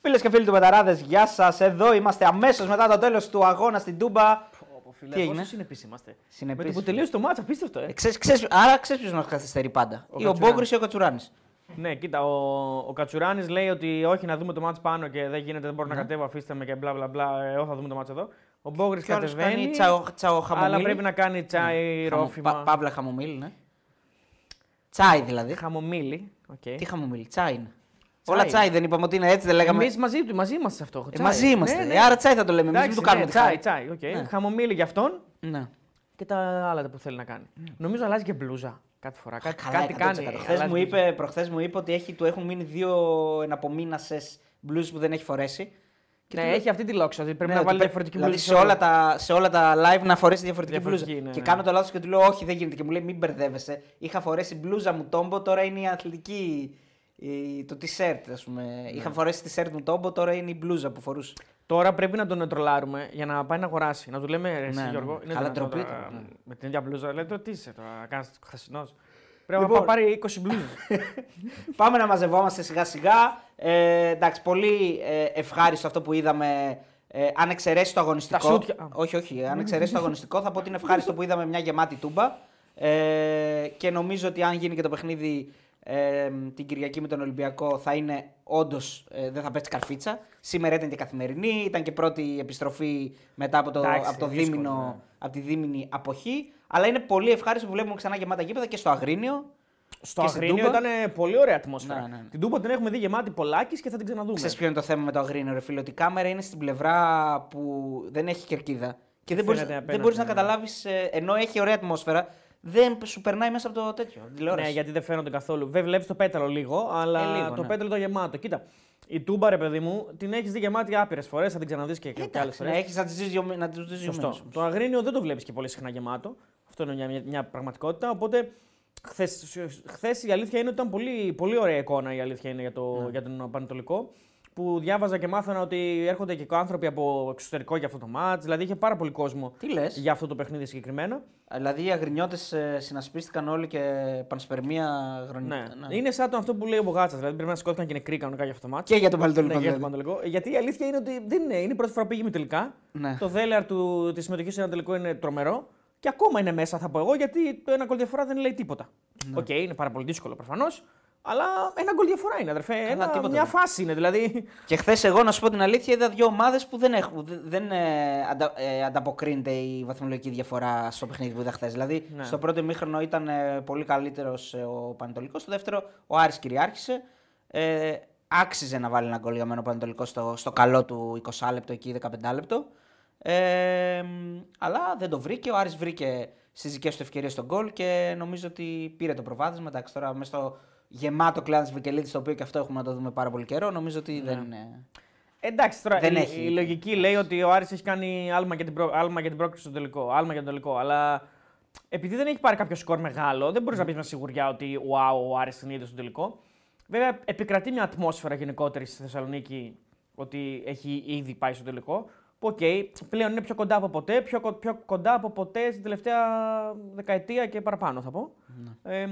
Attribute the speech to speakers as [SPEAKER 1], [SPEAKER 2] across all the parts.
[SPEAKER 1] Φίλες και φίλοι του Μεταράδες, γεια σας. Εδώ είμαστε αμέσως μετά το τέλος του αγώνα στην Τούμπα.
[SPEAKER 2] Φίλε,
[SPEAKER 1] Τι έγινε;
[SPEAKER 2] πόσο συνεπείς είμαστε;
[SPEAKER 1] Συνεπείς.
[SPEAKER 2] Με το που τελείωσε το μάτσα, απίστευτο, ε.
[SPEAKER 1] Ε, ξέρεις- ξέρεις- άρα ξέρεις ποιος μα καθυστερεί πάντα.
[SPEAKER 2] Ο
[SPEAKER 1] ή ο
[SPEAKER 2] Κατσουράνης.
[SPEAKER 1] Μπόγκρις ή ο Κατσουράνης.
[SPEAKER 2] Ναι, κοίτα, ο, ο Κατσουράνης λέει ότι όχι να δούμε το μάτς πάνω και δεν γίνεται, δεν μπορώ να κατέβω, αφήστε με και μπλα μπλα μπλα. Εγώ θα δούμε το μάτς εδώ. Ο Μπόγκρις
[SPEAKER 1] Και όλος
[SPEAKER 2] κατεβαίνει.
[SPEAKER 1] κάνει τσαο, τσαο χαμομήλι.
[SPEAKER 2] αλλά πρέπει να κάνει τσάι,
[SPEAKER 1] Χαμο-
[SPEAKER 2] ρόφημα.
[SPEAKER 1] πα- Παύλα χαμομήλι, ναι. Τσάι δηλαδή.
[SPEAKER 2] Χαμομήλι. Okay.
[SPEAKER 1] Τι χαμομήλι, τσάι είναι.
[SPEAKER 2] Τσάι.
[SPEAKER 1] Όλα τσάι δεν είπαμε ότι είναι έτσι, δεν λέγαμε.
[SPEAKER 2] Εμείς μαζί, του- μαζί είμαστε σε αυτό.
[SPEAKER 1] Ε,
[SPEAKER 2] Τσάι.
[SPEAKER 1] μαζί είμαστε.
[SPEAKER 2] Ναι, ναι.
[SPEAKER 1] Ε, Άρα τσάι θα το λέμε. Εμείς δεν
[SPEAKER 2] Εντάξει,
[SPEAKER 1] του κάνουμε
[SPEAKER 2] ναι,
[SPEAKER 1] τη χάρη.
[SPEAKER 2] τσάι, τσάι. Okay.
[SPEAKER 1] Ναι.
[SPEAKER 2] Χαμομήλι για αυτόν
[SPEAKER 1] Ναι.
[SPEAKER 2] και τα άλλα που θέλει να κάνει. Νομίζω αλλάζει και μπλούζα κάθε φορά. Κάτι,
[SPEAKER 1] Καλά,
[SPEAKER 2] κάτι κάνει.
[SPEAKER 1] Χθες
[SPEAKER 2] αλλάζει
[SPEAKER 1] μου
[SPEAKER 2] μπλούζα.
[SPEAKER 1] είπε, προχθές μου είπε ότι έχει, του έχουν μείνει δύο εναπομείνασες μπλουζ που δεν έχει φορέσει.
[SPEAKER 2] Ναι,
[SPEAKER 1] του-
[SPEAKER 2] έχει αυτή τη λόξα. ότι Πρέπει
[SPEAKER 1] Ναι,
[SPEAKER 2] να
[SPEAKER 1] ότι
[SPEAKER 2] βάλει
[SPEAKER 1] πρέ-
[SPEAKER 2] διαφορετική
[SPEAKER 1] δηλαδή
[SPEAKER 2] μπλούζα.
[SPEAKER 1] σε όλα, τα, σε όλα τα live να φορέσει διαφορετική,
[SPEAKER 2] Διαφορετική,
[SPEAKER 1] μπλούζα.
[SPEAKER 2] ναι,
[SPEAKER 1] και
[SPEAKER 2] ναι.
[SPEAKER 1] κάνω το λάθος και του λέω: Όχι, δεν γίνεται. Και μου λέει: Μην μπερδεύεσαι. Είχα φορέσει μπλούζα μου τόμπο, τώρα είναι η αθλητική. Η- το t-shirt, ας πούμε.
[SPEAKER 2] Ναι.
[SPEAKER 1] Είχα φορέσει τη t-shirt μου τόμπο, τώρα είναι η μπλούζα που φορούσε.
[SPEAKER 2] Τώρα πρέπει να τον τρολάρουμε για να πάει να αγοράσει. Να του λέμε ρε, εσύ,
[SPEAKER 1] Ναι, ναι,
[SPEAKER 2] Γιώργο.
[SPEAKER 1] ναι.
[SPEAKER 2] Είναι
[SPEAKER 1] Καλά,
[SPEAKER 2] δυνατόν
[SPEAKER 1] ντροπή
[SPEAKER 2] τώρα,
[SPEAKER 1] τώρα, ναι.
[SPEAKER 2] Με την ίδια μπλούζα. Λέει το τι είσαι τώρα, κάνεις χθεσινός. Πρέπει
[SPEAKER 1] Λοιπόν.
[SPEAKER 2] να πάρει 20 μπλούζες.
[SPEAKER 1] Πάμε να μαζευόμαστε σιγά σιγά. Ε, εντάξει, πολύ ε, ευχάριστο αυτό που είδαμε. Ε, αν εξαιρέσει το αγωνιστικό.
[SPEAKER 2] Τα σούτια. Α.
[SPEAKER 1] Όχι, όχι. Αν εξαιρέσει το αγωνιστικό, θα πω ότι είναι ευχάριστο που είδαμε μια γεμάτη τούμπα. Ε, και νομίζω ότι αν γίνει και το παιχνίδι ε, την Κυριακή με τον Ολυμπιακό, θα είναι όντως. Ε, δεν θα πέσει καρφίτσα. Σήμερα ήταν και καθημερινή. Ήταν και πρώτη επιστροφή μετά από, το,
[SPEAKER 2] Εντάξει,
[SPEAKER 1] από, το
[SPEAKER 2] δύσκολο,
[SPEAKER 1] δίμηνο,
[SPEAKER 2] ναι.
[SPEAKER 1] από τη δίμηνη αποχή. Αλλά είναι πολύ ευχάριστο που βλέπουμε ξανά γεμάτα γήπεδα και στο Αγρίνιο.
[SPEAKER 2] Στο
[SPEAKER 1] Και στην
[SPEAKER 2] Αγρίνιο
[SPEAKER 1] Τούμπα.
[SPEAKER 2] ήταν πολύ ωραία ατμόσφαιρα.
[SPEAKER 1] Ναι, ναι, ναι.
[SPEAKER 2] Την Τούμπα την έχουμε δει γεμάτη πολλάκις και θα την ξαναδούμε.
[SPEAKER 1] Ξέρεις ποιο είναι το θέμα με το Αγρίνιο, ρε φίλε, ότι η κάμερα είναι στην πλευρά που δεν έχει κερκίδα. Και δεν μπορείς,
[SPEAKER 2] Φαίνεται
[SPEAKER 1] δεν
[SPEAKER 2] απέναντι,
[SPEAKER 1] μπορείς να
[SPEAKER 2] ναι.
[SPEAKER 1] καταλάβεις, ε, ενώ έχει ωραία ατμόσφαιρα, δεν σου περνάει μέσα από το τέτοιο. την τηλεόραση.
[SPEAKER 2] Ναι, γιατί δεν φαίνονται καθόλου. Βέβαια, βλέπεις το πέταλο λίγο, αλλά
[SPEAKER 1] Ε, λίγο,
[SPEAKER 2] το
[SPEAKER 1] ναι.
[SPEAKER 2] πέταλο το γεμάτο. Κοίτα, η τούμπα, ρε παιδί μου, την έχεις δει γεμάτη άπειρες φορές, θα την ξαναδείς και, και άλλες
[SPEAKER 1] Εντάξει,
[SPEAKER 2] φορές.
[SPEAKER 1] ναι, έχεις να τις δεις δύο, να τους δεις δύο
[SPEAKER 2] Σωστό.
[SPEAKER 1] μήνες όμως.
[SPEAKER 2] Το Αγρίνιο δεν το βλέπεις και πολύ συχνά γεμάτο. Αυτό είναι μια, μια, μια πραγματικότητα. Οπότε χθες η αλήθεια είναι ότι ήταν πολύ, πολύ ωραία εικόνα η αλήθεια είναι για, το,
[SPEAKER 1] Ναι.
[SPEAKER 2] για τον Πανετολικό. Που διάβαζα και μάθαινα ότι έρχονται και άνθρωποι από εξωτερικό για αυτό το ματς. Δηλαδή είχε πάρα πολύ κόσμο
[SPEAKER 1] Τι λες,
[SPEAKER 2] για αυτό το παιχνίδι συγκεκριμένα.
[SPEAKER 1] δηλαδή οι αγρινιώτες ε, συνασπίστηκαν όλοι και πανσπερμία γρονι...
[SPEAKER 2] Ναι. Είναι σαν το αυτό που λέει ο Μπογάτσα. Δηλαδή πρέπει να σηκώθηκαν και νεκροί κανονικά για αυτό το ματς.
[SPEAKER 1] Και για τον Παναιτωλικό.
[SPEAKER 2] Ναι, για τον
[SPEAKER 1] δηλαδή.
[SPEAKER 2] Παναιτωλικό. Γιατί η αλήθεια είναι ότι δεν είναι. Είναι η πρώτη φορά που πήγε τελικά.
[SPEAKER 1] Ναι.
[SPEAKER 2] Το δέλεαρ του, της συμμετοχής σε ένα τελικό είναι τρομερό. Και ακόμα είναι μέσα, θα πω εγώ, γιατί το ένα γκολ διαφορά δεν λέει τίποτα.
[SPEAKER 1] Ναι.
[SPEAKER 2] Οκ, είναι πάρα πολύ δύσκολο προφανώς. Αλλά ένα γκολ διαφορά είναι, αδερφέ. Ένα,
[SPEAKER 1] τίποτα
[SPEAKER 2] μια
[SPEAKER 1] δεν.
[SPEAKER 2] φάση είναι. Δηλαδή.
[SPEAKER 1] Και χθες, εγώ να σου πω την αλήθεια, είδα δύο ομάδες που δεν, έχουν, δεν- δεν ε, αντα, ε, ανταποκρίνεται η βαθμολογική διαφορά στο παιχνίδι που είδα χθες. Δηλαδή,
[SPEAKER 2] Ναι.
[SPEAKER 1] στο πρώτο ημίχρονο ήταν ε, πολύ καλύτερος ο Πανετολικός. Στο δεύτερο, ο Άρης κυριάρχησε. Ε, άξιζε να βάλει ένα γκολ για μένα ο Πανετολικός στο, στο καλό του 20 λεπτό εκεί, 15 λεπτό. Ε, μ, αλλά δεν το βρήκε. Ο Άρης βρήκε στις δικές του ευκαιρίες τον γκολ και νομίζω ότι πήρε το προβάδισμα. Εντάξει, τώρα μέσα στο γεμάτο Κλεάνθης Βικελίδης, το οποίο και αυτό έχουμε να το δούμε πάρα πολύ καιρό, νομίζω ότι δεν είναι.
[SPEAKER 2] Εντάξει, τώρα
[SPEAKER 1] Δεν
[SPEAKER 2] η,
[SPEAKER 1] έχει.
[SPEAKER 2] η λογική λέει ότι ο Άρης έχει κάνει άλμα για την, προ... άλμα για την πρόκριση στο τελικό. Άλμα για τον τελικό. Αλλά επειδή δεν έχει πάρει κάποιο σκορ μεγάλο, δεν μπορείς να πεις με σιγουριά ότι wow, ο Άρης είναι ήδη στο τελικό. Βέβαια, επικρατεί μια ατμόσφαιρα γενικότερη στη Θεσσαλονίκη ότι έχει ήδη πάει στο τελικό. Που οκ, πλέον είναι πιο κοντά από ποτέ, πιο, κο- πιο κοντά από ποτέ στην τελευταία δεκαετία και παραπάνω θα πω.
[SPEAKER 1] Ναι.
[SPEAKER 2] Ε,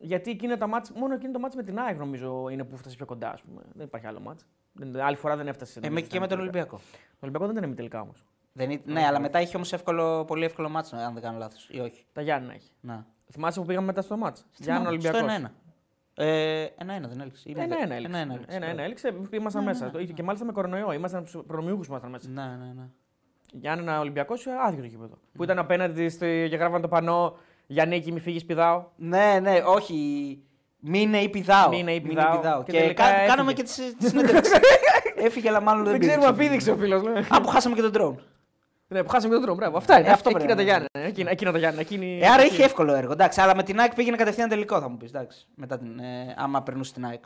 [SPEAKER 2] γιατί εκείνο το μάτς, μόνο εκείνο το μάτς με την ΑΕΚ νομίζω είναι που φτάσει πιο κοντά. Ας πούμε. Δεν υπάρχει άλλο μάτς. Δεν- Άλλη φορά δεν έφτασε.
[SPEAKER 1] Ε,
[SPEAKER 2] νομίζω,
[SPEAKER 1] με- και με τον
[SPEAKER 2] στα
[SPEAKER 1] Ολυμπιακό.
[SPEAKER 2] Το Ολυμπιακό δεν ήταν ημιτελικά όμως.
[SPEAKER 1] Δεν είναι- ναι, αλλά μετά είχε όμως εύκολο, πολύ εύκολο μάτσο, αν δεν κάνω λάθος. Ή όχι.
[SPEAKER 2] Τα Γιάννη έχει.
[SPEAKER 1] Να.
[SPEAKER 2] Θυμάσαι που πήγαμε μετά στο μάτς; Γιάννη
[SPEAKER 1] Στο
[SPEAKER 2] Ολυμπιακό.
[SPEAKER 1] 1-1. Ε, ένα-ένα δεν έλειξε. Ή
[SPEAKER 2] Ένα-ένα
[SPEAKER 1] δε-
[SPEAKER 2] έλειξε.
[SPEAKER 1] ένα-ένα έλειξε.
[SPEAKER 2] Ένα-ένα έλειξε. Ήμασταν μέσα. Το- Και μάλιστα με κορονοϊό. Ήμασταν από του προνομιούχους που ήμασταν μέσα.
[SPEAKER 1] Ναι, ναι, ναι.
[SPEAKER 2] Γιάννη Ολυμπιακός, άδειο το γήπεδο. Που ήταν απέναντι στο... και γράφαν το πανό Γιάννη, μη φύγεις, πηδάω.
[SPEAKER 1] Ναι, ναι, όχι. Μείνε ή πηδάω.
[SPEAKER 2] Μείνε ή πηδάω. Και
[SPEAKER 1] Και,
[SPEAKER 2] τελικά
[SPEAKER 1] κα-
[SPEAKER 2] έφυγε.
[SPEAKER 1] κάναμε και τη τη συνέντευξη. Έφυγε, αλλά μάλλον δεν,
[SPEAKER 2] Δεν ξέρουμε αν
[SPEAKER 1] πήδηξε.
[SPEAKER 2] πήδηξε ο φίλος.
[SPEAKER 1] Α, που χάσαμε και τον drone.
[SPEAKER 2] Ναι, που χάσαμε τον τρόπο. Μπράβο. Αυτά είναι.
[SPEAKER 1] Ε, αυτό
[SPEAKER 2] Εκείνα
[SPEAKER 1] πρέπει
[SPEAKER 2] τα
[SPEAKER 1] να
[SPEAKER 2] Γιάννη. Εκείνα, εκείνα τα Γιάννη. Εκείνη...
[SPEAKER 1] Ε, άρα είχε εύκολο έργο. Εντάξει, αλλά με την ΑΕΚ πήγαινε κατευθείαν τελικό, θα μου πεις. Μετά την, ε, άμα περνούσε την ΑΕΚ.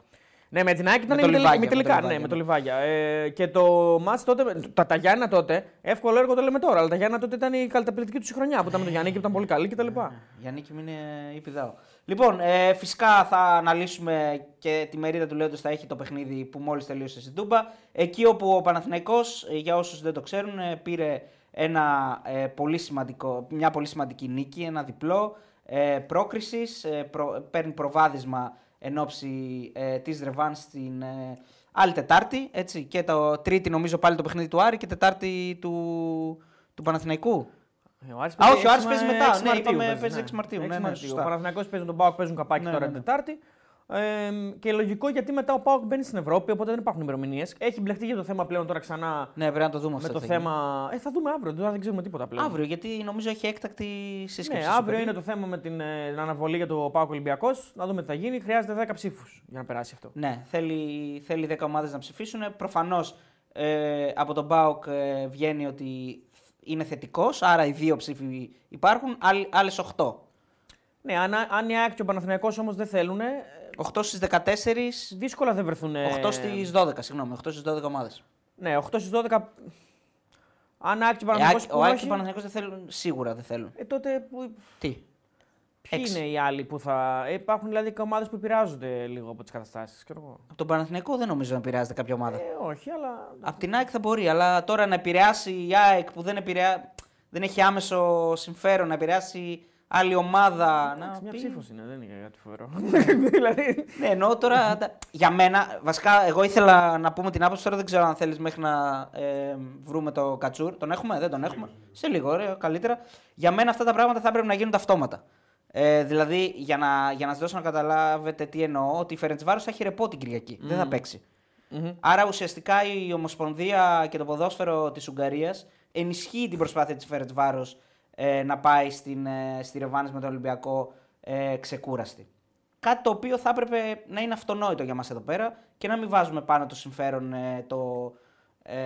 [SPEAKER 2] Ναι, με την ΑΕΚ ήταν
[SPEAKER 1] Με το
[SPEAKER 2] ημιτελικά.
[SPEAKER 1] Λιβάγια,
[SPEAKER 2] ημιτελικά,
[SPEAKER 1] με το
[SPEAKER 2] ναι,
[SPEAKER 1] Λιβάγια,
[SPEAKER 2] με το Λιβάγια. Ε, και το μάτς τότε, τα, τα Γιάννα τότε, εύκολο έργο το λέμε τώρα, αλλά τα Γιάννα τότε ήταν η καταπληκτική τους χρονιά που ήταν με τον Γιάννη και ήταν πολύ καλή κτλ.
[SPEAKER 1] Γιάννη και μείνε ή πηδάω. Λοιπόν, ε, φυσικά θα αναλύσουμε και τη μερίδα του Λέοντος θα έχει το παιχνίδι που μόλις τελείωσε στην Τούμπα. Εκεί όπου ο Παναθηναϊκός, ε, για όσους δεν το ξέρουν, ε, πήρε ένα, ε, πολύ σημαντικό, μια πολύ σημαντική νίκη, ένα διπλό ε, πρόκρισης, ε, προ- παίρνει προβάδισμα εν ώψη ε, της Ρεβάν στην ε, άλλη Τετάρτη. Έτσι, και το Τρίτη νομίζω πάλι το παιχνίδι του Άρη και Τετάρτη του, του Παναθηναϊκού.
[SPEAKER 2] Ε, Ο Άρης
[SPEAKER 1] Α, όχι, ο
[SPEAKER 2] έξι
[SPEAKER 1] Άρης
[SPEAKER 2] Μα-
[SPEAKER 1] παίζει μετά.
[SPEAKER 2] έξι
[SPEAKER 1] Ναι,
[SPEAKER 2] Μαρτίου
[SPEAKER 1] είπαμε,
[SPEAKER 2] παίζει,
[SPEAKER 1] παίζει
[SPEAKER 2] ναι.
[SPEAKER 1] έξι Μαρτίου.
[SPEAKER 2] Έξι
[SPEAKER 1] Ναι, ναι,
[SPEAKER 2] Μαρτίου.
[SPEAKER 1] σωστά.
[SPEAKER 2] Ο Παναθηναϊκός παίζει τον Πάοκ, παίζουν καπάκι
[SPEAKER 1] Ναι,
[SPEAKER 2] τώρα
[SPEAKER 1] ναι, ναι.
[SPEAKER 2] την Τετάρτη. Ε, και λογικό γιατί μετά ο Πάοκ μπαίνει στην Ευρώπη, οπότε δεν υπάρχουν ημερομηνίες. Έχει μπλεχτεί για το θέμα πλέον τώρα ξανά
[SPEAKER 1] Ναι, πρέπει να το δούμε
[SPEAKER 2] με
[SPEAKER 1] αυτό.
[SPEAKER 2] το
[SPEAKER 1] τι θα γίνει.
[SPEAKER 2] θέμα. Ε, θα δούμε αύριο, τώρα δεν ξέρουμε τίποτα πλέον.
[SPEAKER 1] Αύριο, γιατί νομίζω έχει έκτακτη σύσκεψη.
[SPEAKER 2] Ναι,
[SPEAKER 1] στο
[SPEAKER 2] αύριο
[SPEAKER 1] παιδί.
[SPEAKER 2] είναι το θέμα με την, ε, την αναβολή για το Πάοκ Ολυμπιακός. Να δούμε τι θα γίνει. Χρειάζεται 10 ψήφους για να περάσει αυτό.
[SPEAKER 1] Ναι, θέλει, θέλει 10 ομάδες να ψηφίσουν. Προφανώς ε, από τον ΠΑΟΚ ε, βγαίνει ότι είναι θετικός, άρα οι δύο ψήφοι υπάρχουν, άλλες 8.
[SPEAKER 2] Ναι, αν, αν η ΑΕΚ και ο Παναθηναϊκός όμως δεν θέλουν,
[SPEAKER 1] 8 στις 14,
[SPEAKER 2] δύσκολα δεν βρεθούν.
[SPEAKER 1] 8 στις 12, συγγνώμη, 8 στις 12 ομάδες.
[SPEAKER 2] Ναι, 8 στις 12. Αν ΑΕΚ και ο
[SPEAKER 1] Ο
[SPEAKER 2] Παναθηναϊκός
[SPEAKER 1] Άκη
[SPEAKER 2] που
[SPEAKER 1] και ο
[SPEAKER 2] έχει,
[SPEAKER 1] Παναθηναϊκός δεν θέλουν, σίγουρα δεν θέλουν.
[SPEAKER 2] ε, τότε που,
[SPEAKER 1] Τι;
[SPEAKER 2] ποιοι
[SPEAKER 1] Έξι.
[SPEAKER 2] είναι οι άλλοι που θα. Ε, υπάρχουν δηλαδή και ομάδες που επηρεάζονται λίγο από τις καταστάσεις.
[SPEAKER 1] Από τον Παναθηναϊκό δεν νομίζω να επηρεάζεται κάποια ομάδα.
[SPEAKER 2] Ε, όχι, αλλά.
[SPEAKER 1] Από την ΑΕΚ θα μπορεί, αλλά τώρα να επηρεάσει η ΑΕΚ που δεν, επηρεά... δεν έχει άμεσο συμφέρον, να επηρεάσει άλλη ομάδα.
[SPEAKER 2] Εντάξει,
[SPEAKER 1] να
[SPEAKER 2] μια
[SPEAKER 1] πει-
[SPEAKER 2] ψήφος είναι, δεν είναι κάτι φοβερό. δηλαδή.
[SPEAKER 1] Ναι, εννοώ τώρα. τα- για μένα, βασικά, εγώ ήθελα να πούμε την άποψη τώρα. Δεν ξέρω αν θέλεις μέχρι να ε, βρούμε το κατσούρ. Τον έχουμε, δεν τον έχουμε. Σε λίγο, ωραία, καλύτερα. Για μένα αυτά τα πράγματα θα έπρεπε να γίνονται αυτόματα. Ε, δηλαδή, για να, για να σας δώσω να καταλάβετε τι εννοώ, ότι η Φερεντσβάρος θα έχει ρεπό την Κυριακή. Δεν θα παίξει.
[SPEAKER 2] Μμμ.
[SPEAKER 1] Άρα ουσιαστικά η Ομοσπονδία και το ποδόσφαιρο της Ουγγαρίας ενισχύει την προσπάθεια της Φερετσβάρος ε, να πάει στην, ε, στη Ρεβάνης με τον Ολυμπιακό ε, ξεκούραστη. Κάτι το οποίο θα έπρεπε να είναι αυτονόητο για μας εδώ πέρα και να μην βάζουμε πάνω το συμφέρον ε, το, ε,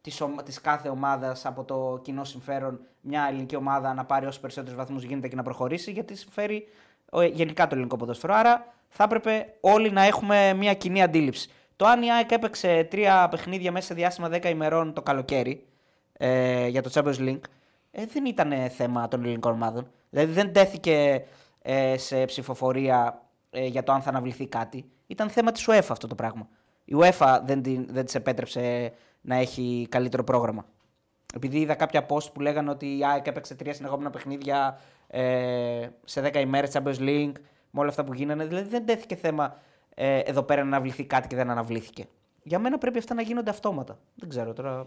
[SPEAKER 1] της, ομα- της κάθε ομάδας από το κοινό συμφέρον μια ελληνική ομάδα να πάρει όσο περισσότερους βαθμούς γίνεται και να προχωρήσει γιατί συμφέρει ο- γενικά το ελληνικό ποδόσφαιρο. Άρα θα έπρεπε όλοι να έχουμε μια κοινή αντίληψη. Το αν η ΑΕΚ έπαιξε τρία παιχνίδια μέσα σε διάστημα 10 ημερών το καλοκαίρι ε, για το Champions League ε, δεν ήταν θέμα των ελληνικών ομάδων. Δηλαδή δεν τέθηκε ε, σε ψηφοφορία ε, για το αν θα αναβληθεί κάτι. Ήταν θέμα της UEFA αυτό το πράγμα. Η UEFA δεν, την, δεν της επέτρεψε να έχει καλύτερο πρόγραμμα. Επειδή είδα κάποια post που λέγανε ότι η ΑΕΚ έπαιξε τρία συνεχόμενα παιχνίδια ε, σε 10 ημέρες Champions League, με όλα αυτά που γίνανε. Δηλαδή δεν τέθηκε θέμα ε, εδώ πέρα να αναβληθεί κάτι και δεν αναβλήθηκε. Για μένα πρέπει αυτά να γίνονται αυτόματα. Δεν ξέρω τώρα.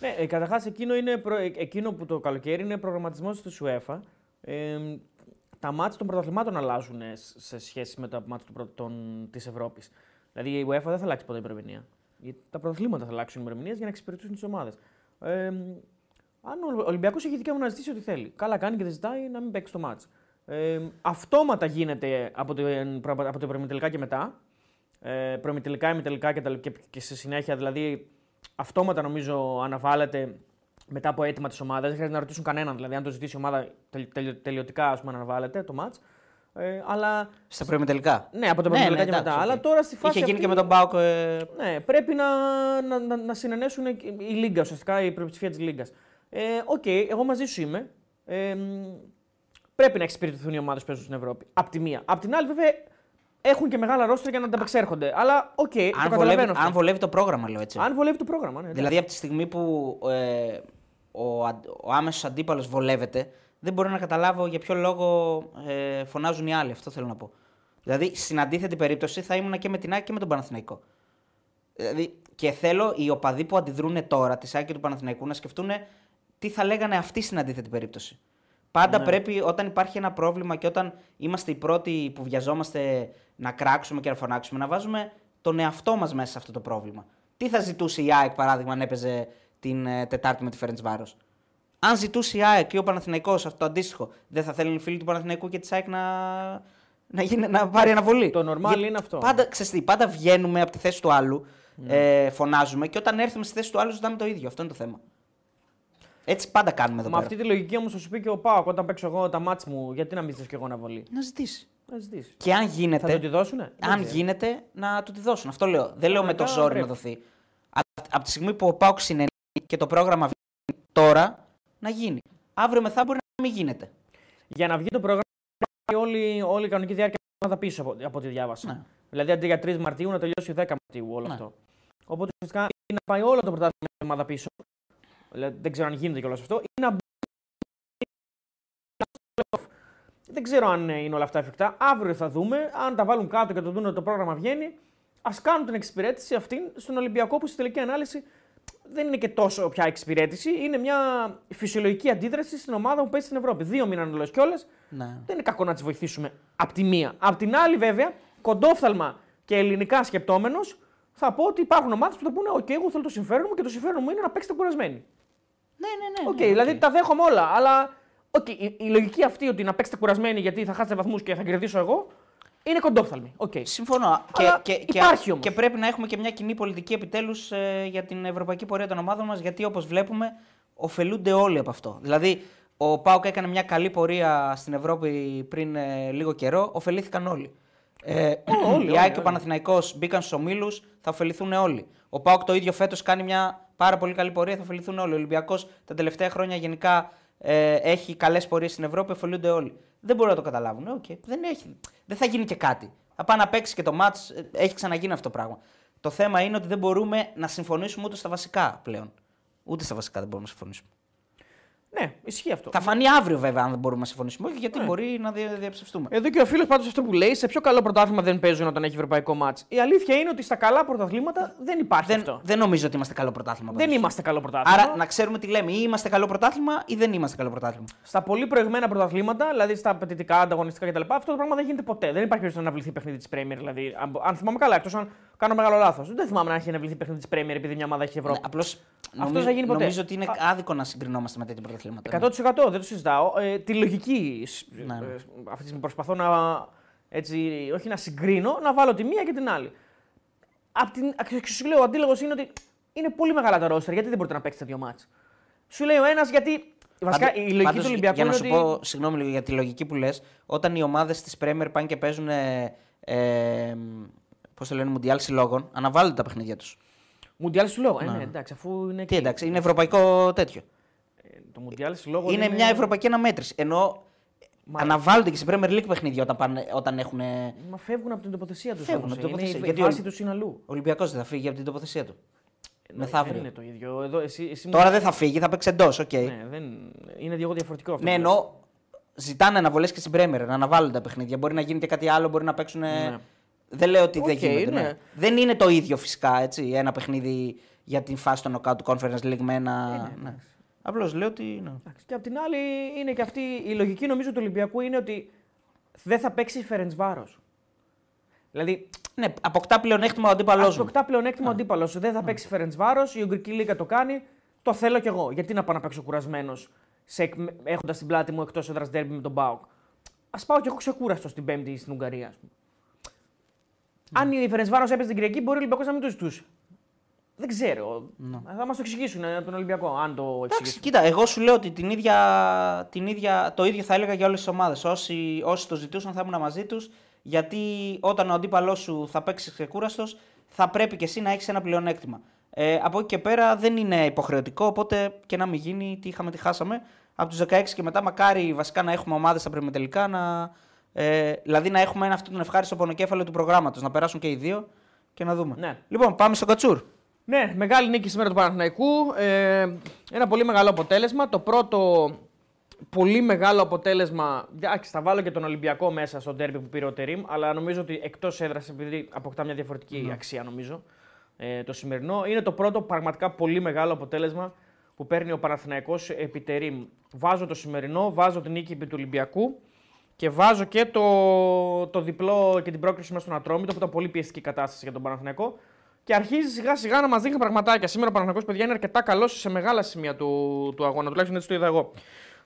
[SPEAKER 2] Ναι, ε, Καταρχάς, εκείνο, είναι προ- ε, εκείνο που το καλοκαίρι είναι προγραμματισμός της UEFA. Ε, τα μάτια των πρωταθλημάτων αλλάζουν ε, σ- σε σχέση με τα μάτια της Ευρώπης. Δηλαδή η UEFA δεν θα αλλάξει ποτέ ημερομηνία. Γιατί τα πρωταθλήματα θα αλλάξουν ημερομηνίες για να εξυπηρετήσουν τις ομάδες. Ε, αν ο Ολυμπιακός έχει δικαίωμα να ζητήσει ό,τι θέλει. Καλά κάνει και δεν ζητάει να μην παίξει το μάτς. Ε, αυτόματα γίνεται από το, από το προημιτελικά και μετά. Ε, προημιτελικά, ημιτελικά και, τα, και, και στη συνέχεια δηλαδή αυτόματα νομίζω αναβάλλεται μετά από αίτημα της ομάδας. Δεν χρειάζεται να ρωτήσουν κανέναν. Δηλαδή, αν το ζητήσει η ομάδα τελ, τελ- τελειωτικά, ας πούμε, αναβάλλεται το ματς. Ε, αλλά
[SPEAKER 1] Στα προημιτελικά.
[SPEAKER 2] ναι, από το
[SPEAKER 1] Ναι,
[SPEAKER 2] προημιτελικά
[SPEAKER 1] ναι,
[SPEAKER 2] και
[SPEAKER 1] εντάξει,
[SPEAKER 2] μετά.
[SPEAKER 1] οκ.
[SPEAKER 2] Αλλά τώρα στη φάση.
[SPEAKER 1] Είχε γίνει
[SPEAKER 2] αυτή,
[SPEAKER 1] και με τον ΠΑΟΚ. Ε,
[SPEAKER 2] Ναι, πρέπει να, να, να, να συναινέσουν η Λίγκα, ουσιαστικά η πλειοψηφία της Λίγκας. Ε, Οκ, εγώ μαζί σου είμαι. Ε, μ, πρέπει να εξυπηρετηθούν οι ομάδες που παίζουν στην Ευρώπη. Απ' τη μία. Απ' την άλλη, βέβαια, έχουν και μεγάλα ρόστερ για να ανταπεξέρχονται. Αλλά οκ, το
[SPEAKER 1] αν, βολεύει,
[SPEAKER 2] καταλαβαίνω αυτό.
[SPEAKER 1] αν βολεύει το πρόγραμμα, λέω έτσι.
[SPEAKER 2] Αν βολεύει το πρόγραμμα, ναι.
[SPEAKER 1] Δηλαδή από τη στιγμή που ε, ο, αν- ο άμεσος αντίπαλος βολεύεται, δεν μπορώ να καταλάβω για ποιο λόγο ε, φωνάζουν οι άλλοι. Αυτό θέλω να πω. Δηλαδή, στην αντίθετη περίπτωση θα ήμουν και με την ΑΕΚ και με τον Παναθηναϊκό. Δηλαδή, και θέλω οι οπαδοί που αντιδρούν τώρα, τη ΑΕΚ και του Παναθηναϊκού, να σκεφτούν τι θα λέγανε αυτοί στην αντίθετη περίπτωση. Πάντα
[SPEAKER 2] Ναι.
[SPEAKER 1] πρέπει όταν υπάρχει ένα πρόβλημα και όταν είμαστε οι πρώτοι που βιαζόμαστε να κράξουμε και να φωνάξουμε, να βάζουμε τον εαυτό μας μέσα σε αυτό το πρόβλημα. Τι θα ζητούσε η ΑΕΚ, παράδειγμα, αν έπαιζε την ε, Τετάρτη με τη Φέρεντς Βάρος; Αν ζητούσε η ΑΕΚ ή ο Παναθηναϊκός αυτό το αντίστοιχο, δεν θα θέλουν οι φίλοι του Παναθηναϊκού και της ΑΕΚ να, να, γίνει, να πάρει αναβολή;
[SPEAKER 2] Το normal
[SPEAKER 1] Για-
[SPEAKER 2] είναι αυτό.
[SPEAKER 1] Πάντα, ξέρεις τι, πάντα βγαίνουμε από τη θέση του άλλου, ε, φωνάζουμε και όταν έρθουμε στη θέση του άλλου ζητάμε το ίδιο. Αυτό είναι το θέμα. Έτσι πάντα κάνουμε εδώ
[SPEAKER 2] Με
[SPEAKER 1] πέρα.
[SPEAKER 2] αυτή τη λογική όμως θα σου πει και ο Πάοκ όταν παίξω εγώ τα μάτς μου, γιατί να μην ζητήσω και εγώ αναβολή;
[SPEAKER 1] Να ζητήσεις.
[SPEAKER 2] Να ζητήσεις.
[SPEAKER 1] Και αν
[SPEAKER 2] Θα
[SPEAKER 1] γίνεται,
[SPEAKER 2] το τη δώσουνε; Δεν
[SPEAKER 1] αν
[SPEAKER 2] ξέρω.
[SPEAKER 1] γίνεται, να του τη δώσουν. Αυτό λέω. Δεν λέω με το
[SPEAKER 2] Κανονικά
[SPEAKER 1] ζόρι
[SPEAKER 2] πρέπει.
[SPEAKER 1] να δοθεί. Από τη στιγμή που ο Πάουκ συνενεί και το πρόγραμμα βγαίνει τώρα, να γίνει. Αύριο μεθαύριο να μην γίνεται.
[SPEAKER 2] Για να βγει το πρόγραμμα, πάει όλη, όλη η κανονική διάρκεια τη εβδομάδα πίσω από, από ό,τι διάβασα.
[SPEAKER 1] Ναι.
[SPEAKER 2] Δηλαδή αντί για 3 Μαρτίου να τελειώσει 10 Μαρτίου όλο
[SPEAKER 1] Ναι.
[SPEAKER 2] αυτό. Οπότε ουσιαστικά είναι να πάει όλο το πρωτάθλημα μια εβδομάδα πίσω. Δηλαδή, δεν ξέρω αν γίνεται κιόλας αυτό. Ή να μπει. Δεν ξέρω αν είναι όλα αυτά εφικτά. Αύριο θα δούμε. Αν τα βάλουν κάτω και το δουν ότι το πρόγραμμα βγαίνει, ας κάνουν την εξυπηρέτηση αυτή στον Ολυμπιακό που στη τελική ανάλυση δεν είναι και τόσο πια εξυπηρέτηση. Είναι μια φυσιολογική αντίδραση στην ομάδα που παίζει στην Ευρώπη. Δύο μήναν όλε κιόλας.
[SPEAKER 1] Ναι.
[SPEAKER 2] Δεν είναι κακό να τις βοηθήσουμε απ' τη μία. Απ' την άλλη, βέβαια, κοντόφθαλμα και ελληνικά σκεπτόμενος, θα πω ότι υπάρχουν ομάδες που θα πούνε: Οκ, εγώ θέλω το συμφέρον μου και το συμφέρον μου είναι να παίξετε κουρασμένοι.
[SPEAKER 1] Ναι, ναι, ναι.
[SPEAKER 2] Οκ,
[SPEAKER 1] ναι,
[SPEAKER 2] δηλαδή
[SPEAKER 1] οκ.
[SPEAKER 2] τα δέχομαι όλα. Αλλά οκ, η, η λογική αυτή ότι να παίξετε κουρασμένοι γιατί θα χάσετε βαθμούς και θα κερδίσω εγώ είναι κοντόφθαλμη. Οκ.
[SPEAKER 1] Συμφωνώ.
[SPEAKER 2] Αλλά
[SPEAKER 1] και, και,
[SPEAKER 2] υπάρχει
[SPEAKER 1] και,
[SPEAKER 2] όμως.
[SPEAKER 1] και πρέπει να έχουμε και μια κοινή πολιτική επιτέλους για την ευρωπαϊκή πορεία των ομάδων μας, γιατί όπως βλέπουμε, ωφελούνται όλοι από αυτό. Δηλαδή, ο ΠΑΟΚ έκανε μια καλή πορεία στην Ευρώπη πριν ε, λίγο καιρό, ωφελήθηκαν όλοι. Ε,
[SPEAKER 2] όλοι,
[SPEAKER 1] η
[SPEAKER 2] όλοι,
[SPEAKER 1] ΑΕΚ και ο
[SPEAKER 2] όλοι.
[SPEAKER 1] Παναθηναϊκός μπήκαν στους ομίλους, θα ωφεληθούν όλοι. Ο ΠΑΟΚ το ίδιο φέτος κάνει μια πάρα πολύ καλή πορεία, θα ωφεληθούν όλοι. Ο Ολυμπιακός τα τελευταία χρόνια γενικά ε, έχει καλές πορείες στην Ευρώπη, ωφελούνται όλοι. Δεν μπορούν να το καταλάβουν. Ε, οκ, δεν, έχει, δεν θα γίνει και κάτι. Θα πάει να παίξει και το ματς, έχει ξαναγίνει αυτό το πράγμα. Το θέμα είναι ότι δεν μπορούμε να συμφωνήσουμε ούτε στα βασικά πλέον. Ούτε στα βασικά δεν μπορούμε να συμφωνήσουμε.
[SPEAKER 2] Ναι, ισχύει αυτό.
[SPEAKER 1] Θα φανεί αύριο βέβαια αν δεν μπορούμε να συμφωνήσουμε. Όχι, γιατί
[SPEAKER 2] Ναι.
[SPEAKER 1] μπορεί να δια- διαψευστούμε.
[SPEAKER 2] Εδώ και ο φίλος πάντως αυτό που λέει, σε πιο καλό πρωτάθλημα δεν παίζουν όταν έχει ευρωπαϊκό μάτς. Η αλήθεια είναι ότι στα καλά πρωταθλήματα δεν υπάρχει
[SPEAKER 1] δεν,
[SPEAKER 2] αυτό.
[SPEAKER 1] δεν νομίζω ότι είμαστε καλό πρωτάθλημα.
[SPEAKER 2] Δεν
[SPEAKER 1] πάντως.
[SPEAKER 2] είμαστε καλό πρωτάθλημα.
[SPEAKER 1] Άρα να ξέρουμε τι λέμε. Ή είμαστε καλό πρωτάθλημα ή δεν είμαστε καλό πρωτάθλημα.
[SPEAKER 2] Στα πολύ προηγμένα πρωταθλήματα, δηλαδή στα απαιτητικά, ανταγωνιστικά κτλ., αυτό το πράγμα δεν γίνεται ποτέ. Δεν υπάρχει περίπτωση να αναβληθεί παιχνίδι της Premier. Δηλαδή, αν, αν θυμάμαι καλά, εκτός αν κάνω μεγάλο λάθος. Δεν θυμάμαι να έχει αναβληθεί παιχνίδι της Premier επειδή μια ομάδα έχει Ευρώπη.
[SPEAKER 1] Ναι, Απλώς
[SPEAKER 2] δεν θα γίνει ποτέ.
[SPEAKER 1] νομίζω ότι είναι άδικο να συγκρινόμαστε με τέτοια πρωταθλήματα.
[SPEAKER 2] 100% δεν το συζητάω. Ε, τη λογική
[SPEAKER 1] Ναι, ναι.
[SPEAKER 2] ε, αυτή τη στιγμή προσπαθώ να. Έτσι, όχι να συγκρίνω, να βάλω τη μία και την άλλη. Απ' την, και σου λέω, ο αντίλογος είναι ότι είναι πολύ μεγάλα τα ρόστερ. Γιατί δεν μπορείτε να παίξετε δύο μάτς. Σου λέει ο ένας γιατί. Βασικά
[SPEAKER 1] Πάντως-
[SPEAKER 2] η λογική
[SPEAKER 1] πάντως,
[SPEAKER 2] του Ολυμπιακού
[SPEAKER 1] Για να
[SPEAKER 2] είναι
[SPEAKER 1] σου
[SPEAKER 2] ότι.
[SPEAKER 1] πω, συγγνώμη λίγο για τη λογική που λες, όταν οι ομάδες της Πρέμερ πάνε και παίζουν. Ε, ε, Πώς το λένε, Μουντιάλ συλλόγων, αναβάλλονται τα παιχνίδια τους.
[SPEAKER 2] Μουντιάλ συλλόγων. Ε, ναι, εντάξει, αφού είναι.
[SPEAKER 1] Τι εντάξει, είναι ευρωπαϊκό τέτοιο.
[SPEAKER 2] Ε, Το Μουντιάλ συλλόγων
[SPEAKER 1] είναι, μια ευρωπαϊκή αναμέτρηση. Ενώ
[SPEAKER 2] Μα-
[SPEAKER 1] αναβάλλονται και στην Premier League παιχνίδια όταν, πάνε, όταν έχουν.
[SPEAKER 2] Μα φεύγουν από την τοποθεσία τους.
[SPEAKER 1] Φεύγουν από την τοποθεσία.
[SPEAKER 2] Είναι,
[SPEAKER 1] Γιατί
[SPEAKER 2] η
[SPEAKER 1] ο-
[SPEAKER 2] βάση τους είναι αλλού.
[SPEAKER 1] Ο Ολυμπιακός δεν θα φύγει από την τοποθεσία του.
[SPEAKER 2] Ε,
[SPEAKER 1] Μεθαύριο.
[SPEAKER 2] Δεν είναι το ίδιο. Εδώ, εσύ, εσύ μου-
[SPEAKER 1] Τώρα δεν θα φύγει, θα παίξει εντός. οκ. Ναι,
[SPEAKER 2] Ναι, δεν... Είναι λίγο διαφορετικό αυτό. που λες.
[SPEAKER 1] ενώ ζητάνε αναβολές και στην Πρέμερ να αναβάλουν τα παιχνίδια. Μπορεί να γίνει και κάτι άλλο, μπορεί να παίξουν.
[SPEAKER 2] Ναι.
[SPEAKER 1] Δεν λέω ότι δεν
[SPEAKER 2] Οκ,
[SPEAKER 1] γίνεται.
[SPEAKER 2] ναι.
[SPEAKER 1] ναι. Δεν είναι το ίδιο φυσικά έτσι, ένα παιχνίδι για την φάση των knockout του Conference League με ένα. ναι. Απλώς λέω ότι. Ναι.
[SPEAKER 2] Εντάξει, Και απ' την άλλη είναι και αυτή η λογική νομίζω του Ολυμπιακού είναι ότι δεν θα παίξει Φερεντσβάρος. Δηλαδή,
[SPEAKER 1] ναι, αποκτά πλεονέκτημα ο αντίπαλός μου.
[SPEAKER 2] αποκτά πλεονέκτημα ο αντίπαλος. Δεν θα παίξει Φερεντσβάρος, η Ουγγρική Λίγα το κάνει. Το θέλω κι εγώ. Γιατί να πάω να παίξω κουρασμένος έχοντας την πλάτη μου εκτός έδρας ντέρμπι με τον Μπάουκ; Α πάω κι εγώ ξεκούραστος στην Πέμπτη στην Ουγγαρία, ας πούμε. Αν η Φερεντς Βάρος έπαιζε την Κυριακή, μπορεί ο Ολυμπιακός να μην το ζητούσε. Δεν ξέρω. Θα μας το εξηγήσουν ε, από τον Ολυμπιακό, αν το
[SPEAKER 1] Εντάξει,
[SPEAKER 2] εξηγήσουν.
[SPEAKER 1] κοίτα, εγώ σου λέω ότι την ίδια, την ίδια, το ίδιο θα έλεγα για όλες τις ομάδες. Όσοι, όσοι το ζητούσαν θα ήμουν μαζί τους, γιατί όταν ο αντίπαλός σου θα παίξει ξεκούραστος, θα πρέπει και εσύ να έχεις ένα πλεονέκτημα. Ε, από εκεί και πέρα δεν είναι υποχρεωτικό, οπότε και να μην γίνει, τι είχαμε, τι χάσαμε. Από τους 16 και μετά, μακάρι βασικά να έχουμε ομάδες στα πρεμετελικά, να, ε, δηλαδή να έχουμε ένα αυτό τον ευχάριστο πονοκέφαλο του προγράμματος, να περάσουν και οι δύο και να δούμε.
[SPEAKER 2] Ναι.
[SPEAKER 1] Λοιπόν, πάμε στο Κατσούρ.
[SPEAKER 2] Ναι, μεγάλη νίκη σήμερα του Παναθηναϊκού. Ε, ένα πολύ μεγάλο αποτέλεσμα. Το πρώτο πολύ μεγάλο αποτέλεσμα. Εντάξει, θα βάλω και τον Ολυμπιακό μέσα στο ντέρμπι που πήρε ο Τερήμ, αλλά νομίζω ότι εκτός έδρας, επειδή αποκτά μια διαφορετική αξία, νομίζω, ε, το σημερινό. Είναι το πρώτο πραγματικά πολύ μεγάλο αποτέλεσμα που παίρνει ο Παναθηναϊκός επί Τερήμ. Βάζω το σημερινό, βάζω την νίκη επί του Ολυμπιακού και βάζω και το, το διπλό και την πρόκριση μέσα στον Ατρόμητο που ήταν πολύ πιεστική κατάσταση για τον Παναθηναϊκό. Και αρχίζει σιγά σιγά να μας δείχνει πραγματάκια. Σήμερα ο Παναθηναϊκός παιδιά είναι αρκετά καλός σε μεγάλα σημεία του, του αγώνα. Τουλάχιστον έτσι το είδα εγώ.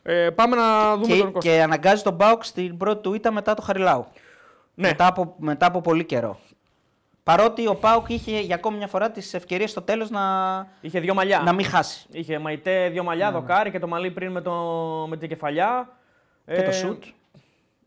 [SPEAKER 2] Ε, πάμε να δούμε τον
[SPEAKER 1] Και,
[SPEAKER 2] Κώστα.
[SPEAKER 1] και αναγκάζει τον Μπάουκ στην πρώτη του ήττα μετά το Χαριλάου.
[SPEAKER 2] Ναι.
[SPEAKER 1] Μετά, από, μετά από πολύ καιρό. Παρότι ο Πάουκ είχε για ακόμη μια φορά τις ευκαιρίες στο τέλος να,
[SPEAKER 2] Είχε δύο μαλλιά.
[SPEAKER 1] να μην χάσει.
[SPEAKER 2] Είχε μαϊτέ, δύο μαλλιά, δοκάρι και το μαλλί πριν με, το, με την κεφαλιά.
[SPEAKER 1] Και το
[SPEAKER 2] Ε,
[SPEAKER 1] σουτ.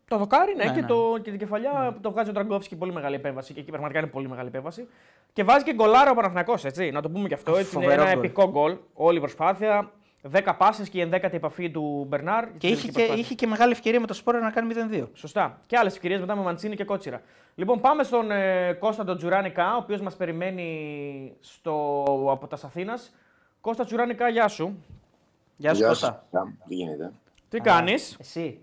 [SPEAKER 2] Το δοκάρι, ναι,
[SPEAKER 1] Ναι,
[SPEAKER 2] και,
[SPEAKER 1] ναι.
[SPEAKER 2] Το, και την κεφαλιά που το βγάζει ο Τραγκόφσκι. Πολύ μεγάλη επέμβαση. Και εκεί πραγματικά είναι πολύ μεγάλη επέμβαση. Και βάζει και γκολάρα ο Παναθηναϊκός, έτσι. Να το πούμε και αυτό. Έτσι, είναι
[SPEAKER 1] Φοβερό
[SPEAKER 2] ένα
[SPEAKER 1] γκολ.
[SPEAKER 2] επικό γκολ. Όλη η προσπάθεια. 10 πάσες και η ενδέκατη επαφή του Μπερνάρ.
[SPEAKER 1] Και
[SPEAKER 2] στην
[SPEAKER 1] είχε
[SPEAKER 2] τελική
[SPEAKER 1] και,
[SPEAKER 2] προσπάθεια.
[SPEAKER 1] είχε και μεγάλη ευκαιρία με το Σπόρα να κάνει 0-2.
[SPEAKER 2] Σωστά. Και άλλες ευκαιρίες μετά με Μαντσίνη και Κότσιρα. Λοιπόν, πάμε στον ε, Κώστα τον Τζουράνικα, ο οποίος μας περιμένει στο, από τα Αθήνας. Κώστα Τζουράνικα, γεια σου.
[SPEAKER 1] Γεια σου Κώστα.
[SPEAKER 3] Γεια, Τι γίνεται;
[SPEAKER 2] Τι κάνεις;
[SPEAKER 1] Εσύ.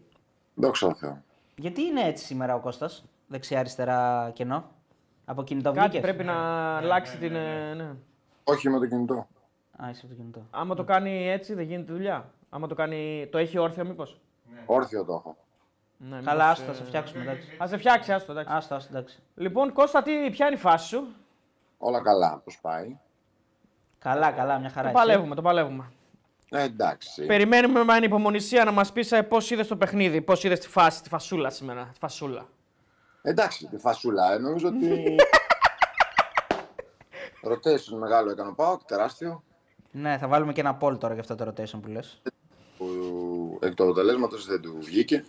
[SPEAKER 3] Δόξα τω Θεώ.
[SPEAKER 1] Γιατί είναι έτσι σήμερα ο Κώστας, δεξιά-αριστερά κενό; Από κινητό
[SPEAKER 2] Κάτι
[SPEAKER 1] βγήκες;
[SPEAKER 2] πρέπει να αλλάξει την. ε, Ναι.
[SPEAKER 3] Όχι με το κινητό.
[SPEAKER 1] Α, είσαι από το κινητό.
[SPEAKER 2] Άμα το κάνει έτσι, δεν γίνεται δουλειά. Άμα το κάνει. Το έχει όρθιο, μήπως;
[SPEAKER 3] Όρθιο το έχω.
[SPEAKER 2] Ναι,
[SPEAKER 1] Καλά, άστο, θα σε φτιάξουμε. Εντάξει.
[SPEAKER 2] Α σε φτιάξει, άστο, εντάξει.
[SPEAKER 1] Άστο, άστο, εντάξει.
[SPEAKER 2] Λοιπόν, Κώστα, τι, ποια είναι η φάση σου;
[SPEAKER 3] Όλα καλά, πώς πάει.
[SPEAKER 1] Καλά, καλά, μια χαρά.
[SPEAKER 2] Το
[SPEAKER 1] εσύ.
[SPEAKER 2] παλεύουμε, το παλεύουμε.
[SPEAKER 3] Ε, εντάξει.
[SPEAKER 2] Περιμένουμε με ανυπομονησία να μας πεις πώς είδες το παιχνίδι, πώς είδες τη φάση, τη φασούλα σήμερα. Τη φασούλα.
[SPEAKER 3] Εντάξει, τη φασούλα. Ε, νομίζω ότι. Rotation μεγάλο έκανε ο Πάοκ, τεράστιο.
[SPEAKER 1] Ναι, θα βάλουμε και ένα poll τώρα για αυτό το rotation που λες.
[SPEAKER 3] Που εκ του αποτελέσματος δεν του βγήκε.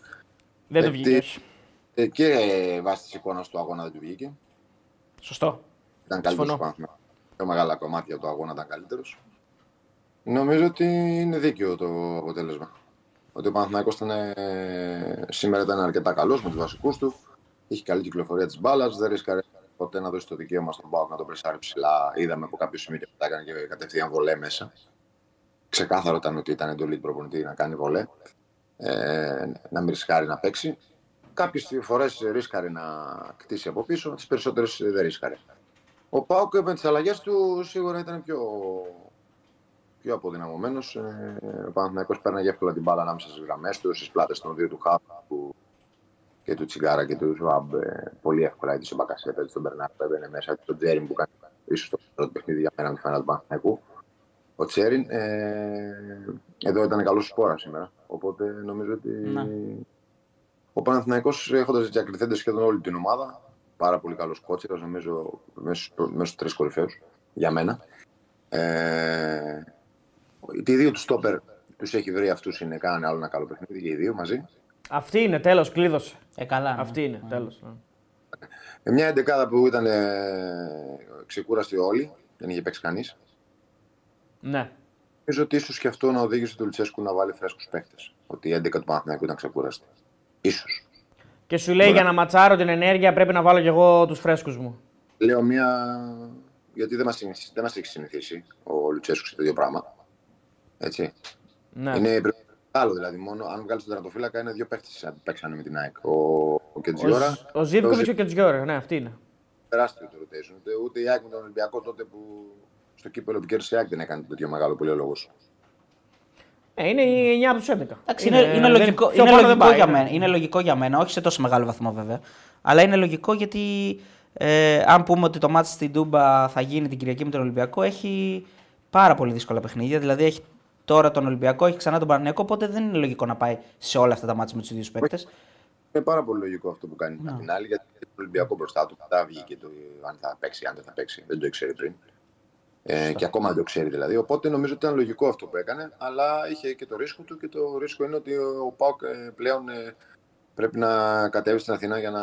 [SPEAKER 2] Δεν το
[SPEAKER 3] Ε,
[SPEAKER 2] βγήκε.
[SPEAKER 3] τι-
[SPEAKER 2] όχι.
[SPEAKER 3] Ε, και βάσει της εικόνας του αγώνα δεν του βγήκε.
[SPEAKER 2] Σωστό.
[SPEAKER 3] Ήταν καλύτερος
[SPEAKER 2] Συμφωνώ.
[SPEAKER 3] πάνω. Πιο μεγάλα κομμάτια του αγώνα ήταν καλύτερος. Νομίζω ότι είναι δίκαιο το αποτέλεσμα. Ότι ο Παναθηναϊκός ήταν, ε, σήμερα ήταν αρκετά καλός με τους βασικούς του. Είχε καλή κυκλοφορία της μπάλας. Δεν ρίσκαρε ποτέ να δώσει το δικαίωμα στον Πάοκ να το πρεσάρει ψηλά. Είδαμε από κάποιο σημείο και μετά έκανε και κατευθείαν βολέ μέσα. Ξεκάθαρο ήταν ότι ήταν εντολή του προπονητή να κάνει βολέ. Ε, να μην ρισκάρει να παίξει. Κάποιες φορές ρίσκαρε να κτίσει από πίσω, τις περισσότερες δεν ρίσκαρε. Ο Πάουκ με τις αλλαγές του σίγουρα ήταν πιο, πιο αποδυναμωμένος. Ε, ο Παναθηναϊκός πέρναγε εύκολα την μπάλα ανάμεσα στις γραμμές του, στις πλάτες των δύο του Χάπ του, και του Τσιγκάρα και του Ζουάμπ. Ε, πολύ εύκολα έτσι ο Μπακασέ, παίζει τον Μπερνάρ που έμπαινε μέσα, τον Τζέριν που κάνει ίσως το πρώτο παιχνίδι για μένα με φανά του Παναθηναϊκού. Ο Τσέριν ε, εδώ ήταν καλός σπόρα σήμερα. Οπότε νομίζω ότι
[SPEAKER 1] Ναι.
[SPEAKER 3] ο Παναθηναϊκός έχοντας διακριθέντε σχεδόν όλη την ομάδα, πάρα πολύ καλός κότσιρας, νομίζω μέσα στου τρεις κορυφαίους για μένα. Ε, οι δύο τους στόπερ τους έχει βρει αυτούς είναι κάνανε άλλο ένα καλό παιχνίδι και οι δύο μαζί.
[SPEAKER 2] Αυτή είναι, τέλος, κλείδωσε.
[SPEAKER 1] Ε, καλά. ναι.
[SPEAKER 2] Αυτή είναι, τέλος.
[SPEAKER 3] Ε, μια εντεκάδα που ήταν ε, ξεκούραστη όλοι, δεν είχε παίξει κανείς.
[SPEAKER 2] Ναι.
[SPEAKER 3] Νομίζω ότι ίσως και αυτό να οδήγησε τον Λουτσέσκου να βάλει φρέσκους παίχτε. Ότι η 11 του Παναθηναϊκού ήταν ξεκούραστη. Σω.
[SPEAKER 2] Και σου λέει
[SPEAKER 3] Ωραία.
[SPEAKER 2] για να ματσάρω την ενέργεια πρέπει να βάλω κι εγώ τους φρέσκους μου.
[SPEAKER 3] Λέω μια. Γιατί δεν μας δεν μας έχει συνηθίσει ο Λουτσέσκου σε τέτοιο πράγμα. Έτσι.
[SPEAKER 2] Ναι.
[SPEAKER 3] Είναι πρέπει- άλλο δηλαδή. Μόνο αν βγάλεις τον τερματοφύλακα είναι δύο παίχτες που παίξανε με την ΑΕΚ. Ο, ο
[SPEAKER 2] Ο,
[SPEAKER 3] Κετζιόρα.
[SPEAKER 2] Ζ- ο Ζήβκοβιτ και ο Κετζιόρα, ναι, αυτή είναι.
[SPEAKER 3] Τεράστιο το rotation. Ούτε, ούτε η ΑΕΚ με τον Ολυμπιακό τότε που στο κύπελο που κέρδισε η ΑΕΚ δεν έκανε τέτοιο μεγάλο πολύ ο λόγο.
[SPEAKER 2] Ε, είναι η 9 από τους 11.
[SPEAKER 1] Εντάξει, είναι, είναι,
[SPEAKER 2] δεν-
[SPEAKER 1] λογικό,
[SPEAKER 2] πιο
[SPEAKER 1] είναι,
[SPEAKER 2] πάνω δεν
[SPEAKER 1] λογικό
[SPEAKER 2] πάει,
[SPEAKER 1] για
[SPEAKER 2] ναι.
[SPEAKER 1] μένα, είναι λογικό για μένα, όχι σε τόσο μεγάλο βαθμό βέβαια. Αλλά είναι λογικό γιατί ε, αν πούμε ότι το μάτι στην Τούμπα θα γίνει την Κυριακή με τον Ολυμπιακό, έχει πάρα πολύ δύσκολα παιχνίδια. Δηλαδή έχει τώρα τον Ολυμπιακό, έχει ξανά τον Παναγιακό, οπότε δεν είναι λογικό να πάει σε όλα αυτά τα μάτια με τους ίδιους παίκτες.
[SPEAKER 3] Είναι πάρα πολύ λογικό αυτό που κάνει
[SPEAKER 1] Ναι.
[SPEAKER 3] απ' την άλλη γιατί έχει τον Ολυμπιακό μπροστά του. Μετά βγήκε το αν θα παίξει, αν δεν θα παίξει. Δεν το ήξερε πριν. Ε, και ακόμα δεν το ξέρει δηλαδή. Οπότε νομίζω ότι ήταν λογικό αυτό που έκανε, αλλά είχε και το ρίσκο του και το ρίσκο είναι ότι ο Πάουκ ε, πλέον ε, πρέπει να κατέβει στην Αθηνά για να,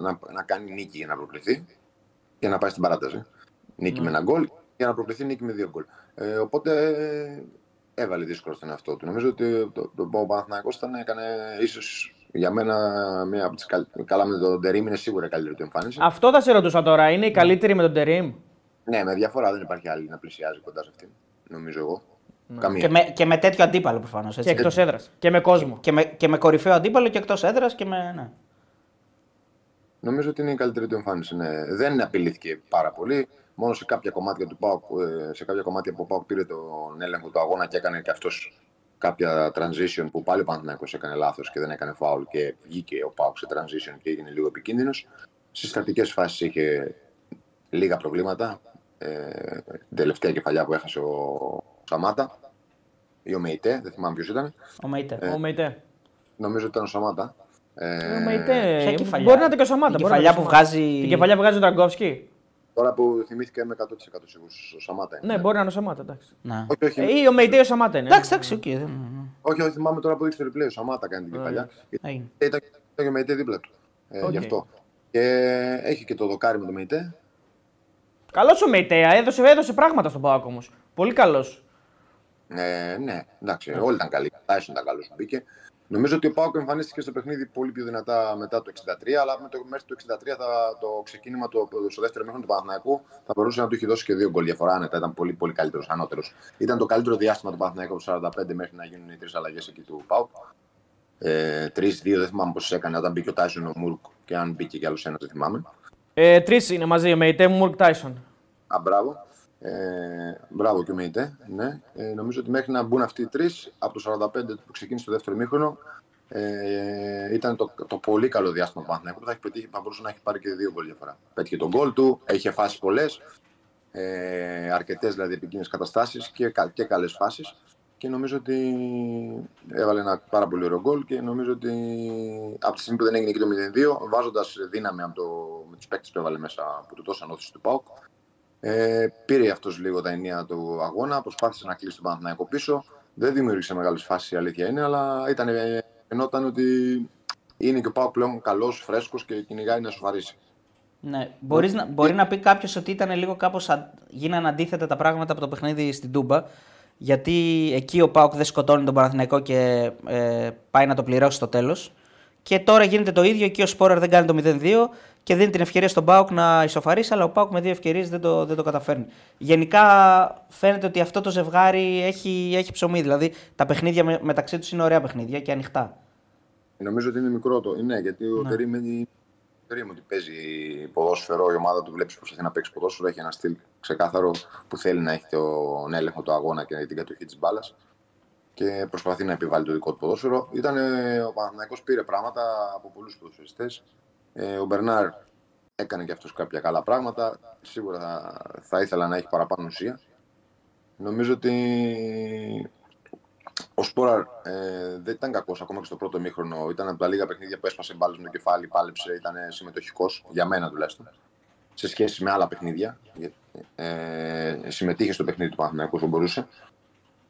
[SPEAKER 3] να, να κάνει νίκη για να προκριθεί και να πάει στην παράταση. Νίκη με ένα γκολ για να προκριθεί νίκη με δύο γκολ. Ε, οπότε ε, έβαλε δύσκολο στον εαυτό του. Νομίζω ότι το, το, το Παναθηναϊκός ήταν, έκανε ίσως για μένα μία από τις καλύτερε. Καλά με τον Ντερίμ είναι σίγουρα η καλύτερη του εμφάνιση.
[SPEAKER 2] Αυτό θα σε ρωτούσα τώρα. Είναι η καλύτερη με τον Τερήμ;
[SPEAKER 3] Ναι, με διαφορά δεν υπάρχει άλλη να πλησιάζει κοντά σε αυτήν. Νομίζω εγώ. Καμία.
[SPEAKER 1] Και με, και με τέτοιο αντίπαλο προφανώς.
[SPEAKER 2] Και εκτός έδρας. Και με κόσμο.
[SPEAKER 1] Και με, και με κορυφαίο αντίπαλο και εκτός έδρας και με. Ναι.
[SPEAKER 3] Νομίζω ότι είναι η καλύτερη του εμφάνιση. Ναι. Δεν απειλήθηκε πάρα πολύ. Μόνο σε κάποια κομμάτια του ΠΑΟΚ, ε, σε κάποια κομμάτια που ο ΠΑΟΚ πήρε τον έλεγχο του αγώνα και έκανε και αυτός κάποια transition που πάλι ο Παναθηναϊκός έκανε λάθος και δεν έκανε foul και βγήκε ο ΠΑΟΚ σε transition και έγινε λίγο επικίνδυνος. Στις στατικές φάσεις είχε λίγα προβλήματα. Ε, την τελευταία κεφαλιά που έχασε ο Σαμάτα ή ο Μεϊτέ, δεν θυμάμαι ποιος ήταν.
[SPEAKER 1] Ο Μεϊτέ.
[SPEAKER 2] Ο Μεϊτέ.
[SPEAKER 3] Νομίζω ότι ήταν ο Σαμάτα. Ε,
[SPEAKER 2] Ο Μεϊτέ.
[SPEAKER 1] ποια κεφαλιά;
[SPEAKER 2] Μπορεί να είναι και ο Σαμάτα.
[SPEAKER 1] Την
[SPEAKER 2] μπορεί να
[SPEAKER 1] κεφαλιά
[SPEAKER 2] είναι
[SPEAKER 1] που
[SPEAKER 2] ο Σαμάτα.
[SPEAKER 1] βγάζει.
[SPEAKER 2] Την κεφαλιά που βγάζει ο Ντραγκόφσκι.
[SPEAKER 3] Τώρα που θυμήθηκα είμαι 100% σίγουρος. Ο Σαμάτα είναι.
[SPEAKER 2] Ναι, μπορεί να είναι ο Σαμάτα. Εντάξει.
[SPEAKER 1] Ναι.
[SPEAKER 3] Όχι, όχι,
[SPEAKER 2] Ε, Ή ο Μεϊτέ ή ο Σαμάτα είναι.
[SPEAKER 1] Εντάξει, εντάξει, οκ. δεν-
[SPEAKER 3] όχι, όχι, θυμάμαι τώρα που δείξει το replay. Ο Σαμάτα κάνει την κεφαλιά.
[SPEAKER 1] έγινε.
[SPEAKER 3] Ήταν, ήταν και ο Μεϊτέ δίπλα του. Ε,
[SPEAKER 2] Οκ.
[SPEAKER 3] Γι' αυτό. Και έχει και το δοκάρι με το Μεϊτέ.
[SPEAKER 2] Καλός ο Μεϊτέ. Έδωσε, έδωσε πράγματα στον ΠΑΟΚ όμως. Πολύ καλός.
[SPEAKER 3] Ε, ναι, εντάξει, όλοι ήταν καλοί. Τάισον ήταν καλός που μπήκε. Νομίζω ότι ο ΠΑΟΚ εμφανίστηκε στο παιχνίδι πολύ πιο δυνατά μετά το 63, αλλά με το, μέχρι το 63 θα, το ξεκίνημα του, στο δεύτερο ημίχρονο του Παναθηναϊκού θα μπορούσε να του έχει δώσει και δύο γκολ διαφορά άνετα. Ήταν πολύ, πολύ καλύτερος, ανώτερος. Ήταν το καλύτερο διάστημα του Παναθηναϊκού από το 45 μέχρι να γίνουν οι τρεις αλλαγές εκεί του ΠΑΟΚ. Ε, Τρει-δύο, δεν θυμάμαι πώ έκανε όταν μπήκε ο Τάισον ο Μουρκ και αν μπήκε κι άλλος ένας, δεν θυμάμαι.
[SPEAKER 2] Ε, Τρεις είναι μαζί, με ητέ Μουρκ Τάισον.
[SPEAKER 3] Α, μπράβο. Ε, μπράβο και ο Μεϊτέ. Ναι. Ε, νομίζω ότι μέχρι να μπουν αυτοί οι τρεις, από το 45 που ξεκίνησε το δεύτερο μήχρονο, ε, ήταν το, το πολύ καλό διάστημα του Παναθηναϊκού που θα, έχει πετύχει, θα μπορούσε να έχει πάρει και δύο γκολ διαφορά. Πέτυχε τον γκολ του, είχε φάσει πολλές, ε, αρκετές δηλαδή επικίνδυνες καταστάσεις και, και καλές φάσεις. Και νομίζω ότι έβαλε ένα πάρα πολύ ωραίο γκολ και νομίζω ότι από τη στιγμή που δεν έγινε και το 0-2, βάζοντας δύναμη από το, με τους παίκτες που έβαλε μέσα που του δώσαν όθηση του ΠΑΟΚ, ε, πήρε αυτός λίγο τα ενία του αγώνα, προσπάθησε να κλείσει τον Παναθηναϊκό πίσω. Δεν δημιούργησε μεγάλες φάσεις, η αλήθεια είναι, αλλά ήταν, φαινόταν ότι είναι και ο Πάο πλέον καλός, φρέσκος και κυνηγάει να σοφαρίσει.
[SPEAKER 1] Ναι. Μπορείς να, μπορεί να πει κάποιος ότι ήταν λίγο κάπως. γίνανε αντίθετα τα πράγματα από το παιχνίδι στην Τούμπα. Γιατί εκεί ο Πάοκ δεν σκοτώνει τον Παναθηναϊκό και ε, πάει να το πληρώσει στο τέλος. Και τώρα γίνεται το ίδιο. Εκεί ο Σπόραρ δεν κάνει το 0-2 και δίνει την ευκαιρία στον Πάοκ να ισοφαρίσει, αλλά ο Πάοκ με δύο ευκαιρίες δεν το, δεν το καταφέρνει. Γενικά φαίνεται ότι αυτό το ζευγάρι έχει, έχει ψωμί. Δηλαδή τα παιχνίδια με, μεταξύ τους είναι ωραία παιχνίδια και ανοιχτά.
[SPEAKER 3] Νομίζω ότι είναι μικρό το. Ναι, γιατί ο ναι. Τερήμ ότι παίζει ποδόσφαιρο, η ομάδα του βλέπεις προσπαθεί να παίξει ποδόσφαιρο. Έχει ένα στυλ ξεκάθαρο που θέλει να έχει τον έλεγχο του αγώνα και την κατοχή της μπάλας και προσπαθεί να επιβάλλει το δικό του ποδόσφαιρο. Ήταν, ο Παναθηναϊκός πήρε πράγματα από πολλούς ποδοσφαιριστές. Ε, ο Μπερνάρ έκανε και αυτός κάποια καλά πράγματα. Σίγουρα θα, θα ήθελα να έχει παραπάνω ουσία. Νομίζω ότι ο Σπόραρ ε, δεν ήταν κακός ακόμα και στο πρώτο μήχρονο. Ήταν από τα λίγα παιχνίδια που έσπασε μπάλες με το κεφάλι, πάλεψε, ήταν συμμετοχικός, για μένα τουλάχιστον. Σε σχέση με άλλα παιχνίδια. Ε, συμμετείχε στο παιχνίδι του Παναθηναϊκού όσο μπορούσε.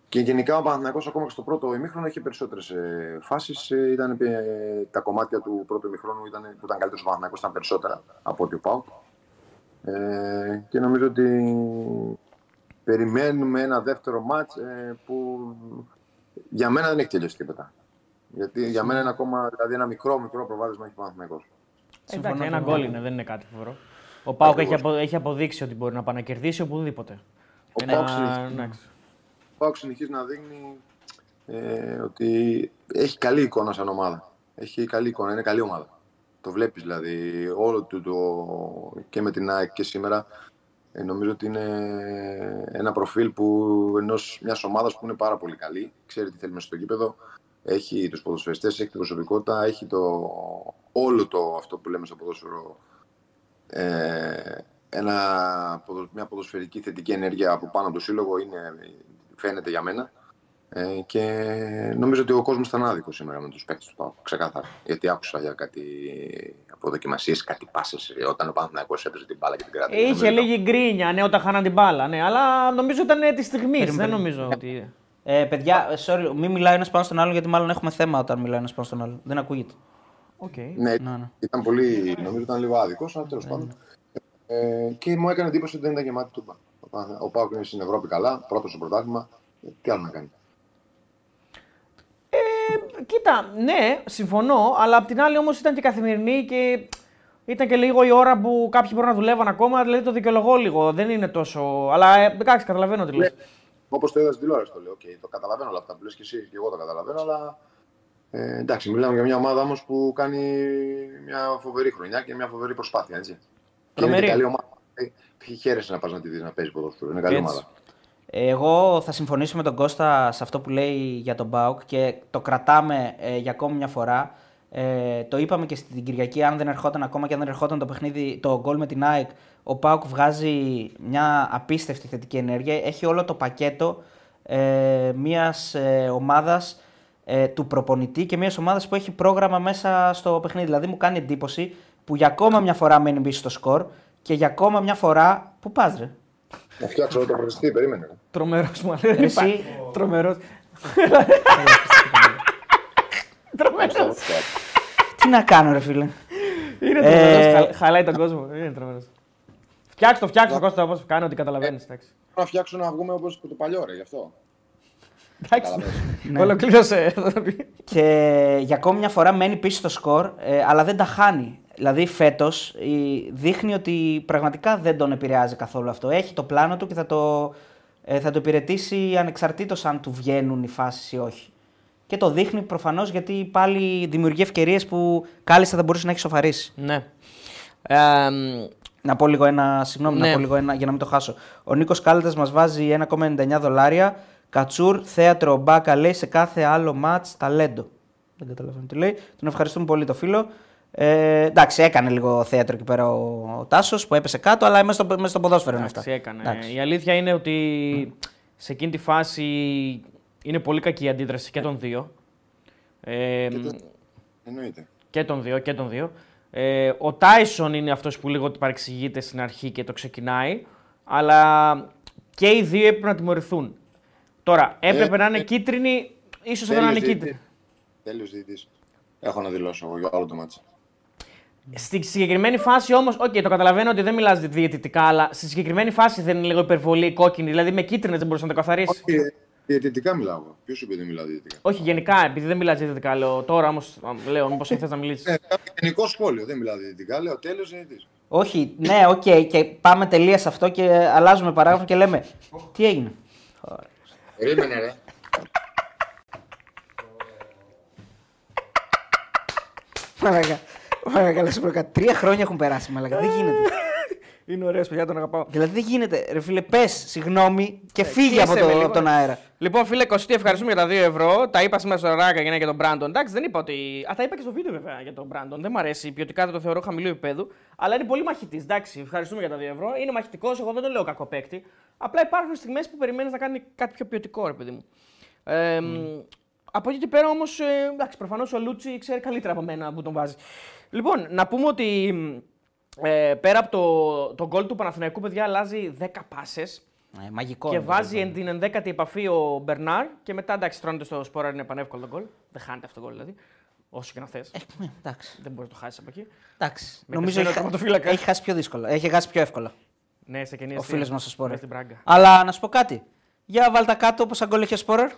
[SPEAKER 3] Και γενικά ο Παναθηναϊκός ακόμα και στο πρώτο ημίχρονο είχε περισσότερες ε, φάσεις. Ε, ήταν, ε, τα κομμάτια του πρώτου ημίχρονου ήταν, που ήταν καλύτερος ο Παναθηναϊκός ήταν περισσότερα από ό,τι ο Πάου. Ε, και νομίζω ότι περιμένουμε ένα δεύτερο μάτς ε, που για μένα δεν έχει τελειώσει τίποτα. Γιατί για μένα είναι ακόμα δηλαδή, ένα μικρό, μικρό προβάδισμα έχει ο Παναθηναϊκός.
[SPEAKER 2] Εντάξει, ένα γκολ είναι, δεν είναι κάτι φοβερό. Ο Πάουκ έχει, απο, έχει αποδείξει ότι μπορεί να πάει να κερδίσει οπουδήποτε.
[SPEAKER 3] Ο ένα... Πάουκ συνεχίζει να δείχνει ε, ότι έχει καλή εικόνα σαν ομάδα. Έχει καλή εικόνα, είναι καλή ομάδα. Το βλέπεις δηλαδή όλο του το, και με την ΑΕΚ και σήμερα ε, νομίζω ότι είναι ένα προφίλ που ενός μιας ομάδας που είναι πάρα πολύ καλή, ξέρει τι θέλει μέσα στο γήπεδο, έχει τους ποδοσφαιριστές, έχει την προσωπικότητα, έχει το, όλο το αυτό που λέμε στο ποδόσφαιρο ε, ένα, μια ποδοσφαιρική θετική ενέργεια από πάνω από το σύλλογο είναι φαίνεται για μένα. Ε, και νομίζω ότι ο κόσμος ήταν άδικος σήμερα με τους παίκτες του Πάου. Ξεκάθαρα. Γιατί άκουσα για κάτι αποδοκιμασίες, κάτι πάσες όταν ο Παναθυναϊκό έπαιζε την μπάλα και την κράτησε.
[SPEAKER 2] Είχε λίγη γκρίνια, ναι, όταν χάναν την μπάλα. Ναι, αλλά νομίζω ήταν της στιγμής. Δεν νομίζω ότι.
[SPEAKER 1] Ε, παιδιά, sorry, μην μιλάει ένας πάνω στον άλλο γιατί μάλλον έχουμε θέμα όταν μιλάει ένας πάνω στον άλλο. Δεν ακούγεται.
[SPEAKER 2] Okay.
[SPEAKER 3] Ναι, ναι, ναι, ήταν πολύ. Νομίζω ήταν λίγο άδικος, αλλά τέλος πάντων. Ε, και μου έκανε εντύπωση ότι δεν ήταν γεμάτη τούμπα. Ο Πάουκ είναι στην Ευρώπη καλά, πρώτος στο πρωτάθλημα. Τι άλλο να κάνει.
[SPEAKER 2] Ε, κοίτα, ναι, συμφωνώ, αλλά απ' την άλλη όμως ήταν και καθημερινή και ήταν και λίγο η ώρα που κάποιοι μπορούν να δουλεύουν ακόμα, δηλαδή το δικαιολογώ λίγο. Δεν είναι τόσο. Αλλά ε, εντάξει, καταλαβαίνω τι λες. Ναι.
[SPEAKER 3] Όπως το είδα στην τηλεόραση το λέω. Okay, το καταλαβαίνω όλα αυτά που λες και εσύ και εγώ το καταλαβαίνω, αλλά ε, εντάξει, μιλάμε για μια ομάδα όμως που κάνει μια φοβερή χρονιά και μια φοβερή προσπάθεια. Έτσι. Και είναι καλή ομάδα. Ε, χαίρεσαι να πας να τη δεις να παίζεις ποδόσφαιρο. Είναι καλή έτσι. ομάδα.
[SPEAKER 1] Εγώ θα συμφωνήσω με τον Κώστα σε αυτό που λέει για τον Μπάουκ και το κρατάμε ε, για ακόμη μια φορά. Ε, το είπαμε και στην Κυριακή, αν δεν ερχόταν ακόμα και αν δεν ερχόταν το παιχνίδι, το γκολ με την ΑΕΚ, ο Πάουκ βγάζει μια απίστευτη θετική ενέργεια. Έχει όλο το πακέτο ε, μιας ε, ομάδας ε, του προπονητή και μιας ομάδας που έχει πρόγραμμα μέσα στο παιχνίδι. Δηλαδή μου κάνει εντύπωση που για ακόμα μια φορά μένει πίσω στο σκορ και για ακόμα μια φορά που πας ρε;
[SPEAKER 3] Να φτιάξω το προπονητή, περίμενε.
[SPEAKER 2] Τρομερός μου λέει. Εσύ. Τρομερός. Τρομερός.
[SPEAKER 1] Τι να κάνω, ρε φίλε;
[SPEAKER 2] Είναι τρομερός. Ε, χαλάει τον κόσμο. Είναι τρομερός. Φτιάξτε το, φτιάξτε το Κώστα όπως κάνει, ότι καταλαβαίνεις.
[SPEAKER 3] Να φτιάξω να βγούμε όπως το παλιό, ρε, γι' αυτό.
[SPEAKER 2] Εντάξει. Ναι. Ολοκλήρωσε.
[SPEAKER 1] Και για ακόμη μια φορά μένει πίσω στο σκορ, ε, αλλά δεν τα χάνει. Δηλαδή φέτος δείχνει ότι πραγματικά δεν τον επηρεάζει καθόλου αυτό. Έχει το πλάνο του και θα το, ε, θα το υπηρετήσει ανεξαρτήτως αν του βγαίνουν οι φάσεις ή όχι. Και το δείχνει προφανώς γιατί πάλι δημιουργεί ευκαιρίες που κάλλιστα θα μπορούσε να έχει σοφαρίσει.
[SPEAKER 2] Ναι. Ε, μ,
[SPEAKER 1] Να πω λίγο ένα, συγγνώμη,
[SPEAKER 2] Ναι.
[SPEAKER 1] να πω λίγο ένα για να μην το χάσω. Ο Νίκος Κάλτε μας βάζει 1,99 δολάρια. Κατσούρ, θέατρο, μπάκα λέει σε κάθε άλλο ματ ταλέντο. Δεν καταλαβαίνω τι λέει. Τον ευχαριστούμε πολύ το φίλο. Ε, εντάξει, έκανε λίγο θέατρο εκεί πέρα ο, ο Τάσος που έπεσε κάτω, αλλά μέσα στο, μέσα στο ποδόσφαιρο είναι αυτά.
[SPEAKER 2] εντάξει, έκανε.
[SPEAKER 1] Εντάξει.
[SPEAKER 2] Η αλήθεια είναι ότι σε εκείνη τη φάση είναι πολύ κακή η αντίδραση και των δύο. Ε,
[SPEAKER 3] Και το- Εννοείται.
[SPEAKER 2] και των δύο, και των δύο. Ε, ο Τάισον είναι αυτός που λίγο παρεξηγείται στην αρχή και το ξεκινάει, αλλά και οι δύο έπρεπε να τιμωρηθούν. Τώρα, έπρεπε να είναι κίτρινη, ίσως εδώ να είναι κίτρινη.
[SPEAKER 3] Τέλειος διαιτητής. Έχω να δηλώσω εγώ για όλο το ματς.
[SPEAKER 2] Στη συγκεκριμένη φάση όμως, οκ, το καταλαβαίνω ότι δεν μιλάς διαιτητικά, αλλά στη συγκεκριμένη φάση δεν είναι λίγο υπερβολή κόκκινη. Δηλαδή με κίτρινες δεν μπορούσε να το καθαρίσει.
[SPEAKER 3] Όχι, ε, διαιτητικά μιλάω εγώ. Ποιος σου είπε ότι δεν μιλάω διαιτητικά;
[SPEAKER 2] Όχι, γενικά, επειδή δεν μιλάς διαιτητικά, λέω τώρα όμως, λέω, μήπως θες να μιλήσεις.
[SPEAKER 3] Ε, κάποιο γενικό σχόλιο. Δεν μιλάω διαιτητικά. Λέω τέλειος διαιτητής.
[SPEAKER 1] Όχι, ναι, οκ, και πάμε τελεία σε αυτό και αλλάζουμε παράγραφο και λέμε. Τι έγινε;
[SPEAKER 3] Περίμενε, ρε.
[SPEAKER 1] Μαλάκα, μαλάκα, λες, bro, κάτι. Τρία χρόνια έχουν περάσει, μαλάκα. Δεν γίνεται.
[SPEAKER 2] Είναι ωραίος, παιδιά, τον αγαπάω.
[SPEAKER 1] δηλαδή δεν γίνεται. Ρε φίλε, πες συγγνώμη και φύγει από,
[SPEAKER 2] κλείσε με
[SPEAKER 1] το,
[SPEAKER 2] λίγο.
[SPEAKER 1] από τον αέρα.
[SPEAKER 2] Λοιπόν, φίλε Κωστή, ευχαριστούμε για τα 2 ευρώ. Τα είπα σήμερα στο Ράκα για τον Μπράντον. Εντάξει, δεν είπα ότι. Α, τα είπα και στο βίντεο βέβαια για τον Μπράντον. Δεν μου αρέσει. Ποιοτικά δεν το θεωρώ χαμηλού επίπεδου. Αλλά είναι πολύ μαχητής. Εντάξει, ευχαριστούμε για τα 2 ευρώ. Είναι μαχητικός, εγώ δεν το λέω κακό παίκτη. Απλά υπάρχουν στιγμές που περιμένεις να κάνει κάτι πιο ποιοτικό, ρε παιδί μου. Ε, Από εκεί και πέρα όμως, ε, εντάξει, προφανώς ο Λούτσι ξέρει καλύτερα από μένα που τον βάζει. Λοιπόν, να πούμε ότι ε, πέρα από το, το γκολ του Παναθηναϊκού, παιδιά, αλλάζει 10 πάσες.
[SPEAKER 1] Ε, μαγικό.
[SPEAKER 2] Και
[SPEAKER 1] είναι το
[SPEAKER 2] βάζει
[SPEAKER 1] γκολ.
[SPEAKER 2] εν- την ενδέκατη επαφή ο Μπερνάρ και μετά εντάξει, τρώνεται στο σπόρα είναι πανεύκολο το γκολ. Δεν χάνεται αυτό το γκολ δηλαδή. Όσο και να θες.
[SPEAKER 1] Ε, εντάξει.
[SPEAKER 2] Δεν μπορείς να το χάσεις από εκεί.
[SPEAKER 1] εντάξει.
[SPEAKER 2] Με
[SPEAKER 1] Νομίζω
[SPEAKER 2] τεσμένο
[SPEAKER 1] έχει,
[SPEAKER 2] τερματοφύλακα.
[SPEAKER 1] έχει χάσει πιο δύσκολα. Έχει χάσει πιο εύκολα.
[SPEAKER 2] Ναι, σε κενή
[SPEAKER 1] Ο φίλος μας ο Σπόρερ.
[SPEAKER 2] Στην Πράγκα.
[SPEAKER 1] Αλλά να σου πω κάτι. Για βάλτα κάτω πόσα γκολ έχει ο Σπόρερ.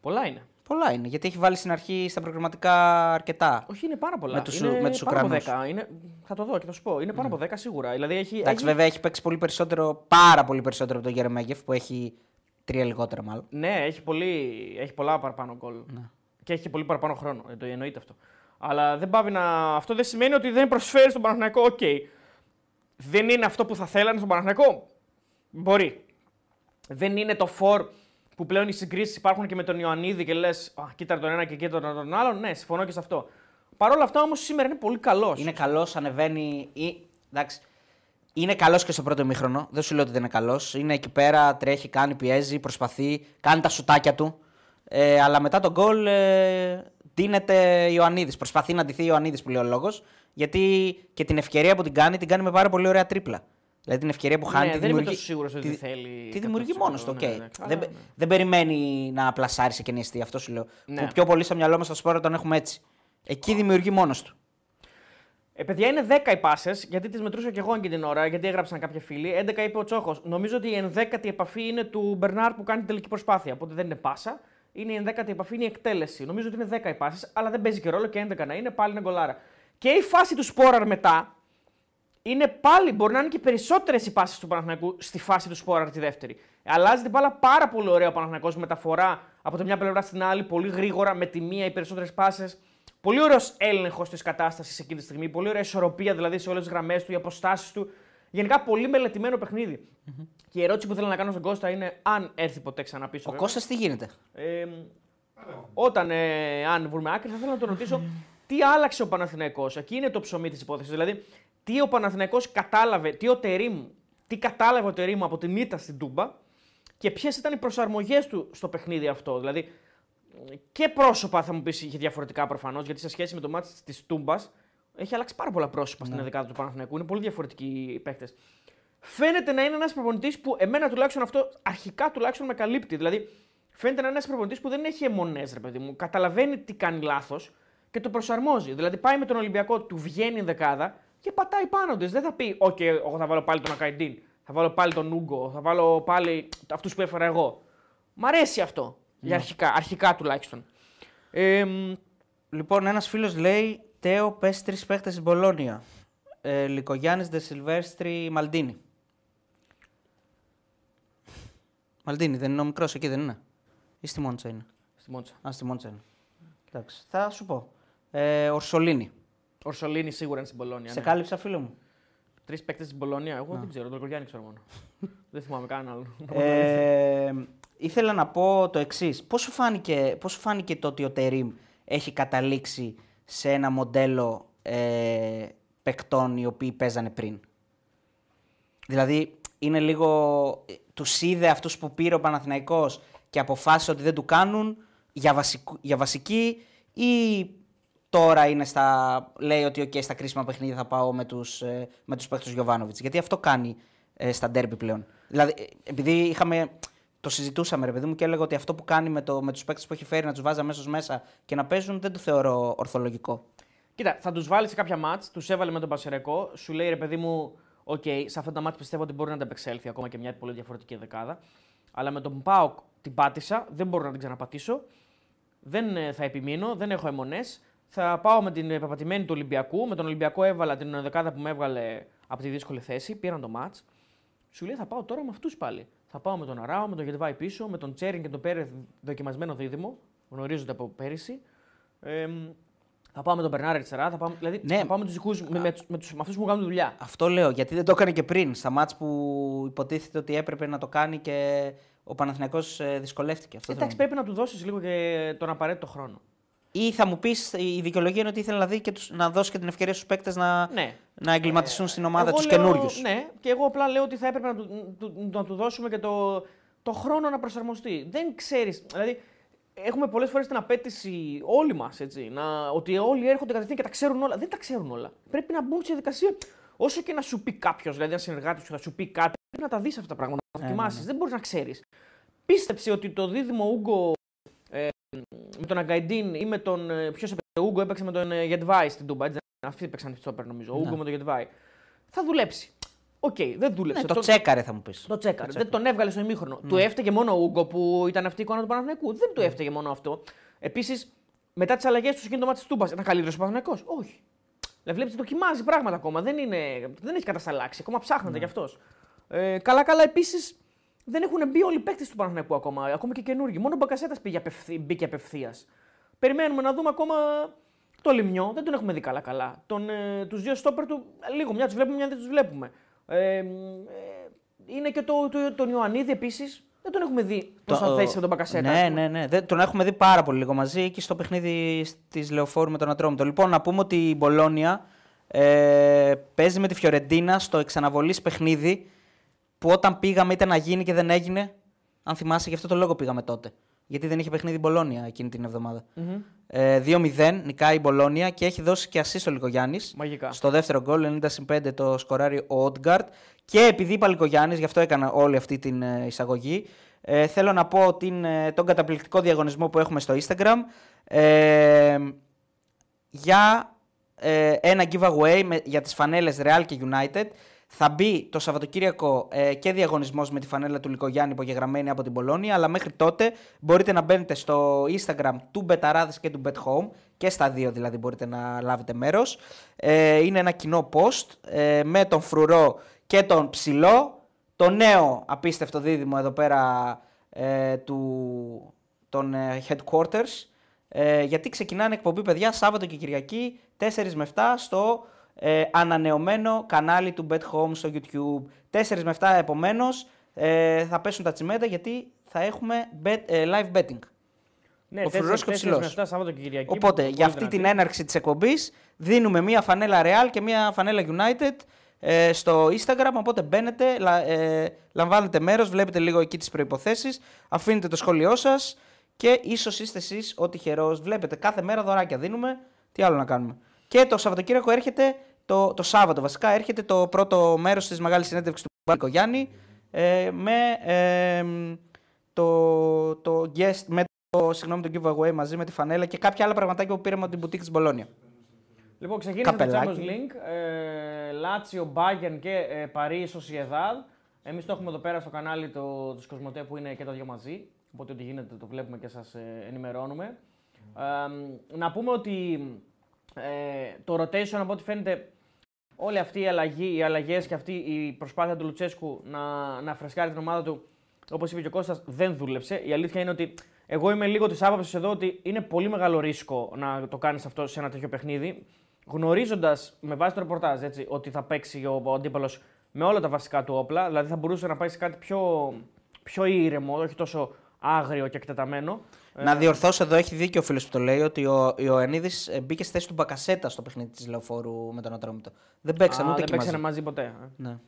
[SPEAKER 2] Πολλά είναι.
[SPEAKER 1] Πολλά είναι. Γιατί έχει βάλει στην αρχή στα προγραμματικά αρκετά.
[SPEAKER 2] Όχι, είναι πάρα πολλά.
[SPEAKER 1] Με τους-
[SPEAKER 2] είναι
[SPEAKER 1] με τους
[SPEAKER 2] πάνω από
[SPEAKER 1] Ουκρανούς.
[SPEAKER 2] 10. Είναι... Θα το δω και θα σου πω. Είναι πάνω από 10 σίγουρα. Δηλαδή έχει.
[SPEAKER 1] Εντάξει,
[SPEAKER 2] έχει...
[SPEAKER 1] βέβαια έχει παίξει πολύ περισσότερο, πάρα πολύ περισσότερο από τον Γερεμέγεφ που έχει τρία λιγότερα μάλλον.
[SPEAKER 2] Ναι, έχει, πολύ... έχει πολλά παραπάνω γκολ.
[SPEAKER 1] Ναι.
[SPEAKER 2] Και έχει και πολύ παραπάνω χρόνο. Ε, το εννοείται αυτό. Αλλά δεν παύει να. Αυτό δεν σημαίνει ότι δεν προσφέρει στον Παναθηναϊκό. Οκ. Δεν είναι αυτό που θα θέλανε στον Παναθηναϊκό. Μπορεί. Δεν είναι το φορ που πλέον οι συγκρίσεις υπάρχουν και με τον Ιωαννίδη και λες: Κοίτα τον ένα και κοίτα τον άλλον. Ναι, συμφωνώ και σε αυτό. Παρ' όλα αυτά όμως σήμερα είναι πολύ καλός.
[SPEAKER 1] Είναι καλός, ανεβαίνει. Ή... Εντάξει. Είναι καλός και στο πρώτο ημίχρονο. Δεν σου λέω ότι δεν είναι καλός. Είναι εκεί πέρα, τρέχει, κάνει, πιέζει, προσπαθεί, κάνει τα σουτάκια του. Ε, αλλά μετά τον γκολ ε, δίνεται Ιωαννίδης. Προσπαθεί να ντυθεί Ιωαννίδης που λέει ο λόγος. Γιατί και την ευκαιρία που την κάνει, την κάνει με πάρα πολύ ωραία τρίπλα. Δηλαδή την ευκαιρία που χάνει.
[SPEAKER 2] Ναι,
[SPEAKER 1] τη
[SPEAKER 2] δεν είμαι
[SPEAKER 1] δημιουργεί-
[SPEAKER 2] τόσο σίγουρος ότι
[SPEAKER 1] τη-
[SPEAKER 2] θέλει
[SPEAKER 1] Τη δημιουργεί
[SPEAKER 2] 100%,
[SPEAKER 1] μόνος του. οκ.
[SPEAKER 2] ναι, ναι. Καλά,
[SPEAKER 1] δεν,
[SPEAKER 2] ναι.
[SPEAKER 1] δεν περιμένει να πλασάρει σε κενή εστία, Αυτό σου λέω.
[SPEAKER 2] Ναι.
[SPEAKER 1] Που πιο πολύ στο μυαλό μας στο Σπόραρ τον έχουμε έτσι. Εκεί δημιουργεί μόνος του.
[SPEAKER 2] Ε, παιδιά, είναι 10 οι πάσες, γιατί τις μετρούσα και εγώ εκείνη την ώρα, γιατί έγραψαν κάποιοι φίλοι. 11 είπε ο Τσόχος. Νομίζω ότι η 11η επαφή είναι του Μπερνάρ που κάνει την τελική προσπάθεια. Οπότε δεν είναι πάσα. Είναι η 11η επαφή, είναι η εκτέλεση. Νομίζω ότι είναι 10 οι πάσες, αλλά δεν παίζει και ρόλο και 11 να είναι, πάλι είναι γκολάρα. Και η φάση του Σπόραρ μετά είναι πάλι, μπορεί να είναι και περισσότερες οι πάσει του Παναθηναϊκού στη φάση τους Σπόραρ τη δεύτερη. Αλλάζει την μπάλα πάρα πολύ ωραία ο Παναθηναϊκός μεταφορά από τη μια πλευρά στην άλλη, πολύ γρήγορα, με τη μία οι περισσότερες πάσες. Πολύ ωραίος έλεγχος της κατάστασης εκείνη τη στιγμή. Πολύ ωραία ισορροπία δηλαδή σε όλες τις γραμμές του, οι αποστάσεις του. Γενικά πολύ μελετημένο παιχνίδι. Και η ερώτηση που θέλω να κάνω στον Κώστα είναι αν έρθει ποτέ ξανά πίσω.
[SPEAKER 1] Ο
[SPEAKER 2] βέβαια.
[SPEAKER 1] Κώστας τι γίνεται;
[SPEAKER 2] Ε, όταν, ε, αν βρούμε άκρη, θα ήθελα να τον ρωτήσω τι άλλαξε ο Παναθηναϊκός; Εκεί είναι το ψωμί της υπόθεσης. Δηλαδή, τι ο Παναθηναϊκός κατάλαβε, τι ο Τερήμ, τι κατάλαβε ο Τερήμ από την ήττα στην Τούμπα και ποιες ήταν οι προσαρμογές του στο παιχνίδι αυτό. Δηλαδή, και πρόσωπα θα μου πεις είχε διαφορετικά προφανώς, γιατί σε σχέση με το μάτι της Τούμπας έχει αλλάξει πάρα πολλά πρόσωπα στην ενδεκάδα του Παναθηναϊκού. Είναι πολύ διαφορετικοί οι παίκτες. Φαίνεται να είναι ένας προπονητής που εμένα τουλάχιστον αυτό αρχικά τουλάχιστον με καλύπτει. Δηλαδή, φαίνεται να είναι ένας προπονητής που δεν έχει αιμονές, ρε παιδί μου. Καταλαβαίνει τι κάνει λάθος και το προσαρμόζει. Δηλαδή, πάει με τον Ολυμπιακό, του βγαίνει η δεκάδα και πατάει πάνω της. Δεν θα πει, OK, εγώ θα βάλω πάλι τον Ακαϊντίν, θα βάλω πάλι τον Ούγκο, θα βάλω πάλι αυτούς που έφερα εγώ. Μ' αρέσει αυτό. Για αρχικά, αρχικά τουλάχιστον. Ε, μ,
[SPEAKER 1] Λοιπόν, ένας φίλος λέει: Τέο, πες τρεις παίχτες στην Πολώνια. Ε, Λικογιάννη, Δε Σιλβέστρη, Μαλντίνη. Μαλντίνη, δεν είναι ο μικρός εκεί, δεν είναι; Ή στη Μόντσα είναι;
[SPEAKER 2] στη Μόντσα.
[SPEAKER 1] Α, στη Μόντσα είναι. Εντάξει, θα σου πω. Ε, Ορσολίνη.
[SPEAKER 2] Ορσολίνη σίγουρα είναι στην Πολώνια.
[SPEAKER 1] Σε
[SPEAKER 2] ναι.
[SPEAKER 1] κάλυψα, φίλο μου.
[SPEAKER 2] Τρεις παίκτες στην Πολωνία. Εγώ δεν ξέρω, τον Λικογιάννη ξέρω μόνο. δεν θυμάμαι κανέναν άλλο.
[SPEAKER 1] Ε, ήθελα να πω το εξής. Πώς σου φάνηκε, πώς σου φάνηκε το ότι ο Τερήμ έχει καταλήξει σε ένα μοντέλο ε, παικτών οι οποίοι παίζανε πριν; Δηλαδή, είναι λίγο. Τους είδε αυτούς που πήρε ο Παναθηναϊκός και αποφάσισε ότι δεν του κάνουν για, βασικού, για βασική ή τώρα είναι στα, λέει ότι okay, στα κρίσιμα παιχνίδια θα πάω με τους, ε, με τους παίχτες Γιωβάνοβιτς. Γιατί αυτό κάνει ε, στα ντέρμπι πλέον. Δηλαδή, ε, επειδή είχαμε, το συζητούσαμε ρε παιδί μου και έλεγα ότι αυτό που κάνει με, το, με τους παίχτες που έχει φέρει να τους βάζει αμέσως μέσα και να παίζουν δεν το θεωρώ ορθολογικό.
[SPEAKER 2] Κοίτα, θα τους βάλει σε κάποια μάτς, τους έβαλε με τον Πασερεκό, σου λέει ρε παιδί μου, OK, okay, σε αυτά τα μάτς πιστεύω ότι μπορεί να ανταπεξέλθει ακόμα και μια πολύ διαφορετική εντεκάδα. Αλλά με τον Πάοκ την πάτησα, δεν μπορώ να την ξαναπατήσω. Δεν ε, θα επιμείνω, δεν έχω εμμονές. Θα πάω με την πεπατημένη του Ολυμπιακού. Με τον Ολυμπιακό έβαλα την εντεκάδα που με έβγαλε από τη δύσκολη θέση. Πήραν το ματς. Σου λέει θα πάω τώρα με αυτούς πάλι. Θα πάω με τον Αράο, με τον Γεντβάι πίσω, με τον Τσέριν και τον Πέρεθ δοκιμασμένο δίδυμο. Γνωρίζονται από πέρυσι. Ε, θα πάω με τον Μπερνάρ αριστερά. Θα πάω, δηλαδή
[SPEAKER 1] Ναι.
[SPEAKER 2] θα πάω με τους δικούς με, με, με, τους- με αυτούς που μου κάνουν δουλειά.
[SPEAKER 1] Αυτό λέω, γιατί δεν το έκανε και πριν, στα μάτς που υποτίθεται ότι έπρεπε να το κάνει και ο Παναθηναϊκός ε, δυσκολεύτηκε. Αυτό θέλω
[SPEAKER 2] Εντάξει,
[SPEAKER 1] να πω.
[SPEAKER 2] πρέπει να του δώσεις λίγο και τον απαραίτητο χρόνο.
[SPEAKER 1] Ή θα μου πεις, η δικαιολογία είναι ότι ήθελε να, δει και τους, να δώσει και την ευκαιρία στους παίκτες να,
[SPEAKER 2] Ναι.
[SPEAKER 1] να εγκληματιστούν στην ομάδα
[SPEAKER 2] Εγώ
[SPEAKER 1] τους
[SPEAKER 2] λέω-
[SPEAKER 1] καινούριους.
[SPEAKER 2] Ναι, και εγώ απλά λέω ότι θα έπρεπε να του, του- να του δώσουμε και το, το χρόνο να προσαρμοστεί. Δεν ξέρεις. Δηλαδή, έχουμε πολλές φορές την απέτηση όλοι μας ότι όλοι έρχονται κατευθείαν και τα ξέρουν όλα. Δεν τα ξέρουν όλα. Πρέπει να μπουν στη διαδικασία. Όσο και να σου πει κάποιος, δηλαδή ένα συνεργάτη σου θα σου πει κάτι, πρέπει να τα δεις αυτά τα πράγματα, να τα
[SPEAKER 1] Ε, ναι,
[SPEAKER 2] δοκιμάσεις.
[SPEAKER 1] ναι.
[SPEAKER 2] Δεν μπορείς να ξέρεις. Πίστεψε ότι το δίδυμο Ούγκο ε, με τον Αγκαϊντίν ή με τον. Ποιος έπαιξε, ο Ούγκο έπαιξε με τον ε, Γετβάη στην Τούμπα. έτσι δεν είναι; Αυτοί παίξαν στόπερ νομίζω. Ο
[SPEAKER 1] Ναι.
[SPEAKER 2] Ούγκο με τον Γετβάη. Θα δουλέψει. Οκ, δεν δούλεψε.
[SPEAKER 1] Ναι, το τσέκαρε θα μου πεις.
[SPEAKER 2] Το τσέκαρε. Δεν τον έβγαλε στο ημίχρονο. Του έφταιγε μόνο ο Ούγκο που ήταν αυτή η εικόνα του Παναθηναϊκού. Δεν του έφταιγε μόνο αυτό. Επίσης, μετά τις αλλαγές του εκείνο το ματς της Τούμπας, ήταν καλύτερος ο Παναθηναϊκός; Όχι. Δηλαδή, βλέπεις δοκιμάζει πράγματα ακόμα. Δεν, είναι, δεν έχει κατασταλάξει. Ακόμα ψάχνεται κι αυτός. Ε, καλά, καλά. Επίσης, δεν έχουν μπει όλοι οι παίκτες του Παναθηναϊκού ακόμα. Ακόμα και καινούργοι. Μόνο ο Μπακασέτας απευθύ, μπήκε απευθείας. Περιμένουμε να δούμε ακόμα το Λιμιό. Δεν τον έχουμε δει καλά-καλά. Τον, ε, τους δύο στόπερ του, λίγο μια τους βλέπουμε, μια δεν τους βλέπουμε. Ε, ε, είναι και το, το, τον Ιωαννίδη επίσης. Δεν τον έχουμε δει πώ θα θέσει με τον Μπακασέτα. ας
[SPEAKER 1] Ναι,
[SPEAKER 2] πούμε.
[SPEAKER 1] ναι, ναι. Δεν, τον έχουμε δει πάρα πολύ λίγο μαζί και στο παιχνίδι της Λεωφόρου με τον Ατρόμητο. Λοιπόν, να πούμε ότι η Μπολόνια ε, παίζει με τη Φιωρεντίνα στο εξαναβολής παιχνίδι που όταν πήγαμε ήταν να γίνει και δεν έγινε. Αν θυμάσαι, γι' αυτό το λόγο πήγαμε τότε. Γιατί δεν είχε παιχνίδι η Μπολόνια εκείνη την εβδομάδα.
[SPEAKER 2] Μμμ.
[SPEAKER 1] Ε, 2-0 νικάει η Μπολόνια και έχει δώσει και ασίστ ο Λικογιάννη.
[SPEAKER 2] Μαγικά.
[SPEAKER 1] Στο δεύτερο γκολ, 90 5 το σκοράρει ο Ότγκαρτ. Και επειδή είπα Λικογιάννη, γι' αυτό έκανα όλη αυτή την ε, εισαγωγή, ε, θέλω να πω την, ε, τον καταπληκτικό διαγωνισμό που έχουμε στο Instagram ε, για ε, ένα giveaway με, για τις φανέλες Real και United. Θα μπει το Σαββατοκύριακο ε, και διαγωνισμός με τη φανέλα του Λικογιάννη υπογεγραμμένη από την Πολώνια, αλλά μέχρι τότε μπορείτε να μπαίνετε στο Instagram του Μπεταράδες και του Bet Home και στα δύο δηλαδή μπορείτε να λάβετε μέρος. Ε, είναι ένα κοινό post ε, με τον Φρουρό και τον Ψηλό, το νέο απίστευτο δίδυμο εδώ πέρα ε, του, των ε, headquarters. Ε, γιατί ξεκινάνε εκπομπή, παιδιά, Σάββατο και Κυριακή, 4 με 7 στο ε, ανανεωμένο κανάλι του Bet Home στο YouTube. 4 με 7 επομένως ε, θα πέσουν τα τσιμέντα γιατί θα έχουμε bet, ε, live betting.
[SPEAKER 2] Ναι,
[SPEAKER 1] Ο Φρουρός και ο
[SPEAKER 2] τέσσερις με
[SPEAKER 1] Ψηλός.
[SPEAKER 2] 7 Σάββατο και Κυριακή.
[SPEAKER 1] Οπότε,
[SPEAKER 2] πολύ
[SPEAKER 1] για αυτή
[SPEAKER 2] δυνατή.
[SPEAKER 1] την έναρξη της εκπομπής δίνουμε μία φανέλα Real και μία φανέλα United ε, στο Instagram, οπότε μπαίνετε, λα, ε, λαμβάνετε μέρος, βλέπετε λίγο εκεί τις προϋποθέσεις, αφήνετε το σχόλιο σας και ίσως είστε εσείς ο τυχερός. Βλέπετε, κάθε μέρα δωράκια δίνουμε, τι άλλο να κάνουμε; Και το Σαββατοκύριακο έρχεται, το, το Σάββατο βασικά, έρχεται το πρώτο μέρος της μεγάλης συνέντευξης του Μπάρκο Γιάννη ε, με ε, το, το guest, με το, συγγνώμη, το giveaway μαζί με τη φανέλα και κάποια άλλα πραγματάκια που πήραμε από την boutique της Μπολόνια.
[SPEAKER 2] Λοιπόν, ξεκίνησε το
[SPEAKER 1] Καπελάκι.
[SPEAKER 2] Champions League. Ε, Λάτσιο, Bayern και ε, Paris Sociedad. Εμείς το έχουμε εδώ πέρα στο κανάλι το, του Κοσμοτέ που είναι και τα δύο μαζί. Οπότε ό,τι γίνεται το βλέπουμε και σας ενημερώνουμε. Ε, να πούμε ότι ε, το rotation από ό,τι φαίνεται όλη αυτή η αλλαγή, οι αλλαγές και αυτή η προσπάθεια του Λουτσέσκου να, να φρεσκάρει την ομάδα του, όπως είπε και ο Κώστας, δεν δούλεψε. Η αλήθεια είναι ότι εγώ είμαι λίγο της άποψης εδώ ότι είναι πολύ μεγάλο ρίσκο να το κάνεις αυτό σε ένα τέτοιο παιχνίδι. γνωρίζοντας με βάση το ρεπορτάζ έτσι, ότι θα παίξει ο, ο αντίπαλος με όλα τα βασικά του όπλα, δηλαδή θα μπορούσε να πάει σε κάτι πιο, πιο ήρεμο, όχι τόσο άγριο και εκτεταμένο.
[SPEAKER 1] Να διορθώσω εδώ, έχει δίκιο ο φίλος που το λέει ότι ο Ιωαννίδης μπήκε στη θέση του Μπακασέτα στο παιχνίδι της Λεωφόρου με τον Ατρόμητο. Δεν παίξαν
[SPEAKER 2] Α,
[SPEAKER 1] ούτε
[SPEAKER 2] δεν
[SPEAKER 1] εκεί
[SPEAKER 2] παίξανε
[SPEAKER 1] μαζί.
[SPEAKER 2] μαζί ποτέ. ε.
[SPEAKER 1] Ναι.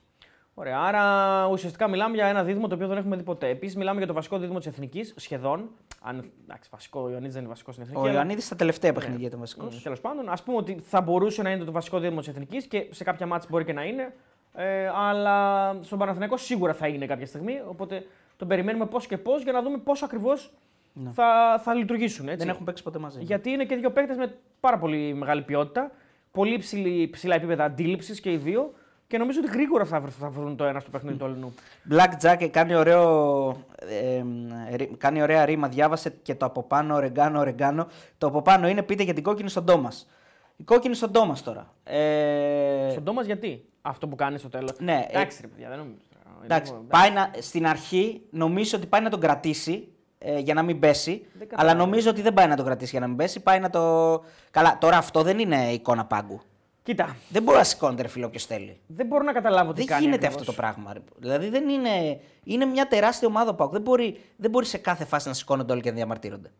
[SPEAKER 2] Ωραία, άρα ουσιαστικά μιλάμε για ένα δίδυμο το οποίο δεν έχουμε δει ποτέ. Επίσης, μιλάμε για το βασικό δίδυμο της Εθνικής, σχεδόν. Αν, εντάξει, βασικό, ο Ιωαννίδης δεν είναι βασικός στην Εθνική.
[SPEAKER 1] Ο
[SPEAKER 2] αλλά-
[SPEAKER 1] Ιωαννίδης στα τελευταία παιχνίδια ήταν βασικός.
[SPEAKER 2] Τέλος πάντων, ας πούμε ότι θα μπορούσε να είναι το βασικό δίδυμο της Εθνικής και σε κάποια μάτια μπορεί και να είναι. Ε, αλλά στον Παναθηναϊκό σίγουρα θα είναι κάποια στιγμή. Οπότε τον περιμένουμε πώς και πώς για να δούμε πώς ακριβώς θα, θα λειτουργήσουν. Έτσι.
[SPEAKER 1] Δεν έχουν παίξει ποτέ μαζί.
[SPEAKER 2] Γιατί είναι και δύο παίκτες με πάρα πολύ μεγάλη ποιότητα. Πολύ ψηλή, ψηλά επίπεδα αντίληψης και οι δύο. Και νομίζω ότι γρήγορα θα, βρ- θα βρουν το ένα στο παιχνίδι του αλλού.
[SPEAKER 1] Black Jack κάνει, ωραίο, ε, ε, ρι- κάνει ωραία ρήμα. Διάβασε και το από πάνω, ρεγκάνο, ρεγκάνο. Το από πάνω είναι πείτε για την κόκκινη στον Τόμας. Η κόκκινη στον Τόμας τώρα. Ε,
[SPEAKER 2] Στον Τόμας γιατί; Αυτό που κάνει στο τέλος.
[SPEAKER 1] Ναι, ε,
[SPEAKER 2] εντάξει, ρε παιδιά, δεν νομίζω.
[SPEAKER 1] εντάξει,
[SPEAKER 2] Είναι-
[SPEAKER 1] πάει να, στην αρχή νομίζω ότι πάει να τον κρατήσει ε, για να μην πέσει.
[SPEAKER 2] Δεν
[SPEAKER 1] Αλλά
[SPEAKER 2] κατάλαβα.
[SPEAKER 1] νομίζω ότι δεν πάει να τον κρατήσει για να μην πέσει. Πάει να το. Καλά, τώρα αυτό δεν είναι εικόνα πάγκου.
[SPEAKER 2] Κοίτα,
[SPEAKER 1] Δεν μπορεί να σηκώνεται ρε φίλο όποιος θέλει.
[SPEAKER 2] δεν μπορώ να καταλάβω τι
[SPEAKER 1] Δεν
[SPEAKER 2] κάνει.
[SPEAKER 1] γίνεται
[SPEAKER 2] ακριβώς.
[SPEAKER 1] αυτό το πράγμα. Ρε. Δηλαδή δεν είναι. Είναι μια τεράστια ομάδα ο Πάουκ. Δεν μπορεί, δεν μπορεί σε κάθε φάση να σηκώνονται όλοι και να διαμαρτύρονται.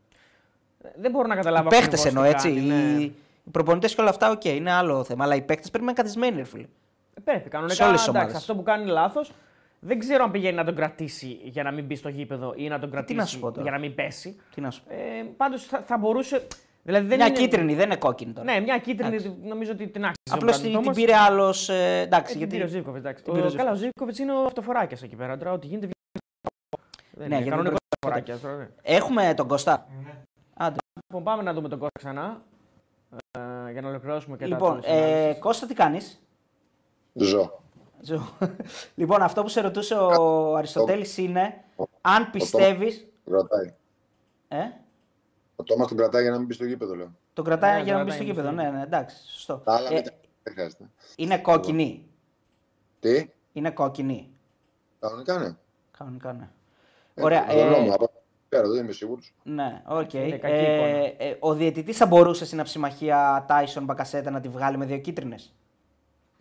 [SPEAKER 2] Δεν μπορώ να καταλάβω.
[SPEAKER 1] Οι παίχτε
[SPEAKER 2] ακριβώς
[SPEAKER 1] εννοώ
[SPEAKER 2] τι
[SPEAKER 1] έτσι.
[SPEAKER 2] κάνει, ναι.
[SPEAKER 1] Οι, οι προπονητές και όλα αυτά, οκ, είναι άλλο θέμα. Αλλά οι παίχτε πρέπει να είναι καθισμένοι, ρε φίλε.
[SPEAKER 2] Ε, Πρέπει,
[SPEAKER 1] Σε
[SPEAKER 2] κανονικά.
[SPEAKER 1] όλες τις
[SPEAKER 2] εντάξει,
[SPEAKER 1] ομάδες.
[SPEAKER 2] αυτό που κάνει είναι λάθος. Δεν ξέρω αν πηγαίνει να τον κρατήσει για να μην μπει στο γήπεδο ή να τον κρατήσει
[SPEAKER 1] Ε, να σου πω τώρα.
[SPEAKER 2] για να μην πέσει.
[SPEAKER 1] Τι να σου πω.
[SPEAKER 2] Ε, Πάντως θα, θα μπορούσε. Δηλαδή δεν
[SPEAKER 1] μια
[SPEAKER 2] είναι...
[SPEAKER 1] κίτρινη, δεν είναι κόκκινη τώρα.
[SPEAKER 2] Ναι, μια κίτρινη νομίζω ότι την άξιζε.
[SPEAKER 1] Απλώς
[SPEAKER 2] ο
[SPEAKER 1] την,
[SPEAKER 2] Brandon
[SPEAKER 1] την
[SPEAKER 2] Thomas.
[SPEAKER 1] πήρε άλλος. Ε, εντάξει,
[SPEAKER 2] Ε,
[SPEAKER 1] γιατί.
[SPEAKER 2] Την πήρε ο Ζήβκοβιτ. εντάξει.
[SPEAKER 1] την πήρε ο
[SPEAKER 2] Ο- Καλά, ο Ζήβκοβιτ είναι ο αυτοφοράκια εκεί πέρα. Τώρα, ό,τι γίνεται. Δεν
[SPEAKER 1] Ναι,
[SPEAKER 2] είναι
[SPEAKER 1] γιατί
[SPEAKER 2] κανονικός
[SPEAKER 1] δεν
[SPEAKER 2] αυτοφοράκια. τώρα, ναι.
[SPEAKER 1] Έχουμε τον Κωστά. Άντε.
[SPEAKER 2] Λοιπόν, πάμε να δούμε τον Κώστα ξανά. Ε, για να ολοκληρώσουμε και
[SPEAKER 1] Λοιπόν,
[SPEAKER 2] τα
[SPEAKER 1] ε, Κώστα, τι κάνεις;
[SPEAKER 3] Ζω.
[SPEAKER 1] Λοιπόν, αυτό που σε ρωτούσε ο Αριστοτέλης είναι αν πιστεύει.
[SPEAKER 3] Κρατάει.
[SPEAKER 1] Ε,
[SPEAKER 3] Ο Τόμας τον κρατάει για να μην μπει στο γήπεδο, λέω.
[SPEAKER 1] τον κρατάει
[SPEAKER 2] Ναι,
[SPEAKER 1] για να
[SPEAKER 2] τον
[SPEAKER 1] μπει στο
[SPEAKER 2] κρατάει,
[SPEAKER 1] γήπεδο.
[SPEAKER 2] είναι
[SPEAKER 1] Ναι, ναι, εντάξει, σωστό.
[SPEAKER 3] Τα άλλα
[SPEAKER 1] Ε,
[SPEAKER 3] μην τα- δεν χρειάζεται.
[SPEAKER 1] είναι κόκκινη.
[SPEAKER 3] Τι,
[SPEAKER 1] Είναι κόκκινη.
[SPEAKER 3] κανονικά ναι.
[SPEAKER 1] Κανονικά, ναι.
[SPEAKER 3] Ε,
[SPEAKER 1] Ωραία.
[SPEAKER 3] το δρόμο,
[SPEAKER 1] Ε,
[SPEAKER 3] από πέρα, δεν είμαι σίγουρος.
[SPEAKER 1] ναι, οκ.
[SPEAKER 2] Είναι κακή
[SPEAKER 1] Ε,
[SPEAKER 2] εικόνα.
[SPEAKER 1] ε, ο διαιτητής θα μπορούσε στην αψημαχία Tyson Μπακασέτα να τη βγάλει με δύο κίτρινες;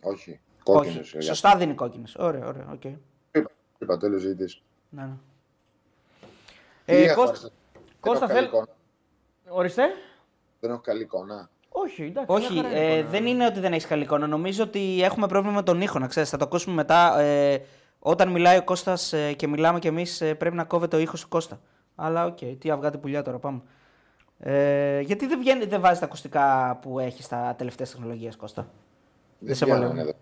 [SPEAKER 3] Όχι. Κόκκινος.
[SPEAKER 1] Όχι. Σωστά δίνει κόκκινε. Ωραία, ωραία, οκ.
[SPEAKER 3] Είπα, είπα τέλος ζητητή.
[SPEAKER 1] Ναι, ναι.
[SPEAKER 2] Ε, Κώστα, Κώστα,
[SPEAKER 3] θέλει.
[SPEAKER 2] θέλ- Ορίστε.
[SPEAKER 3] Δεν έχω καλή εικόνα.
[SPEAKER 2] Όχι, εντάξει.
[SPEAKER 1] Όχι,
[SPEAKER 2] μια χαρά είναι
[SPEAKER 1] ε,
[SPEAKER 2] εικόνα.
[SPEAKER 1] δεν είναι ότι δεν έχεις καλή εικόνα. Νομίζω ότι έχουμε πρόβλημα με τον ήχο, να ξέρεις. Θα το ακούσουμε μετά. Ε, όταν μιλάει ο Κώστας ε, και μιλάμε κι εμείς, ε, πρέπει να κόβεται ο ήχος του Κώστα. Αλλά οκ, τι αυγά τι πουλιά τώρα, πάμε. Ε, γιατί δεν, βγαίνει, δεν βάζει τα ακουστικά που έχεις στα τελευταία τεχνολογία, Κώστα;
[SPEAKER 3] Δεν
[SPEAKER 1] σε
[SPEAKER 3] πιάνανε
[SPEAKER 1] βολεύει.
[SPEAKER 3] εδώ.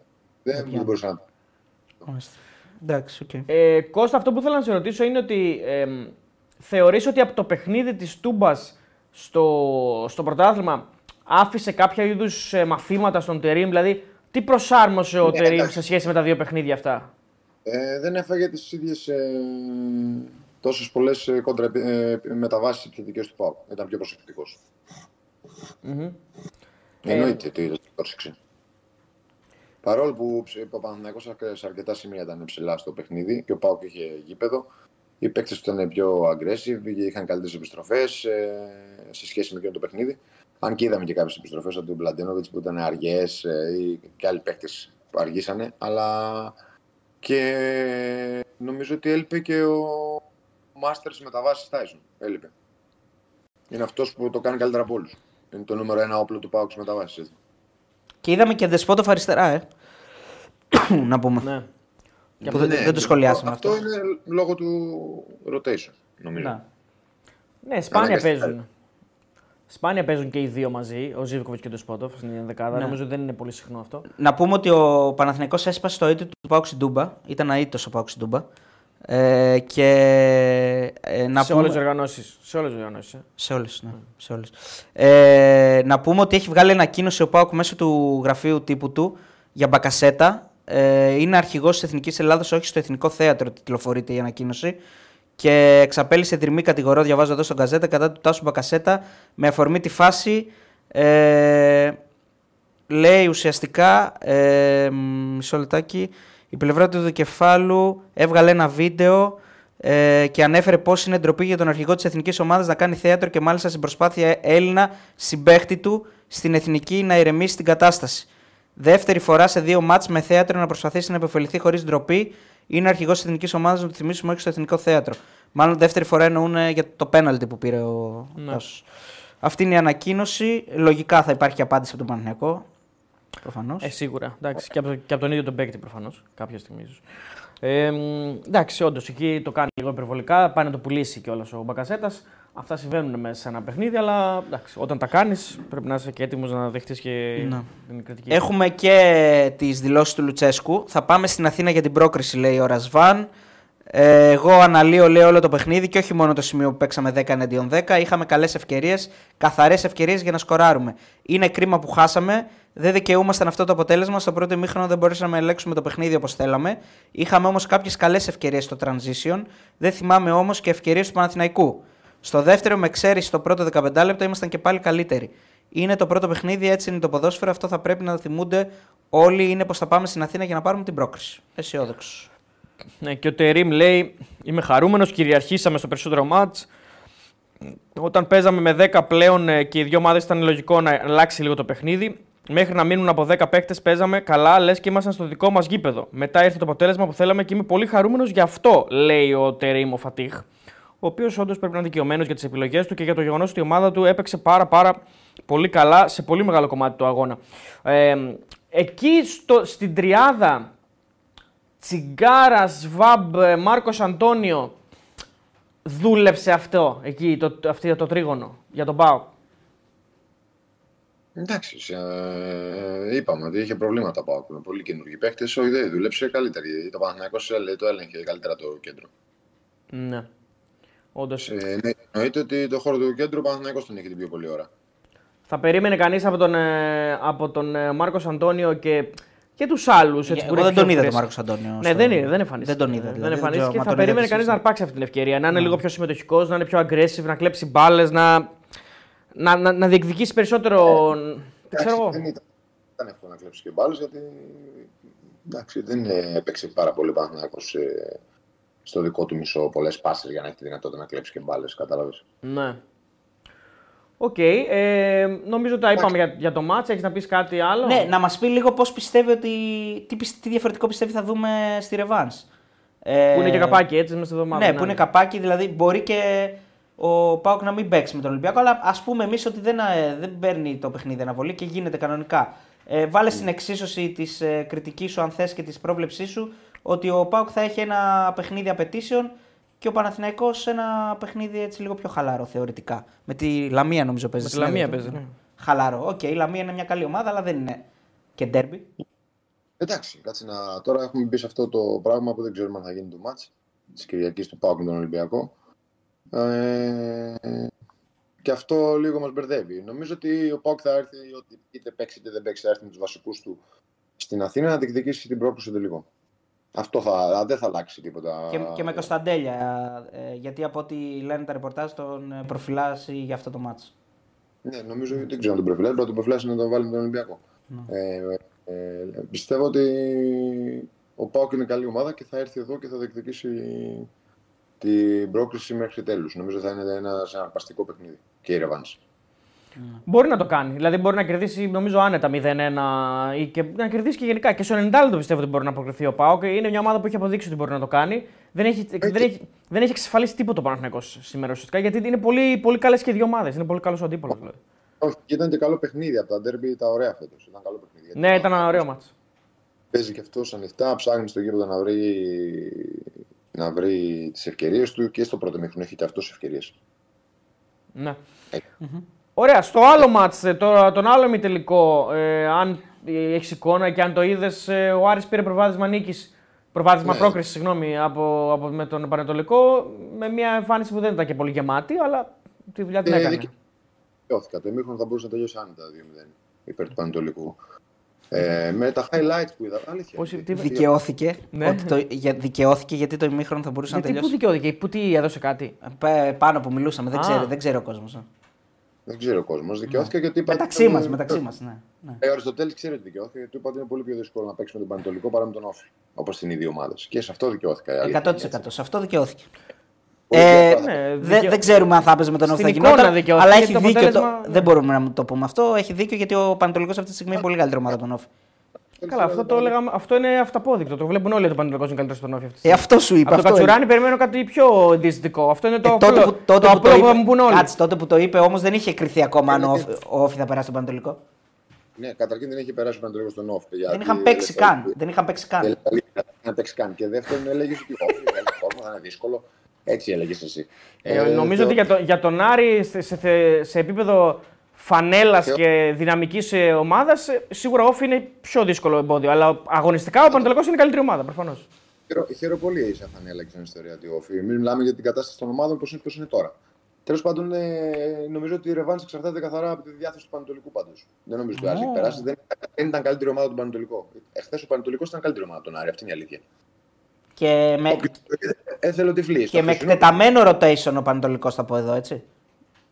[SPEAKER 3] Δεν, δεν μπορούσα να.
[SPEAKER 1] Μάλιστα. Εντάξει, οκ.
[SPEAKER 2] Ε, Κώστα, αυτό που θέλω να σε ρωτήσω είναι ότι ε, θεωρείς ότι από το παιχνίδι της Τούμπας στο, στο πρωτάθλημα άφησε κάποια είδους ε, μαθήματα στον Τερίμ, δηλαδή τι προσάρμοσε ο
[SPEAKER 3] Ναι,
[SPEAKER 2] Τερίμ
[SPEAKER 3] εντάξει.
[SPEAKER 2] σε σχέση με τα δύο παιχνίδια αυτά;
[SPEAKER 3] Ε, δεν έφαγε τις ίδιες ε, τόσες πολλές ε, κόντρα ε, μεταβάσεις επιθετικέ του Πάου. Ήταν πιο προσεκτικός. Εννοείται ότι το πρόσεξε. Παρόλο που ψ- ο Παναθηναϊκός σε αρκετά σημεία ήταν ψηλά στο παιχνίδι και ο Πάουκ είχε γήπεδο, οι παίκτες του ήταν πιο aggressive, είχαν καλύτερες επιστροφές σε σχέση με εκείνο το παιχνίδι. Αν και είδαμε και κάποιες επιστροφές από τον Μπλαντένοβιτς που ήταν αργές ή και άλλοι παίκτες που αργήσανε. Αλλά και νομίζω ότι έλειπε και ο Μάστερ μεταβάσει Τάισον. Έλειπε. Είναι αυτός που το κάνει καλύτερα από όλους. Είναι το νούμερο ένα όπλο του Πάουκ μεταβάσει.
[SPEAKER 1] Και είδαμε και Δεσπότοφ αριστερά, ε. να πούμε.
[SPEAKER 2] Ναι.
[SPEAKER 1] Που δεν, δεν το σχολιάσαμε αυτό.
[SPEAKER 3] Αυτό είναι λόγω του rotation, νομίζω.
[SPEAKER 1] Να.
[SPEAKER 2] Ναι, σπάνια
[SPEAKER 3] Αναγκαστικά.
[SPEAKER 2] παίζουν. Σπάνια παίζουν και οι δύο μαζί, ο Ζήβκοβιτς και ο Σπότοφ στην δεκάδα.
[SPEAKER 1] Ναι.
[SPEAKER 2] Νομίζω ότι δεν είναι πολύ συχνό αυτό.
[SPEAKER 1] Να πούμε ότι ο Παναθηναϊκός έσπασε το ήττο του Πάουξ Ντούμπα. Ήταν αίτητος ο Πάουξ Ντούμπα. Ε, και ε, να
[SPEAKER 2] σε
[SPEAKER 1] πούμε...
[SPEAKER 2] όλες τις οργανώσεις. Σε όλες τις οργανώσεις, ε.
[SPEAKER 1] Σε όλες, ναι. Σε όλες. Ε, να πούμε ότι έχει βγάλει ανακοίνωση ο Πάουκ μέσω του γραφείου τύπου του για μπακασέτα. Ε, είναι αρχηγός της Εθνικής Ελλάδας, όχι στο Εθνικό Θέατρο τυλοφορείται η ανακοίνωση. Και εξαπέλυσε δρυμή κατηγορό, διαβάζω εδώ στον Καζέτα, κατά του Τάσου Μπακασέτα με αφορμή τη φάση. Ε, λέει ουσιαστικά, ε, μισό λεπτάκι, η πλευρά του κεφάλου έβγαλε ένα βίντεο ε, και ανέφερε πώς είναι ντροπή για τον αρχηγό της εθνικής ομάδας να κάνει θέατρο και μάλιστα στην προσπάθεια Έλληνα συμπέχτη του στην εθνική να ηρεμήσει την κατάσταση. Δεύτερη φορά σε δύο μάτς με θέατρο να προσπαθήσει να επωφεληθεί χωρίς ντροπή. Είναι αρχηγός της εθνικής ομάδας, να το θυμίσουμε όχι στο εθνικό θέατρο. Μάλλον δεύτερη φορά εννοούν για το πέναλτι που πήρε ο
[SPEAKER 2] Ναι.
[SPEAKER 1] Τάσος. Αυτή είναι η ανακοίνωση. Λογικά θα υπάρχει απάντηση από τον Παναθηναϊκό. Προφανώς.
[SPEAKER 2] Ε, σίγουρα. Εντάξει, και, από, και από τον ίδιο τον παίκτη προφανώς. Κάποια στιγμή ίσως. Ε, μ, εντάξει, όντως εκεί το κάνει λίγο υπερβολικά. Πάει να το πουλήσει κιόλας ο Μπακασέτας. Αυτά συμβαίνουν μέσα σε ένα παιχνίδι, αλλά εντάξει, όταν τα κάνεις πρέπει να είσαι και έτοιμος να δεχτείς και
[SPEAKER 1] Ναι.
[SPEAKER 2] την κριτική.
[SPEAKER 1] Έχουμε και τις δηλώσεις του Λουτσέσκου. Θα πάμε στην Αθήνα για την πρόκριση, λέει ο Ρασβάν. Ε, εγώ αναλύω λέω, όλο το παιχνίδι και όχι μόνο το σημείο που παίξαμε 10 εναντίον 10. Είχαμε καλές ευκαιρίες, καθαρές ευκαιρίες για να σκοράρουμε. Είναι κρίμα που χάσαμε. Δεν δικαιούμασταν αυτό το αποτέλεσμα. Στο πρώτο ημίχρονο δεν μπορέσαμε να ελέγξουμε το παιχνίδι όπως θέλαμε. Είχαμε όμως κάποιες καλές ευκαιρίες στο transition. Δεν θυμάμαι όμως και ευκαιρίες του Παναθηναϊκού. Στο δεύτερο, με εξαίρεση το πρώτο 15 λεπτό, ήμασταν και πάλι καλύτεροι. Είναι το πρώτο παιχνίδι, έτσι είναι το ποδόσφαιρο. Αυτό θα πρέπει να το θυμούνται όλοι. Είναι πως θα πάμε στην Αθήνα για να πάρουμε την πρόκριση. Αισιόδοξος.
[SPEAKER 2] Ναι, και ο Τερήμ λέει: Είμαι χαρούμενος, κυριαρχήσαμε στο περισσότερο μάτς. Όταν παίζαμε με 10 πλέον ε, και οι δύο ομάδες ήταν λογικό να αλλάξει λίγο το παιχνίδι. Μέχρι να μείνουν από 10 παίκτες παίζαμε καλά, λες και ήμασταν στο δικό μας γήπεδο. Μετά ήρθε το αποτέλεσμα που θέλαμε και είμαι πολύ χαρούμενος γι' αυτό, λέει ο Τερήμ ο Φατίχ. Ο οποίος όντως πρέπει να είναι δικαιωμένος για τις επιλογές του και για το γεγονός ότι η ομάδα του έπαιξε πάρα πάρα πολύ καλά σε πολύ μεγάλο κομμάτι του αγώνα. Ε, εκεί στο, στην τριάδα Τσιγκάρας, Σβάμπ, Μάρκος Αντώνιο. Δούλεψε αυτό εκεί, το, το, αυτή, το τρίγωνο για τον Πάο.
[SPEAKER 3] Εντάξει, ε, είπαμε ότι είχε προβλήματα πάω με πολύ καινούργιοι παίχτε. Όχι, δεν δούλεψε καλύτερη. Το Παναθυναϊκό το έλεγχε καλύτερα το κέντρο.
[SPEAKER 2] Ναι. Όντως.
[SPEAKER 3] Ε, ναι, εννοείται ότι το χώρο του κέντρου ο Παναθυναϊκό τον είχε την πιο πολύ ώρα.
[SPEAKER 2] Θα περίμενε κανείς από τον, ε, από τον ε, Μάρκος Αντώνιο και, και τους άλλους.
[SPEAKER 1] Εγώ δεν τον είδα τον Μάρκος Αντώνιο.
[SPEAKER 2] Ναι, δεν, είναι, δεν εμφανίστηκε.
[SPEAKER 1] Δεν τον είδα.
[SPEAKER 2] Δεν
[SPEAKER 1] δηλαδή,
[SPEAKER 2] εμφανίστηκε.
[SPEAKER 1] ξέρω, μα
[SPEAKER 2] Θα
[SPEAKER 1] τον
[SPEAKER 2] περίμενε
[SPEAKER 1] είδατε
[SPEAKER 2] κανείς
[SPEAKER 1] εσείς.
[SPEAKER 2] να αρπάξει αυτή την ευκαιρία. Να είναι λίγο πιο συμμετοχικός, να είναι πιο aggressive, να κλέψει μπάλες, να, να, να, να διεκδικήσει περισσότερο. Δεν ξέρω
[SPEAKER 3] Εντάξει,
[SPEAKER 2] εγώ.
[SPEAKER 3] δεν ήταν, ήταν εύκολο να κλέψει και μπάλες γιατί εντάξει, δεν ε, έπαιξε πάρα πολύ ο Παναθηναϊκός ε, στο δικό του μισό πολλές πάσες για να έχει τη δυνατότητα να κλέψει και μπάλες. Κατάλαβες.
[SPEAKER 2] Ναι. Οκ. ε, νομίζω ότι τα είπαμε για, για το μάτς. Έχεις να πεις κάτι άλλο;
[SPEAKER 1] Ναι, να μας πει λίγο πώς πιστεύει ότι. Τι, πισ- τι διαφορετικό πιστεύει θα δούμε στη Ρεβάνς. Ε,
[SPEAKER 2] Που είναι και καπάκι έτσι μέσα στη εβδομάδα.
[SPEAKER 1] Ναι, που είναι καπάκι, δηλαδή μπορεί και ο ΠΑΟΚ να μην παίξει με τον Ολυμπιακό, αλλά ας πούμε εμείς ότι δεν, ε, δεν παίρνει το παιχνίδι αναβολή και γίνεται κανονικά. Ε, βάλε στην εξίσωση της ε, κριτικής σου, αν θες, και της πρόβλεψής σου, ότι ο ΠΑΟΚ θα έχει ένα παιχνίδι απαιτήσεων και ο Παναθηναϊκός ένα παιχνίδι έτσι λίγο πιο χαλαρό θεωρητικά. Με τη Λαμία νομίζω παίζεις.
[SPEAKER 2] Με τη
[SPEAKER 1] συνέδριο
[SPEAKER 2] Λαμία
[SPEAKER 1] του.
[SPEAKER 2] παίζει, ναι.
[SPEAKER 1] Χαλαρό. Οκ, η Λαμία είναι μια καλή ομάδα, αλλά δεν είναι και ντέρμπι.
[SPEAKER 3] Εντάξει, κάτσε να. Τώρα έχουμε μπει σε αυτό το πράγμα που δεν ξέρουμε αν θα γίνει το μάτς της Κυριακής του ΠΑΟΚ με τον Ολυμπιακό. Ε, και αυτό λίγο μας μπερδεύει. Νομίζω ότι ο Πάουκ θα έρθει, ότι είτε παίξει είτε δεν παίξει, θα έρθει με τους βασικούς του στην Αθήνα να διεκδικήσει την πρόκληση του τελικό. Αυτό θα, δεν θα αλλάξει τίποτα.
[SPEAKER 1] Και, και με Κωνσταντέλια, ε, γιατί από ό,τι λένε τα ρεπορτάζ τον ε, προφυλάσσει για αυτό το μάτς.
[SPEAKER 3] Ναι, νομίζω ότι δεν ξέρω αν τον προφυλάσει. Πρέπει να τον προφυλάσει να τον βάλει με τον Ολυμπιακό. Ε, ε, πιστεύω ότι ο Πάοκ είναι καλή ομάδα και θα έρθει εδώ και θα διεκδικήσει την πρόκληση μέχρι τέλους. Νομίζω θα είναι ένα συναρπαστικό παιχνίδι και η Ρεβάνς.
[SPEAKER 2] Μπορεί να το κάνει. Δηλαδή μπορεί να κερδίσει νομίζω άνετα 0-1 ή και να κερδίσει και γενικά. Και στο 90 λεπτό πιστεύω ότι μπορεί να αποκριθεί ο Πάοκ. Είναι μια ομάδα που έχει αποδείξει ότι μπορεί να το κάνει. Δεν έχει, δεν έχει, δεν έχει εξασφαλίσει τίποτα ο Παναθηναϊκός σήμερα ουσιαστικά γιατί είναι πολύ, πολύ καλές και οι δύο ομάδες. Είναι πολύ καλός ο αντίπαλος. Δηλαδή.
[SPEAKER 3] Όχι, και ήταν και καλό παιχνίδι από τα ντέρμπι τα ωραία φέτος. Ήταν καλό παιχνίδι. Γιατί
[SPEAKER 2] Ναι, ήταν ένα ωραίο μάτς.
[SPEAKER 3] Παίζει και αυτός ανοιχτά, ψάχνει στο γήπεδο να βρει, να βρει τις ευκαιρίες του και στο πρώτο μήχρονο έχει και αυτός ευκαιρίες.
[SPEAKER 2] Ναι.
[SPEAKER 3] Ε.
[SPEAKER 2] Ωραία, στο άλλο μάτς, ε, το, τον άλλο ημιτελικό, ε, αν έχεις εικόνα και αν το είδες, ε, ο Άρης πήρε προβάδισμα νίκης. Προβάδισμα
[SPEAKER 3] Ναι.
[SPEAKER 2] πρόκρισης, συγγνώμη, από, από, με τον Πανετολικό, με μια εμφάνιση που δεν ήταν και πολύ γεμάτη, αλλά τη δουλειά την
[SPEAKER 3] Ε,
[SPEAKER 2] έκανε.
[SPEAKER 3] και- Τελειώθηκα. Το ημίχρονο θα μπορούσε να τελειώσει άνετα 2-0 υπέρ του Πανετολικού. Ε, με τα highlights που είδα. Αλήθεια.
[SPEAKER 2] Πώς- τι-
[SPEAKER 1] Δικαιώθηκε,
[SPEAKER 2] Ναι.
[SPEAKER 1] ότι το, για, δικαιώθηκε γιατί το ημίχρονο θα μπορούσε
[SPEAKER 2] Γιατί
[SPEAKER 1] να
[SPEAKER 2] πού
[SPEAKER 1] τελειώσει;
[SPEAKER 2] δικαιώθηκε, πού τι έδωσε κάτι;
[SPEAKER 1] Πέ- Πάνω που μιλούσαμε, δεν
[SPEAKER 2] Α.
[SPEAKER 1] ξέρει, δεν ξέρει ο κόσμος.
[SPEAKER 3] Δεν ξέρω ο κόσμος. Δικαιώθηκε γιατί είπα.
[SPEAKER 1] Μεταξύ μας, μεταξύ μας. Ναι. ναι.
[SPEAKER 3] Ε, ο Αριστοτέλης ξέρει ότι δικαιώθηκε γιατί του είπα ότι είναι πολύ πιο δύσκολο να παίξει με τον Πανετολικό παρά με τον Όφη. Όπως στην ίδια ομάδα. Και σε αυτό δικαιώθηκα.
[SPEAKER 1] 100%. Σε αυτό δικαιώθηκε. Ε, ναι, δεν, δεν ξέρουμε αν θα έπαιζε με τον Όφη θα γινόταν. Αλλά έχει δίκιο. Αποτέλεσμα... Το, δεν μπορούμε να το πούμε αυτό. Έχει δίκιο γιατί ο Πανετολικός αυτή τη στιγμή είναι πολύ καλύτερη ομάδα από τον Όφη.
[SPEAKER 2] Καλά, αυτό, το έλεγα, αυτό είναι αυταπόδεικτο. Το βλέπουν όλοι ότι ο Πανετολικό είναι καλύτερος στον Όφη.
[SPEAKER 1] Ε, αυτό σου είπα.
[SPEAKER 2] Από το Κατσουράνη περιμένω κάτι πιο δυστικό. Αυτό είναι το ε, τότε που, τότε το, που, το είπε, μου πούνε όλοι.
[SPEAKER 1] Κάτσε, τότε που το είπε όμως δεν είχε κρυθεί ακόμα αν ο Όφη θα περάσει τον Πανετολικό.
[SPEAKER 3] Ναι, καταρχήν δεν είχε περάσει ο Πανετολικός στον Όφη.
[SPEAKER 1] Δεν είχαν παίξει καν. Δεν είχαν παίξει καν. Δεν
[SPEAKER 3] είχαν παίξει καν. Και δεύτερον έλεγε ότι ο Όφη θα είναι δύσκολο. Έτσι έλεγες εσύ.
[SPEAKER 2] Ε, ε, νομίζω ότι για, το, για τον Άρη σε, σε, σε επίπεδο φανέλας και δυναμικής ε, ομάδας, ε, σίγουρα ο Όφη είναι πιο δύσκολο εμπόδιο. Αλλά αγωνιστικά ο Πανατολικό είναι καλύτερη ομάδα προφανώς.
[SPEAKER 3] Χαίρομαι πολύ σαν φανέλα και στην ιστορία του Όφη. Μην μιλάμε για την κατάσταση των ομάδων πώς είναι, πώς είναι τώρα. Τέλος πάντων, ε, νομίζω ότι η Ρεβάνη εξαρτάται καθαρά από τη διάθεση του Πανατολικού πάντως. Δεν νομίζω ότι ο Άρη έχει περάσει. Δεν, δεν ήταν καλύτερη ομάδα του Πανατολικού. Εχθές ο Πανατολικό ήταν καλύτερη ομάδα του Άρη. Αυτή είναι η αλήθεια.
[SPEAKER 1] Και με,
[SPEAKER 3] Έθελε
[SPEAKER 1] και με εκτεταμένο rotation ο Πανατολικό, θα πω εδώ, έτσι.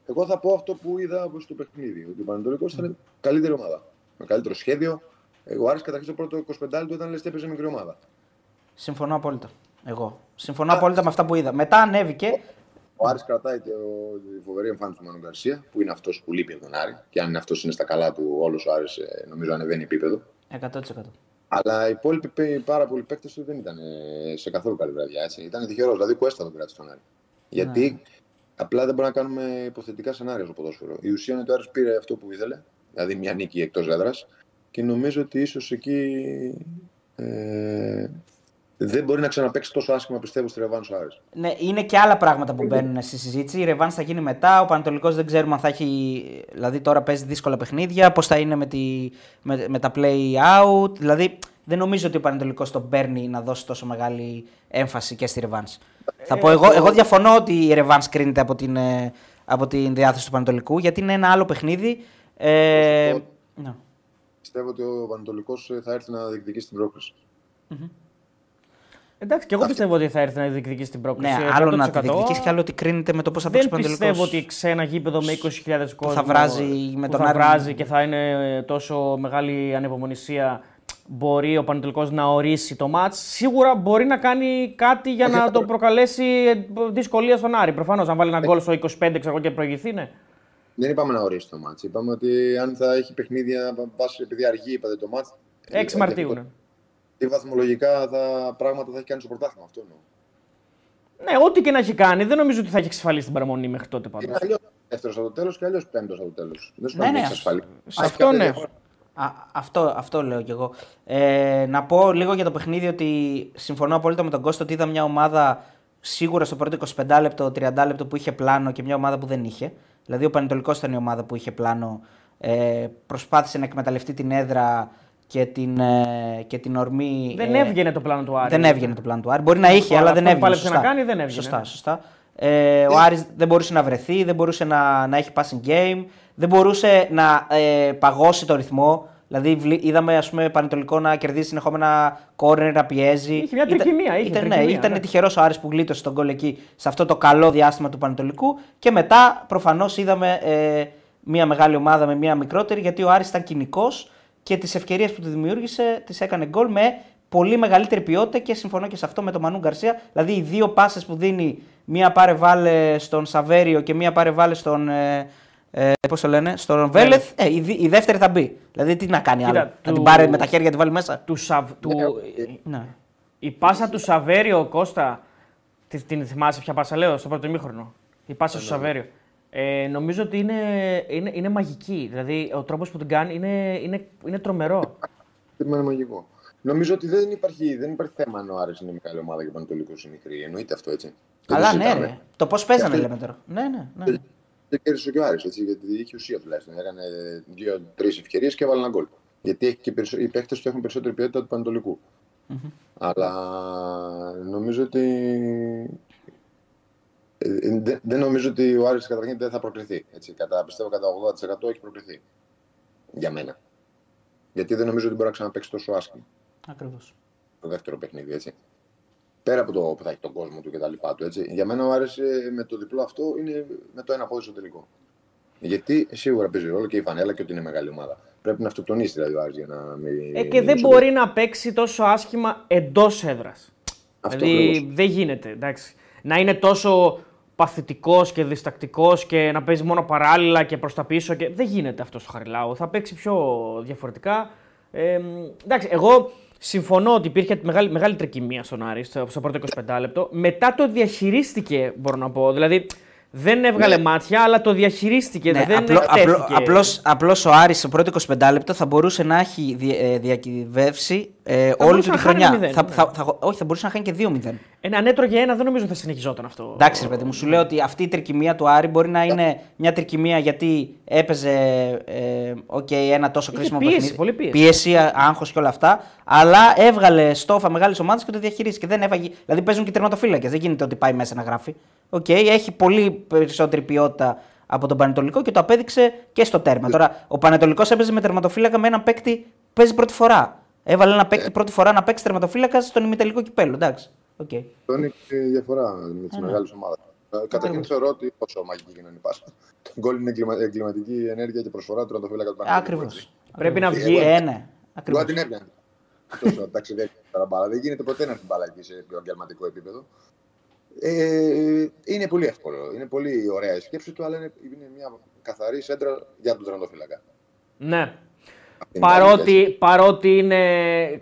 [SPEAKER 3] Εγώ θα πω αυτό που είδα στο παιχνίδι. Ότι ο Πανατολικό ήταν καλύτερη ομάδα. Με καλύτερο σχέδιο. Εγώ άρεσε καταρχήν το πρώτο 25 του όταν λες έπαιζε μικρή ομάδα.
[SPEAKER 1] Συμφωνώ απόλυτα. Εγώ. Συμφωνώ Α, απόλυτα με αυτά που είδα. Μετά ανέβηκε.
[SPEAKER 3] Ο Άρης κρατάει τη φοβερή εμφάνιση του Μανου Γκαρσία, που είναι αυτός που λείπει από τον Άρη. Και αν αυτός είναι στα καλά του, όλος ο Άρης ε, νομίζω ανεβαίνει επίπεδο.
[SPEAKER 1] 100%.
[SPEAKER 3] Αλλά οι υπόλοιποι πάρα πολλοί παίκτες του δεν ήταν σε καθόλου καλή βραδιά. Έτσι. Ήταν τυχερός. Δηλαδή, Κουέστα τον κράτησε τον Άρη. Γιατί ναι. Απλά δεν μπορούμε να κάνουμε υποθετικά σενάρια στο ποδόσφαιρο. Η ουσία είναι ότι ο Άρης πήρε αυτό που ήθελε, δηλαδή μια νίκη εκτός έδρας, και νομίζω ότι ίσως εκεί ε, δεν μπορεί να ξαναπέξει τόσο άσχημα πιστεύω στη Ρεβάνς ο Άρης.
[SPEAKER 1] Ναι, είναι και άλλα πράγματα που μπαίνουν στη συζήτηση. Η Ρεβάνς θα γίνει μετά. Ο Πανατολικό δεν ξέρουμε αν θα έχει. Δηλαδή τώρα παίζει δύσκολα παιχνίδια. Πώς θα είναι με, τη, με, με τα play out. Δηλαδή δεν νομίζω ότι ο Πανατολικό τον παίρνει να δώσει τόσο μεγάλη έμφαση και στη Ρεβάν. Θα πω εγώ, εγώ διαφωνώ ότι η Ρεβάν κρίνεται από την, ε, από την διάθεση του Πανατολικού γιατί είναι ένα άλλο παιχνίδι. Ε,
[SPEAKER 3] ναι. Πιστεύω ότι ο Πανατολικό θα έρθει να διεκδικήσει την πρόκληση. Mm-hmm.
[SPEAKER 2] Εντάξει, και εγώ πιστεύω ότι θα έρθει να διεκδικήσει την πρόκληση.
[SPEAKER 1] Ναι, άλλο να τη διεκδικήσει και άλλο ότι κρίνεται με το πώς θα παίξει ο
[SPEAKER 2] Πανατολικό. Δεν πιστεύω ότι σε ένα γήπεδο με 20.000 κόσμο
[SPEAKER 1] θα βράζει, με τον
[SPEAKER 2] θα βράζει και θα είναι τόσο μεγάλη ανεπομονησία μπορεί ο Πανετολικός να ορίσει το μάτς. Σίγουρα μπορεί να κάνει κάτι για να το προκαλέσει δυσκολία στον Άρη. Προφανώς, αν βάλει ένα γκολ στο 25 ξέρω, και προηγηθεί, ναι.
[SPEAKER 3] Δεν είπαμε να ορίσει το μάτς. Είπαμε ότι αν θα έχει παιχνίδια, βάσει επειδή αργεί είπατε το μάτς.
[SPEAKER 2] 6 Μαρτίου, ναι.
[SPEAKER 3] Τι βαθμολογικά τα πράγματα θα έχει κάνει στο πρωτάθλημα. Αυτό εννοώ.
[SPEAKER 2] Ναι, ό,τι και να έχει κάνει, δεν νομίζω ότι θα έχει εξασφαλίσει την παραμονή μέχρι τότε πάντως.
[SPEAKER 3] Είναι αλλιώς δεύτερος από το τέλος και αλλιώς πέμπτος από το τέλος. Δεν σου
[SPEAKER 1] ναι, ναι,
[SPEAKER 2] αυτό ναι.
[SPEAKER 1] Α, αυτό, αυτό λέω κι εγώ. Ε, να πω λίγο για το παιχνίδι ότι συμφωνώ απόλυτα με τον Κώστο ότι είδα μια ομάδα σίγουρα στο πρώτο 25 λεπτό, 30 λεπτό που είχε πλάνο και μια ομάδα που δεν είχε. Δηλαδή ο Πανετολικός ήταν η ομάδα που είχε πλάνο. Ε, προσπάθησε να εκμεταλλευτεί την έδρα και την, ε, και την ορμή.
[SPEAKER 2] Δεν ε, έβγαινε το πλάνο του Άρη.
[SPEAKER 1] Δεν έβγαινε το πλάνο του Άρη. Μπορεί να είχε, αλλά δεν έβγαινε. Σωστά.
[SPEAKER 2] να κάνει, δεν έβγαινε.
[SPEAKER 1] Σωστά, σωστά. Ε, ο Άρης δεν μπορούσε να βρεθεί, δεν μπορούσε να, να έχει passing game δεν μπορούσε να ε, παγώσει το ρυθμό. Δηλαδή, είδαμε ας πούμε, Πανετολικό να κερδίζει συνεχόμενα κόρνερ, να πιέζει.
[SPEAKER 2] Είχε μια τρικυμία. Είχε
[SPEAKER 1] ήταν, ναι, ήταν ναι. τυχερός ο Άρης που γλίτωσε τον κόλ εκεί σε αυτό το καλό διάστημα του Πανετολικού. Και μετά προφανώς είδαμε ε, μια μεγάλη ομάδα με μια μικρότερη γιατί ο Άρης ήταν κοινικός και τις ευκαιρίες που του δημιούργησε τις έκανε γκολ με πολύ μεγαλύτερη ποιότητα και συμφωνώ και σε αυτό με τον Μανού Γκαρσία. Δηλαδή, οι δύο πάσες που δίνει, μία πάρε βάλε στον Σαβέριο και μία πάρε βάλε στον. Ε, ε, Πώς το λένε, στον Βέλεθ, ε, η, η, δεύτερη θα μπει. Δηλαδή τι να κάνει άλλο; Του... Να την πάρει με τα χέρια και τη βάλει μέσα;
[SPEAKER 2] Του Σαβ... του... Ναι. Η πάσα του Σαβέριο Κώστα. Την θυμάσαι ποια πάσα λέω στο πρώτο ημίχρονο; Η πάσα του Σαβέριο. Ε, νομίζω ότι είναι, είναι, είναι μαγική. Δηλαδή ο τρόπος που την κάνει είναι, είναι, είναι τρομερό.
[SPEAKER 3] Είναι μαγικό. Νομίζω ότι δεν υπάρχει, δεν υπάρχει θέμα αν ο Άρης είναι μεγάλη ομάδα και ο Πανατολικό είναι μικρή. Εννοείται αυτό έτσι.
[SPEAKER 1] Αλλά ναι, ρε. Το πώς παίζανε λέμε τώρα. Ναι, ναι, ναι
[SPEAKER 3] δεν κέρδισε και ο Άρης, έτσι, γιατί είχε ουσία τουλάχιστον. Έκανε δύο-τρει ευκαιρίες και έβαλε ένα γκολ. Γιατί έχει και περισσο... οι παίχτε του έχουν περισσότερη ποιότητα του Πανατολικού. Mm-hmm. Αλλά νομίζω ότι. Ε, ε, δεν νομίζω ότι ο Άρης καταρχήν δεν θα προκριθεί. Έτσι. Κατά, πιστεύω κατά 80% έχει προκριθεί. Για μένα. Γιατί δεν νομίζω ότι μπορεί να ξαναπέξει τόσο άσχημα.
[SPEAKER 1] Ακριβώς.
[SPEAKER 3] Το δεύτερο παιχνίδι, έτσι πέρα από το που θα έχει τον κόσμο του κτλ. Για μένα μου άρεσε με το διπλό αυτό είναι με το ένα πόδι στο τελικό. Γιατί σίγουρα παίζει ρόλο και η φανέλα και ότι είναι μεγάλη ομάδα. Πρέπει να αυτοκτονήσει δηλαδή ο Άρης για να μην.
[SPEAKER 2] Ε, και δεν μπορεί να παίξει τόσο άσχημα εντός έδρας. Δηλαδή
[SPEAKER 3] ακριβώς.
[SPEAKER 2] δεν γίνεται. Εντάξει. Να είναι τόσο παθητικός και διστακτικός και να παίζει μόνο παράλληλα και προς τα πίσω. Και... Δεν γίνεται αυτό στο Χαριλάου. Θα παίξει πιο διαφορετικά. Ε, εντάξει, εγώ συμφωνώ ότι υπήρχε μεγάλη, μεγάλη τρικυμία στον Άρη στο, στο πρώτο 25 λεπτό. Μετά το διαχειρίστηκε, μπορώ να πω. Δηλαδή δεν έβγαλε
[SPEAKER 3] Ναι.
[SPEAKER 2] μάτια, αλλά το διαχειρίστηκε.
[SPEAKER 1] Ναι,
[SPEAKER 2] δεν
[SPEAKER 1] απλό, απλό,
[SPEAKER 2] εκτέθηκε.
[SPEAKER 1] απλώς, απλώς ο Άρης στο πρώτο 25 λεπτό θα μπορούσε να έχει δι, ε, διακυβεύσει ε, όλη
[SPEAKER 2] μπορούσε
[SPEAKER 1] του τη
[SPEAKER 2] να χάνει
[SPEAKER 1] χρονιά.
[SPEAKER 2] 1-0,
[SPEAKER 1] θα,
[SPEAKER 2] ναι.
[SPEAKER 1] θα, θα, όχι, θα μπορούσε να χάνει και 2-0.
[SPEAKER 2] Ε, αν έτρωγε ένα, δεν νομίζω θα συνεχιζόταν αυτό.
[SPEAKER 1] Εντάξει, ρε παιδί μου, σου λέω ότι αυτή η τρικυμία του Άρη μπορεί να είναι μια τρικυμία γιατί έπαιζε ε, οκ, ένα τόσο
[SPEAKER 2] Είχε
[SPEAKER 1] κρίσιμο
[SPEAKER 2] πίεση,
[SPEAKER 1] παιχνίδι.
[SPEAKER 2] πολύ πίεση.
[SPEAKER 1] Πίεση, άγχος και όλα αυτά. Αλλά έβγαλε στόφα μεγάλης ομάδας και το διαχειρίστηκε. Δεν έβαγε, δηλαδή παίζουν και τερματοφύλακες. Δεν γίνεται ότι πάει μέσα να γράφει. Οκ, έχει πολύ περισσότερη ποιότητα από τον Παναιτωλικό και το απέδειξε και στο τέρμα. Τώρα, ο Παναιτωλικός έπαιζε με τερματοφύλακα με έναν παίκτη που παίζει πρώτη φορά. Έβαλε ένα παίκτη πρώτη φορά να παίξει τερματοφύλακα στον ημιτελικό κυπέλλου. Εντάξει. Okay.
[SPEAKER 3] Αυτό είναι και η διαφορά με
[SPEAKER 1] Ναι,
[SPEAKER 3] τι μεγάλες ομάδες. Καταρχήν θεωρώ ότι όσο μαγική και να είναι η πάσα. Το γκολ είναι εγκλημα- εγκληματική ενέργεια και προσφορά του τερματοφύλακα του Παναθηναϊκού,
[SPEAKER 1] Ακριβώς.
[SPEAKER 3] έτσι.
[SPEAKER 2] Πρέπει να βγει.
[SPEAKER 1] Ε, ναι.
[SPEAKER 3] Εγώ
[SPEAKER 1] Ακριβώς.
[SPEAKER 3] την έπιανε. Αυτό ταξιδεύει τώρα μπάλα. Δεν γίνεται ποτέ να έρθει μπάλα εκεί σε πιο επαγγελματικό επίπεδο. Ε, είναι πολύ εύκολο. Είναι πολύ ωραία η σκέψη του, αλλά είναι, είναι μια καθαρή σέντρα για τον τερματοφύλακα.
[SPEAKER 2] Ναι.
[SPEAKER 3] Αυτή είναι η
[SPEAKER 2] Παρότι,
[SPEAKER 3] αλήθεια.
[SPEAKER 2] παρότι είναι. ε,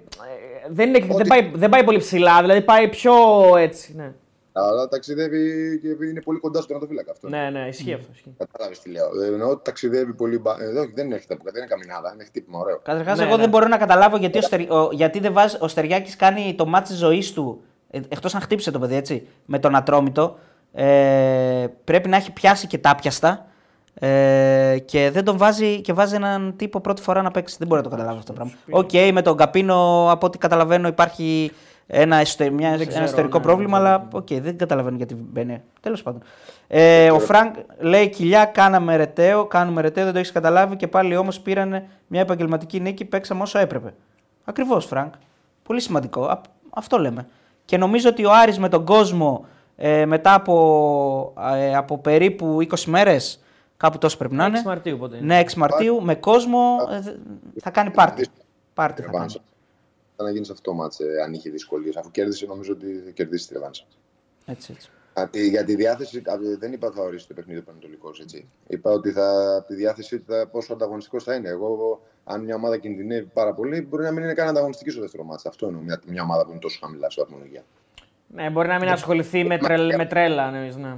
[SPEAKER 2] Δεν, είναι δεν, πάει, δεν πάει πολύ ψηλά, δηλαδή πάει πιο έτσι. Ναι,
[SPEAKER 3] Αλλά ταξιδεύει και είναι πολύ κοντά στον τερματοφύλακα αυτό.
[SPEAKER 2] ναι, ναι ισχύει αυτό. Ισχύει.
[SPEAKER 3] Κατάλαβες τι λέω. Ε, Εννοώ ότι ταξιδεύει πολύ. μπα- Ε, όχι, δεν είναι χτυπά, δεν είναι καμινάδα, είναι χτύπημα, ωραίο.
[SPEAKER 1] Καταρχάς,
[SPEAKER 2] Ναι,
[SPEAKER 1] εγώ
[SPEAKER 2] ναι.
[SPEAKER 1] δεν μπορώ να καταλάβω γιατί, ο, Στερ... ο, γιατί δεν βάζει... ο Στεριάκης κάνει το μάτι τη ζωής του. Εκτός αν χτύπησε το παιδί έτσι, με τον Ατρόμητο. Ε, πρέπει να έχει πιάσει και τάπιαστα. Ε, και δεν τον βάζει και βάζει έναν τύπο πρώτη φορά να παίξει. Δεν μπορώ να το καταλάβω αυτό το πράγμα. Οκ, με τον Καπίνο, από ό,τι καταλαβαίνω, υπάρχει ένα, εσωτε- μια-
[SPEAKER 2] Δεν
[SPEAKER 1] ένα
[SPEAKER 2] ξέρω,
[SPEAKER 1] εσωτερικό
[SPEAKER 2] ναι,
[SPEAKER 1] πρόβλημα,
[SPEAKER 2] δεν
[SPEAKER 1] αλλά οκ, δεν καταλαβαίνω γιατί μπαίνει. Τέλος πάντων. Ε, ο Φρανκ λέει: Κοιλιά, κάναμε ρετέο, κάνουμε ρετέο, δεν το έχεις καταλάβει και πάλι όμως πήραν μια επαγγελματική νίκη, παίξαμε όσο έπρεπε. Ακριβώς, Φρανκ. Πολύ σημαντικό. Α- αυτό λέμε. Και νομίζω ότι ο Άρης με τον κόσμο ε, μετά από, ε, από περίπου 20 μέρες, κάπου τόσο πρέπει να
[SPEAKER 2] 6
[SPEAKER 1] είναι.
[SPEAKER 2] Μαρτίου πότε είναι.
[SPEAKER 1] Ναι, 6 Μαρτίου, με κόσμο ε, δε- θα κάνει πάρτι. Πάρτι θα κάνει.
[SPEAKER 3] Ρεβάνσα. Θα να γίνει σε αυτό το μάτς, ε, αν είχε δυσκολίες. Αφού κέρδισε, νομίζω ότι θα κερδίσει τη ρεβάνσα.
[SPEAKER 1] Έτσι, έτσι.
[SPEAKER 3] Α, τη- Για τη διάθεση, α, δεν είπα ότι θα ορίσει το παιχνίδι ο Πανετολικός. Είπα ότι θα, από τη διάθεσή του θα, πόσο ανταγωνιστικός θα είναι. Εγώ, αν μια ομάδα κινδυνεύει πάρα πολύ, μπορεί να μην είναι καν ανταγωνιστική στο δεύτερο μάτς. Αυτό εννοώ. Μια, μια ομάδα που είναι τόσο χαμηλά στο βαθμολογία.
[SPEAKER 2] Ναι, μπορεί να μην ασχοληθεί με, τρελ, με τρέλα, νομίζω. Ναι.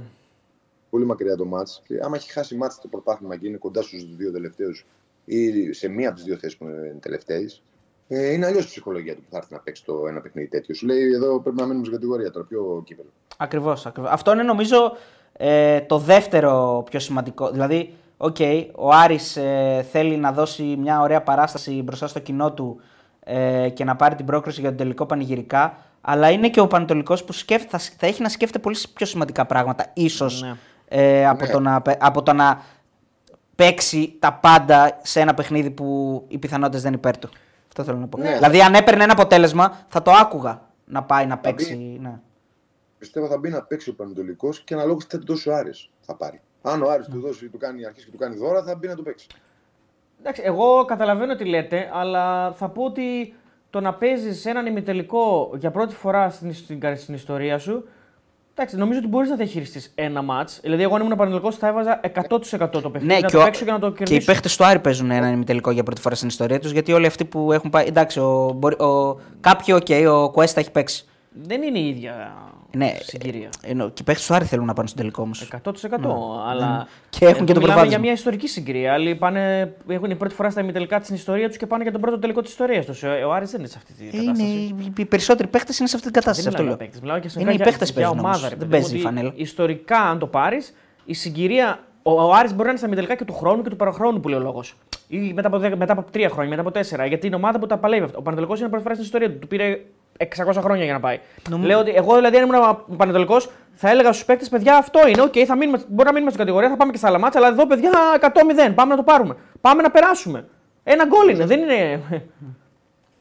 [SPEAKER 3] Πολύ μακριά το μάτς. Και άμα έχει χάσει μάτς το πρωτάθλημα και είναι κοντά στους δύο τελευταίους ή σε μία από τις δύο θέσεις που είναι τελευταίες, ε, είναι αλλιώς η ψυχολογία του που θα έρθει να παίξει το ένα παιχνίδι τέτοιο. Σου λέει εδώ πρέπει να μείνουμε στην κατηγορία τώρα, ποιο κύπελλο.
[SPEAKER 1] Ακριβώς. Ακριβώς. Αυτό είναι νομίζω ε, το δεύτερο πιο σημαντικό. Δηλαδή, οκ, ο Άρης ε, θέλει να δώσει μια ωραία παράσταση μπροστά στο κοινό του ε, και να πάρει την πρόκριση για τον τελικό πανηγυρικά. Αλλά είναι και ο Πανετολικός που σκέφ, θα, θα έχει να σκέφτεται πολύ πιο σημαντικά πράγματα, ίσως,
[SPEAKER 2] Ναι.
[SPEAKER 1] ε, από,
[SPEAKER 3] Ναι.
[SPEAKER 1] το να, παι- από το να παίξει τα πάντα σε ένα παιχνίδι που οι πιθανότητες δεν είναι υπέρ του. Αυτό θέλω να πω.
[SPEAKER 3] Ναι.
[SPEAKER 1] Δηλαδή, αν έπαιρνε ένα αποτέλεσμα, θα το άκουγα να πάει να
[SPEAKER 3] μπει.
[SPEAKER 1] παίξει. Ναι.
[SPEAKER 3] Πιστεύω θα μπει να παίξει ο Πανετολικός και αναλόγως τι θα του δώσει ο Άρης θα πάρει. Αν ο Άρης του δώσει, του κάνει αρχίσει και του κάνει δώρα, θα μπει να το παίξει.
[SPEAKER 2] Εντάξει, εγώ καταλαβαίνω τι λέτε, αλλά θα πω ότι το να παίζεις έναν ημιτελικό για πρώτη φορά στην, στην, στην ιστορία σου. Εντάξει, νομίζω ότι μπορείς να διαχειριστείς ένα ματς. Δηλαδή, εγώ αν ήμουν Παναιτωλικός θα έβαζα 100% το παιχνίδι
[SPEAKER 1] Ναι,
[SPEAKER 2] να
[SPEAKER 1] και,
[SPEAKER 2] το
[SPEAKER 1] ο-
[SPEAKER 2] παίξω και να το
[SPEAKER 1] και οι
[SPEAKER 2] κερδίσω.
[SPEAKER 1] παίχτες του Άρη παίζουν έναν ημιτελικό για πρώτη φορά στην ιστορία τους. Γιατί όλοι αυτοί που έχουν πάει. Εντάξει, ο, μπορεί- ο, κάποιοι, οκ, ο Κουέστα έχει παίξει.
[SPEAKER 2] Δεν είναι η ίδια
[SPEAKER 1] Ναι,
[SPEAKER 2] συγκυρία.
[SPEAKER 1] Ενώ, και οι παίχτες του Άρη θέλουν να πάνε στον τελικό όμως.
[SPEAKER 2] 100%. Αλλά
[SPEAKER 1] Και έχουν και το
[SPEAKER 2] μιλάμε
[SPEAKER 1] προβάδισμα.
[SPEAKER 2] για μια ιστορική συγκυρία. Άλλοι πάνε, έχουν η πρώτη φορά στα ημιτελικά στην ιστορία τους και πάνε για τον πρώτο τελικό της ιστορίας τους. Ο Άρης δεν είναι σε αυτή την
[SPEAKER 1] Είναι,
[SPEAKER 2] κατάσταση.
[SPEAKER 1] οι, οι περισσότεροι παίχτε είναι σε αυτή την κατάσταση.
[SPEAKER 2] Δεν
[SPEAKER 1] Αυτό
[SPEAKER 2] μιλάω
[SPEAKER 1] λέω.
[SPEAKER 2] για παίκτες, μιλάω και
[SPEAKER 1] Είναι οι
[SPEAKER 2] για,
[SPEAKER 1] παίχτες
[SPEAKER 2] για
[SPEAKER 1] παίζουν
[SPEAKER 2] ομάδα.
[SPEAKER 1] όμως,
[SPEAKER 2] ρε
[SPEAKER 1] δεν
[SPEAKER 2] παιδί
[SPEAKER 1] παίζει
[SPEAKER 2] μου,
[SPEAKER 1] η
[SPEAKER 2] ότι
[SPEAKER 1] φανέλα.
[SPEAKER 2] Ιστορικά, αν το πάρεις, η συγκυρία. Ο, ο Άρης μπορεί να είναι στα μητελικά και του χρόνου και του παραχρόνου που λέει ο λόγος. Ή μετά από, δέκα- μετά από τρία χρόνια, μετά από τέσσερα. Γιατί είναι ομάδα που τα παλεύει αυτά. Ο Πανετολικό είναι πρώτη φορά στην ιστορία του. Του πήρε 600 χρόνια για να πάει. Λέω ότι εγώ δηλαδή, αν ήμουν Παναιτωλικός, θα έλεγα στους παίκτες: Παιδιά, αυτό είναι. Οκ, θα μείνουμε, μπορεί να μείνουμε στην κατηγορία, θα πάμε και στα άλλα ματς, αλλά εδώ, παιδιά, 100-0. Πάμε να το πάρουμε. Πάμε να περάσουμε. Ένα γκολ είναι, δεν είναι.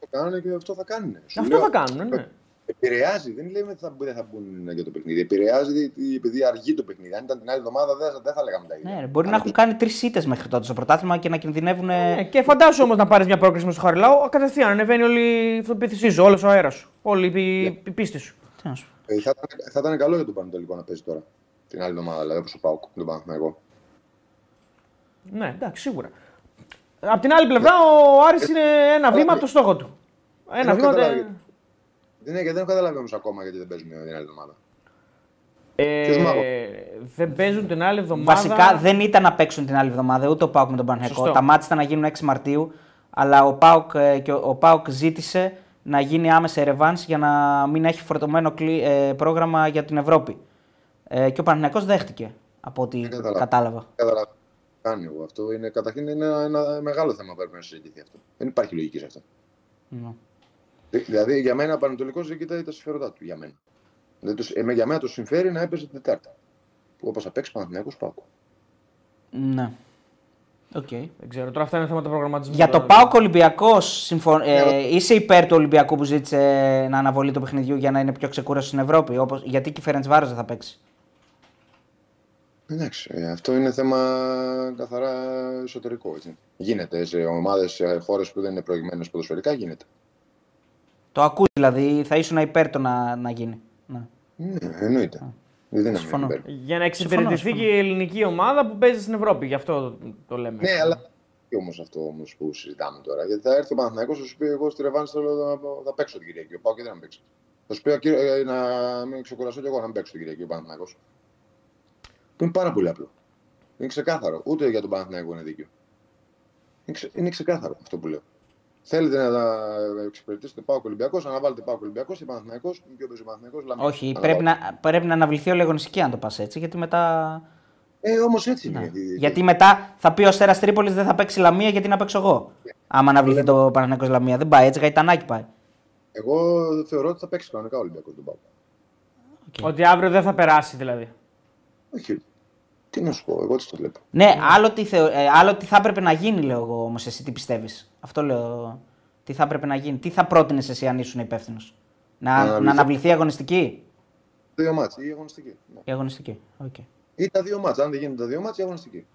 [SPEAKER 3] Το κάνουν και αυτό θα κάνουν. Σου
[SPEAKER 2] Αυτό
[SPEAKER 3] λέω,
[SPEAKER 2] θα κάνουν, ναι.
[SPEAKER 3] Επηρεάζει, δεν λέμε ότι θα, δεν θα μπουν για το παιχνίδι. Επηρεάζει επειδή αργεί το παιχνίδι. Αν ήταν την άλλη εβδομάδα δεν, δεν θα λέγαμε τα ίδια.
[SPEAKER 1] Ναι, μπορεί να έχουν κάνει τρεις ήττες μέχρι τότε στο πρωτάθλημα και να κινδυνεύουν.
[SPEAKER 2] Ναι, και φαντάσου όμως να πάρεις μια πρόκριση μες στο Χαριλάου, κατευθείαν ανεβαίνει όλη η αυτοπεποίθησή σου, όλος ο αέρας σου. Όλη η, η πίστη σου.
[SPEAKER 1] Τι να σου πω.
[SPEAKER 3] Ε, θα, ήταν- θα ήταν καλό για τον Πανετολικό να παίζει τώρα. Την άλλη εβδομάδα, δηλαδή όπως ο Πάουκ, τον Παναθηναϊκό.
[SPEAKER 2] Ναι, εντάξει, σίγουρα. Απ' την άλλη πλευρά, ο Άρης είναι ένα βήμα από το στόχο του. Ένα
[SPEAKER 3] έχω
[SPEAKER 2] βήμα.
[SPEAKER 3] Καταλάβει.
[SPEAKER 2] τε-
[SPEAKER 3] Δεν, δεν έχω καταλάβει όμως ακόμα γιατί δεν παίζουν την άλλη εβδομάδα.
[SPEAKER 2] Ε,
[SPEAKER 3] Ποιος μάγος;
[SPEAKER 2] δεν παίζουν την άλλη εβδομάδα.
[SPEAKER 1] Βασικά δεν ήταν να παίξουν την άλλη εβδομάδα ούτε ο Πάουκ με τον Παναθηναϊκό.
[SPEAKER 2] Σωστό.
[SPEAKER 1] Τα μάτια ήταν να γίνουν 6 Μαρτίου, αλλά ο Πάουκ, ε, και ο, ο Πάουκ ζήτησε να γίνει άμεσα ρεβάνς για να μην έχει φορτωμένο κλι- ε, πρόγραμμα για την Ευρώπη. Ε, και ο Παναθηναϊκός δέχτηκε, από ό,τι
[SPEAKER 3] Δεν κατάλαβα.
[SPEAKER 1] κατάλαβα.
[SPEAKER 3] Καταλάβει. Κάνει εγώ. Αυτό είναι καταρχήν είναι ένα, ένα μεγάλο θέμα που πρέπει να συζητηθεί αυτό. Δεν υπάρχει λογική σε αυτό.
[SPEAKER 1] Ναι.
[SPEAKER 3] Δη- Δηλαδή για μένα ο Πανετολικός δεν κοιτάει τα συμφέροντά του. Για μένα. Δεν τους, εμέ, για μένα το συμφέρει να έπαιζε την Τετάρτη. Που όπως θα παίξει Παναθυνιακό Πάουκ.
[SPEAKER 1] Ναι. Οκ.
[SPEAKER 2] Δεν ξέρω, τώρα αυτά είναι θέματα προγραμματισμού.
[SPEAKER 1] Για το
[SPEAKER 2] τώρα.
[SPEAKER 1] Πάοκ Ολυμπιακός, συμφων...
[SPEAKER 3] Ναι,
[SPEAKER 1] ε, είσαι υπέρ του Ολυμπιακού που ζήτησε αναβολή του παιχνιδιού για να είναι πιο ξεκούραστο στην Ευρώπη; Όπως... Γιατί και η Φερεντσβάρος δεν θα παίξει;
[SPEAKER 3] Εντάξει, ε, αυτό είναι θέμα καθαρά εσωτερικό. Έτσι. Γίνεται σε ομάδες, σε χώρες που δεν είναι προηγμένες ποδοσφαιρικά, γίνεται.
[SPEAKER 1] Το ακούς δηλαδή, θα ήσουν υπέρ το να, να γίνει. Ναι.
[SPEAKER 3] Ναι, εννοείται. Δεν είναι
[SPEAKER 1] Συμφωνώ.
[SPEAKER 3] υπέρ.
[SPEAKER 2] Για να εξυπηρετηθεί
[SPEAKER 1] Συμφωνώ,
[SPEAKER 2] και η ελληνική ομάδα που παίζει στην Ευρώπη. Γι' αυτό το, το λέμε.
[SPEAKER 3] Ναι, αλλά όχι όμως αυτό όμως που συζητάμε τώρα; Γιατί θα έρθει ο Παναθηναϊκός θα σου πει: Εγώ στη Ρεβάνη θέλω να θα παίξω την Κυριακή. Πάω και δεν θα παίξω. Θα σου πει: «Α, κύριε, ε, Να μην ξεκουραστώ κι εγώ να μην παίξω την Κυριακή ο Παναθηναϊκός. Που είναι πάρα πολύ απλό. Είναι ξεκάθαρο. Ούτε για τον Παναθηναϊκό είναι δίκιο. Είναι, ξε... είναι ξεκάθαρο αυτό που λέω. Θέλετε να τα εξυπηρετήσετε πάω Ολυμπιακός, αναβάλλετε πάω Ολυμπιακός και Παναθηναϊκός. Είναι πιο παίζει ο Παναθηναϊκός, Λαμία.
[SPEAKER 1] Όχι,
[SPEAKER 3] Αναβάλλω.
[SPEAKER 1] πρέπει να, πρέπει να αναβληθεί ο Λεγονιστική αν το πας έτσι. Γιατί μετά.
[SPEAKER 3] Ε, όμως έτσι είναι.
[SPEAKER 1] Ναι.
[SPEAKER 3] Γιατί-
[SPEAKER 1] Γιατί μετά θα πει ο Στέρας Τρίπολης δεν θα παίξει Λαμία γιατί να παίξω εγώ. Άμα αναβληθεί το Παναγενικό Λαμία. Δεν πάει έτσι, γαϊτανάκι πάει.
[SPEAKER 3] Εγώ θεωρώ ότι θα παίξει κανονικά ο Ολυμπιακός τον Πάο.
[SPEAKER 2] Ότι αύριο δεν θα περάσει δηλαδή.
[SPEAKER 3] Όχι. Τι να σου πω, εγώ τι το βλέπω.
[SPEAKER 1] Ναι, άλλο τι, θεω... ε, άλλο τι θα έπρεπε να γίνει, λέω εγώ όμως, εσύ τι πιστεύεις; Αυτό λέω. Τι θα έπρεπε να γίνει. Τι θα πρότεινες εσύ αν ήσουν υπεύθυνος; Να,
[SPEAKER 3] Να
[SPEAKER 1] να
[SPEAKER 3] αναβληθεί.
[SPEAKER 1] αναβληθεί η αγωνιστική;
[SPEAKER 3] Δύο ματς ή η αγωνιστική. Ναι.
[SPEAKER 1] Η αγωνιστική. οκ.
[SPEAKER 3] Ή τα δύο ματς. Αν δεν γίνουν τα δύο ματς, η αγωνιστική.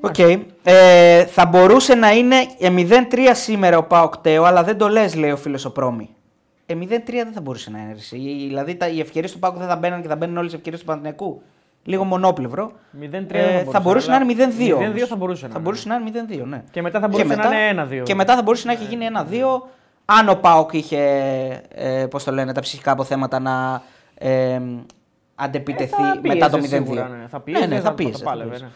[SPEAKER 1] Οκ. Ε, θα μπορούσε να είναι ε, 0-3 σήμερα ο Πάοκ Τέο, αλλά δεν το λες, λέει ο φίλος ο Πρόμη. Ε, 0-3 δεν θα μπορούσε να είναι. ρε, εσύ. Δηλαδή τα, οι ευκαιρίες του Πάοκ δεν θα μπαίνουν και θα μπαίνουν όλες οι ευκαιρίες του Παναθηναϊκού. Λίγο μονόπλευρο.
[SPEAKER 2] 0-3 δεν
[SPEAKER 1] Ε,
[SPEAKER 2] θα
[SPEAKER 1] θα μπορούσε να
[SPEAKER 2] αλλά
[SPEAKER 1] είναι 0-2.
[SPEAKER 2] 0-2
[SPEAKER 1] όμως.
[SPEAKER 2] θα μπορούσε να
[SPEAKER 1] Θα
[SPEAKER 2] είναι.
[SPEAKER 1] μπορούσε να είναι 0-2, ναι.
[SPEAKER 2] Και μετά θα μπορούσε να είναι 1-2.
[SPEAKER 1] Και μετά θα μπορούσε να έχει γίνει 1-2. Αν ο Πάοκ είχε, ε, πώς το λένε, τα ψυχικά αποθέματα να ε, αντεπιτεθεί
[SPEAKER 2] Ε, θα
[SPEAKER 1] μετά το 0-2.
[SPEAKER 2] πίεζε σίγουρα, ναι. Θα πίεζε,
[SPEAKER 1] ναι, ναι,
[SPEAKER 2] θα-
[SPEAKER 1] θα
[SPEAKER 2] θα
[SPEAKER 1] πίεζε.
[SPEAKER 2] το
[SPEAKER 1] θα
[SPEAKER 2] πάλευε,
[SPEAKER 1] πίεζε.
[SPEAKER 2] ναι.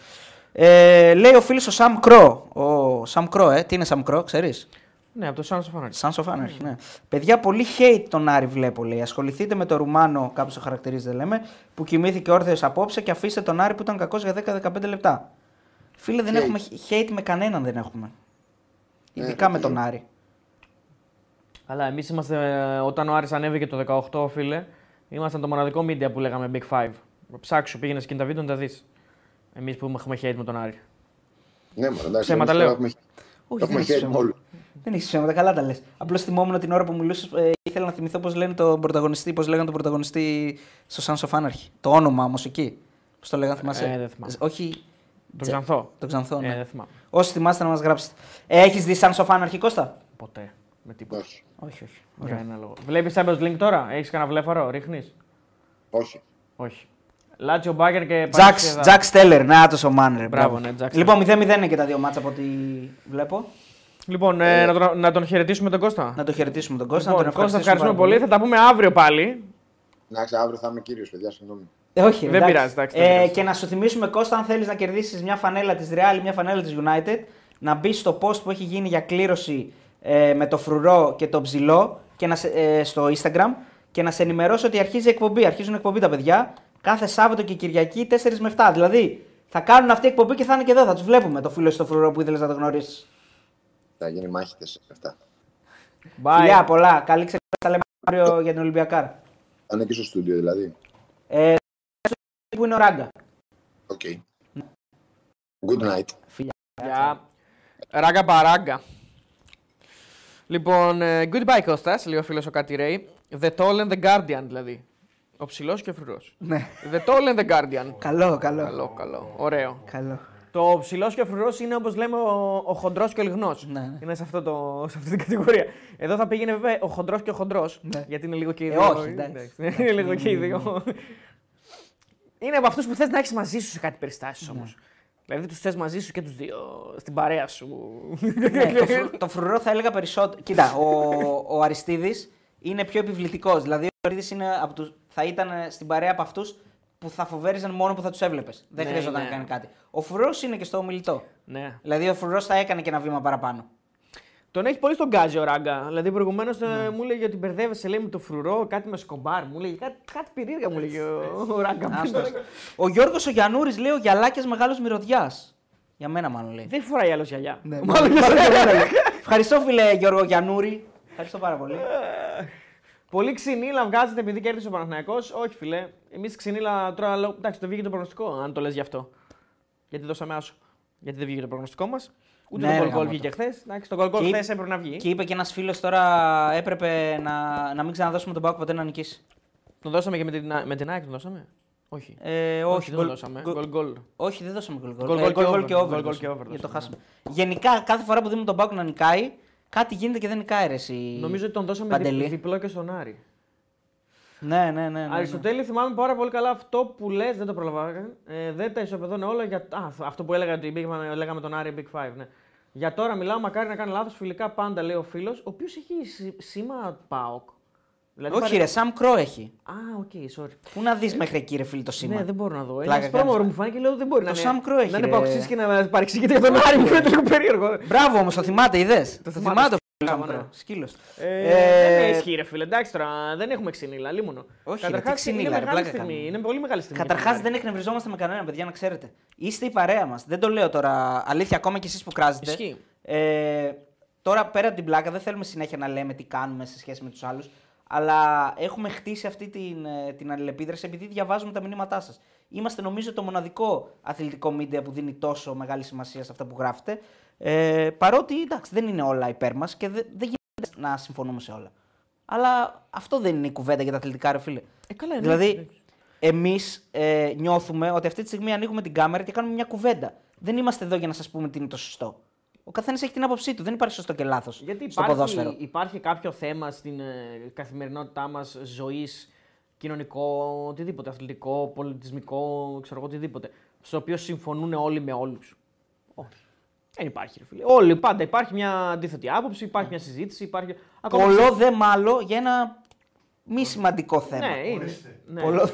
[SPEAKER 1] Ε, λέει ο φίλος ο Σαμ Κρό. Ο Σαμ Κρό, ε. Τι είναι Σαμ Κρό, ξέρεις;
[SPEAKER 2] Ναι, από το Σάνο Σοφάναρη.
[SPEAKER 1] Σαν σοφάναρχη, ναι. Παιδιά, πολύ hate τον Άρη βλέπω, λέει. Ασχοληθείτε με το Ρουμάνο, κάπως το χαρακτηρίζεται, λέμε, που κοιμήθηκε όρθιος απόψε και αφήστε τον Άρη που ήταν κακός για 10-15 λεπτά. Φίλε, δεν
[SPEAKER 3] Hate.
[SPEAKER 1] έχουμε hate με κανέναν, δεν έχουμε.
[SPEAKER 3] Ναι,
[SPEAKER 1] Ειδικά με
[SPEAKER 3] το
[SPEAKER 1] τον
[SPEAKER 3] ξέρω.
[SPEAKER 1] Άρη.
[SPEAKER 2] Αλλά εμείς είμαστε, ε, όταν ο Άρης ανέβηκε το 18, φίλε, ήμασταν το μοναδικό media που λέγαμε Big Five. Ψάξου, πήγαινες σε εκείνη τα βίντεο να τα δεις. Εμείς που έχουμε hate με τον Άρη.
[SPEAKER 3] Ναι, μα εντάξει.
[SPEAKER 2] Ψέματα
[SPEAKER 3] εμείς
[SPEAKER 2] λέω.
[SPEAKER 3] Έχουμε,
[SPEAKER 1] Όχι,
[SPEAKER 3] έχουμε
[SPEAKER 1] δεν έχει
[SPEAKER 3] hate με όλους.
[SPEAKER 1] Δεν έχεις ψέματα, καλά τα λες. Απλώς θυμόμουν την ώρα που μιλούσες, ε, ήθελα να θυμηθώ πώς λένε τον πρωταγωνιστή, πώς λέγανε τον πρωταγωνιστή στο Sons of Anarchy. Το όνομα όμως εκεί. Πώς το λέγανε, θυμάσαι;
[SPEAKER 2] Ε, δεν θυμάμαι.
[SPEAKER 1] Όχι,
[SPEAKER 2] Τον
[SPEAKER 1] Τσε-
[SPEAKER 2] Ξανθό.
[SPEAKER 1] τον Ξανθό. Ναι.
[SPEAKER 2] Ε, δεν θυμάμαι.
[SPEAKER 1] Όσοι θυμάστε να μας γράψετε. Ε, έχεις δει Sons of Anarchy, Κώστα;
[SPEAKER 2] Ποτέ. Με τίποτα.
[SPEAKER 3] Όχι.
[SPEAKER 1] Όχι, όχι.
[SPEAKER 2] Για ένα λόγο. Βλέπεις Champions League τώρα, έχεις κανένα βλέφαρο, ρίχνεις;
[SPEAKER 3] Όχι.
[SPEAKER 2] Όχι. Λάτσιο Μπάγκερ και
[SPEAKER 1] Τζακ,
[SPEAKER 2] Πανσίδα.
[SPEAKER 1] Τζακ Στέλλερ, να το ο Μάνερ.
[SPEAKER 2] Μπράβο, ναι, Jack
[SPEAKER 1] Λοιπόν, 0-0 είναι και τα δύο μάτσα από ό,τι βλέπω.
[SPEAKER 2] Λοιπόν, ε, να, τον, να τον χαιρετήσουμε τον Κώστα.
[SPEAKER 1] Να το χαιρετήσουμε τον Κώστα.
[SPEAKER 2] Λοιπόν,
[SPEAKER 1] να τον
[SPEAKER 2] Κώστα,
[SPEAKER 1] ευχαριστήσουμε
[SPEAKER 2] ευχαριστούμε πολύ. Θα τα πούμε αύριο πάλι.
[SPEAKER 3] Εντάξει, αύριο θα είμαι κύριος, παιδιά, συγγνώμη.
[SPEAKER 1] Ε, όχι,
[SPEAKER 2] Δεν
[SPEAKER 1] εντάξει.
[SPEAKER 2] πειράζει, εντάξει, δεν
[SPEAKER 1] Ε,
[SPEAKER 2] πειράζει.
[SPEAKER 1] και να σου θυμίσουμε, Κώστα, αν θέλεις να κερδίσεις μια φανέλα της Real ή μια φανέλα της United, να μπει στο post που έχει γίνει για κλήρωση ε, με το φρουρό και το ψηλό και να σε, ε, στο Instagram και να σε ενημερώσω ότι αρχίζει η εκπομπή. Αρχίζουν εκπομπή τα παιδιά κάθε Σάββατο και Κυριακή 4 με 7. Δηλαδή θα κάνουν αυτή η εκπομπή και θα είναι και εδώ. Θα τους βλέπουμε το φίλο στο φρουρό που ήθελες να το γνωρίσεις.
[SPEAKER 3] Θα γίνει μάχη 4-7.
[SPEAKER 2] Bye.
[SPEAKER 1] Φιλιά, πολλά. Καλή ξεκουράση. Τα λέμε αύριο για την Ολυμπιακάρα.
[SPEAKER 3] Θα είναι και στο στούντιο δηλαδή.
[SPEAKER 1] Ε, που είναι ο Ράγκα.
[SPEAKER 3] Οκ. Good night.
[SPEAKER 1] Φιλιά.
[SPEAKER 2] Γεια. Ράγκα παράγκα. Λοιπόν, ε, goodbye Κώστας, λέει ο φίλος ο Κάτι Ray. The Tall and the Guardian δηλαδή. Ο ψηλός και ο φρουρός.
[SPEAKER 1] Ναι.
[SPEAKER 2] The Tall and the Guardian.
[SPEAKER 1] Καλό, καλό.
[SPEAKER 2] Καλό, καλό. Ωραίο.
[SPEAKER 1] καλό.
[SPEAKER 2] Το ψηλός και ο φρουρός είναι όπως λέμε ο, ο χοντρός και ο λιγνός.
[SPEAKER 1] Ναι, ναι.
[SPEAKER 2] Είναι σε, αυτό το, σε αυτή την κατηγορία. Εδώ θα πήγαινε βέβαια ο χοντρός και ο χοντρός.
[SPEAKER 1] Ναι.
[SPEAKER 2] Γιατί είναι λίγο και οι
[SPEAKER 1] Ε,
[SPEAKER 2] δύο.
[SPEAKER 1] όχι, εντάξει.
[SPEAKER 2] είναι λίγο και οι δύο. είναι από αυτούς που θες να έχεις μαζί σου σε κάτι περιστάσεις όμως. Δηλαδή τους θες μαζί σου και τους δύο στην παρέα σου.
[SPEAKER 1] ναι, το, φρου- το φρουρό θα έλεγα περισσότερο. Κοίτα, ο, ο Αριστίδης είναι πιο επιβλητικός. Δηλαδή, ο Αριστίδης είναι από τους, θα ήταν στην παρέα από αυτούς που θα φοβέριζαν μόνο που θα τους έβλεπες. Δεν
[SPEAKER 2] Ναι,
[SPEAKER 1] χρειαζόταν
[SPEAKER 2] ναι.
[SPEAKER 1] να κάνει κάτι. Ο φρουρό είναι και στο ομιλητό.
[SPEAKER 2] ναι.
[SPEAKER 1] Δηλαδή, ο φρουρό θα έκανε και ένα βήμα παραπάνω.
[SPEAKER 2] Τον έχει πολύ στον γκάζι ο Ράγκα. Δηλαδή προηγουμένως
[SPEAKER 1] Ναι.
[SPEAKER 2] μου έλεγε ότι μπερδεύεσαι λέει, με το φρουρό, κάτι με σκομπάρ. Μου λέγε κάτι, κάτι περίεργα μου λέγε ο, ο Ράγκα.
[SPEAKER 1] Άστο, άστο. ο Γιώργος ο Γιαννούρης λέει ο Γιαλάκια μεγάλος μυρωδιάς. Για μένα, μάλλον λέει.
[SPEAKER 2] Δεν φοράει άλλος γυαλιά.
[SPEAKER 1] Ναι, μάλλον για μένα λέει. Ευχαριστώ, φίλε Γιώργο Γιαννούρη. Ευχαριστώ πάρα πολύ.
[SPEAKER 2] Πολύ ξυνήλα βγάζετε επειδή κέρδισε ο Παναθηναϊκός. Όχι, φιλέ. Εμείς ξυνήλα τώρα. λέω- Εντάξει, το βγήκε το προγνωστικό, αν το λες γι' αυτό. Γιατί δώσαμε άσο. Γιατί δεν βγήκε το προγνωστικό μας. Ούτε
[SPEAKER 1] Ναι,
[SPEAKER 2] το
[SPEAKER 1] ρε,
[SPEAKER 2] γκολ γκολ
[SPEAKER 1] γαμώτο.
[SPEAKER 2] βγήκε χθες. Εντάξει, το γκολ γκολ
[SPEAKER 1] Και
[SPEAKER 2] χθες
[SPEAKER 1] είπε-
[SPEAKER 2] έπρεπε να βγει.
[SPEAKER 1] Και είπε και ένας φίλος τώρα έπρεπε να, να μην ξαναδώσουμε τον Πάουκ ποτέ να νικήσει.
[SPEAKER 2] Τον δώσαμε και με την, με την ΑΕΚ, τον δώσαμε; Όχι.
[SPEAKER 1] Ε,
[SPEAKER 2] όχι,
[SPEAKER 1] όχι,
[SPEAKER 2] δεν τον
[SPEAKER 1] γκολ-
[SPEAKER 2] δώσαμε.
[SPEAKER 1] γκολ-
[SPEAKER 2] Γκολ γκολ.
[SPEAKER 1] Όχι, δεν δώσαμε γκολ γκολ.
[SPEAKER 2] Γκολ,
[SPEAKER 1] Ε,
[SPEAKER 2] γκολ και
[SPEAKER 1] γκολ
[SPEAKER 2] over.
[SPEAKER 1] και over.
[SPEAKER 2] Γκολ, γκολ
[SPEAKER 1] δώσαμε.
[SPEAKER 2] και over
[SPEAKER 1] Για το
[SPEAKER 2] δώσαμε,
[SPEAKER 1] χάσαμε. Γενικά, κάθε φορά που δίνουμε τον Πάουκ να νικάει, κάτι γίνεται και δεν νικάει ρε, εσύ.
[SPEAKER 2] Νομίζω ότι τον δώσαμε
[SPEAKER 1] Παντελή.
[SPEAKER 2] δι- διπλό και στον Άρη.
[SPEAKER 1] Ναι, ναι, ναι. ναι, ναι.
[SPEAKER 2] Αριστοτέλη, θυμάμαι πάρα πολύ καλά αυτό που λες, δεν το προλαβαίνω. Ε, δεν τα ισοπεδώνω όλα για. Α, αυτό που έλεγα ότι πήγαμε- λέγαμε τον Άρη Big Five. Ναι. Για τώρα μιλάω, μακάρι να κάνει λάθος. Φιλικά πάντα λέει ο φίλος, ο οποίος έχει σή- σήμα ΠΑΟΚ. Δηλαδή,
[SPEAKER 1] Όχι,
[SPEAKER 2] πάρε-
[SPEAKER 1] ρε, Σαμ Κρό έχει.
[SPEAKER 2] Α, οκ, sorry.
[SPEAKER 1] Πού να δεις μέχρι εκεί, ρε φίλε, το σήμα;
[SPEAKER 2] Ναι, δεν μπορώ να δω.
[SPEAKER 1] Πλάκας
[SPEAKER 2] Ένα πρόμορο
[SPEAKER 1] κάνεις.
[SPEAKER 2] μου φάνηκε λέω δεν μπορεί
[SPEAKER 1] Το
[SPEAKER 2] να είναι.
[SPEAKER 1] Sam Crow έχει,
[SPEAKER 2] Να είναι
[SPEAKER 1] ρε.
[SPEAKER 2] παοξής και να παρεξηγείται για τον Άρη, μου φαίνεται λίγο περίεργο.
[SPEAKER 1] Μπράβο όμως, το θυμάται, είδες; Το
[SPEAKER 2] θυμάται.
[SPEAKER 1] θυμάται ο
[SPEAKER 2] Μπράβο,
[SPEAKER 1] Sam
[SPEAKER 2] ναι.
[SPEAKER 1] Crow. Σκύλος.
[SPEAKER 2] Ε, δεν ισχύει, ρε φίλε. Εντάξει τώρα, δεν έχουμε ξυνήλα, λίμωνο.
[SPEAKER 1] Όχι, ρε, τι
[SPEAKER 2] Καταρχάς,
[SPEAKER 1] ξυνήλα,
[SPEAKER 2] είναι
[SPEAKER 1] ρε,
[SPEAKER 2] μεγάλη
[SPEAKER 1] πλάκα
[SPEAKER 2] στιγμή.
[SPEAKER 1] κάνουμε.
[SPEAKER 2] Είναι πολύ μεγάλη στιγμή.
[SPEAKER 1] Καταρχάς
[SPEAKER 2] για τον
[SPEAKER 1] δεν εκνευριζόμαστε με κανέναν, παιδιά, να ξέρετε. Είστε η παρέα μας. Δεν το λέω τώρα αλήθεια, ακόμα και εσείς που κράζετε.
[SPEAKER 2] Ισχύει.
[SPEAKER 1] Ε, τώρα πέρα από την πλάκα, δεν θέλουμε συνέχεια να λέμε τι κάνουμε σε σχέση με τους άλλους. Αλλά έχουμε χτίσει αυτή την, ε, την αλληλεπίδραση επειδή διαβάζουμε τα μηνύματά σας. Είμαστε νομίζω το μοναδικό αθλητικό μίντια που δίνει τόσο μεγάλη σημασία σε αυτά που γράφετε. Ε, παρότι εντάξει, δεν είναι όλα υπέρ μας και δεν, δεν γίνεται να συμφωνούμε σε όλα. Αλλά αυτό δεν είναι η κουβέντα για τα αθλητικά, ρε φίλε.
[SPEAKER 2] Ε, καλά, ναι.
[SPEAKER 1] Δηλαδή, εμείς ε, νιώθουμε ότι αυτή τη στιγμή ανοίγουμε την κάμερα και κάνουμε μια κουβέντα. Δεν είμαστε εδώ για να σας πούμε τι είναι το σωστό. Ο καθένας έχει την άποψή του. Δεν υπάρχει σωστό και λάθος
[SPEAKER 2] Γιατί
[SPEAKER 1] στο
[SPEAKER 2] υπάρχει,
[SPEAKER 1] ποδόσφαιρο.
[SPEAKER 2] υπάρχει κάποιο θέμα στην ε, καθημερινότητά μας ζωής, κοινωνικό, οτιδήποτε, αθλητικό, πολιτισμικό, ξέρω εγώ, οτιδήποτε, στο οποίο συμφωνούν όλοι με όλους; Όχι. Δεν υπάρχει, ρε φίλε. Όλοι, πάντα υπάρχει μια αντίθετη άποψη, υπάρχει μια συζήτηση, υπάρχει. ακόμα
[SPEAKER 1] Πολλό δε μάλλον για ένα μη σημαντικό θέμα.
[SPEAKER 2] Ναι, είναι. Ναι.
[SPEAKER 1] Πολλό,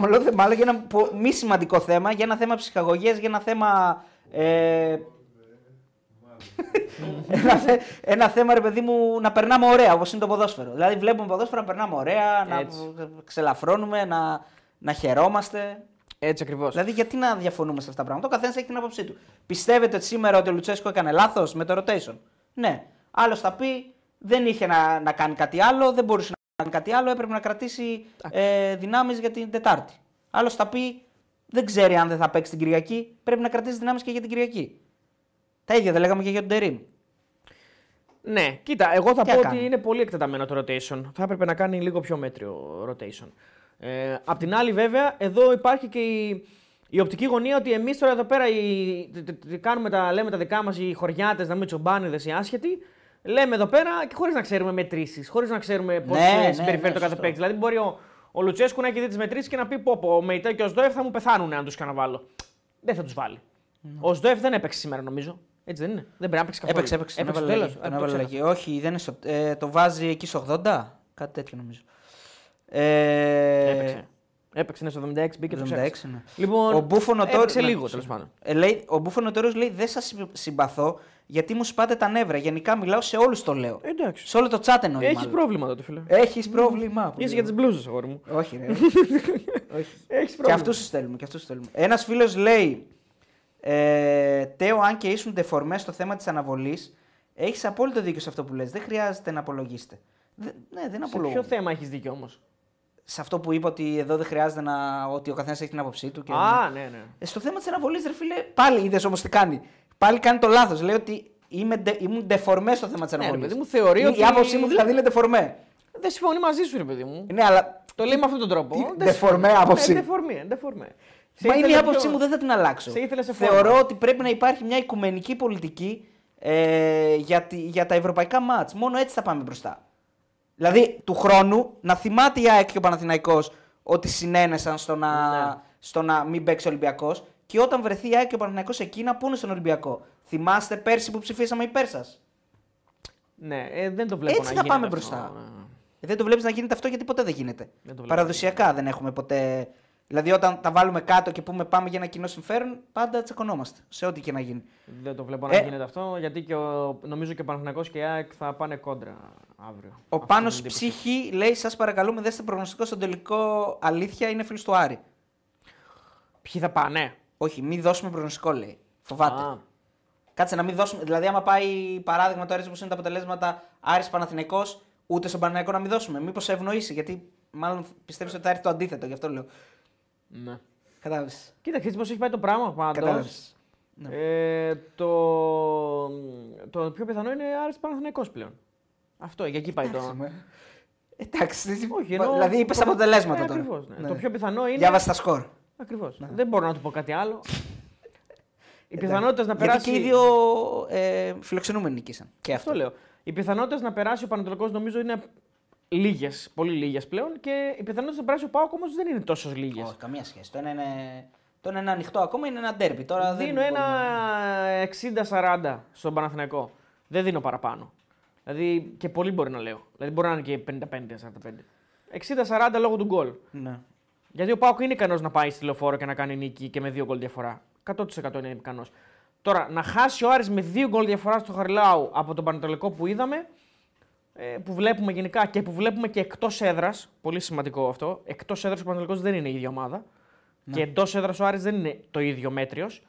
[SPEAKER 1] πολλό δε μάλλον για ένα πο- μη σημαντικό θέμα, για ένα θέμα ψυχαγωγίας, για ένα θέμα. Ε, ένα, θε- ένα θέμα, ρε παιδί μου, να περνάμε ωραία, όπως είναι το ποδόσφαιρο. Δηλαδή, βλέπουμε ποδόσφαιρο να περνάμε ωραία, να
[SPEAKER 2] Έτσι.
[SPEAKER 1] ξελαφρώνουμε, να, να χαιρόμαστε.
[SPEAKER 2] Έτσι ακριβώς.
[SPEAKER 1] Δηλαδή, γιατί να διαφωνούμε σε αυτά τα πράγματα; Ο καθένας έχει την άποψή του. Πιστεύετε ότι σήμερα ότι ο Λουτσέσκο έκανε λάθος με το rotation; Ναι. Άλλος θα πει δεν είχε να, να κάνει κάτι άλλο, δεν μπορούσε να κάνει κάτι άλλο, έπρεπε να κρατήσει ε, δυνάμεις για την Τετάρτη. Άλλος θα πει δεν ξέρει αν δεν θα παίξει την Κυριακή, πρέπει να κρατήσει δυνάμεις και για την Κυριακή. Τα ίδια δεν λέγαμε και για τον Τερήμ.
[SPEAKER 2] Ναι, κοίτα, εγώ θα
[SPEAKER 1] Τι
[SPEAKER 2] πω
[SPEAKER 1] να κάνει.
[SPEAKER 2] ότι είναι πολύ εκτεταμένο το rotation. Θα έπρεπε να κάνει λίγο πιο μέτριο rotation. Ε, απ' την άλλη, βέβαια, εδώ υπάρχει και η, η οπτική γωνία ότι εμείς τώρα εδώ πέρα οι, τε- τε- τε- κάνουμε τα, λέμε τα δικά μας οι χωριάτες, να μην τσομπάνιδες οι άσχετοι. Λέμε εδώ πέρα και χωρίς να ξέρουμε μετρήσεις, χωρίς να ξέρουμε πώς
[SPEAKER 1] Ναι, ναι,
[SPEAKER 2] συμπεριφέρεται
[SPEAKER 1] ναι,
[SPEAKER 2] ο κάθε
[SPEAKER 1] σωστό.
[SPEAKER 2] παίκτης. Δηλαδή, μπορεί ο, ο Λουτσέσκου να έχει δει τις μετρήσεις και να πει: Πω, πω, ο Μεϊτέ και ο Σδόεφ θα μου πεθάνουν αν τους καναβάλω. Δεν θα τους βάλει. Ο Σδόεφ δεν έπαιξε σήμερα, νομίζω. Έτσι δεν είναι. Δεν πρέπει να παίξεις καθόλου.
[SPEAKER 1] Έπαιξε, έπαιξε. Τον
[SPEAKER 2] Έπαιξε
[SPEAKER 1] έβαλε
[SPEAKER 2] στο
[SPEAKER 1] εκεί,
[SPEAKER 2] τέλος.
[SPEAKER 1] τον
[SPEAKER 2] Α, το
[SPEAKER 1] έβαλε
[SPEAKER 2] ξέχασα.
[SPEAKER 1] εκεί. Όχι, δεν είναι στο, ε, το βάζει εκεί στο 80. Κάτι τέτοιο νομίζω. Ε,
[SPEAKER 2] Έπαιξε. Έπαιξε, είναι στο 76, μπήκε το
[SPEAKER 1] 76,
[SPEAKER 2] ξέχασα.
[SPEAKER 1] ναι.
[SPEAKER 2] Λοιπόν,
[SPEAKER 1] Ο Μπούφον ο
[SPEAKER 2] έπαιξε
[SPEAKER 1] Τόρ-
[SPEAKER 2] λίγο
[SPEAKER 1] ναι,
[SPEAKER 2] τέλος πάντων.
[SPEAKER 1] Ε, λέει, ο Μπούφον ο Τόρος λέει δεν σας συμπαθώ γιατί μου σπάτε τα νεύρα. Γενικά μιλάω σε όλους το λέω.
[SPEAKER 2] Εντάξει.
[SPEAKER 1] Σε όλο το chat εννοεί
[SPEAKER 2] Έχεις
[SPEAKER 1] μάλλον.
[SPEAKER 2] πρόβλημα τότε, φίλε.
[SPEAKER 1] Έχεις πρόβλημα.
[SPEAKER 2] Είσαι για τις μπλούζες, αγόρι μου.
[SPEAKER 1] Όχι ρε. Όχι.
[SPEAKER 2] Έχεις
[SPEAKER 1] και
[SPEAKER 2] πρόβλημα.
[SPEAKER 1] αυτούς τους στέλνουμε. Και αυτούς τους στέλνουμε. Ένας φίλος λέει ε, Τέο αν και ήσουν δεφορμέ στο θέμα της αναβολής έχεις απόλυτο δίκιο σε αυτό που λες. Δεν χρειάζεται να απολογίσετε. Δε- ναι, δεν
[SPEAKER 2] Σε
[SPEAKER 1] απολογώ.
[SPEAKER 2] ποιο θέμα έχεις δίκιο όμως;
[SPEAKER 1] Σε αυτό που είπα ότι εδώ δεν χρειάζεται να. ότι ο καθένας έχει την άποψή του. Και...
[SPEAKER 2] Α, ναι, ναι.
[SPEAKER 1] Ε, στο θέμα της αναβολής, ρε φίλε, πάλι είδες όμως τι κάνει. Πάλι κάνει το λάθος. Λέει ότι είμαι, ντε- ήμουν ντεφορμέ στο θέμα της
[SPEAKER 2] Ναι, ρε
[SPEAKER 1] αναβολής.
[SPEAKER 2] παιδί μου, θεωρεί
[SPEAKER 1] η,
[SPEAKER 2] ότι-
[SPEAKER 1] η άποψή μου δηλαδή είναι ντεφορμέ.
[SPEAKER 2] Δεν συμφωνεί μαζί σου, ρε παιδί μου.
[SPEAKER 1] Ναι, αλλά.
[SPEAKER 2] Το λέει με αυτόν τον τρόπο.
[SPEAKER 1] Τι,
[SPEAKER 2] Δεν
[SPEAKER 1] ντεφορμέ
[SPEAKER 2] συμφωνεί.
[SPEAKER 1] άποψη.
[SPEAKER 2] Ε, ντεφορμέ, ντεφορμέ. Σε
[SPEAKER 1] Μα είναι η
[SPEAKER 2] ήθελε
[SPEAKER 1] άποψή
[SPEAKER 2] πιο-
[SPEAKER 1] μου, δεν θα την αλλάξω.
[SPEAKER 2] Σε ήθελε σε φόρμα.
[SPEAKER 1] Θεωρώ ότι πρέπει να υπάρχει μια οικουμενική πολιτική ε, για, τη- για τα ευρωπαϊκά μάτς. Μόνο έτσι θα πάμε μπροστά. Δηλαδή, του χρόνου να θυμάται η ΑΕΚ και ο Παναθηναϊκός ότι συνένεσαν στο να,
[SPEAKER 2] Ναι.
[SPEAKER 1] στο να μην παίξει ο Ολυμπιακός και όταν βρεθεί η ΑΕΚ και ο Παναθηναϊκός εκεί να πούνε στον Ολυμπιακό. Θυμάστε πέρσι που ψηφίσαμε υπέρ σας.
[SPEAKER 2] Ναι, ε, δεν το βλέπω
[SPEAKER 1] Έτσι
[SPEAKER 2] να
[SPEAKER 1] θα πάμε
[SPEAKER 2] γίνεται
[SPEAKER 1] μπροστά.
[SPEAKER 2] αυτό, ναι.
[SPEAKER 1] Ε, Δεν το βλέπεις να γίνεται αυτό γιατί ποτέ δεν γίνεται.
[SPEAKER 2] Δεν το βλέπω.
[SPEAKER 1] Παραδοσιακά δεν έχουμε ποτέ. Δηλαδή, όταν τα βάλουμε κάτω και πούμε πάμε για ένα κοινό συμφέρον, πάντα τσακωνόμαστε. Σε ό,τι και να γίνει.
[SPEAKER 2] Δεν το βλέπω
[SPEAKER 1] Ε.
[SPEAKER 2] να γίνεται αυτό, γιατί και ο, νομίζω και ο Παναθηναϊκός και η ΑΕΚ θα πάνε κόντρα αύριο.
[SPEAKER 1] Ο
[SPEAKER 2] Αυτή
[SPEAKER 1] Πάνος
[SPEAKER 2] είναι η εντύπωση.
[SPEAKER 1] Ψύχη λέει: Σας παρακαλούμε, δέστε προγνωστικό στον τελικό. Αλήθεια είναι φίλος του Άρη.
[SPEAKER 2] Ποιοι θα πάνε;
[SPEAKER 1] Όχι, μην δώσουμε προγνωστικό, λέει. Φοβάται.
[SPEAKER 2] Α,
[SPEAKER 1] Κάτσε να μην δώσουμε. Δηλαδή, άμα πάει παράδειγμα τώρα έτσι όπως είναι τα αποτελέσματα Άρης Παναθηναϊκός, ούτε στον Παναθηναϊκό να μην δώσουμε. Μήπως σε ευνοήσει, γιατί μάλλον πιστεύεις ότι θα έρθει το αντίθετο, γι' αυτό λέω.
[SPEAKER 2] Ναι.
[SPEAKER 1] Κατάλαβες.
[SPEAKER 2] Κοίταξε έτσι πώς έχει πάει το πράγμα
[SPEAKER 1] Κατάλαβες.
[SPEAKER 2] πάντως.
[SPEAKER 1] Ναι.
[SPEAKER 2] Ε, το, το πιο πιθανό είναι Άρης Παναθηναϊκός πλέον. Αυτό, για εκεί πάει το...
[SPEAKER 1] Εντάξει,
[SPEAKER 2] Όχι, ενώ-
[SPEAKER 1] δηλαδή είπες
[SPEAKER 2] προ-
[SPEAKER 1] αποτελέσματα
[SPEAKER 2] Ε,
[SPEAKER 1] τώρα.
[SPEAKER 2] ακριβώς, ναι.
[SPEAKER 1] Ναι.
[SPEAKER 2] Το πιο πιθανό είναι...
[SPEAKER 1] Διάβασε τα σκορ.
[SPEAKER 2] Ακριβώς. Δεν μπορώ να του πω κάτι άλλο. Οι πιθανότητες να
[SPEAKER 1] Γιατί
[SPEAKER 2] περάσει.
[SPEAKER 1] και οι δύο ε, φιλοξενούμενοι νικήσαν. Και αυτό.
[SPEAKER 2] Αυτό λέω. Οι πιθανότητες να περάσει ο Πανατολικός νομίζω είναι λίγες, πολύ λίγες πλέον και οι πιθανότητε να περάσει ο Πάοκ όμως δεν είναι τόσο λίγες.
[SPEAKER 1] Όχι, καμία σχέση. Το ένα είναι, το ένα είναι ανοιχτό ακόμα, είναι ένα ντέρμπι. Τώρα δεν
[SPEAKER 2] Δίνω
[SPEAKER 1] μπορούμε-
[SPEAKER 2] ένα 60-40 στον Παναθηναϊκό. Δεν δίνω παραπάνω. Δηλαδή και πολύ μπορεί να λέω. Δηλαδή μπορεί να είναι και 55-45. 60-40 λόγω του γκολ.
[SPEAKER 1] Ναι.
[SPEAKER 2] Γιατί ο Πάοκ είναι ικανός να πάει στη λεωφόρο και να κάνει νίκη και με δύο γκολ διαφορά. 100% είναι ικανός. Τώρα, να χάσει ο Άρης με δύο γκολ διαφορά στο Χαριλάου από τον Πανατολικό που είδαμε, ε, που βλέπουμε γενικά και που βλέπουμε και εκτός έδρας. Πολύ σημαντικό αυτό. Εκτός έδρας ο Πανατολικό δεν είναι η ίδια ομάδα. Και εντός έδρας ο Άρης δεν είναι το ίδιο μέτριος.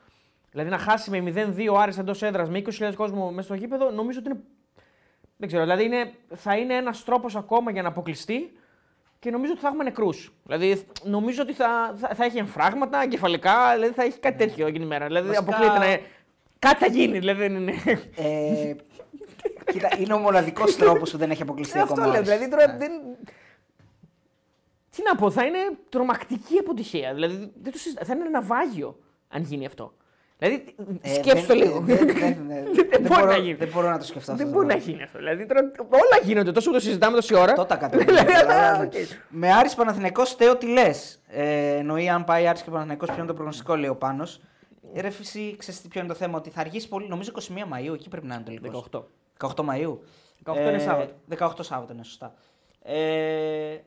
[SPEAKER 2] Δηλαδή να χάσει με 0-2 ο Άρης εντός έδρας με 20.000 κόσμο μέσα στο γήπεδο, νομίζω ότι είναι. Δεν ξέρω. Δηλαδή είναι, θα είναι ένας τρόπος ακόμα για να αποκλειστεί και νομίζω ότι θα έχουμε νεκρούς. Δηλαδή νομίζω ότι θα, θα, θα έχει εμφράγματα, εγκεφαλικά, δηλαδή θα έχει κάτι τέτοιο εκείνη η μέρα. Δηλαδή
[SPEAKER 1] Βασικά-
[SPEAKER 2] αποκλείεται να. Κάτι θα γίνει, δηλαδή δεν είναι.
[SPEAKER 1] Ε, κοίτα, είναι ο μοναδικός τρόπος που δεν έχει αποκλειστεί
[SPEAKER 2] Ε,
[SPEAKER 1] ακόμα.
[SPEAKER 2] αυτό
[SPEAKER 1] ο
[SPEAKER 2] λέω.
[SPEAKER 1] Άρης.
[SPEAKER 2] Δηλαδή τώρα
[SPEAKER 1] Ναι.
[SPEAKER 2] δεν. Τι να πω, θα είναι τρομακτική αποτυχία. Δηλαδή δεν το συζητά. Θα είναι ένα ναυάγιο αν γίνει αυτό. Δηλαδή
[SPEAKER 1] Ε,
[SPEAKER 2] σκέψου το
[SPEAKER 1] δεν-
[SPEAKER 2] λίγο.
[SPEAKER 1] Δεν, δεν, δεν, δεν,
[SPEAKER 2] Δεν μπορεί
[SPEAKER 1] μπορώ,
[SPEAKER 2] να γίνει.
[SPEAKER 1] δεν μπορώ να το σκεφτώ αυτό.
[SPEAKER 2] Δεν
[SPEAKER 1] το
[SPEAKER 2] μπορεί να
[SPEAKER 1] πράγμα.
[SPEAKER 2] γίνει αυτό. Δηλαδή τώρα όλα γίνονται τόσο που το συζητάμε τόση ώρα.
[SPEAKER 1] Το τα κατέβαινε.
[SPEAKER 2] Δηλαδή, αλλά,
[SPEAKER 1] Ναι.
[SPEAKER 2] οκ.
[SPEAKER 1] Με Άρης Παναθηναϊκός Θεό τι λες. Ε, εννοεί αν πάει Άρης και Παναθηναϊκός ποιο είναι το προγνωστικό, λέει ο Πάνος. Ε, Ρε φυσί, ξέρεις τι- ποιο είναι το θέμα, ότι θα αργήσει πολύ. Νομίζω 21 Μαΐου, εκεί πρέπει να είναι τελικό.
[SPEAKER 2] 18.
[SPEAKER 1] 18 Μαΐου.
[SPEAKER 2] 18 είναι Σάββατο.
[SPEAKER 1] 18 Σάββατο, είναι σωστά. Ε,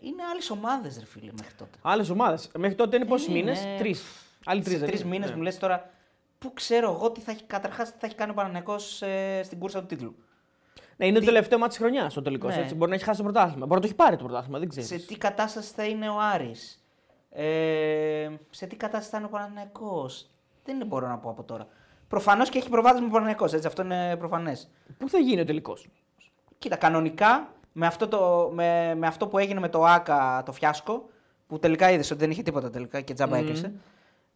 [SPEAKER 1] είναι άλλες ομάδες, ρε φίλε, μέχρι τότε.
[SPEAKER 2] Άλλες ομάδες. Μέχρι τότε είναι πόσοι
[SPEAKER 1] Είναι-
[SPEAKER 2] μήνες, τρεις. Άλλοι τρεις.
[SPEAKER 1] Σε τρεις μήνες μου λες τώρα, πού ξέρω εγώ τι θα έχει, καταρχάς, τι θα έχει κάνει ο Παναθηναϊκός ε, στην κούρσα του τίτλου.
[SPEAKER 2] Ναι, είναι το τελευταίο μάτι της χρονιάς ο τελικός.
[SPEAKER 1] Ναι.
[SPEAKER 2] Μπορεί να έχει χάσει το πρωτάθλημα. Μπορεί να το έχει πάρει το πρωτάθλημα, δεν ξέρεις.
[SPEAKER 1] σε τι κατάσταση θα είναι ο Άρης; Ε, σε τι κατάσταση θα είναι ο Παναθηναϊκός; Δεν μπορώ να πω από τώρα. Προφανώς και έχει προβάδισμα ο Παναθηναϊκός, έτσι, αυτό είναι προφανές.
[SPEAKER 2] Πού θα γίνει ο τελικός;
[SPEAKER 1] Κοίτα, κανονικά με αυτό, το, με, με αυτό που έγινε με το ΑΚΑ το φιάσκο, που τελικά είδες ότι δεν είχε τίποτα τελικά και τζάμπα
[SPEAKER 2] Μμμ.
[SPEAKER 1] έκλεισε.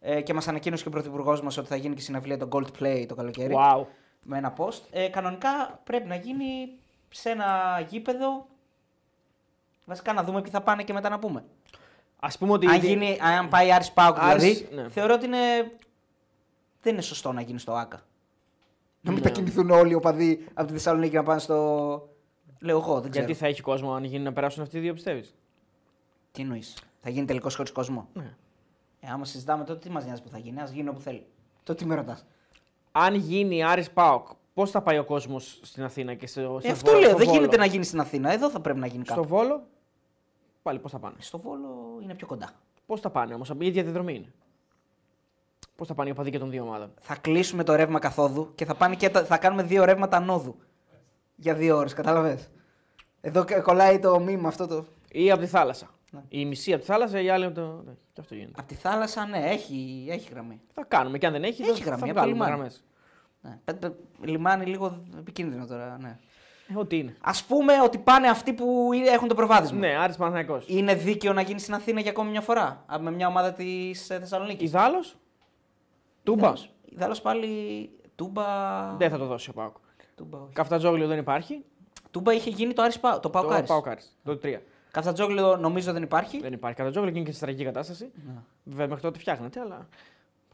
[SPEAKER 1] Ε, και μας ανακοίνωσε και ο πρωθυπουργός μας ότι θα γίνει και συναυλία το Gold Play το καλοκαίρι.
[SPEAKER 2] Wow.
[SPEAKER 1] Με ένα post. Ε, κανονικά πρέπει να γίνει σε ένα γήπεδο. Βασικά να δούμε ποιοι θα πάνε και μετά να πούμε.
[SPEAKER 2] Α πούμε ότι.
[SPEAKER 1] Αν, γίνει, αν πάει Άρης Πάουκ
[SPEAKER 2] Άρης,
[SPEAKER 1] δηλαδή,
[SPEAKER 2] ναι.
[SPEAKER 1] θεωρώ ότι είναι... δεν είναι σωστό να γίνεις στο ΆΚΑ. Να μην
[SPEAKER 2] Ναι.
[SPEAKER 1] τα κινηθούν όλοι οι οπαδοί από τη Θεσσαλονίκη να πάνε στο. Λέω εγώ, δεν ξέρω.
[SPEAKER 2] Γιατί θα έχει κόσμο αν γίνει να περάσουν αυτοί οι δύο, πιστεύεις;
[SPEAKER 1] Τι εννοείς; Θα γίνει τελικός χωρίς κόσμο;
[SPEAKER 2] Ναι.
[SPEAKER 1] Ε, άμα συζητάμε τότε, τι μας νοιάζει που θα γίνει; Α γίνει όπου θέλει. Το τι με ρωτάς.
[SPEAKER 2] Αν γίνει Άρης Πάοκ, πώς θα πάει ο κόσμος στην Αθήνα και στο, στο
[SPEAKER 1] Ε, αυτό
[SPEAKER 2] Βόλο-
[SPEAKER 1] λέω.
[SPEAKER 2] στο
[SPEAKER 1] Δεν
[SPEAKER 2] Βόλο;
[SPEAKER 1] γίνεται να γίνει στην Αθήνα. Εδώ θα πρέπει να γίνει
[SPEAKER 2] Στο
[SPEAKER 1] κάπου.
[SPEAKER 2] Βόλο, πάλι πώς θα πάνε;
[SPEAKER 1] Στο Βόλο είναι πιο κοντά.
[SPEAKER 2] Πώς θα πάνε όμως, η ίδια διαδρομή είναι; Πώς θα πάνε οι οπαδοί και των δύο ομάδων.
[SPEAKER 1] Θα κλείσουμε το ρεύμα καθόδου και θα, πάνε και τα... θα κάνουμε δύο ρεύματα ανόδου. Για δύο ώρες, κατάλαβες; Εδώ κα- κολλάει το μήμα αυτό το.
[SPEAKER 2] Ή από τη θάλασσα.
[SPEAKER 1] Ναι.
[SPEAKER 2] Η μισή από τη θάλασσα, η άλλη από το. Ναι, Και αυτό γίνεται.
[SPEAKER 1] Απ' τη θάλασσα, ναι, έχει, έχει γραμμή.
[SPEAKER 2] Θα κάνουμε και αν δεν έχει,
[SPEAKER 1] Έχει
[SPEAKER 2] θα,
[SPEAKER 1] γραμμή,
[SPEAKER 2] θα
[SPEAKER 1] από το
[SPEAKER 2] βγάλουμε
[SPEAKER 1] λιμάνι.
[SPEAKER 2] γραμμές.
[SPEAKER 1] Ναι. Πε- πε- Λιμάνι λίγο επικίνδυνο τώρα, ναι.
[SPEAKER 2] Ε, ό,τι είναι.
[SPEAKER 1] Α πούμε ότι πάνε αυτοί που έχουν το προβάδισμα.
[SPEAKER 2] Ναι, Άρης Παναθηναϊκός.
[SPEAKER 1] Είναι δίκαιο να γίνει στην Αθήνα για ακόμη μια φορά α, με μια ομάδα της Θεσσαλονίκης.
[SPEAKER 2] Ιδάλλως, Τούμπα.
[SPEAKER 1] Ιδάλω πάλι τούμπα.
[SPEAKER 2] Δεν θα το δώσει ο Πάοκ.
[SPEAKER 1] Τούμπα, όχι.
[SPEAKER 2] Καφτατζόγλιο δεν υπάρχει.
[SPEAKER 1] Τούμπα είχε γίνει το, Άρης, Πα- το Πάο
[SPEAKER 2] Το
[SPEAKER 1] Κάρις.
[SPEAKER 2] πάω Κάρις. Το 3.
[SPEAKER 1] Καφτατζόγλιο νομίζω δεν υπάρχει.
[SPEAKER 2] Δεν υπάρχει. Καφτατζόγλιο και είναι και σε τραγική κατάσταση.
[SPEAKER 1] Ναι.
[SPEAKER 2] Βέβαια μέχρι τότε φτιάχνεται, αλλά.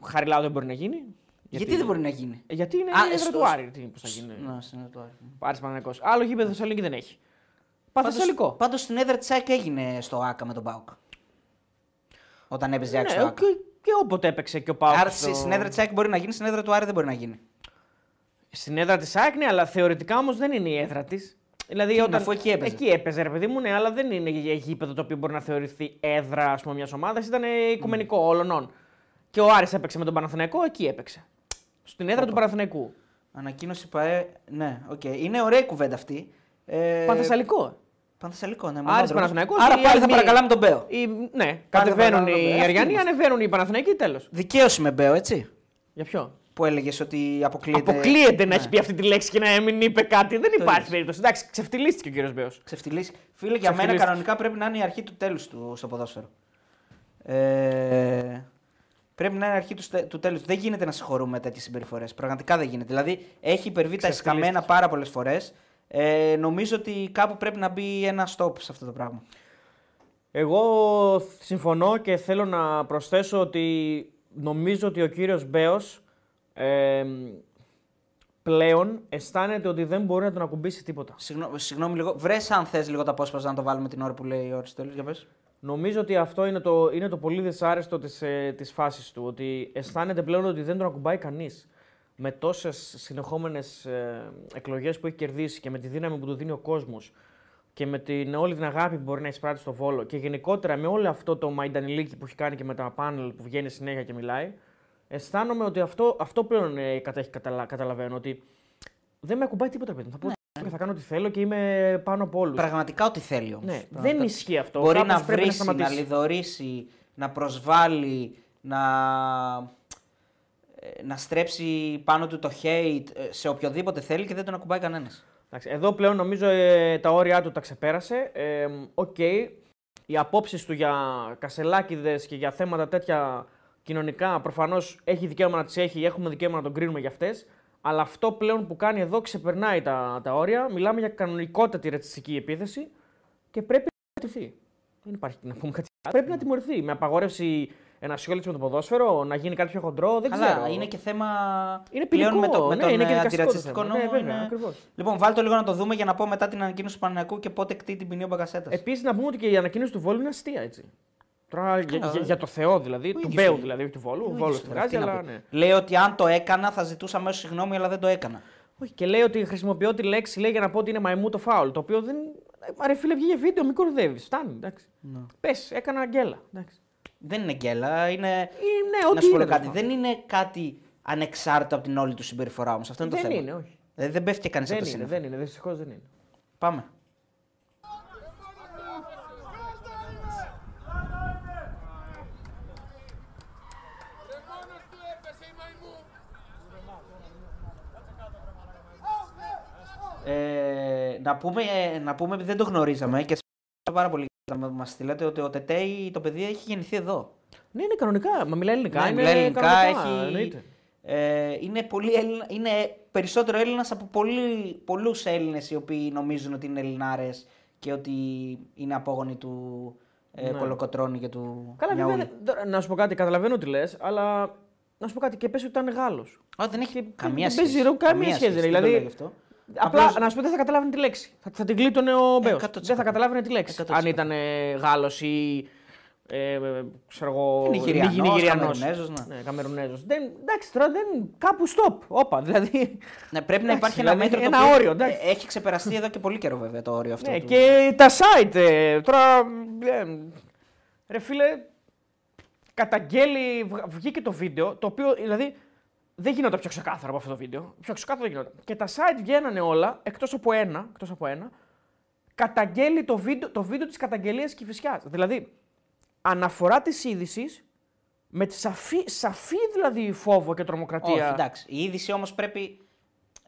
[SPEAKER 2] Χαριλάου δεν μπορεί να γίνει.
[SPEAKER 1] Γιατί... δεν μπορεί να γίνει;
[SPEAKER 2] Ε, Γιατί είναι
[SPEAKER 1] Α,
[SPEAKER 2] η έδρα
[SPEAKER 1] στο-
[SPEAKER 2] του Άρη. Τι, πώς θα γίνει.
[SPEAKER 1] Ναι, στην το Άρης.
[SPEAKER 2] Άρης Παναγενικός. Άλλο γήπεδο Θεσσαλονίκη δεν έχει. Παθεσσαλικό.
[SPEAKER 1] Πάντω στην έδρα τη ΑΕΚ έγινε στο ΑΚΑ με τον Πάοκ. Όταν έπαιζε η ΑΕΚ στο
[SPEAKER 2] Ναι,
[SPEAKER 1] ΑΚΑ.
[SPEAKER 2] και, και όποτε έπαιξε και ο Πάοκ.
[SPEAKER 1] Άρα στη- στην έδρα της ΑΕΚ μπορεί να γίνει, στην έδρα του Άρη δεν μπορεί να γίνει.
[SPEAKER 2] Στην έδρα της ΑΕΚ, ναι, αλλά θεωρητικά όμως δεν είναι η έδρα της. Δηλαδή,
[SPEAKER 1] είναι,
[SPEAKER 2] όταν...
[SPEAKER 1] αφού εκεί έπαιζε.
[SPEAKER 2] Εκεί έπαιζε, ρε παιδί μου, ναι, αλλά δεν είναι γη- γήπεδο το οποίο μπορεί να θεωρηθεί έδρα ας πούμε, μιας ομάδας. Ήταν ε, οικουμενικό όλων. Και ο Άρης έπαιξε με τον Παναθηναϊκό, εκεί έπαιξε. Στην έδρα του Παναθηναϊκού.
[SPEAKER 1] Ανακοίνωση ΠαΕ. Ναι, οκ. Είναι ωραία η κουβέντα αυτή. Ε,
[SPEAKER 2] Πανθεσσαλικό.
[SPEAKER 1] Πανθεσσαλικό, ναι.
[SPEAKER 2] Άρης
[SPEAKER 1] μονόδρομος.
[SPEAKER 2] Παναθηναϊκός
[SPEAKER 1] Άρα
[SPEAKER 2] ή
[SPEAKER 1] πάλι θα
[SPEAKER 2] Αλμύρη.
[SPEAKER 1] παρακαλάμε τον Μπέο.
[SPEAKER 2] Η... Ναι,
[SPEAKER 1] Πάλι θα
[SPEAKER 2] κατεβαίνουν
[SPEAKER 1] παρακαλώ,
[SPEAKER 2] οι
[SPEAKER 1] ε,
[SPEAKER 2] Αριανοί,
[SPEAKER 1] αυτοί είμαστε.
[SPEAKER 2] ανεβαίνουν οι Παναθηναϊκοί, τέλος.
[SPEAKER 1] Δικαίωση με Μπέο, έτσι.
[SPEAKER 2] Για ποιο;
[SPEAKER 1] Που έλεγες ότι αποκλείεται.
[SPEAKER 2] Αποκλείεται να
[SPEAKER 1] Ναι.
[SPEAKER 2] έχει πει αυτή τη λέξη και να μην είπε κάτι. Δεν υπάρχει
[SPEAKER 1] είδες.
[SPEAKER 2] περίπτωση. Εντάξει, ξεφτιλίστηκε ο κύριος Μπέος.
[SPEAKER 1] Ξεφτιλίσει. Φίλε, για μένα
[SPEAKER 2] Ξεφτιλίστηκε.
[SPEAKER 1] κανονικά πρέπει να είναι η αρχή του τέλους του στο ποδόσφαιρο. Ε, πρέπει να είναι η αρχή του, στε- του τέλους. Δεν γίνεται να συγχωρούμε τέτοιες συμπεριφορές. Πραγματικά δεν γίνεται. Δηλαδή έχει υπερβεί τα
[SPEAKER 2] Ξεφτυλίστηκε.
[SPEAKER 1] εσκαμμένα πάρα πολλές φορές. Ε, νομίζω ότι κάπου πρέπει να μπει ένα stop σε αυτό το πράγμα.
[SPEAKER 2] Εγώ συμφωνώ και θέλω να προσθέσω ότι νομίζω ότι ο κύριος Μπέος ε, πλέον αισθάνεται ότι δεν μπορεί να τον ακουμπήσει τίποτα.
[SPEAKER 1] Συγγνώμη, συγγνώμη λίγο. Βρες αν θες λίγο τα απόσπασμα να το βάλουμε την ώρα που λέει ο Αριστοτέλης. Για πες.
[SPEAKER 2] Νομίζω ότι αυτό είναι το, είναι το πολύ δυσάρεστο της, ε, της φάσης του, ότι αισθάνεται πλέον ότι δεν τον ακουμπάει κανείς. Με τόσες συνεχόμενες ε, εκλογές που έχει κερδίσει και με τη δύναμη που του δίνει ο κόσμος και με την, όλη την αγάπη που μπορεί να εισπράττει στο Βόλο και γενικότερα με όλο αυτό το μαϊντανιλίκι που έχει κάνει και με τα πάνελ που βγαίνει συνέχεια και μιλάει, αισθάνομαι ότι αυτό, αυτό πλέον ε, κατα, έχει καταλα, καταλαβαίνω, ότι δεν με ακουμπάει τίποτα, παιδί. μου. Θα πω και θα κάνω ό,τι θέλω και είμαι πάνω από όλους.
[SPEAKER 1] Πραγματικά ό,τι θέλει όμως.
[SPEAKER 2] Ναι, δεν ισχύει αυτό.
[SPEAKER 1] Μπορεί
[SPEAKER 2] Κάπως
[SPEAKER 1] να
[SPEAKER 2] πρέπει
[SPEAKER 1] βρίσει, να,
[SPEAKER 2] σταματήσει.
[SPEAKER 1] λοιδορήσει, να προσβάλλει, να, ε, να στρέψει πάνω του το hate ε, σε οποιοδήποτε θέλει και δεν τον ακουμπάει κανένας.
[SPEAKER 2] Εντάξει, εδώ πλέον νομίζω ε, τα όρια του τα ξεπέρασε. Ε, Οκ, οι απόψεις του για κασελάκιδες και για θέματα τέτοια κοινωνικά προφανώς έχει δικαίωμα να τις έχει, έχουμε δικαίωμα να τον κρίνουμε για αυτές. Αλλά αυτό πλέον που κάνει εδώ ξεπερνάει τα, τα όρια. Μιλάμε για κανονικότατη ρατσιστική επίθεση και πρέπει να τιμωρηθεί. Δεν υπάρχει να πούμε κάτι άλλο. Πρέπει να τιμωρηθεί. Με απαγόρευση ενασχόληση με το ποδόσφαιρο, να γίνει κάτι πιο χοντρό, δεν
[SPEAKER 1] Αλλά
[SPEAKER 2] ξέρω.
[SPEAKER 1] είναι και θέμα
[SPEAKER 2] είναι
[SPEAKER 1] πλέον
[SPEAKER 2] ποινικό,
[SPEAKER 1] με, το, με
[SPEAKER 2] ναι,
[SPEAKER 1] τον
[SPEAKER 2] είναι και
[SPEAKER 1] ε,
[SPEAKER 2] δικαστικό το
[SPEAKER 1] αντιρατσιστικό
[SPEAKER 2] θέμα.
[SPEAKER 1] νόμο.
[SPEAKER 2] Ναι, βέβαια,
[SPEAKER 1] είναι-
[SPEAKER 2] ακριβώς.
[SPEAKER 1] Λοιπόν, βάλτε το λίγο να το δούμε για να πω μετά την ανακοίνωση του Παναγιακού και πότε κτεί την ποινή ο Μπαγκασέτας.
[SPEAKER 2] Επίσης να πούμε ότι και η ανακοίνωση του Βόλου είναι αστεία έτσι. Τώρα για,
[SPEAKER 1] Καλά,
[SPEAKER 2] για,
[SPEAKER 1] ε.
[SPEAKER 2] για το Θεό δηλαδή,
[SPEAKER 1] Ο
[SPEAKER 2] του
[SPEAKER 1] ίδιος
[SPEAKER 2] Μπέου
[SPEAKER 1] το-
[SPEAKER 2] δηλαδή, όχι του Βόλου. Ο
[SPEAKER 1] Ο
[SPEAKER 2] Βόλος
[SPEAKER 1] ίδιος
[SPEAKER 2] τη
[SPEAKER 1] το
[SPEAKER 2] βγάζει,
[SPEAKER 1] τι να
[SPEAKER 2] αλλά
[SPEAKER 1] πει.
[SPEAKER 2] ναι.
[SPEAKER 1] Λέει ότι αν το έκανα θα ζητούσα αμέσως συγγνώμη, αλλά δεν το έκανα.
[SPEAKER 2] Όχι, και λέει ότι χρησιμοποιώ τη λέξη λέει για να πω ότι είναι μαϊμού το φάουλ. Το οποίο δεν. Μα ρε φίλε, βγήκε βίντεο, μην κορδεύει. Φτάνει, εντάξει.
[SPEAKER 1] Ναι.
[SPEAKER 2] Πες, έκανα γκέλα. Εντάξει.
[SPEAKER 1] Δεν είναι γκέλα, είναι.
[SPEAKER 2] Ή, ναι,
[SPEAKER 1] να
[SPEAKER 2] ό,τι
[SPEAKER 1] σου πω
[SPEAKER 2] είναι,
[SPEAKER 1] κάτι.
[SPEAKER 2] τέλος
[SPEAKER 1] Δεν είναι κάτι ανεξάρτητο από την όλη του συμπεριφορά όμως. Αυτό είναι το
[SPEAKER 2] Δεν
[SPEAKER 1] θέμα.
[SPEAKER 2] είναι, όχι.
[SPEAKER 1] Δηλαδή δεν πέφτει κανείς από
[SPEAKER 2] Δεν
[SPEAKER 1] το
[SPEAKER 2] είναι,
[SPEAKER 1] σύννεφο.
[SPEAKER 2] δεν είναι, δυστυχώς δεν είναι.
[SPEAKER 1] Πάμε. Ε, να, πούμε, να πούμε, επειδή δεν το γνωρίζαμε και σας πάρα πολύ να μας στείλετε ότι ο Τετέι το παιδί έχει γεννηθεί εδώ.
[SPEAKER 2] Ναι, είναι κανονικά. Μα μιλάει ελληνικά.
[SPEAKER 1] Ναι,
[SPEAKER 2] είναι
[SPEAKER 1] μιλάει ελληνικά,
[SPEAKER 2] κανονικά,
[SPEAKER 1] έχει,
[SPEAKER 2] εννοείται.
[SPEAKER 1] ε, είναι, πολύ Έλληνα, είναι περισσότερο Έλληνας από πολύ, πολλούς Έλληνες οι οποίοι νομίζουν ότι είναι Ελληνάρες και ότι είναι απόγονοι του ε,
[SPEAKER 2] Ναι.
[SPEAKER 1] Κολοκοτρώνη και του
[SPEAKER 2] Καλά, βέβαια,
[SPEAKER 1] Μιαούλη.
[SPEAKER 2] δεν- τώρα, να σου πω κάτι, καταλαβαίνω τι λες, αλλά να σου πω κάτι και πες ότι ήταν Γάλλος.
[SPEAKER 1] Α, δεν έχει
[SPEAKER 2] Και
[SPEAKER 1] καμία
[SPEAKER 2] δεν παίζει
[SPEAKER 1] σχέση.
[SPEAKER 2] ρόλο καμία σχέση,
[SPEAKER 1] δεν το
[SPEAKER 2] δηλαδή-
[SPEAKER 1] λέω γι' αυτό.
[SPEAKER 2] Απλά
[SPEAKER 1] Απλώς-
[SPEAKER 2] να σου πω δεν θα καταλάβαινε τη λέξη. Θα, θα την κλείτωνε ο Μπέος.
[SPEAKER 1] 100%.
[SPEAKER 2] Δεν θα καταλάβαινε τη λέξη.
[SPEAKER 1] 100%.
[SPEAKER 2] Αν ήταν Γάλλος ή. Ε, ε, ξέρω εγώ.
[SPEAKER 1] Νιγηριανός,
[SPEAKER 2] Νι- Νιγηριανός.
[SPEAKER 1] Καμερουνέζος, ναι.
[SPEAKER 2] ναι Καμερουνέζος. Δεν, εντάξει, τώρα δεν. Κάπου stop. Όπα. Δηλαδή.
[SPEAKER 1] Ναι, πρέπει να
[SPEAKER 2] Εντάξει,
[SPEAKER 1] υπάρχει ένα
[SPEAKER 2] δηλαδή,
[SPEAKER 1] μέτρο
[SPEAKER 2] ένα
[SPEAKER 1] το οποίο
[SPEAKER 2] όριο, εντάξει.
[SPEAKER 1] ε, έχει ξεπεραστεί εδώ και πολύ καιρό βέβαια το όριο αυτό.
[SPEAKER 2] ναι,
[SPEAKER 1] του-
[SPEAKER 2] και τα site. ε, τώρα. ε, ρε φίλε. Καταγγέλει. βγ- Βγήκε το βίντεο. Το οποίο δηλαδή. Δεν γινόταν πιο ξεκάθαρο από αυτό το βίντεο. Πιο ξεκάθαρο δεν γινόταν. Και τα site βγαίνανε όλα, εκτός από ένα, εκτός από ένα καταγγέλει το βίντεο, το βίντεο της καταγγελίας Κηφισιάς. Δηλαδή, αναφορά της είδησης με τη σαφή, σαφή δηλαδή φόβο και τρομοκρατία.
[SPEAKER 1] Όχι, εντάξει. Η είδηση όμως πρέπει.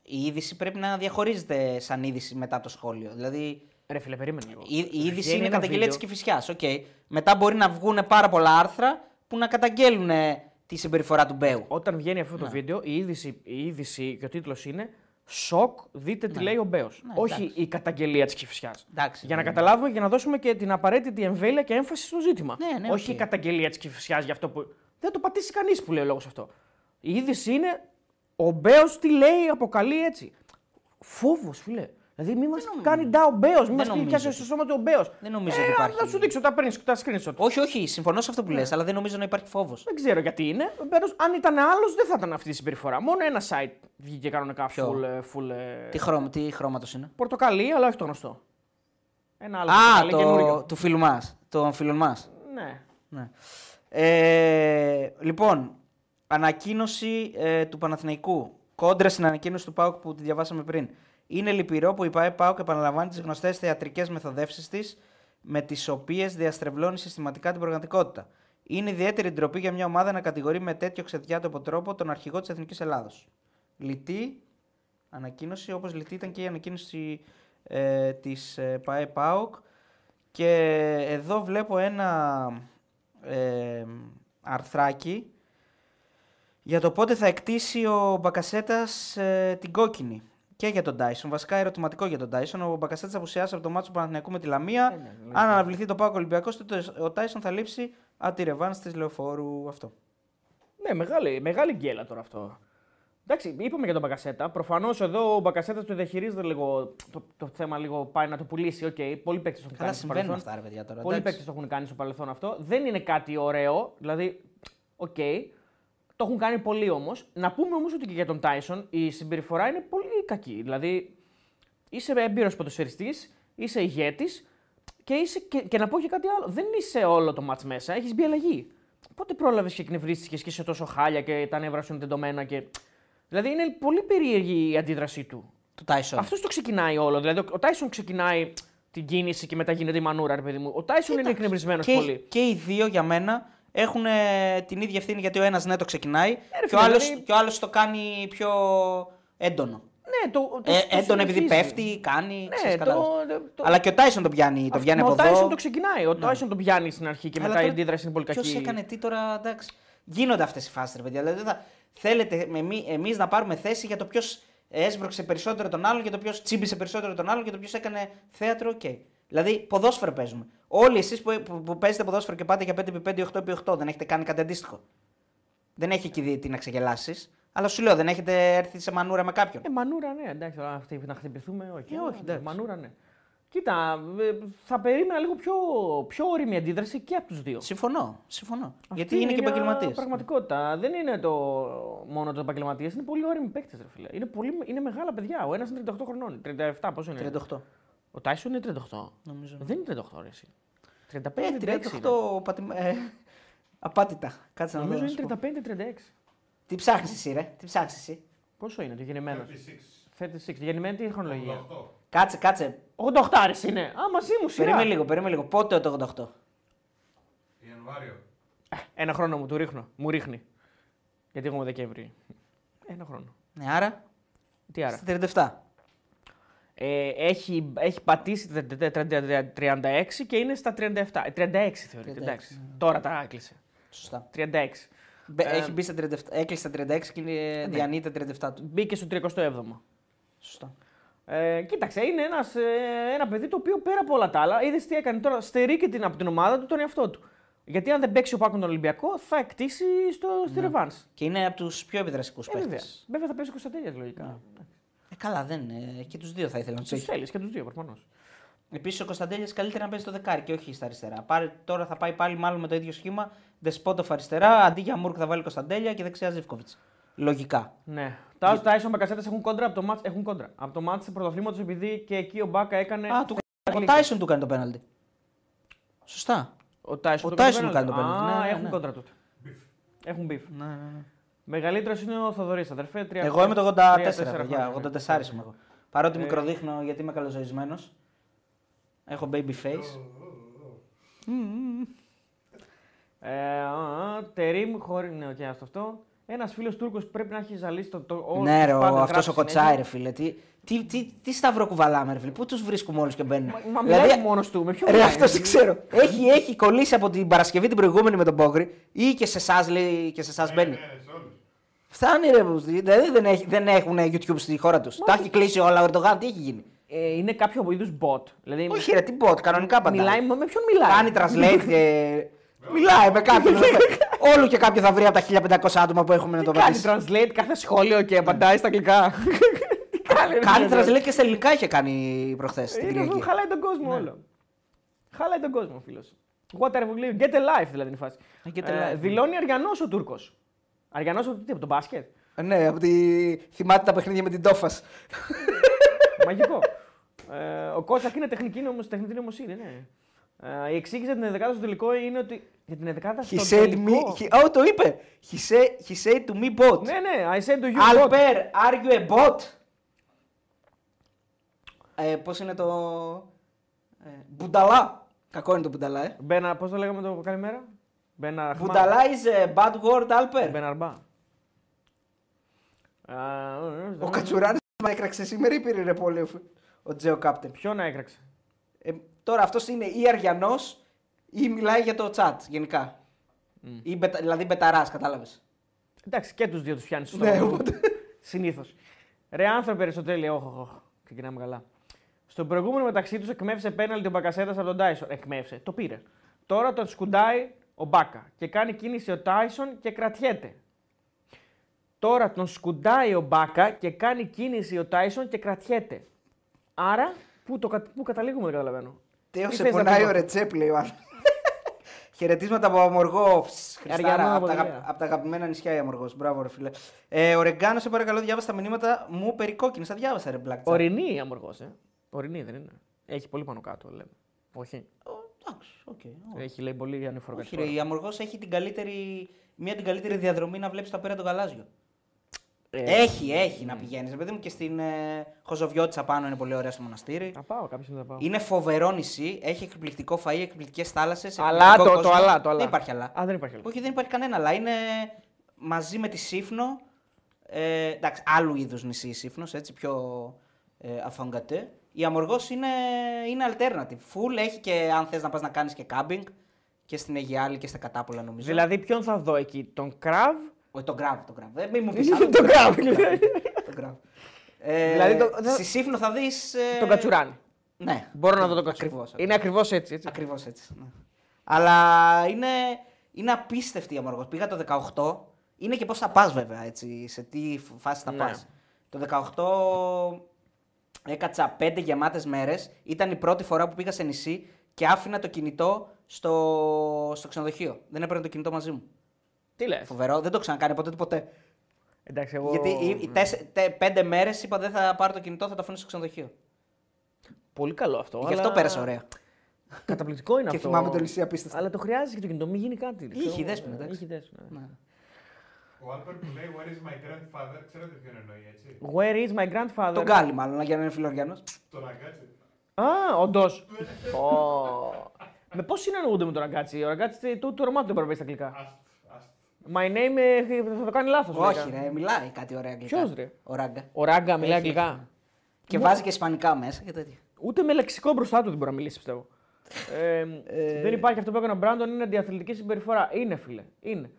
[SPEAKER 1] Η είδηση πρέπει να διαχωρίζεται σαν είδηση μετά το σχόλιο. Δηλαδή,
[SPEAKER 2] Ρε φίλε, περίμενε λίγο.
[SPEAKER 1] η, η είδηση
[SPEAKER 2] Βγαίνει
[SPEAKER 1] είναι
[SPEAKER 2] ένα
[SPEAKER 1] καταγγελία
[SPEAKER 2] βίντεο.
[SPEAKER 1] τη Κυφυσιά. Okay. Μετά μπορεί να βγουν πάρα πολλά άρθρα που να καταγγέλουν τη συμπεριφορά του Μπέου.
[SPEAKER 2] Όταν βγαίνει αυτό
[SPEAKER 1] Ναι.
[SPEAKER 2] το βίντεο, η είδηση, η είδηση και ο τίτλος είναι Σοκ, δείτε τι λέει ο Μπέος.
[SPEAKER 1] Ναι,
[SPEAKER 2] Όχι
[SPEAKER 1] εντάξει.
[SPEAKER 2] η καταγγελία της Κηφισιάς.
[SPEAKER 1] Εντάξει,
[SPEAKER 2] Για να
[SPEAKER 1] ναι.
[SPEAKER 2] καταλάβουμε και να δώσουμε και την απαραίτητη εμβέλεια και έμφαση στο ζήτημα.
[SPEAKER 1] Ναι, ναι,
[SPEAKER 2] Όχι
[SPEAKER 1] οκ.
[SPEAKER 2] η καταγγελία της Κηφισιάς για αυτό που. Δεν το πατήσει κανείς που λέει ο λόγος αυτό. Η είδηση είναι ο Μπέος τι λέει, αποκαλεί έτσι. Φόβος, φίλε. Δηλαδή, μην μας κάνει ντα ο Μπέος, μην μας
[SPEAKER 1] νομίζω
[SPEAKER 2] πιάσει
[SPEAKER 1] ότι-
[SPEAKER 2] στο σώμα του ο Μπέος.
[SPEAKER 1] Δεν νομίζω ότι υπάρχει.
[SPEAKER 2] Θα σου δείξω τα, παίρνεις, τα screenshot.
[SPEAKER 1] Όχι, όχι, συμφωνώ σε αυτό
[SPEAKER 2] Ναι.
[SPEAKER 1] που λες, αλλά δεν νομίζω να υπάρχει φόβος.
[SPEAKER 2] Δεν ξέρω γιατί είναι. Πάντως, αν ήταν άλλος, δεν θα ήταν αυτή η συμπεριφορά. Μόνο ένα site βγήκε κανονικά
[SPEAKER 1] Ποιο;
[SPEAKER 2] full. ε, full ε,
[SPEAKER 1] Τι, χρώμα, τι χρώματος είναι;
[SPEAKER 2] Πορτοκαλί, αλλά όχι το γνωστό. Ένα άλλο
[SPEAKER 1] Α,
[SPEAKER 2] πορτοκαλί
[SPEAKER 1] το,
[SPEAKER 2] καινούριο.
[SPEAKER 1] του φίλου μας. Των φίλων μας.
[SPEAKER 2] Ναι.
[SPEAKER 1] Ναι. Ε, λοιπόν, ανακοίνωση ε, του Παναθηναϊκού. Κόντρα στην ανακοίνωση του ΠΑΟΚ που τη διαβάσαμε πριν. Είναι λυπηρό που η ΠΑΕ ΠΑΟΚ επαναλαμβάνει τις γνωστές θεατρικές μεθοδεύσεις της, με τις οποίες διαστρεβλώνει συστηματικά την πραγματικότητα. Είναι ιδιαίτερη ντροπή για μια ομάδα να κατηγορεί με τέτοιο ξεδιάτοπο τρόπο τον αρχηγό της Εθνικής Ελλάδος. Λυτή ανακοίνωση, όπως λυτή ήταν και η ανακοίνωση ε, της ε, ΠΑΕ ΠΑΟΚ. Και εδώ βλέπω ένα ε, αρθράκι για το πότε θα εκτίσει ο Μπακασέτας ε, την κόκκινη. Και για τον Τάισον. Βασικά ερωτηματικό για τον Τάισον. Ο Μπακασέτα απουσιάσει από το μάτσο του Παναθηναϊκού με τη Λαμία.
[SPEAKER 2] Ε, ναι, ναι.
[SPEAKER 1] Αν αναβληθεί το Πάκο Ολυμπιακός, τότε ο Τάισον θα λείψει από τη ρεβάνς της λεωφόρου. Αυτό.
[SPEAKER 2] Ναι, μεγάλη, μεγάλη γκέλα τώρα αυτό. Εντάξει, είπαμε για τον Μπακασέτα. Προφανώς εδώ ο Μπακασέτας το διαχειρίζεται λίγο. Το, το θέμα λίγο πάει να το πουλήσει. Οκ, πολλοί παίκτες το έχουν
[SPEAKER 1] Καλά,
[SPEAKER 2] κάνει στο
[SPEAKER 1] συμβαίνουν
[SPEAKER 2] παρελθόν.
[SPEAKER 1] αυτά, ρε παιδιά τώρα.
[SPEAKER 2] Πολλοί
[SPEAKER 1] εντάξει.
[SPEAKER 2] παίκτες το έχουν κάνει στο παρελθόν αυτό. Δεν είναι κάτι ωραίο. Δηλαδή, οκ. Το έχουν κάνει πολλοί όμως. Να πούμε όμως ότι και για τον Τάισον η συμπεριφορά είναι πολύ κακή. Δηλαδή, είσαι έμπειρος ποδοσφαιριστής, είσαι ηγέτης και, είσαι, και, και να πω και κάτι άλλο. Δεν είσαι όλο το ματς μέσα, έχεις μπει αλλαγή. Πότε πρόλαβες και εκνευρίστηκες και είσαι τόσο χάλια και τα νεύρα σου είναι τεντωμένα. Και... Δηλαδή, είναι πολύ περίεργη η αντίδρασή του.
[SPEAKER 1] Του Τάισον.
[SPEAKER 2] Αυτός το ξεκινάει όλο. Δηλαδή, ο Τάισον ξεκινάει την κίνηση και μετά γίνεται η μανούρα, ρε παιδί μου. Ο Τάισον είναι εκνευρισμένος
[SPEAKER 1] και,
[SPEAKER 2] πολύ.
[SPEAKER 1] και οι δύο για μένα έχουν ε, την ίδια ευθύνη γιατί ο ένας ναι το ξεκινάει
[SPEAKER 2] ρε
[SPEAKER 1] και, ο
[SPEAKER 2] φίλε,
[SPEAKER 1] άλλος,
[SPEAKER 2] δηλαδή-
[SPEAKER 1] και ο άλλος το κάνει πιο έντονο.
[SPEAKER 2] Ναι, το, το,
[SPEAKER 1] Ε,
[SPEAKER 2] το
[SPEAKER 1] έντονο επειδή
[SPEAKER 2] συνεχίζει.
[SPEAKER 1] πέφτει, κάνει.
[SPEAKER 2] Ναι,
[SPEAKER 1] ξέρεις,
[SPEAKER 2] το,
[SPEAKER 1] κατάλαβες.
[SPEAKER 2] το,
[SPEAKER 1] Αλλά και ο Τάισον τον πιάνει, τον πιάνει
[SPEAKER 2] Μα
[SPEAKER 1] από
[SPEAKER 2] ο Τάισον
[SPEAKER 1] εδώ. Ναι.
[SPEAKER 2] το ξεκινάει. Ο Τάισον τον πιάνει στην αρχή και
[SPEAKER 1] Αλλά
[SPEAKER 2] μετά η
[SPEAKER 1] τώρα
[SPEAKER 2] αντίδραση είναι πολύ κακή.
[SPEAKER 1] Ποιο έκανε τι τώρα, εντάξει. Γίνονται αυτές οι φάσεις, ρε παιδιά. Δηλαδή, δεν θα... θέλετε εμείς να πάρουμε θέση για το ποιος έσπρωξε περισσότερο τον άλλον, για το ποιος τσίμπησε περισσότερο τον άλλον, για το ποιος έκανε θέατρο. Οκ. Δηλαδή, ποδόσφαιρο παίζουμε. Όλοι εσείς που, που, που παίζετε ποδόσφαιρο και πάτε για 5x5, 8x8, δεν έχετε κάνει κάτι αντίστοιχο. Δεν έχει εκεί δει τι να ξεγελάσεις. Αλλά σου λέω, δεν έχετε έρθει σε μανούρα με κάποιον.
[SPEAKER 2] Ε, μανούρα, ναι, εντάξει, τώρα αυτή να χτυπηθούμε, όχι.
[SPEAKER 1] Ε, όχι, εντάξει.
[SPEAKER 2] Μανούρα, ναι. Κοίτα, ε, θα περίμενα λίγο πιο, πιο όρημη αντίδραση και από τους δύο.
[SPEAKER 1] Συμφωνώ. συμφωνώ.
[SPEAKER 2] Αυτή
[SPEAKER 1] Γιατί είναι και
[SPEAKER 2] μια
[SPEAKER 1] επαγγελματίες.
[SPEAKER 2] Πραγματικότητα. Δεν είναι το μόνο το επαγγελματίες, είναι πολύ όρημοι παίκτες, ρε φίλε. Είναι, πολύ, είναι μεγάλα παιδιά. Ο ένας είναι 38 χρονών. 37, πόσο είναι;
[SPEAKER 1] 38.
[SPEAKER 2] Ο Τάισον είναι 38.
[SPEAKER 1] Νομίζω.
[SPEAKER 2] Δεν είναι 38, ρε, εσύ. 35,
[SPEAKER 1] Ε,
[SPEAKER 2] 36.
[SPEAKER 1] 38 πατη... ε, απάτητα. Κάτσε να
[SPEAKER 2] Νομίζω
[SPEAKER 1] δω. να σου
[SPEAKER 2] είναι
[SPEAKER 1] πω.
[SPEAKER 2] 35-36.
[SPEAKER 1] Τι ψάχνεις εσύ, ρε. Τι ψάχνεις εσύ.
[SPEAKER 2] Πόσο είναι το γεννημένο. 36. Γεννημένη τι χρονολογία;
[SPEAKER 1] Κάτσε, κάτσε.
[SPEAKER 2] 88 άρες είναι. Α, μαζί μου σειρά.
[SPEAKER 1] Περίμενε λίγο, περίμενε λίγο. Πότε το 88.
[SPEAKER 4] Ιανουάριο.
[SPEAKER 2] Ένα χρόνο μου του ρίχνω. Μου ρίχνει. Γιατί έχουμε Δεκέμβρη. Ένα χρόνο.
[SPEAKER 1] Ναι, άρα.
[SPEAKER 2] Τι άρα;
[SPEAKER 1] Στα 37.
[SPEAKER 2] Ε, έχει, έχει πατήσει τα 36 και είναι στα 37. Ε, 36 θεωρείται.
[SPEAKER 1] 36,
[SPEAKER 2] εντάξει.
[SPEAKER 1] ναι.
[SPEAKER 2] Τώρα τα έκλεισε.
[SPEAKER 1] Σωστά.
[SPEAKER 2] 36.
[SPEAKER 1] Μπε-
[SPEAKER 2] Ε,
[SPEAKER 1] Έχει μπει στα 37. Έκλεισε στα 36 και είναι διανύει τα 37 του.
[SPEAKER 2] Μπήκε στο 37ο.
[SPEAKER 1] Σωστά.
[SPEAKER 2] Ε, κοίταξε, είναι ένας, ε, ένα παιδί το οποίο πέρα από όλα τα άλλα, είδες τι έκανε τώρα, στερεί και την, από την ομάδα του τον εαυτό του. Γιατί αν δεν παίξει ο Πάκον τον Ολυμπιακό, θα εκτίσει στο, στη Ρεβάνς.
[SPEAKER 1] Και είναι από τους πιο επιδραστικούς
[SPEAKER 2] Ε, βέβαια.
[SPEAKER 1] παίχτε.
[SPEAKER 2] βέβαια θα παίζει ο Κωνσταντέλια λογικά.
[SPEAKER 1] Ε, καλά, δεν είναι. Και τους δύο θα ήθελα να του
[SPEAKER 2] Του
[SPEAKER 1] έχει.
[SPEAKER 2] θέλει και τους δύο προφανώς.
[SPEAKER 1] Επίσης ο Κωνσταντέλιας καλύτερα να παίζει το δεκάρι και όχι στα αριστερά. Πάρε, τώρα θα πάει πάλι μάλλον με το ίδιο σχήμα. Δεσπότοφ αριστερά, αντί για Μουργκ θα βάλει Κωνσταντέλια και δεξιά Ζίβκοβιτς. Λογικά.
[SPEAKER 2] Ναι. Τα ο Τάισον Μπακασέτας έχουν κόντρα από το ματς, έχουν κόντρα. Από το ματς πρωταθλήματος επειδή και εκεί ο Μπάκα έκανε.
[SPEAKER 1] Α, του... ο
[SPEAKER 2] γλύκα.
[SPEAKER 1] Τάισον του κάνει το πέναλτι. Σωστά.
[SPEAKER 2] Ο Τάισον
[SPEAKER 1] ο
[SPEAKER 2] το
[SPEAKER 1] Τάισον
[SPEAKER 2] έκανε
[SPEAKER 1] κάνει το
[SPEAKER 2] πέναλτι.
[SPEAKER 1] πέναλτι.
[SPEAKER 2] Α,
[SPEAKER 1] Ναι, ναι,
[SPEAKER 2] έχουν
[SPEAKER 1] ναι.
[SPEAKER 2] κόντρα τότε. Έχουν beef.
[SPEAKER 1] Ναι, ναι, ναι.
[SPEAKER 2] Μεγαλύτερος είναι ο Θοδωρής, αδερφέ. τρία-
[SPEAKER 1] Εγώ είμαι το 84,
[SPEAKER 2] τρία, τέσσερα
[SPEAKER 1] παιδιά.
[SPEAKER 2] χρόνια.
[SPEAKER 1] 84 είμαι εγώ. Παρότι
[SPEAKER 2] Ε.
[SPEAKER 1] μικροδείχνω γιατί είμαι καλοζωισμένος. Έχω baby face.
[SPEAKER 2] Ε, α, α, Τερίμ, χωρί. Ναι, οκ, άστο αυτό. Ένας φίλος Τούρκος πρέπει να έχει ζαλίσει το. το όλο
[SPEAKER 1] Ναι,
[SPEAKER 2] τους
[SPEAKER 1] ρε,
[SPEAKER 2] πάντων
[SPEAKER 1] αυτός
[SPEAKER 2] γράψει
[SPEAKER 1] ο κοτσάι,
[SPEAKER 2] συνέχεια.
[SPEAKER 1] ρε φίλε. Τι, τι, τι, τι σταυρό κουβαλάμε, ρε φίλε. Πού τους βρίσκουμε όλους και μπαίνουν.
[SPEAKER 2] Μα μιλάει μόνος του. Με ποιο
[SPEAKER 1] Ρε,
[SPEAKER 2] μιλάει,
[SPEAKER 1] αυτός δεν ξέρω. Έχει, έχει κολλήσει από την Παρασκευή την προηγούμενη με τον Πόγκρι ή και σε εσάς λέει και σε εσάς μπαίνει;
[SPEAKER 4] Ναι, σε όλους.
[SPEAKER 1] Φτάνει ρε, Μπουζή. δηλαδή δεν, έχει, δεν έχουν YouTube στη χώρα τους. Τα έχει κλείσει όλα ο Ερντογάν, τι έχει γίνει;
[SPEAKER 2] Ε, είναι κάποιο είδους bot. Δηλαδή,
[SPEAKER 1] Όχι ρε, τι bot, κανονικά παντά.
[SPEAKER 2] μιλάει, με ποιον μιλάει;
[SPEAKER 1] Κάνει translate και. Μιλάει με κάποιον. Όλο και κάποιο θα βρει από τα 1500 άτομα που έχουμε να το
[SPEAKER 2] κάνει
[SPEAKER 1] πατήσει.
[SPEAKER 2] translate κάθε σχόλιο και απαντάει στα αγγλικά; Τι κάνει, ρε,
[SPEAKER 1] Κάνει
[SPEAKER 2] φίλε.
[SPEAKER 1] translate και στα ελληνικά είχε κάνει προχθές. την
[SPEAKER 2] Είναι αυτό,
[SPEAKER 1] Κυριακή.
[SPEAKER 2] χαλάει τον κόσμο όλο. Χαλάει τον κόσμο, φίλος. What are we living? Get a life δηλαδή είναι η φάση.
[SPEAKER 1] Get a
[SPEAKER 2] Ε,
[SPEAKER 1] life.
[SPEAKER 2] δηλώνει Αριανό ο Τούρκος. Αριανό από τι, από τον μπάσκετ;
[SPEAKER 1] Ναι, από τη... θυμάται τα παιχνίδια με την Τόφας.
[SPEAKER 2] Μαγικό. Ε, ο Κότσακ είναι τεχνική, νομος, τεχνητή νοημοσύνη, ναι. Ε, η εξήγηση για την 11 στο τελικό είναι ότι. Για την 11
[SPEAKER 1] He
[SPEAKER 2] στο
[SPEAKER 1] said
[SPEAKER 2] τελικό.
[SPEAKER 1] me. He... Oh, το είπε. He said, he said to me bot.
[SPEAKER 2] Ναι, ναι, I said to you. bot.
[SPEAKER 1] Alper, are you a bot? Ε, πώς είναι το... Ε, μπουνταλά. Κακό είναι το μπουνταλά, ε.
[SPEAKER 2] Μπένα, πώς το λέγαμε το καλημέρα; Μπένα Αχμά.
[SPEAKER 1] Μπουνταλά is a bad word, Alper.
[SPEAKER 2] Μπένα Αρμπά. Α,
[SPEAKER 1] Ο Κατσουράνης μα έκραξε σήμερα ή πήρε ρε πολύ ο Τζέο Κάπτεν.
[SPEAKER 2] Ποιον έκραξε;
[SPEAKER 1] Ε, τώρα αυτός είναι ή αριανός ή μιλάει για το chat γενικά. Ή μπετα, δηλαδή μπεταράς, κατάλαβες.
[SPEAKER 2] Εντάξει, και τους δύο τους πιάνεις στο
[SPEAKER 1] Ναι,
[SPEAKER 2] στόμα.
[SPEAKER 1] οπότε...
[SPEAKER 2] Συνήθως. Ρε άνθρωπε, Αριστοτέλη, όχι, όχι. Ξεκινάμε καλά. Στο προηγούμενο μεταξύ τους εκμεύσε πέναλτι ο Μπακασέτας από τον Τάισον. Εκμεύσε, το πήρε. Τώρα τον σκουντάει ο Μπάκα και κάνει κίνηση ο Τάισον και κρατιέται. Τώρα τον σκουντάει ο Μπάκα και κάνει κίνηση ο Τάισον και κρατιέται. Άρα, πού, το, κα- πού καταλήγουμε δεν καταλαβαίνω.
[SPEAKER 1] Τέο
[SPEAKER 2] Τι
[SPEAKER 1] σε
[SPEAKER 2] θες να
[SPEAKER 1] πονάει
[SPEAKER 2] πω;
[SPEAKER 1] ο Ρετσέπ, λέει ο άλλος. Χαιρετίσματα από Αμοργό. Χριστάρα,
[SPEAKER 2] Αριανό
[SPEAKER 1] από, τα,
[SPEAKER 2] αποτελεία.
[SPEAKER 1] αγα- από τα αγαπημένα νησιά η Αμοργός. Μπράβο, ρε φίλε. Ε, ο Ρεγκάνο, σε παρακαλώ, διάβασα τα μηνύματα μου περί κόκκινης. Τα διάβασα, ρε Black Chat.
[SPEAKER 2] Ορεινή η αμοργός, ε. Ορεινή δεν είναι. Έχει πολύ πάνω κάτω, λέμε. Όχι.
[SPEAKER 1] Ω, Εντάξει, οκ. ω.
[SPEAKER 2] Έχει λέει πολύ ανηφορά.
[SPEAKER 1] Όχι, ρε, η Αμοργός έχει την καλύτερη, μια την καλύτερη διαδρομή να βλέπεις τα πέρα το γαλάζιο.
[SPEAKER 2] Ε,
[SPEAKER 1] Έχει, έχει να πηγαίνεις. Παιδί μου και στην ε, Χοζοβιώτησα πάνω είναι πολύ ωραία στο μοναστήρι.
[SPEAKER 2] Θα πάω, κάποιος θα πάω.
[SPEAKER 1] Είναι φοβερό νησί, έχει εκπληκτικό φαΐ, εκπληκτικές θάλασσες.
[SPEAKER 2] Αλλά το, το αλλά, το αλλά.
[SPEAKER 1] Δεν υπάρχει αλλά.
[SPEAKER 2] Α, δεν υπάρχει αλλά.
[SPEAKER 1] Όχι, δεν υπάρχει κανένα, αλλά είναι μαζί με τη Σύφνο. Ε, εντάξει, άλλου είδους νησί η Σύφνος, έτσι πιο ε, αφαγκατέ. Η Αμοργός είναι, είναι alternative. Full έχει και αν θες να πας να κάνεις και κάμπινγκ και στην Αιγιάλη και στα Κατάπολα νομίζω.
[SPEAKER 2] Δηλαδή, ποιον θα δω εκεί, τον Κραβ.
[SPEAKER 1] Όχι, τον Γκραβ, τον Γκραβ. Ε, μην μου πεις
[SPEAKER 2] Τον Κραβ.
[SPEAKER 1] τον Γκραβ. Ε,
[SPEAKER 2] Δηλαδή το-
[SPEAKER 1] Στη Σύφνο θα δεις. Ε,
[SPEAKER 2] Τον Κατσουράνη.
[SPEAKER 1] Ναι.
[SPEAKER 2] Μπορώ να δω τον Κατσουράνη.
[SPEAKER 1] Ακριβώς,
[SPEAKER 2] Είναι ακριβώς έτσι. έτσι.
[SPEAKER 1] Ακριβώς έτσι. Ναι. Αλλά είναι, είναι απίστευτη η Αμοργός. Πήγα το 18. Είναι και πώς θα πας, βέβαια, έτσι, σε τι φάση θα
[SPEAKER 2] Ναι.
[SPEAKER 1] πας. Το 18 έκατσα πέντε γεμάτες μέρες. Ήταν η πρώτη φορά που πήγα σε νησί και άφηνα το κινητό στο, στο ξενοδοχείο. Δεν έπαιρνε το κινητό μαζί μου.
[SPEAKER 2] Τι λες;
[SPEAKER 1] Φοβερό, δεν το ξανακάνει ποτέ του ποτέ.
[SPEAKER 2] Εντάξει, εγώ.
[SPEAKER 1] Γιατί οι, οι τέσσε- τε- πέντε μέρες είπα δεν θα πάρω το κινητό, θα το αφήνω στο ξενοδοχείο.
[SPEAKER 2] Πολύ καλό αυτό.
[SPEAKER 1] Γι' αυτό
[SPEAKER 2] αλλά-
[SPEAKER 1] πέρασα ωραία.
[SPEAKER 2] Καταπληκτικό είναι
[SPEAKER 1] Και
[SPEAKER 2] αυτό.
[SPEAKER 1] θυμάμαι το νησί απίστευτα.
[SPEAKER 2] Αλλά το χρειάζεται και το κινητό, μην γίνει κάτι.
[SPEAKER 1] Είχε
[SPEAKER 2] ξέρω εγώ.
[SPEAKER 1] δέσποινα, εντάξει.
[SPEAKER 2] Είχε δέσποινα. Ναι.
[SPEAKER 1] Ναι.
[SPEAKER 4] Ο Άλπερ που λέει Where is my grandfather, ξέρετε ποιον εννοεί, έτσι;
[SPEAKER 2] Where is my grandfather?
[SPEAKER 1] Τον Γκάλι, μάλλον, για να είναι φιλοριανός.
[SPEAKER 4] Τον Ραγκάτσι.
[SPEAKER 2] Α, όντως. Με πώς συνεννοούνται με τον Ραγκάτσι; Ο Ραγκάτσι του, του ρωμάτου δεν μπορεί να πει στα αγγλικά.
[SPEAKER 4] Άστ, άστ.
[SPEAKER 2] My name ε, θα το κάνει λάθος.
[SPEAKER 1] Όχι, ρε, μιλάει κάτι ωραία αγγλικά.
[SPEAKER 2] Ποιος, ρε;
[SPEAKER 1] Ο Ράγκα.
[SPEAKER 2] Ο Ράγκα μιλάει
[SPEAKER 1] Έχει.
[SPEAKER 2] αγγλικά.
[SPEAKER 1] Και βάζει και ισπανικά μέσα και τέτοια.
[SPEAKER 2] Ούτε με λεξικό μπροστά του δεν μπορεί να μιλήσει, πιστεύω. Ε, δεν υπάρχει αυτό που έκανε ο Μπράντον, είναι αντιαθλητική συμπεριφορά. Είναι, φίλε. Είναι.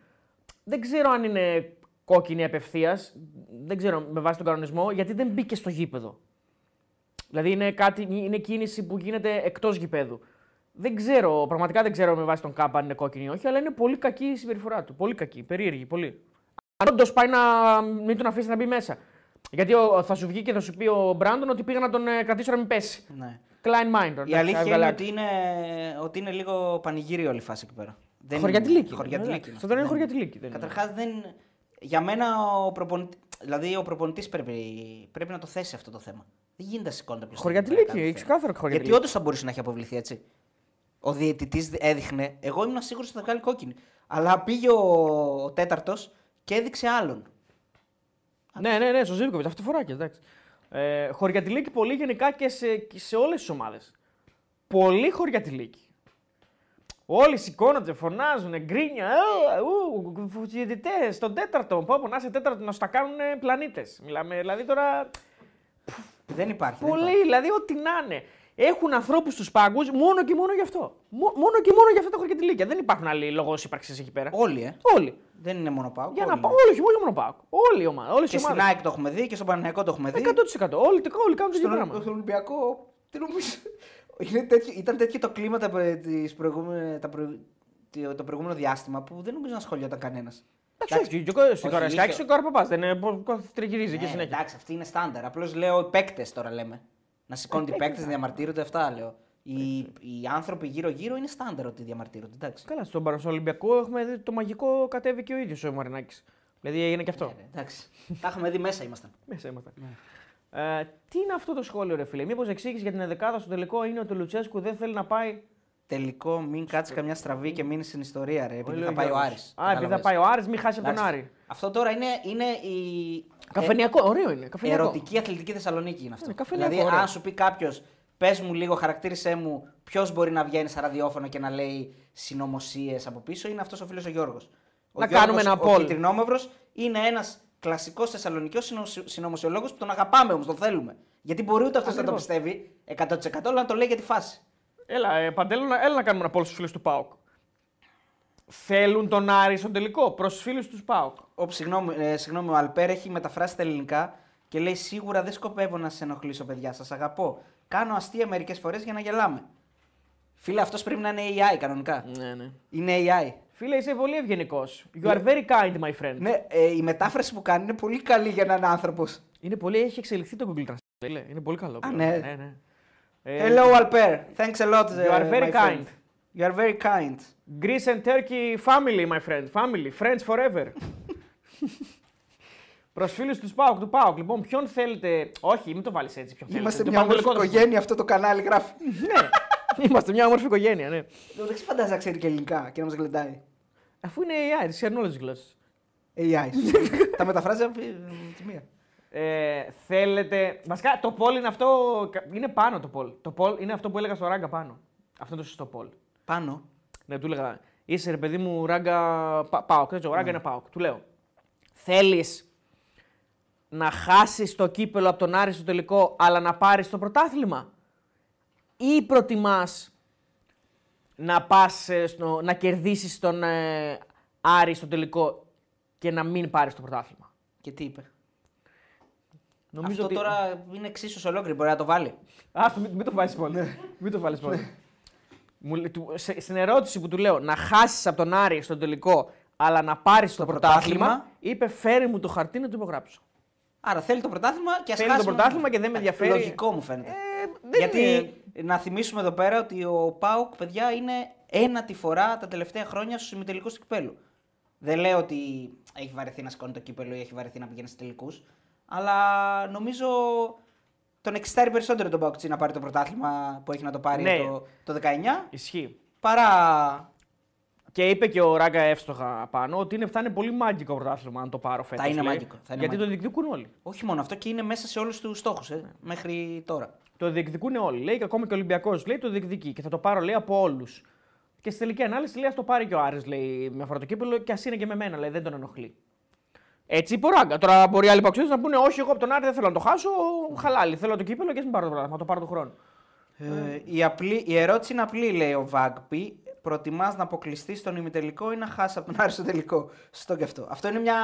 [SPEAKER 2] Δεν ξέρω αν είναι κόκκινη απευθείας. Δεν ξέρω με βάση τον κανονισμό, γιατί δεν μπήκε στο γήπεδο. Δηλαδή είναι, κάτι, είναι κίνηση που γίνεται εκτός γηπέδου. Δεν ξέρω, πραγματικά δεν ξέρω με βάση τον ΚΑΠ αν είναι κόκκινη ή όχι, αλλά είναι πολύ κακή η συμπεριφορά του. Πολύ κακή, περίεργη, πολύ. Αν όντως πάει να μην τον αφήσει να μπει μέσα. Γιατί ο- θα σου βγει και θα σου πει ο Μπράντον ότι πήγα να τον ε, κρατήσω να μην πέσει.
[SPEAKER 1] Ναι.
[SPEAKER 2] Klein Mind.
[SPEAKER 1] Η αλήθεια είναι ότι είναι, ότι είναι λίγο πανηγύρι όλη η φάση εκεί πέρα. Δεν
[SPEAKER 2] Χωριατιλίκη.
[SPEAKER 1] είναι- Χωριατιλίκη.
[SPEAKER 2] Αυτό δεν είναι χωριατιλίκη. δεν είναι.
[SPEAKER 1] Καταρχάς δεν. Για μένα ο προπονητή. Δηλαδή ο προπονητής πρέπει, πρέπει να το θέσει αυτό το θέμα. Δεν γίνεται να σηκώνεται ποιο.
[SPEAKER 2] Χωριατιλίκη, ξεκάθαρα
[SPEAKER 1] Γιατί
[SPEAKER 2] χωριατιλίκη.
[SPEAKER 1] όντως θα μπορούσε να έχει αποβληθεί έτσι. Ο διαιτητής έδειχνε. Εγώ ήμουν σίγουρο ότι θα βγάλει κόκκινη. Αλλά πήγε ο τέταρτος και έδειξε άλλον.
[SPEAKER 2] Ναι, ναι, ναι, στο Ζήβκοβιτ, αυτό φοράκι, εντάξει. Ε, χωριατιλίκη πολύ γενικά και σε, και σε όλες τις ομάδες. Πολύ χωριατιλίκη. Όλοι σηκώνονται, φωνάζουν, γκρίνια. «Ε, ου, Διαιτητέ, στον τέταρτο. Πω, πω, να είσαι τέταρτο να σου τα κάνουν πλανήτες. Μιλάμε δηλαδή τώρα.
[SPEAKER 1] Δεν υπάρχει. δεν
[SPEAKER 2] Πολύ,
[SPEAKER 1] υπάρχει.
[SPEAKER 2] δηλαδή ό,τι να είναι. έχουν ανθρώπους στους πάγκους μόνο και μόνο γι' αυτό. Μό- μόνο και μόνο γι' αυτό το χροκετηλίκια. Δεν υπάρχουν άλλοι λόγω ύπαρξης εκεί πέρα.
[SPEAKER 1] Όλοι, ε.
[SPEAKER 2] Όλοι.
[SPEAKER 1] Δεν είναι μόνο πάω.
[SPEAKER 2] Για να πάω, όλοι, όχι μόνο πάω. Όλοι οι ομάδε. Όλες οι
[SPEAKER 1] Και στην
[SPEAKER 2] ομάδες.
[SPEAKER 1] ΑΕΚ το έχουμε δει και στον Παναγιακό το έχουμε δει.
[SPEAKER 2] 100%. Όλοι, όλοι κάνουν το ίδιο
[SPEAKER 1] Στον,
[SPEAKER 2] πράγμα.
[SPEAKER 1] στον Ολυμπιακό, τι νομίζω. Είναι τέτοιο, ήταν τέτοιο το κλίμα τα, προ- τις προηγούμενες- τα προ- το- το προηγούμενο διάστημα που δεν νομίζω να σχολιόταν κανένας.
[SPEAKER 2] Εντάξει, όχι, και ο- στην
[SPEAKER 1] Όχι,
[SPEAKER 2] Καρασκάκη
[SPEAKER 1] είχε-
[SPEAKER 2] ο Καρπαπά δεν είναι. πο- πο- Τριγυρίζει και
[SPEAKER 1] Ναι,
[SPEAKER 2] συνέχεια.
[SPEAKER 1] εντάξει, αυτή είναι στάνταρ. Απλώς λέω οι παίκτες τώρα λέμε. Να σηκώνονται οι παίκτες, να διαμαρτύρονται, αυτά λέω. Οι, οι άνθρωποι γύρω-γύρω είναι στάνταρ ότι διαμαρτύρονται. Εντάξει.
[SPEAKER 2] Καλά, στον Παρα- στο Ολυμπιακό έχουμε δει το μαγικό κατέβηκε ο ίδιος ο Μαρινάκης. Δηλαδή έγινε και αυτό.
[SPEAKER 1] Ναι, εντάξει. Τα έχουμε δει μέσα ήμασταν.
[SPEAKER 2] Μέσα ήμασταν. Ε, τι είναι αυτό το σχόλιο, ρε φίλε; Μήπως εξήγησες για την ενδεκάδα στο τελικό; Είναι ότι ο Λουτσέσκου δεν θέλει να πάει.
[SPEAKER 1] Τελικό, μην κάτσεις καμιά στραβή και μείνεις στην ιστορία, ρε. Επειδή θα πάει ο
[SPEAKER 2] Γιώργος.
[SPEAKER 1] Άρης.
[SPEAKER 2] Α, επειδή θα
[SPEAKER 1] Κατάλαβες.
[SPEAKER 2] πάει ο Άρης, μην χάσει από τον
[SPEAKER 1] Εντάξει.
[SPEAKER 2] Άρη.
[SPEAKER 1] Αυτό τώρα είναι, είναι η.
[SPEAKER 2] Καφενιακό, ωραίο είναι.
[SPEAKER 1] ε,
[SPEAKER 2] Καφενιακό.
[SPEAKER 1] Ερωτική αθλητική Θεσσαλονίκη είναι αυτό.
[SPEAKER 2] Είναι καφενιακό,
[SPEAKER 1] δηλαδή,
[SPEAKER 2] ωραίο.
[SPEAKER 1] αν σου πει κάποιος, πες μου λίγο, χαρακτήρισέ μου ποιος μπορεί να βγαίνει στα ραδιόφωνο και να λέει συνωμοσίες από πίσω, είναι αυτός ο φίλος ο Γιώργος.
[SPEAKER 2] Να κάνουμε ένα
[SPEAKER 1] Ο
[SPEAKER 2] poll.
[SPEAKER 1] Κιτρινόμαυρο είναι ένας κλασικός Θεσσαλονικό συνωμοσιολόγος που τον αγαπάμε όμως, τον θέλουμε. Γιατί μπορεί ούτε αυτός να το
[SPEAKER 2] Ακριβώς.
[SPEAKER 1] πιστεύει 100% αλλά να το λέει για τη φάση.
[SPEAKER 2] Έλα, ε, Παντέλο, να- έλα να κάνουμε ένα πόλ στους φίλους του Πάουκ. Θέλουν τον Άρη στον τελικό προς του φίλους τους Πάουκ.
[SPEAKER 1] Όπου, συγγνώμη, ε, συγγνώμη, ο Αλπέρ έχει μεταφράσει τα ελληνικά και λέει: Σίγουρα δεν σκοπεύω να σα ενοχλήσω, παιδιά. Σας αγαπώ. Κάνω αστεία μερικές φορές για να γελάμε. Φίλε, αυτός πρέπει να είναι AI κανονικά.
[SPEAKER 2] Ναι, ναι.
[SPEAKER 1] Είναι AI.
[SPEAKER 2] Φίλε, είσαι πολύ ευγενικός. You are very kind, my friend.
[SPEAKER 1] Ναι, ε, η μετάφραση που κάνει είναι πολύ καλή για έναν άνθρωπος.
[SPEAKER 2] Είναι πολύ, έχει εξελιχθεί το Google Translate. λέει. Είναι πολύ καλό. πλέον.
[SPEAKER 1] ναι.
[SPEAKER 2] ναι, ναι. Ε,
[SPEAKER 1] Hello, Alper. Thanks a lot.
[SPEAKER 2] You are
[SPEAKER 1] uh,
[SPEAKER 2] very
[SPEAKER 1] my friend.
[SPEAKER 2] kind.
[SPEAKER 1] You are very kind.
[SPEAKER 2] Greece and Turkey family, my friend. Family. Friends forever. Προς φίλους τους Πάουκ, του Πάουκ. Λοιπόν, ποιον θέλετε. Όχι, μην το βάλεις έτσι. Ποιον
[SPEAKER 1] Είμαστε
[SPEAKER 2] θέλετε.
[SPEAKER 1] μια
[SPEAKER 2] Το
[SPEAKER 1] όμορφη
[SPEAKER 2] πανετολικό δεν
[SPEAKER 1] οικογένεια, αυτό το κανάλι γράφει.
[SPEAKER 2] Ναι. Είμαστε μια όμορφη οικογένεια, ναι.
[SPEAKER 1] Δεν φαντάζει να ξέρει και ελληνικά και να μας γλεντάει.
[SPEAKER 2] Αφού είναι AI, τη knowledge γλώσσα.
[SPEAKER 1] AI. Τα μεταφράζει από τη μία.
[SPEAKER 2] Ε, θέλετε. Βασικά το poll είναι αυτό. Είναι πάνω το poll. Το poll είναι αυτό που έλεγα στο ράγκα πάνω. Αυτό είναι το σωστό poll.
[SPEAKER 1] Πάνω.
[SPEAKER 2] Ναι, του έλεγα. Είσαι ρε παιδί μου ράγκα. Πα, πάοκ. Έτσι, ο
[SPEAKER 1] Ναι.
[SPEAKER 2] ράγκα είναι πάοκ. Του λέω. Θέλεις να χάσεις το κύπελο από τον Άρη στο τελικό, αλλά να πάρεις το πρωτάθλημα. Ή προτιμάς να πας ε, στο, να κερδίσεις τον ε, Άρη στο τελικό και να μην πάρεις το πρωτάθλημα.
[SPEAKER 1] Και τι είπε;
[SPEAKER 2] Νομίζω
[SPEAKER 1] Αυτό
[SPEAKER 2] ότι...
[SPEAKER 1] τώρα είναι εξίσου ολόκληρη, μπορεί να το βάλει.
[SPEAKER 2] Α, μην, μην το βάλεις πολύ. μην το βάλεις πολύ. Μου λέ- του- σε- στην ερώτηση που του λέω να χάσεις από τον Άρη στο τελικό αλλά να πάρεις το, πρωτάθλημα,
[SPEAKER 1] πρωτάθλημα.
[SPEAKER 2] είπε φέρει μου το χαρτί να το υπογράψω.
[SPEAKER 1] Άρα θέλει το πρωτάθλημα και ας
[SPEAKER 2] Θέλει το πρωτάθλημα και δεν με ενδιαφέρει.
[SPEAKER 1] Λογικό μου φαίνεται.
[SPEAKER 2] Ε, δεν
[SPEAKER 1] Γιατί
[SPEAKER 2] είναι-
[SPEAKER 1] να θυμίσουμε εδώ πέρα ότι ο Πάουκ, παιδιά, είναι ένατη φορά τα τελευταία χρόνια στους ημιτελικούς του κυπέλου. Δεν λέω ότι έχει βαρεθεί να σηκώνει το κύπελο ή έχει βαρεθεί να πηγαίνει στους τελικούς. Αλλά νομίζω τον εξητάρει περισσότερο τον Πάουκ να πάρει το πρωτάθλημα που έχει να το πάρει
[SPEAKER 2] Ναι.
[SPEAKER 1] το, το 19
[SPEAKER 2] Ισχύει.
[SPEAKER 1] παρά.
[SPEAKER 2] Και είπε και ο Ράγκα εύστοχα πάνω ότι είναι, θα είναι πολύ μάγκικο πρωτάθλημα αν το πάρω φέτος.
[SPEAKER 1] είναι μάγκικο, θα είναι
[SPEAKER 2] γιατί το
[SPEAKER 1] μάγκικο.
[SPEAKER 2] διεκδικούν όλοι.
[SPEAKER 1] Όχι μόνο αυτό και είναι μέσα σε όλους τους στόχους ε, μέχρι τώρα.
[SPEAKER 2] Το διεκδικούν όλοι. Λέει και ακόμα και ο Ολυμπιακός λέει το διεκδικεί και θα το πάρω λέει από όλους. Και στη τελική ανάλυση λέει ας το πάρει και ο Άρης λέει με αφορά το κύπελο και ας είναι και με μένα λέει δεν τον ενοχλεί. Έτσι είπε ο Ράγκα. Τώρα μπορεί άλλοι παοξίδε να πούνε Όχι, εγώ από τον Άρη δεν θέλω να το χάσω. Χαλάλι. Θέλω το κύπελο και ας μην πάρω το πράγμα. Το πάρω του χρόνου.
[SPEAKER 1] Ε, η, απλή, η ερώτηση είναι απλή, λέει ο Βάγκπι. Προτιμάς να αποκλειστείς στον ημιτελικό ή να χάσεις από τον Άρη στο τελικό; Σωστό και αυτό. Αυτό είναι μια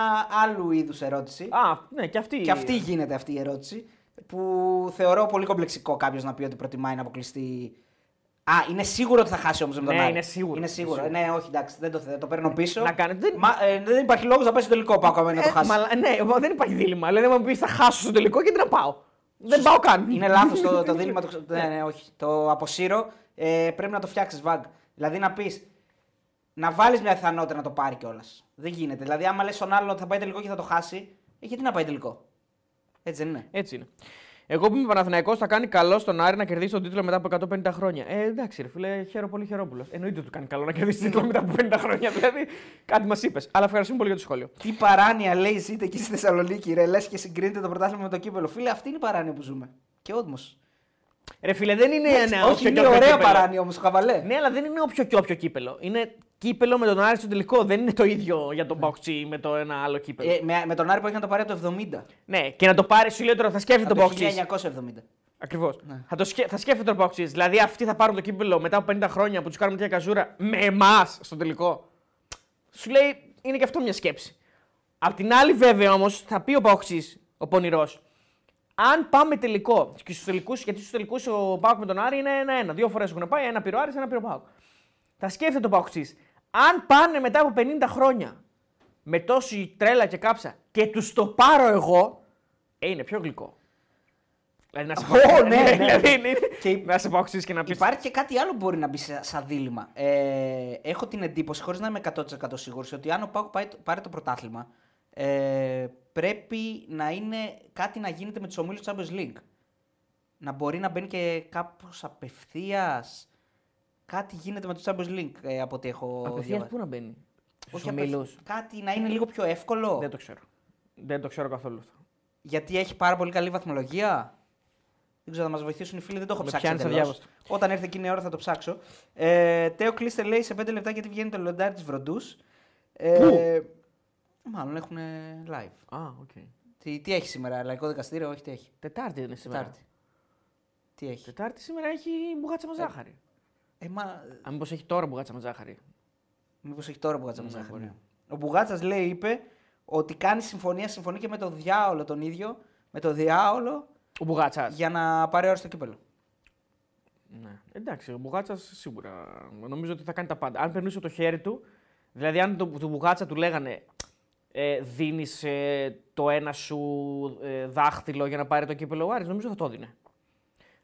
[SPEAKER 1] άλλου είδους ερώτηση.
[SPEAKER 2] Α, ναι, και αυτή.
[SPEAKER 1] Και αυτή γίνεται αυτή η ερώτηση. Που θεωρώ πολύ κομπλεξικό κάποιος να πει ότι προτιμάει να αποκλειστεί. Α, είναι σίγουρο ότι θα χάσει όμως με τον
[SPEAKER 2] Ναι,
[SPEAKER 1] Άρη.
[SPEAKER 2] είναι σίγουρο.
[SPEAKER 1] Είναι σίγουρο.
[SPEAKER 2] Είναι
[SPEAKER 1] Ναι, όχι, εντάξει, δεν το, δεν το παίρνω πίσω.
[SPEAKER 2] Να κάνει- δεν-
[SPEAKER 1] Μα, ε, δεν υπάρχει λόγος να πάει στο τελικό πάω ακόμα να το
[SPEAKER 2] Ε,
[SPEAKER 1] χάσεις.
[SPEAKER 2] μα, ναι, μα δεν υπάρχει δίλημα. Δηλαδή, αν μου πεις θα χάσω στο τελικό και τι να πάω. Δεν πάω καν.
[SPEAKER 1] Είναι λάθος το, το δίλημα. Το, ξε- ναι, ναι, όχι. Το αποσύρω. Ε, πρέπει να το φτιάξεις βάγκ. Δηλαδή να πεις να βάλεις μια πιθανότητα να το πάρει κιόλας. Δεν γίνεται. Δηλαδή, άμα λες στον άλλον ότι θα πάει τελικό και θα το χάσει, ε, γιατί να πάει τελικό; Έτσι δεν είναι.
[SPEAKER 2] Έτσι είναι. Εγώ που είμαι Παναθηναϊκός θα κάνει καλό στον Άρη να κερδίσει τον τίτλο μετά από 150 χρόνια. Ε, εντάξει, ρε φίλε, χαίρομαι πολύ χαιρόπουλο. Εννοείται ότι του κάνει καλό να κερδίσει τον τίτλο μετά από 50 χρόνια. Δηλαδή, κάτι μας είπες. Αλλά ευχαριστούμε πολύ για το σχόλιο.
[SPEAKER 1] Τι παράνοια λέει ζείτε εκεί στη Θεσσαλονίκη, ρε. Λες και συγκρίνετε το πρωτάθλημα με το κύπελο. Φίλε, αυτή είναι η παράνοια που ζούμε. Και όντως.
[SPEAKER 2] Ρε φίλε, δεν είναι ένα
[SPEAKER 1] όχι,
[SPEAKER 2] όποιο
[SPEAKER 1] είναι
[SPEAKER 2] και όποιο
[SPEAKER 1] ωραία
[SPEAKER 2] κύπελο.
[SPEAKER 1] παράνοια όμως, χαβαλέ.
[SPEAKER 2] Ναι, αλλά δεν είναι όποιο και όποιο κύπελο. Είναι κύπελο με τον Άρη στο τελικό. Δεν είναι το ίδιο για τον Μπαουκτσί με το ένα άλλο κύπελο.
[SPEAKER 1] Ε, με, με τον Άρη που έχει να το πάρει από το 70.
[SPEAKER 2] Ναι, και να το πάρει σου λέει τώρα θα σκέφτεται
[SPEAKER 1] Από
[SPEAKER 2] τον
[SPEAKER 1] το
[SPEAKER 2] Μπαουκτσί.
[SPEAKER 1] 1970.
[SPEAKER 2] Ακριβώς.
[SPEAKER 1] Ναι.
[SPEAKER 2] Θα, το σκέ... θα σκέφτεται ο Παοξή. Δηλαδή αυτοί θα πάρουν το κύπελο μετά από 50 χρόνια που τους κάνουμε μια καζούρα με εμάς στο τελικό. Σου λέει είναι και αυτό μια σκέψη. Απ' την άλλη, βέβαια όμως, θα πει ο Παοξή, ο πονηρός, αν πάμε τελικό, και στους τελικούς, γιατί στους τελικούς ο Πάοκ με τον Άρη είναι ένα-ένα. Δύο φορές έχουν πάει, ένα πήρε ο Άρης, ένα πήρε ο Πάοκ. Θα σκέφτεται ο Παοξή, αν πάνε μετά από 50 χρόνια με τόση τρέλα και κάψα και τους το πάρω εγώ, ε, είναι πιο γλυκό. Δηλαδή να σε
[SPEAKER 1] Ω, ναι, ναι.
[SPEAKER 2] δηλαδή, είναι-
[SPEAKER 1] Και
[SPEAKER 2] να σε Παοξής και να πεις.
[SPEAKER 1] Υπάρχει και κάτι άλλο που μπορεί να μπει σε- σαν δίλημα. Ε, έχω την εντύπωση, χωρίς να είμαι 100% σίγουρος, ότι αν ο Πάουκ πάει- πάρει το πρωτάθλημα, ε, πρέπει να είναι κάτι να γίνεται με τους ομίλους Champions League. Να μπορεί να μπαίνει και κάπως απευθείας. Κάτι γίνεται με το Champions League ε, από ό,τι έχω
[SPEAKER 2] Απευθείας
[SPEAKER 1] διαβάσει.
[SPEAKER 2] πού να μπαίνει; Στους
[SPEAKER 1] Όχι
[SPEAKER 2] ομίλους.
[SPEAKER 1] απευθ- Κάτι να είναι λίγο πιο εύκολο;
[SPEAKER 2] Δεν το ξέρω. Δεν το ξέρω καθόλου αυτό.
[SPEAKER 1] Γιατί έχει πάρα πολύ καλή βαθμολογία. Δεν ξέρω, θα μας βοηθήσουν οι φίλοι, δεν το έχω
[SPEAKER 2] Με
[SPEAKER 1] ψάξει.
[SPEAKER 2] πιάνεις
[SPEAKER 1] εντελώς.
[SPEAKER 2] αδιάβαστο.
[SPEAKER 1] Όταν έρθει εκείνη η ώρα θα το ψάξω. Ε, Τέο κλείστε λέει σε 5 λεπτά γιατί βγαίνει το λοντάρι της Βροντούς. Ε, μάλλον έχουν live.
[SPEAKER 2] Α, οκ.
[SPEAKER 1] Τι, τι έχει σήμερα, Λαϊκό Δικαστήριο, όχι τι έχει.
[SPEAKER 2] Τετάρτη δεν είναι σήμερα.
[SPEAKER 1] Τετάρτη. Τι έχει;
[SPEAKER 2] Τετάρτη σήμερα έχει μπουγάτσα με ζάχαρη.
[SPEAKER 1] Ε, μα,
[SPEAKER 2] Αν μήπως έχει τώρα μπουγάτσας με ζάχαρη.
[SPEAKER 1] μήπως έχει τώρα Μπουγάτσας
[SPEAKER 2] Ναι,
[SPEAKER 1] με ζάχαρη.
[SPEAKER 2] μπορεί.
[SPEAKER 1] ναι. Ο Μπουγάτσας λέει, είπε ότι κάνει συμφωνία, συμφωνεί και με το διάολο τον ίδιο. Με το διάολο
[SPEAKER 2] Ο μπουγάτσας.
[SPEAKER 1] για να πάρει ώρα στο κύπελλο.
[SPEAKER 2] Ναι. Εντάξει, ο Μπουγάτσας σίγουρα νομίζω ότι θα κάνει τα πάντα. Αν περνούσε το χέρι του, δηλαδή αν το, του Μπουγάτσα του λέγανε ε, δίνεις το ένα σου ε, δάχτυλο για να πάρει το κύπελο ο Άρης, νομίζω θα το δίνει.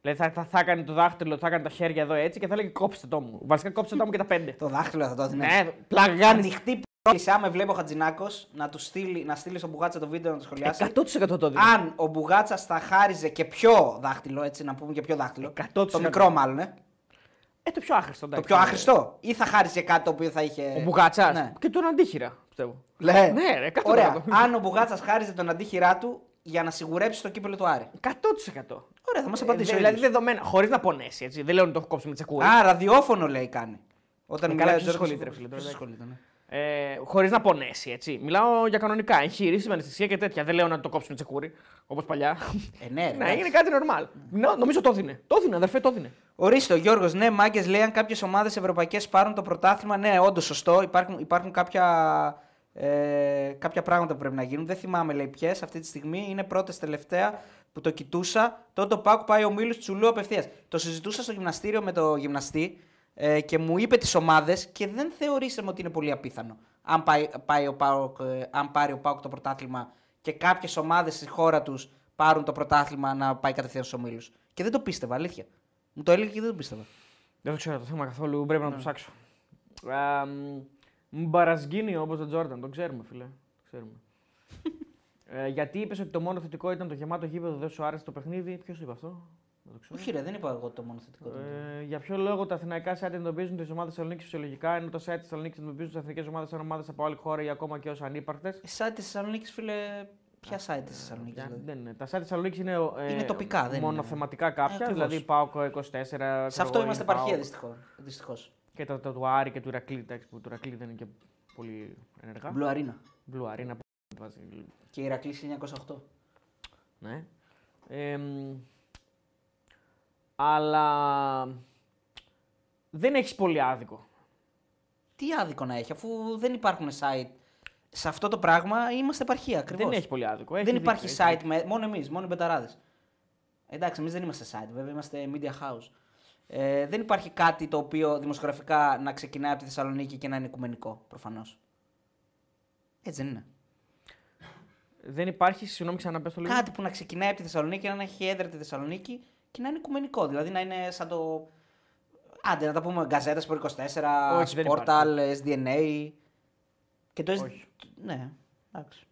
[SPEAKER 2] Δηλαδή θα, θα, θα έκανε το δάχτυλο, θα έκανε τα χέρια εδώ έτσι και θα έλεγε κόψτε το μου. Βασικά κόψτε το μου και τα πέντε.
[SPEAKER 1] Το δάχτυλο θα το έδινε.
[SPEAKER 2] ναι, πλάκα κάνει.
[SPEAKER 1] Ανοιχτή πρόκληση. Άμα βλέπει ο Χατζηνάκο να του στείλει, να στείλει στον Μπουγάτσα το βίντεο να το σχολιάσει.
[SPEAKER 2] 100% το δίνει.
[SPEAKER 1] Αν ο Μπουγάτσα θα χάριζε και πιο δάχτυλο, έτσι να πούμε και πιο δάχτυλο.
[SPEAKER 2] 100%.
[SPEAKER 1] Το μικρό μάλλον, ε.
[SPEAKER 2] Ε, το πιο άχρηστο.
[SPEAKER 1] Το
[SPEAKER 2] εντάξει.
[SPEAKER 1] πιο άχρηστο. Ή θα χάριζε κάτι το οποίο θα είχε.
[SPEAKER 2] Ο Μπουγάτσας.
[SPEAKER 1] Ναι.
[SPEAKER 2] Και τον αντίχειρα, πιστεύω.
[SPEAKER 1] Λέ.
[SPEAKER 2] Ναι, ρε, 100%.
[SPEAKER 1] Ωραία. Αν ο Μπουγάτσας χάριζε τον αντίχειρά του για να σιγουρέψει το κύπελο του Άρη.
[SPEAKER 2] 100%.
[SPEAKER 1] Ωραία, θα μας
[SPEAKER 2] Ε,
[SPEAKER 1] απαντήσει.
[SPEAKER 2] δε-
[SPEAKER 1] ο
[SPEAKER 2] δηλαδή
[SPEAKER 1] ίδιος.
[SPEAKER 2] δεδομένα, χωρίς να πονέσει έτσι. Δεν λέω να το έχω κόψει με τσεκούρι.
[SPEAKER 1] Α, ραδιόφωνο λέει κάνει. Όταν
[SPEAKER 2] Ε,
[SPEAKER 1] μιλάει
[SPEAKER 2] καλά,
[SPEAKER 1] ο
[SPEAKER 2] ποιος
[SPEAKER 1] Τζόρτζ-
[SPEAKER 2] ασχολείται, ρε φίλε, τώρα,
[SPEAKER 1] ποιος
[SPEAKER 2] εντάξει.
[SPEAKER 1] ασχολείται, ναι.
[SPEAKER 2] Ε, Χωρίς να πονέσει, έτσι. Μιλάω για κανονικά. Εγχείρηση με αναισθησία και τέτοια. Δεν λέω να το κόψει με τσεκούρι, όπως παλιά.
[SPEAKER 1] Ε, ναι, ρε,
[SPEAKER 2] να
[SPEAKER 1] εντάξει.
[SPEAKER 2] είναι κάτι normal. Νο- νομίζω το έδινε. Το έδινε, αδερφέ, το έδινε.
[SPEAKER 1] Ορίστε, ο Γιώργος, ναι, μάγκες λέει αν κάποιες ομάδες ευρωπαϊκές πάρουν το πρωτάθλημα. Ναι, όντως σωστό. Υπάρχουν, υπάρχουν κάποια, ε, κάποια πράγματα που πρέπει να γίνουν. Δεν θυμάμαι, λέει ποιες αυτή τη στιγμή. Είναι πρώτες τελευταία που το κοιτούσα. Τότε ο Πάκου πάει ο Μίλους Τσουλού απευθείας. Το συζητούσα στο γυμναστήριο με το γυμναστή ε, και μου είπε τις ομάδες και δεν θεωρήσαμε ότι είναι πολύ απίθανο. Αν, πάει, πάει ο Πάοκ, ε, αν πάρει ο Πάοκ το πρωτάθλημα και κάποιες ομάδες στη χώρα τους πάρουν το πρωτάθλημα να πάει κατευθείαν στους ομίλους. Και δεν το πίστευα, αλήθεια. Μου το έλεγε και δεν το πίστευα.
[SPEAKER 2] Δεν το ξέρω το θέμα καθόλου. Πρέπει να
[SPEAKER 1] Ναι.
[SPEAKER 2] το ψάξω. Α, μ, Μπαρασγκίνη όπως τον Τζόρνταν. Τον ξέρουμε, φίλε. Το ξέρουμε. ε, γιατί είπες ότι το μόνο θετικό ήταν το γεμάτο γήπεδο, δεν σου άρεσε το παιχνίδι; Ποιος είπε αυτό; Δεν το ξέρω.
[SPEAKER 1] Όχι, ρε, δεν είπα εγώ το μόνο θετικό. ήταν.
[SPEAKER 2] Ε, για ποιο λόγο τα αθηναϊκά site εντοπίζουν τις ομάδες Θεσσαλονίκης φυσιολογικά, ενώ τα site Θεσσαλονίκης εντοπίζουν τις εθνικέ ομάδες σαν ομάδες από άλλη χώρα ή ακόμα και ως ανύπαρκτε.
[SPEAKER 1] Ε, site της Θεσσαλονίκης, φίλε. Ποια site της Θεσσαλονίκης,
[SPEAKER 2] Για-
[SPEAKER 1] δηλαδή;
[SPEAKER 2] δεν είναι. Τα site Θεσσαλονίκης είναι, ε,
[SPEAKER 1] Είναι τοπικά, δεν είναι.
[SPEAKER 2] μονοθεματικά κάποια,
[SPEAKER 1] ακριβώς.
[SPEAKER 2] δηλαδή ΠΑΟΚ 24.
[SPEAKER 1] Σε αυτό είμαστε επαρχία, δυστυχώς.
[SPEAKER 2] Και τα, τα του Άρη και του Ηρακλή, εντάξει, που του Ηρακλή δεν είναι και πολύ ενεργά.
[SPEAKER 1] Blue Arena.
[SPEAKER 2] Blue Arena που βάζει.
[SPEAKER 1] Και η Ηρακλή 1908.
[SPEAKER 2] Ναι. Ε, μ, αλλά δεν έχεις πολύ άδικο.
[SPEAKER 1] Τι άδικο να έχει, αφού δεν υπάρχουν site. Σε αυτό το πράγμα είμαστε επαρχία ακριβώς.
[SPEAKER 2] Δεν έχει πολύ άδικο. Έχεις
[SPEAKER 1] Δεν
[SPEAKER 2] δίκιο,
[SPEAKER 1] υπάρχει
[SPEAKER 2] έχεις
[SPEAKER 1] site, με, μόνο εμείς, μόνο οι μπεταράδες. Εντάξει, εμείς δεν είμαστε site, βέβαια είμαστε media house. Ε, δεν υπάρχει κάτι το οποίο δημοσιογραφικά να ξεκινάει από τη Θεσσαλονίκη και να είναι οικουμενικό, προφανώς. Έτσι δεν είναι.
[SPEAKER 2] Δεν υπάρχει, συγγνώμη, ξαναπες το λίγο.
[SPEAKER 1] Κάτι που να ξεκινάει από τη Θεσσαλονίκη και να έχει έδρα τη Θεσσαλονίκη και να είναι οικουμενικό. Δηλαδή να είναι σαν το. Άντε, να τα πούμε Γκαζέτα, Σπορ 24,
[SPEAKER 2] Όχι, δεν
[SPEAKER 1] Sportal, SDNA. Και το
[SPEAKER 2] Όχι.
[SPEAKER 1] Ναι, εντάξει.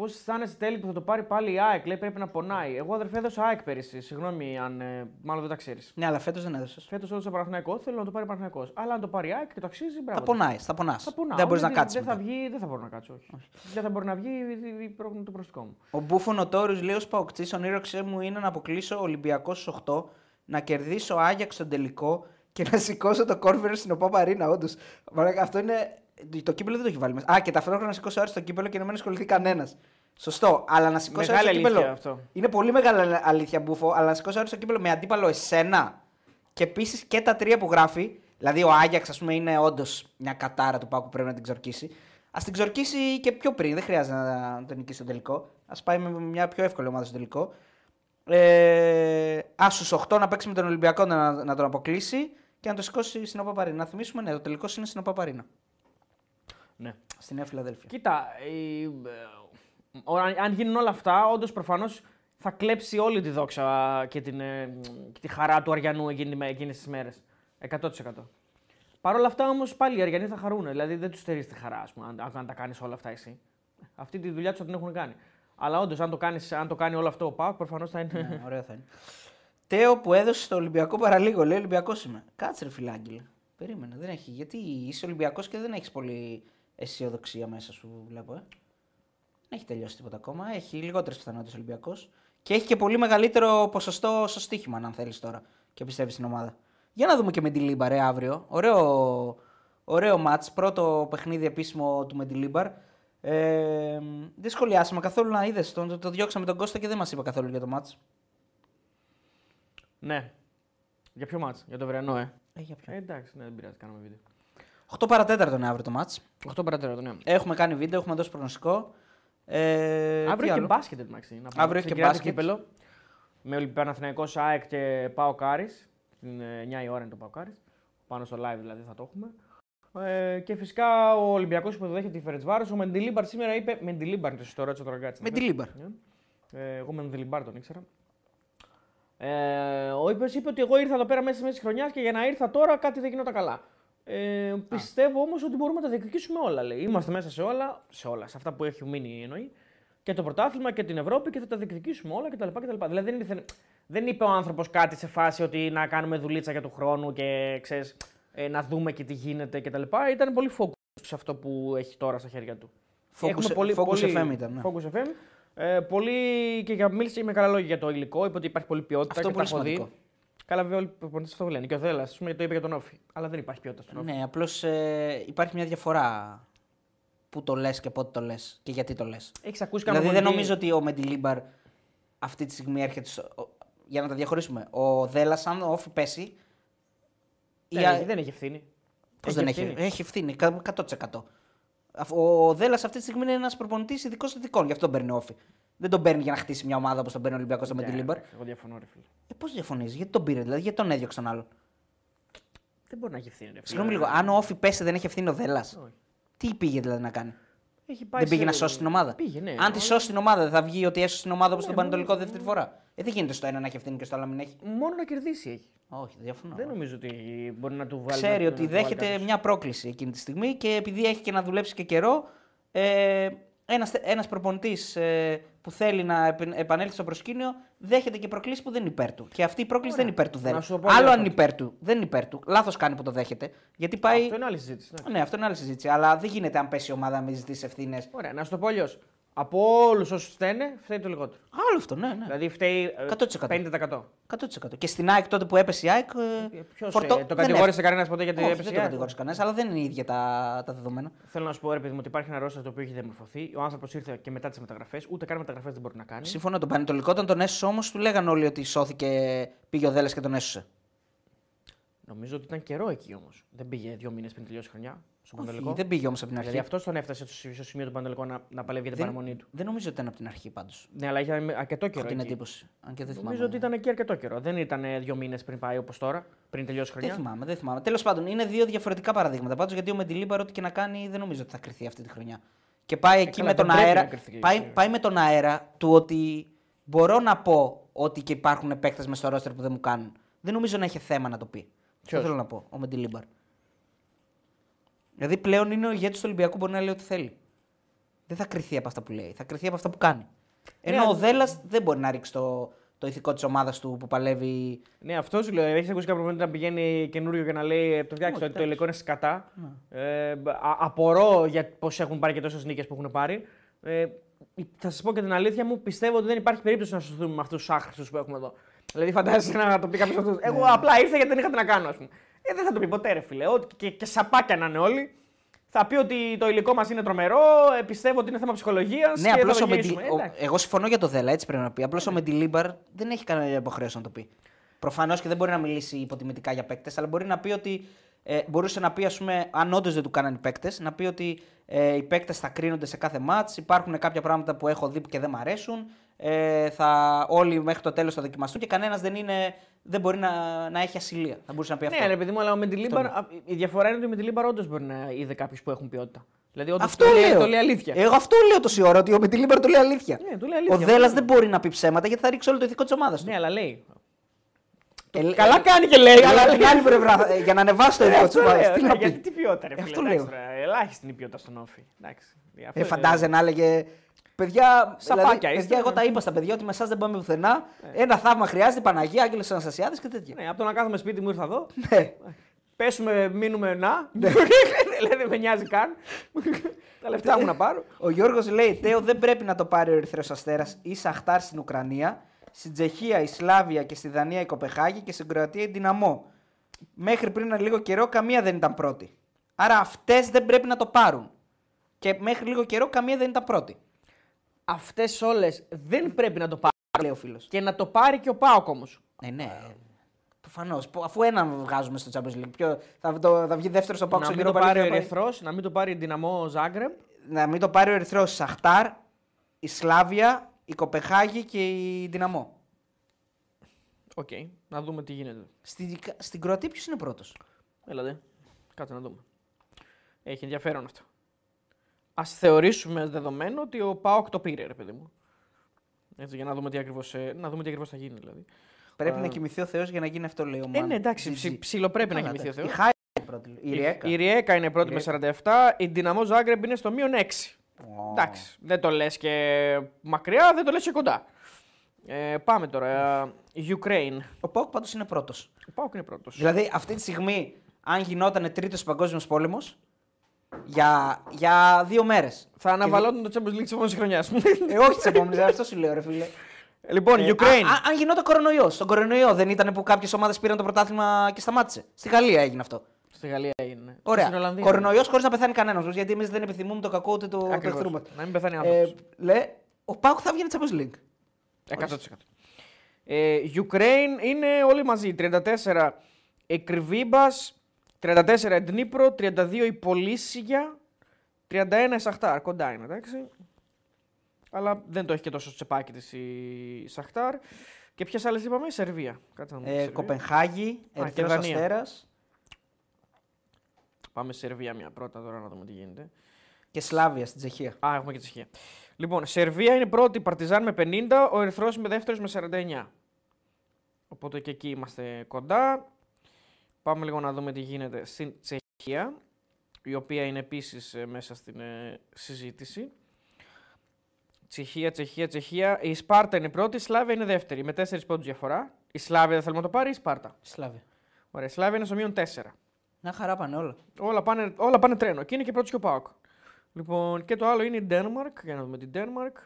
[SPEAKER 2] Πώς αισθάνεσαι τέλει που θα το πάρει πάλι η ΑΕΚ, λέει πρέπει να πονάει. Εγώ αδερφέ έδωσα ΑΕΚ πέρυσι, συγγνώμη αν ε, μάλλον δεν τα ξέρεις.
[SPEAKER 1] Ναι, αλλά φέτος δεν έδωσες.
[SPEAKER 2] Φέτος έδωσα Παναθηναϊκό, θέλω να το πάρει Παναθηναϊκός. Αλλά αν το πάρει η ΑΕΚ και το αξίζει, μπράβο.
[SPEAKER 1] Θα πονάει, θα πονάς.
[SPEAKER 2] Θα πονάω.
[SPEAKER 1] Δεν μπορείς να
[SPEAKER 2] Δεν-
[SPEAKER 1] κάτσεις.
[SPEAKER 2] Δεν θα βγει, δεν θα μπορώ να κάτσω. Όχι. Δεν θα μπορεί να βγει η- η- η- το προστικό μου.
[SPEAKER 1] Ο Μπούφο Νοτόριο λέει: Ω Παοκτής, ονείροξέ μου είναι να αποκλείσω Ολυμπιακός στους 8, να κερδίσω Άγιαξ στον τελικό και να σηκώσω το κόρφερ στην Οπάπα Ρίνα. Όντως. Αυτό είναι. Το κύπελο δεν το έχει βάλει μέσα. Α, και ταυτόχρονα να σηκώσω Άρης στο κύπελο και να μην ασχοληθεί κανένας. Σωστό. Αλλά να σηκώσει
[SPEAKER 2] Μεγάλη
[SPEAKER 1] αέρος στο
[SPEAKER 2] αλήθεια
[SPEAKER 1] κύπελο.
[SPEAKER 2] αυτό.
[SPEAKER 1] Είναι πολύ μεγάλη αλήθεια μπουφο, αλλά να σηκώσει αέρος στο κύπελο με αντίπαλο εσένα και επίσης και τα τρία που γράφει. Δηλαδή ο Άγιαξ, ας πούμε, είναι όντως μια κατάρα του Πάκου που πρέπει να την ξορκίσει. Α την ξορκίσει και πιο πριν. Δεν χρειάζεται να τον νικήσει στο τελικό. Α πάει με μια πιο εύκολη ομάδα στο τελικό. Ε, ας στους 8 να παίξει με τον Ολυμπιακό να, να τον αποκλείσει και να το σηκώσει στην Οπαπαρίνα. Να θυμίσουμε, ναι, το τελικό είναι στην Οπαπαρίνα.
[SPEAKER 2] Ναι.
[SPEAKER 1] Στη Νέα Φιλαδέλφια.
[SPEAKER 2] Κοίτα, η- ε, ο- αν- αν γίνουν όλα αυτά, όντως προφανώς θα κλέψει όλη τη δόξα και, την, ε, και τη χαρά του Αριανού εκείνες τις μέρες. 100%. Παρ' όλα αυτά όμως πάλι οι Αριανοί θα χαρούν. Δηλαδή δεν τους στερείς τη χαρά, ας πούμε, αν, αν τα κάνεις όλα αυτά εσύ. Αυτή τη δουλειά τους θα την έχουν κάνει. Αλλά όντως, αν, το κάνεις- αν το κάνει όλο αυτό ο ΠΑΟΚ, προφανώς θα είναι.
[SPEAKER 1] Ναι, ωραίο θα είναι. Τέο που έδωσε στο Ολυμπιακό παραλίγο. Λέει Ολυμπιακός είμαι. Κάτσε ρε φιλάγγελ. Περίμενε. Δεν έχει. Γιατί είσαι Ολυμπιακός και δεν έχεις πολύ αισιοδοξία μέσα σου, βλέπω. Ε. Δεν έχει τελειώσει τίποτα ακόμα. Έχει λιγότερες πιθανότητες Ολυμπιακός. Και έχει και πολύ μεγαλύτερο ποσοστό στο στοίχημα, αν θέλεις τώρα. Και πιστεύεις στην ομάδα. Για να δούμε και Μεντιλίμπαρ ε, αύριο. Ωραίο, ωραίο μάτς. Πρώτο παιχνίδι επίσημο του Μεντιλίμπαρ. Ε, δεν σχολιάσαμε καθόλου να είδες. Το, το, το διώξαμε τον Κώστα και δεν μας είπε καθόλου για το μάτς.
[SPEAKER 2] ναι. Για ποιο μάτς, για το βρεανό, ε.
[SPEAKER 1] Ε, για ποιο;
[SPEAKER 2] ε εντάξει, ναι, δεν πειράζει, κάνουμε βίντεο.
[SPEAKER 1] 8 παρατέταρτο είναι αύριο το μάτς.
[SPEAKER 2] 8 παρατέρα, ναι.
[SPEAKER 1] Έχουμε κάνει βίντεο, έχουμε δώσει προγνωστικό. Ε, τι
[SPEAKER 2] Αύριο και
[SPEAKER 1] άλλο;
[SPEAKER 2] μπάσκετ, εντάξει. να πούμε.
[SPEAKER 1] Αύριο έχει και
[SPEAKER 2] Ξεκινάει το
[SPEAKER 1] μπάσκετ.
[SPEAKER 2] κύπελο. Με Ολυμπιαναθηναϊκός ΑΕΚ και Πάο Κάρις. Την 9 η ώρα είναι το ΠΑΟΚ Άρης. Πάνω στο live δηλαδή θα το έχουμε. Ε, και φυσικά ο Ολυμπιακός που δέχεται τη Φερεντσβάρος. Ο Μεντιλίμπαρ σήμερα είπε. Μεντιλίμπαρ είναι το σωστό, ρώτησε ο Τραγκάτση.
[SPEAKER 1] Μεντιλίμπαρ.
[SPEAKER 2] Ε, εγώ Μεντιλίμπαρ τον ήξερα. Ε, ο Ήπες είπε ότι εγώ ήρθα εδώ πέρα μέσα στη μέση τη χρονιάς και για να ήρθα τώρα κάτι δεν γινόταν καλά. Ε, πιστεύω όμως ότι μπορούμε να τα διεκδικήσουμε όλα. Λέει. Είμαστε μέσα σε όλα, σε όλα, σε αυτά που έχει μείνει εννοεί. Και το πρωτάθλημα και την Ευρώπη και θα τα διεκδικήσουμε όλα κτλ. κτλ. Δηλαδή δεν, ήρθε, δεν είπε ο άνθρωπος κάτι σε φάση ότι να κάνουμε δουλίτσα για του χρόνου και ξέρεις, ε, να δούμε και τι γίνεται κτλ. Ήταν πολύ focus σε αυτό που έχει τώρα στα χέρια του.
[SPEAKER 1] Focus-
[SPEAKER 2] Έχουμε
[SPEAKER 1] Focus FM ήταν, ναι.
[SPEAKER 2] Focus FM. Ε, πολύ και για, μίλησε με καλά λόγια για το υλικό. Είπε ότι υπάρχει πολλή ποιότητα
[SPEAKER 1] Αυτό
[SPEAKER 2] και
[SPEAKER 1] πολύ
[SPEAKER 2] τα έχω δει.
[SPEAKER 1] σημαντικό.
[SPEAKER 2] Καλά, βέβαια, όλοι οι προπονητές αυτό λένε. Και ο Δέλλα, ας πούμε, το είπε για τον Όφη. Αλλά δεν υπάρχει ποιότητα στον Όφη.
[SPEAKER 1] Ναι, απλώς ε, υπάρχει μια διαφορά που το λες και πότε το λες και γιατί το λες.
[SPEAKER 2] Έχεις ακούσει κανένα
[SPEAKER 1] Δηλαδή δεν
[SPEAKER 2] προπονητή-
[SPEAKER 1] νομίζω ότι ο Μεντιλίμπαρ αυτή τη στιγμή έρχεται. Στο... ο- Για να τα διαχωρίσουμε. Ο Δέλλα, αν ο Όφη πέσει.
[SPEAKER 2] Δεν,
[SPEAKER 1] η-
[SPEAKER 2] έχει, δεν έχει ευθύνη.
[SPEAKER 1] Πώς δεν έχει, έχει ευθύνη, κα- 100%. Αφ- Ο Δέλλα αυτή τη στιγμή είναι ένας προπονητής ειδικός ειδικών, γι' αυτό τον παίρνει ο Όφη. Δεν τον παίρνει για να χτίσει μια ομάδα όπως τον παίρνει ο Ολυμπιακός στο
[SPEAKER 2] Ναι,
[SPEAKER 1] Μεντιλίμπαρ.
[SPEAKER 2] εντάξει, Εγώ διαφωνώ, ρε φίλε.
[SPEAKER 1] Ε, Πώς διαφωνείς, γιατί τον πήρε, δηλαδή, γιατί τον έδιωξε τον άλλο.
[SPEAKER 2] Δεν μπορεί να έχει ευθύνη. Ρε, φίλε.
[SPEAKER 1] Συγγνώμη λίγο, αν ο Όφη πέσει δεν έχει ευθύνη ο Δέλλα.
[SPEAKER 2] Όχι.
[SPEAKER 1] Τι πήγε δηλαδή να κάνει;
[SPEAKER 2] Έχει πάει
[SPEAKER 1] Δεν πήγε
[SPEAKER 2] σε-
[SPEAKER 1] να σώσει την ομάδα;
[SPEAKER 2] Πήγε, ναι.
[SPEAKER 1] Αν τη σώσει την ομάδα, δεν θα βγει ότι έσωσε την ομάδα όπως
[SPEAKER 2] Ναι,
[SPEAKER 1] τον
[SPEAKER 2] μόνο-
[SPEAKER 1] Πανετολικό δεύτερη φορά; Ε, δεν γίνεται στο ένα να έχει ευθύνη και στο άλλο να μην έχει.
[SPEAKER 2] Μόνο να κερδίσει έχει.
[SPEAKER 1] Όχι, διαφωνώ.
[SPEAKER 2] Δεν νομίζω ότι μπορεί να του βάλει.
[SPEAKER 1] Ξέρει
[SPEAKER 2] να-
[SPEAKER 1] ότι
[SPEAKER 2] να του βάλει
[SPEAKER 1] δέχεται
[SPEAKER 2] κάποιος.
[SPEAKER 1] μια πρόκληση εκείνη τη στιγμή και επειδή έχει και να δουλέψει και καιρό, ε, ένας, ένας προπονητής ε, που θέλει να επε- επανέλθει στο προσκήνιο δέχεται και προκλήσεις που δεν είναι υπέρ του. Και αυτή η πρόκληση
[SPEAKER 2] Ωραία.
[SPEAKER 1] δεν είναι υπέρ του.
[SPEAKER 2] Να
[SPEAKER 1] Δεν.
[SPEAKER 2] σου το πω
[SPEAKER 1] Άλλο
[SPEAKER 2] λίγο
[SPEAKER 1] αν είναι
[SPEAKER 2] αυτό.
[SPEAKER 1] υπέρ του. Δεν είναι υπέρ του. Λάθος κάνει που το δέχεται. Γιατί πάει.
[SPEAKER 2] Αυτό είναι άλλη συζήτηση. ναι.
[SPEAKER 1] Ναι, αυτό είναι άλλη συζήτηση. Αλλά δεν γίνεται αν πέσει η ομάδα να μην ζητήσεις ευθύνες.
[SPEAKER 2] Ωραία, να σου το πω αλλιώς. Από όλους όσους φταίνε, φταίει το λιγότερο.
[SPEAKER 1] Άλλο αυτό, ναι, ναι.
[SPEAKER 2] Δηλαδή φταίει ε,
[SPEAKER 1] 100%.
[SPEAKER 2] 50%.
[SPEAKER 1] 100%. Και στην ΑΕΚ τότε που έπεσε η ΑΕΚ. Ε,
[SPEAKER 2] Ποιος
[SPEAKER 1] φορτώ-
[SPEAKER 2] το
[SPEAKER 1] δεν
[SPEAKER 2] κατηγόρησε κανένας ποτέ γιατί
[SPEAKER 1] Όχι,
[SPEAKER 2] έπεσε.
[SPEAKER 1] δεν
[SPEAKER 2] η
[SPEAKER 1] το
[SPEAKER 2] ΑΕΚ;
[SPEAKER 1] κατηγόρησε κανένας, αλλά δεν είναι ίδια τα, τα δεδομένα.
[SPEAKER 2] Θέλω να σου πω, ρε παιδί μου, ότι υπάρχει ένα ρόστερ το οποίο έχει διαμορφωθεί. Ο άνθρωπος ήρθε και μετά τις μεταγραφές. Ούτε καν μεταγραφές δεν μπορεί να κάνει.
[SPEAKER 1] Συμφωνώ. Τον Πανετολικό όταν τον έσωσε όμως, του λέγανε όλοι ότι σώθηκε, πήγε ο Δέλλα και τον έσωσε.
[SPEAKER 2] Νομίζω ότι ήταν καιρό εκεί όμως. Δεν πήγε δύο μήνες πριν τελειώσει η χρονιά στο Πανετολικό.
[SPEAKER 1] Δεν πήγε όμως από την αρχή.
[SPEAKER 2] Δηλαδή αυτός τον έφτασε στο στο σημείο του Πανετολικό να, να παλεύει για την
[SPEAKER 1] δεν,
[SPEAKER 2] παραμονή του.
[SPEAKER 1] δεν νομίζω ότι ήταν από την αρχή πάντως.
[SPEAKER 2] Ναι, αλλά είχε αρκετό καιρό.
[SPEAKER 1] Έχω την
[SPEAKER 2] εκεί.
[SPEAKER 1] εντύπωση. Αν και δεν θυμάμαι.
[SPEAKER 2] Νομίζω ότι ήταν εκεί αρκετό καιρό. Δεν ήταν ε, δύο μήνες πριν πάει όπως τώρα, πριν τελειώσει η
[SPEAKER 1] Δεν
[SPEAKER 2] χρονιά.
[SPEAKER 1] θυμάμαι, δεν θυμάμαι. Τέλος πάντων, είναι δύο διαφορετικά παραδείγματα. Πάντως γιατί ο Μεντιλίμπαρ, ό,τι και να κάνει, δεν νομίζω ότι θα κρυθεί αυτή τη χρονιά. Και πάει εκεί
[SPEAKER 2] Ε, καλά,
[SPEAKER 1] με τον
[SPEAKER 2] δεν πρέπει
[SPEAKER 1] αέρα.
[SPEAKER 2] να κρυθεί.
[SPEAKER 1] Πάει, πάει με τον αέρα του ότι μπορώ να πω ότι και υπάρχουν παίκτε μες στο ρόστερ που δεν μου κάνουν. Δεν νομίζω να έχει θέμα να το πει. Αυτό
[SPEAKER 2] Ποιος;
[SPEAKER 1] θέλω να πω, ο Μεντιλίμπαρ. Δηλαδή πλέον είναι ο ηγέτης του Ολυμπιακού, μπορεί να λέει ό,τι θέλει. Δεν θα κρυθεί από αυτά που λέει, θα κρυθεί από αυτά που κάνει. Ενώ
[SPEAKER 2] Ναι,
[SPEAKER 1] ο Δέλλα δεν μπορεί να ρίξει το, το ηθικό της ομάδας του που παλεύει.
[SPEAKER 2] Ναι, αυτό σου λέω. Έχεις ακούσει κάποιο moment να πηγαίνει καινούριο και να λέει «Ε, το φτιάξει,
[SPEAKER 1] Όχι,
[SPEAKER 2] το, το υλικό είναι σκατά.
[SPEAKER 1] Ναι.
[SPEAKER 2] Ε, α, απορώ για πώς έχουν πάρει και τόσες νίκες που έχουν πάρει. Ε, θα σας πω και την αλήθεια μου, πιστεύω ότι δεν υπάρχει περίπτωση να σωθούμε με αυτούς τους άχρηστους που έχουμε εδώ. Δηλαδή, φαντάζεσαι να το πει κάποιος αυτός. Εγώ απλά ήρθα γιατί δεν είχα τι να κάνω, ας πούμε. Ε, δεν θα το πει ποτέ, ρε φίλε. Ό,τι και, και σαπάκια να είναι όλοι. Θα πει ότι το υλικό μας είναι τρομερό, ε, πιστεύω ότι είναι θέμα ψυχολογίας.
[SPEAKER 1] Ναι,
[SPEAKER 2] και
[SPEAKER 1] απλώς
[SPEAKER 2] θα
[SPEAKER 1] ο
[SPEAKER 2] το γυρίσουμε.
[SPEAKER 1] Μεντι... ο-
[SPEAKER 2] Εντάξει.
[SPEAKER 1] Εγώ συμφωνώ για το Δέλα, έτσι πρέπει να πει. Απλώς ο Μεντιλίμπαρ δεν έχει κανένα υποχρέωση να το πει. Προφανώς και δεν μπορεί να μιλήσει υποτιμητικά για παίκτες, αλλά μπορεί να πει ότι. Ε, μπορούσε να πει, ας πούμε, αν όντως δεν του κάνανε οι παίκτες, να πει ότι ε, οι παίκτες θα κρίνονται σε κάθε μάτς. Υπάρχουν κάποια πράγματα που έχω δει και δεν μ' αρέσουν. Ε, θα όλοι μέχρι το τέλος θα δοκιμαστούν και κανένας δεν, είναι, δεν μπορεί να, να έχει ασυλία. Θα μπορούσε να πει αυτό.
[SPEAKER 2] Ναι, ρε παιδί μου, αλλά Μεντιλίμπαρ,
[SPEAKER 1] Αυτό
[SPEAKER 2] η διαφορά είναι ότι Μεντιλίμπαρ όντως μπορεί να είδε κάποιους που έχουν ποιότητα. Δηλαδή, όντως
[SPEAKER 1] Αυτό
[SPEAKER 2] το, λέει,
[SPEAKER 1] λέω.
[SPEAKER 2] το λέει αλήθεια.
[SPEAKER 1] Εγώ αυτό λέω τόση ώρα, ότι ο Μεντιλίμπαρ το λέει αλήθεια.
[SPEAKER 2] Ναι, το λέει αλήθεια.
[SPEAKER 1] Ο Δέλλα
[SPEAKER 2] Αυτό
[SPEAKER 1] δεν μπορεί να πει ψέματα γιατί θα ρίξει όλο το ηθικό της ομάδας του.
[SPEAKER 2] Ναι, αλλά λέει.
[SPEAKER 1] Ε, λέ-
[SPEAKER 2] Καλά κάνει και λέει,
[SPEAKER 1] αλλά
[SPEAKER 2] αλλά
[SPEAKER 1] από
[SPEAKER 2] λέει.
[SPEAKER 1] την άλλη πλευρά, ε, για να ανεβάσει το
[SPEAKER 2] Ε,
[SPEAKER 1] ηθικό της
[SPEAKER 2] αυτό
[SPEAKER 1] ομάδας.
[SPEAKER 2] λέω,
[SPEAKER 1] Τι
[SPEAKER 2] ναι,
[SPEAKER 1] να
[SPEAKER 2] Γιατί
[SPEAKER 1] πει.
[SPEAKER 2] τι ποιότητα, ρε
[SPEAKER 1] Ε,
[SPEAKER 2] φίλε.
[SPEAKER 1] αυτό
[SPEAKER 2] εντάξει,
[SPEAKER 1] λέω.
[SPEAKER 2] τώρα, Ελάχιστη είναι η ποιότητα στον όφη. Εντάξει. Αυτό
[SPEAKER 1] Ε,
[SPEAKER 2] είναι-
[SPEAKER 1] φαντάζε να έλεγε. Παιδιά,
[SPEAKER 2] Σαπάκια
[SPEAKER 1] δηλαδή,
[SPEAKER 2] είστε,
[SPEAKER 1] παιδιά, εγώ
[SPEAKER 2] ναι.
[SPEAKER 1] τα είπα στα παιδιά ότι με εσάς δεν πάμε πουθενά. Ένα θαύμα χρειάζεται, Παναγία, Άγγελος Αναστασιάδης και τέτοια.
[SPEAKER 2] Ναι, από το να κάθομαι σπίτι μου ήρθα εδώ.
[SPEAKER 1] Ναι.
[SPEAKER 2] Πέσουμε, μείνουμε να. Δηλαδή δεν με νοιάζει καν. Τα λεφτά μου να πάρω.
[SPEAKER 1] Ο Γιώργος λέει: Τέο δεν πρέπει να το πάρει ο Ερυθρός Αστέρας ή Σαχτάρ στην Ουκρανία. Στην Τσεχία η Σλάβια και στη Δανία η Κοπεχάγη και στην Κροατία η Δυναμό. Μέχρι πριν ένα λίγο καιρό καμία δεν ήταν πρώτη. Άρα αυτές δεν πρέπει να το πάρουν. Και μέχρι λίγο καιρό καμία δεν ήταν πρώτη.
[SPEAKER 2] Αυτές όλες δεν πρέπει να το πάρει.
[SPEAKER 1] Λέει ο φίλος.
[SPEAKER 2] Και να το πάρει και ο Πάοκ όμως.
[SPEAKER 1] Ε, ναι. Προφανώς. Αφού έναν βγάζουμε στο Champions League. Ποιο, θα, το, θα βγει δεύτερο στο Πάο
[SPEAKER 2] Να μην το πάρει ο Ερυθρός, να μην το πάρει η Δυναμό Ζάγκρεμ.
[SPEAKER 1] να μην το πάρει ο Ερυθρός η Σαχτάρ, η Σλάβια, η Κοπεχάγη και η Δυναμό.
[SPEAKER 2] Οκ, να δούμε τι γίνεται.
[SPEAKER 1] Στην, στην Κροατία ποιος είναι πρώτος;
[SPEAKER 2] Ελάτε. Κάτσε να δούμε. Έχει ενδιαφέρον αυτό. Ας θεωρήσουμε ως δεδομένο ότι ο ΠΑΟΚ το πήρε, ρε παιδί μου. Έτσι, για να δούμε τι ακριβώς να δούμε τι ακριβώς θα γίνει, δηλαδή.
[SPEAKER 1] Πρέπει
[SPEAKER 2] Α.
[SPEAKER 1] να κοιμηθεί ο Θεός για να γίνει αυτό, λέει ο
[SPEAKER 2] Ε,
[SPEAKER 1] Μάν.
[SPEAKER 2] ναι, εντάξει,
[SPEAKER 1] GG.
[SPEAKER 2] ψι, ψιλοπρέπει να
[SPEAKER 1] Καλά,
[SPEAKER 2] κοιμηθεί ο Θεός.
[SPEAKER 1] εντάξει. Η Χάιντουκ είναι πρώτη. Η Ριέκα.
[SPEAKER 2] Η Ριέκα είναι πρώτη
[SPEAKER 1] Η
[SPEAKER 2] με
[SPEAKER 1] Ριέκα.
[SPEAKER 2] 47, η Ντιναμό Ζάγκρεμπ είναι στο μείον 6.
[SPEAKER 1] Ω.
[SPEAKER 2] Εντάξει, δεν το λες και μακριά, δεν το λες και κοντά. Ε, πάμε τώρα. Ε, Ukraine.
[SPEAKER 1] Ο Πάοκ πάντως είναι πρώτος.
[SPEAKER 2] Ο Πάοκ είναι πρώτος.
[SPEAKER 1] Δηλαδή αυτή τη στιγμή, αν γινόταν τρίτος παγκόσμιος πόλεμος, για, για δύο μέρες.
[SPEAKER 2] Θα αναβαλώταν το Champions League της επόμενης χρονιάς.
[SPEAKER 1] Ε, όχι τι επόμενε, αυτό σου λέω, ρε φίλε.
[SPEAKER 2] λοιπόν,
[SPEAKER 1] Ε,
[SPEAKER 2] Ukraine.
[SPEAKER 1] α- α- αν γινόταν κορονοϊός. Στον κορονοϊό δεν ήταν που κάποιες ομάδες πήραν το πρωτάθλημα και σταμάτησε. Στη Γαλλία έγινε αυτό.
[SPEAKER 2] Στη Γαλλία έγινε.
[SPEAKER 1] Ωραία.
[SPEAKER 2] Στην Ολλανδία.
[SPEAKER 1] Κορονοϊός χωρίς να πεθάνει κανένας. Γιατί εμείς δεν επιθυμούμε το κακό ούτε το, το
[SPEAKER 2] Ακριβώς.
[SPEAKER 1] εχθρού μα.
[SPEAKER 2] Να μην πεθάνει
[SPEAKER 1] Ε,
[SPEAKER 2] άνθρωπος.
[SPEAKER 1] λέ, ο Πάουκ θα βγαίνει Champions League.
[SPEAKER 2] 100%. Ε, Ukraine είναι όλοι μαζί. 34 Εκριβίμπας, 34 Εντνίπρο, 32 η Πολύσια, 31 η Σαχτάρ. Κοντά είναι, εντάξει. Αλλά δεν το έχει και τόσο στο τσεπάκι της η Σαχτάρ. Και ποιες άλλες είπαμε, Σερβία. Κάτσε να μου πεις
[SPEAKER 1] Ε,
[SPEAKER 2] Σερβία.
[SPEAKER 1] Κοπενχάγη,
[SPEAKER 2] και
[SPEAKER 1] Ερυθρός
[SPEAKER 2] Δανία.
[SPEAKER 1] Αστέρας
[SPEAKER 2] Πάμε σε Σερβία μια πρώτα τώρα να δούμε τι γίνεται.
[SPEAKER 1] και Σλάβια στην Τσεχία.
[SPEAKER 2] Α, έχουμε και Τσεχία. Λοιπόν, Σερβία είναι πρώτη, Παρτιζάν με 50, ο Ερυθρός με δεύτερος με 49. Οπότε και εκεί είμαστε κοντά. Πάμε λίγο να δούμε τι γίνεται στην Τσεχία, η οποία είναι επίσης ε, μέσα στην ε, συζήτηση. Τσεχία, Τσεχία, Τσεχία. Η Σπάρτα είναι πρώτη, η Σλάβια είναι δεύτερη, με 4 πόντους διαφορά. Η Σλάβια δεν θέλουμε να το πάρει, η Σπάρτα.
[SPEAKER 1] Σλάβια.
[SPEAKER 2] Ωραία, η Σλάβια είναι στο μείον 4.
[SPEAKER 1] Μια χαρά πάνε όλα.
[SPEAKER 2] Όλα πάνε, όλα πάνε τρένο. Και είναι και πρώτο και ο Πάοκ. Λοιπόν, και το άλλο είναι η Denmark. Για να δούμε την Denmark.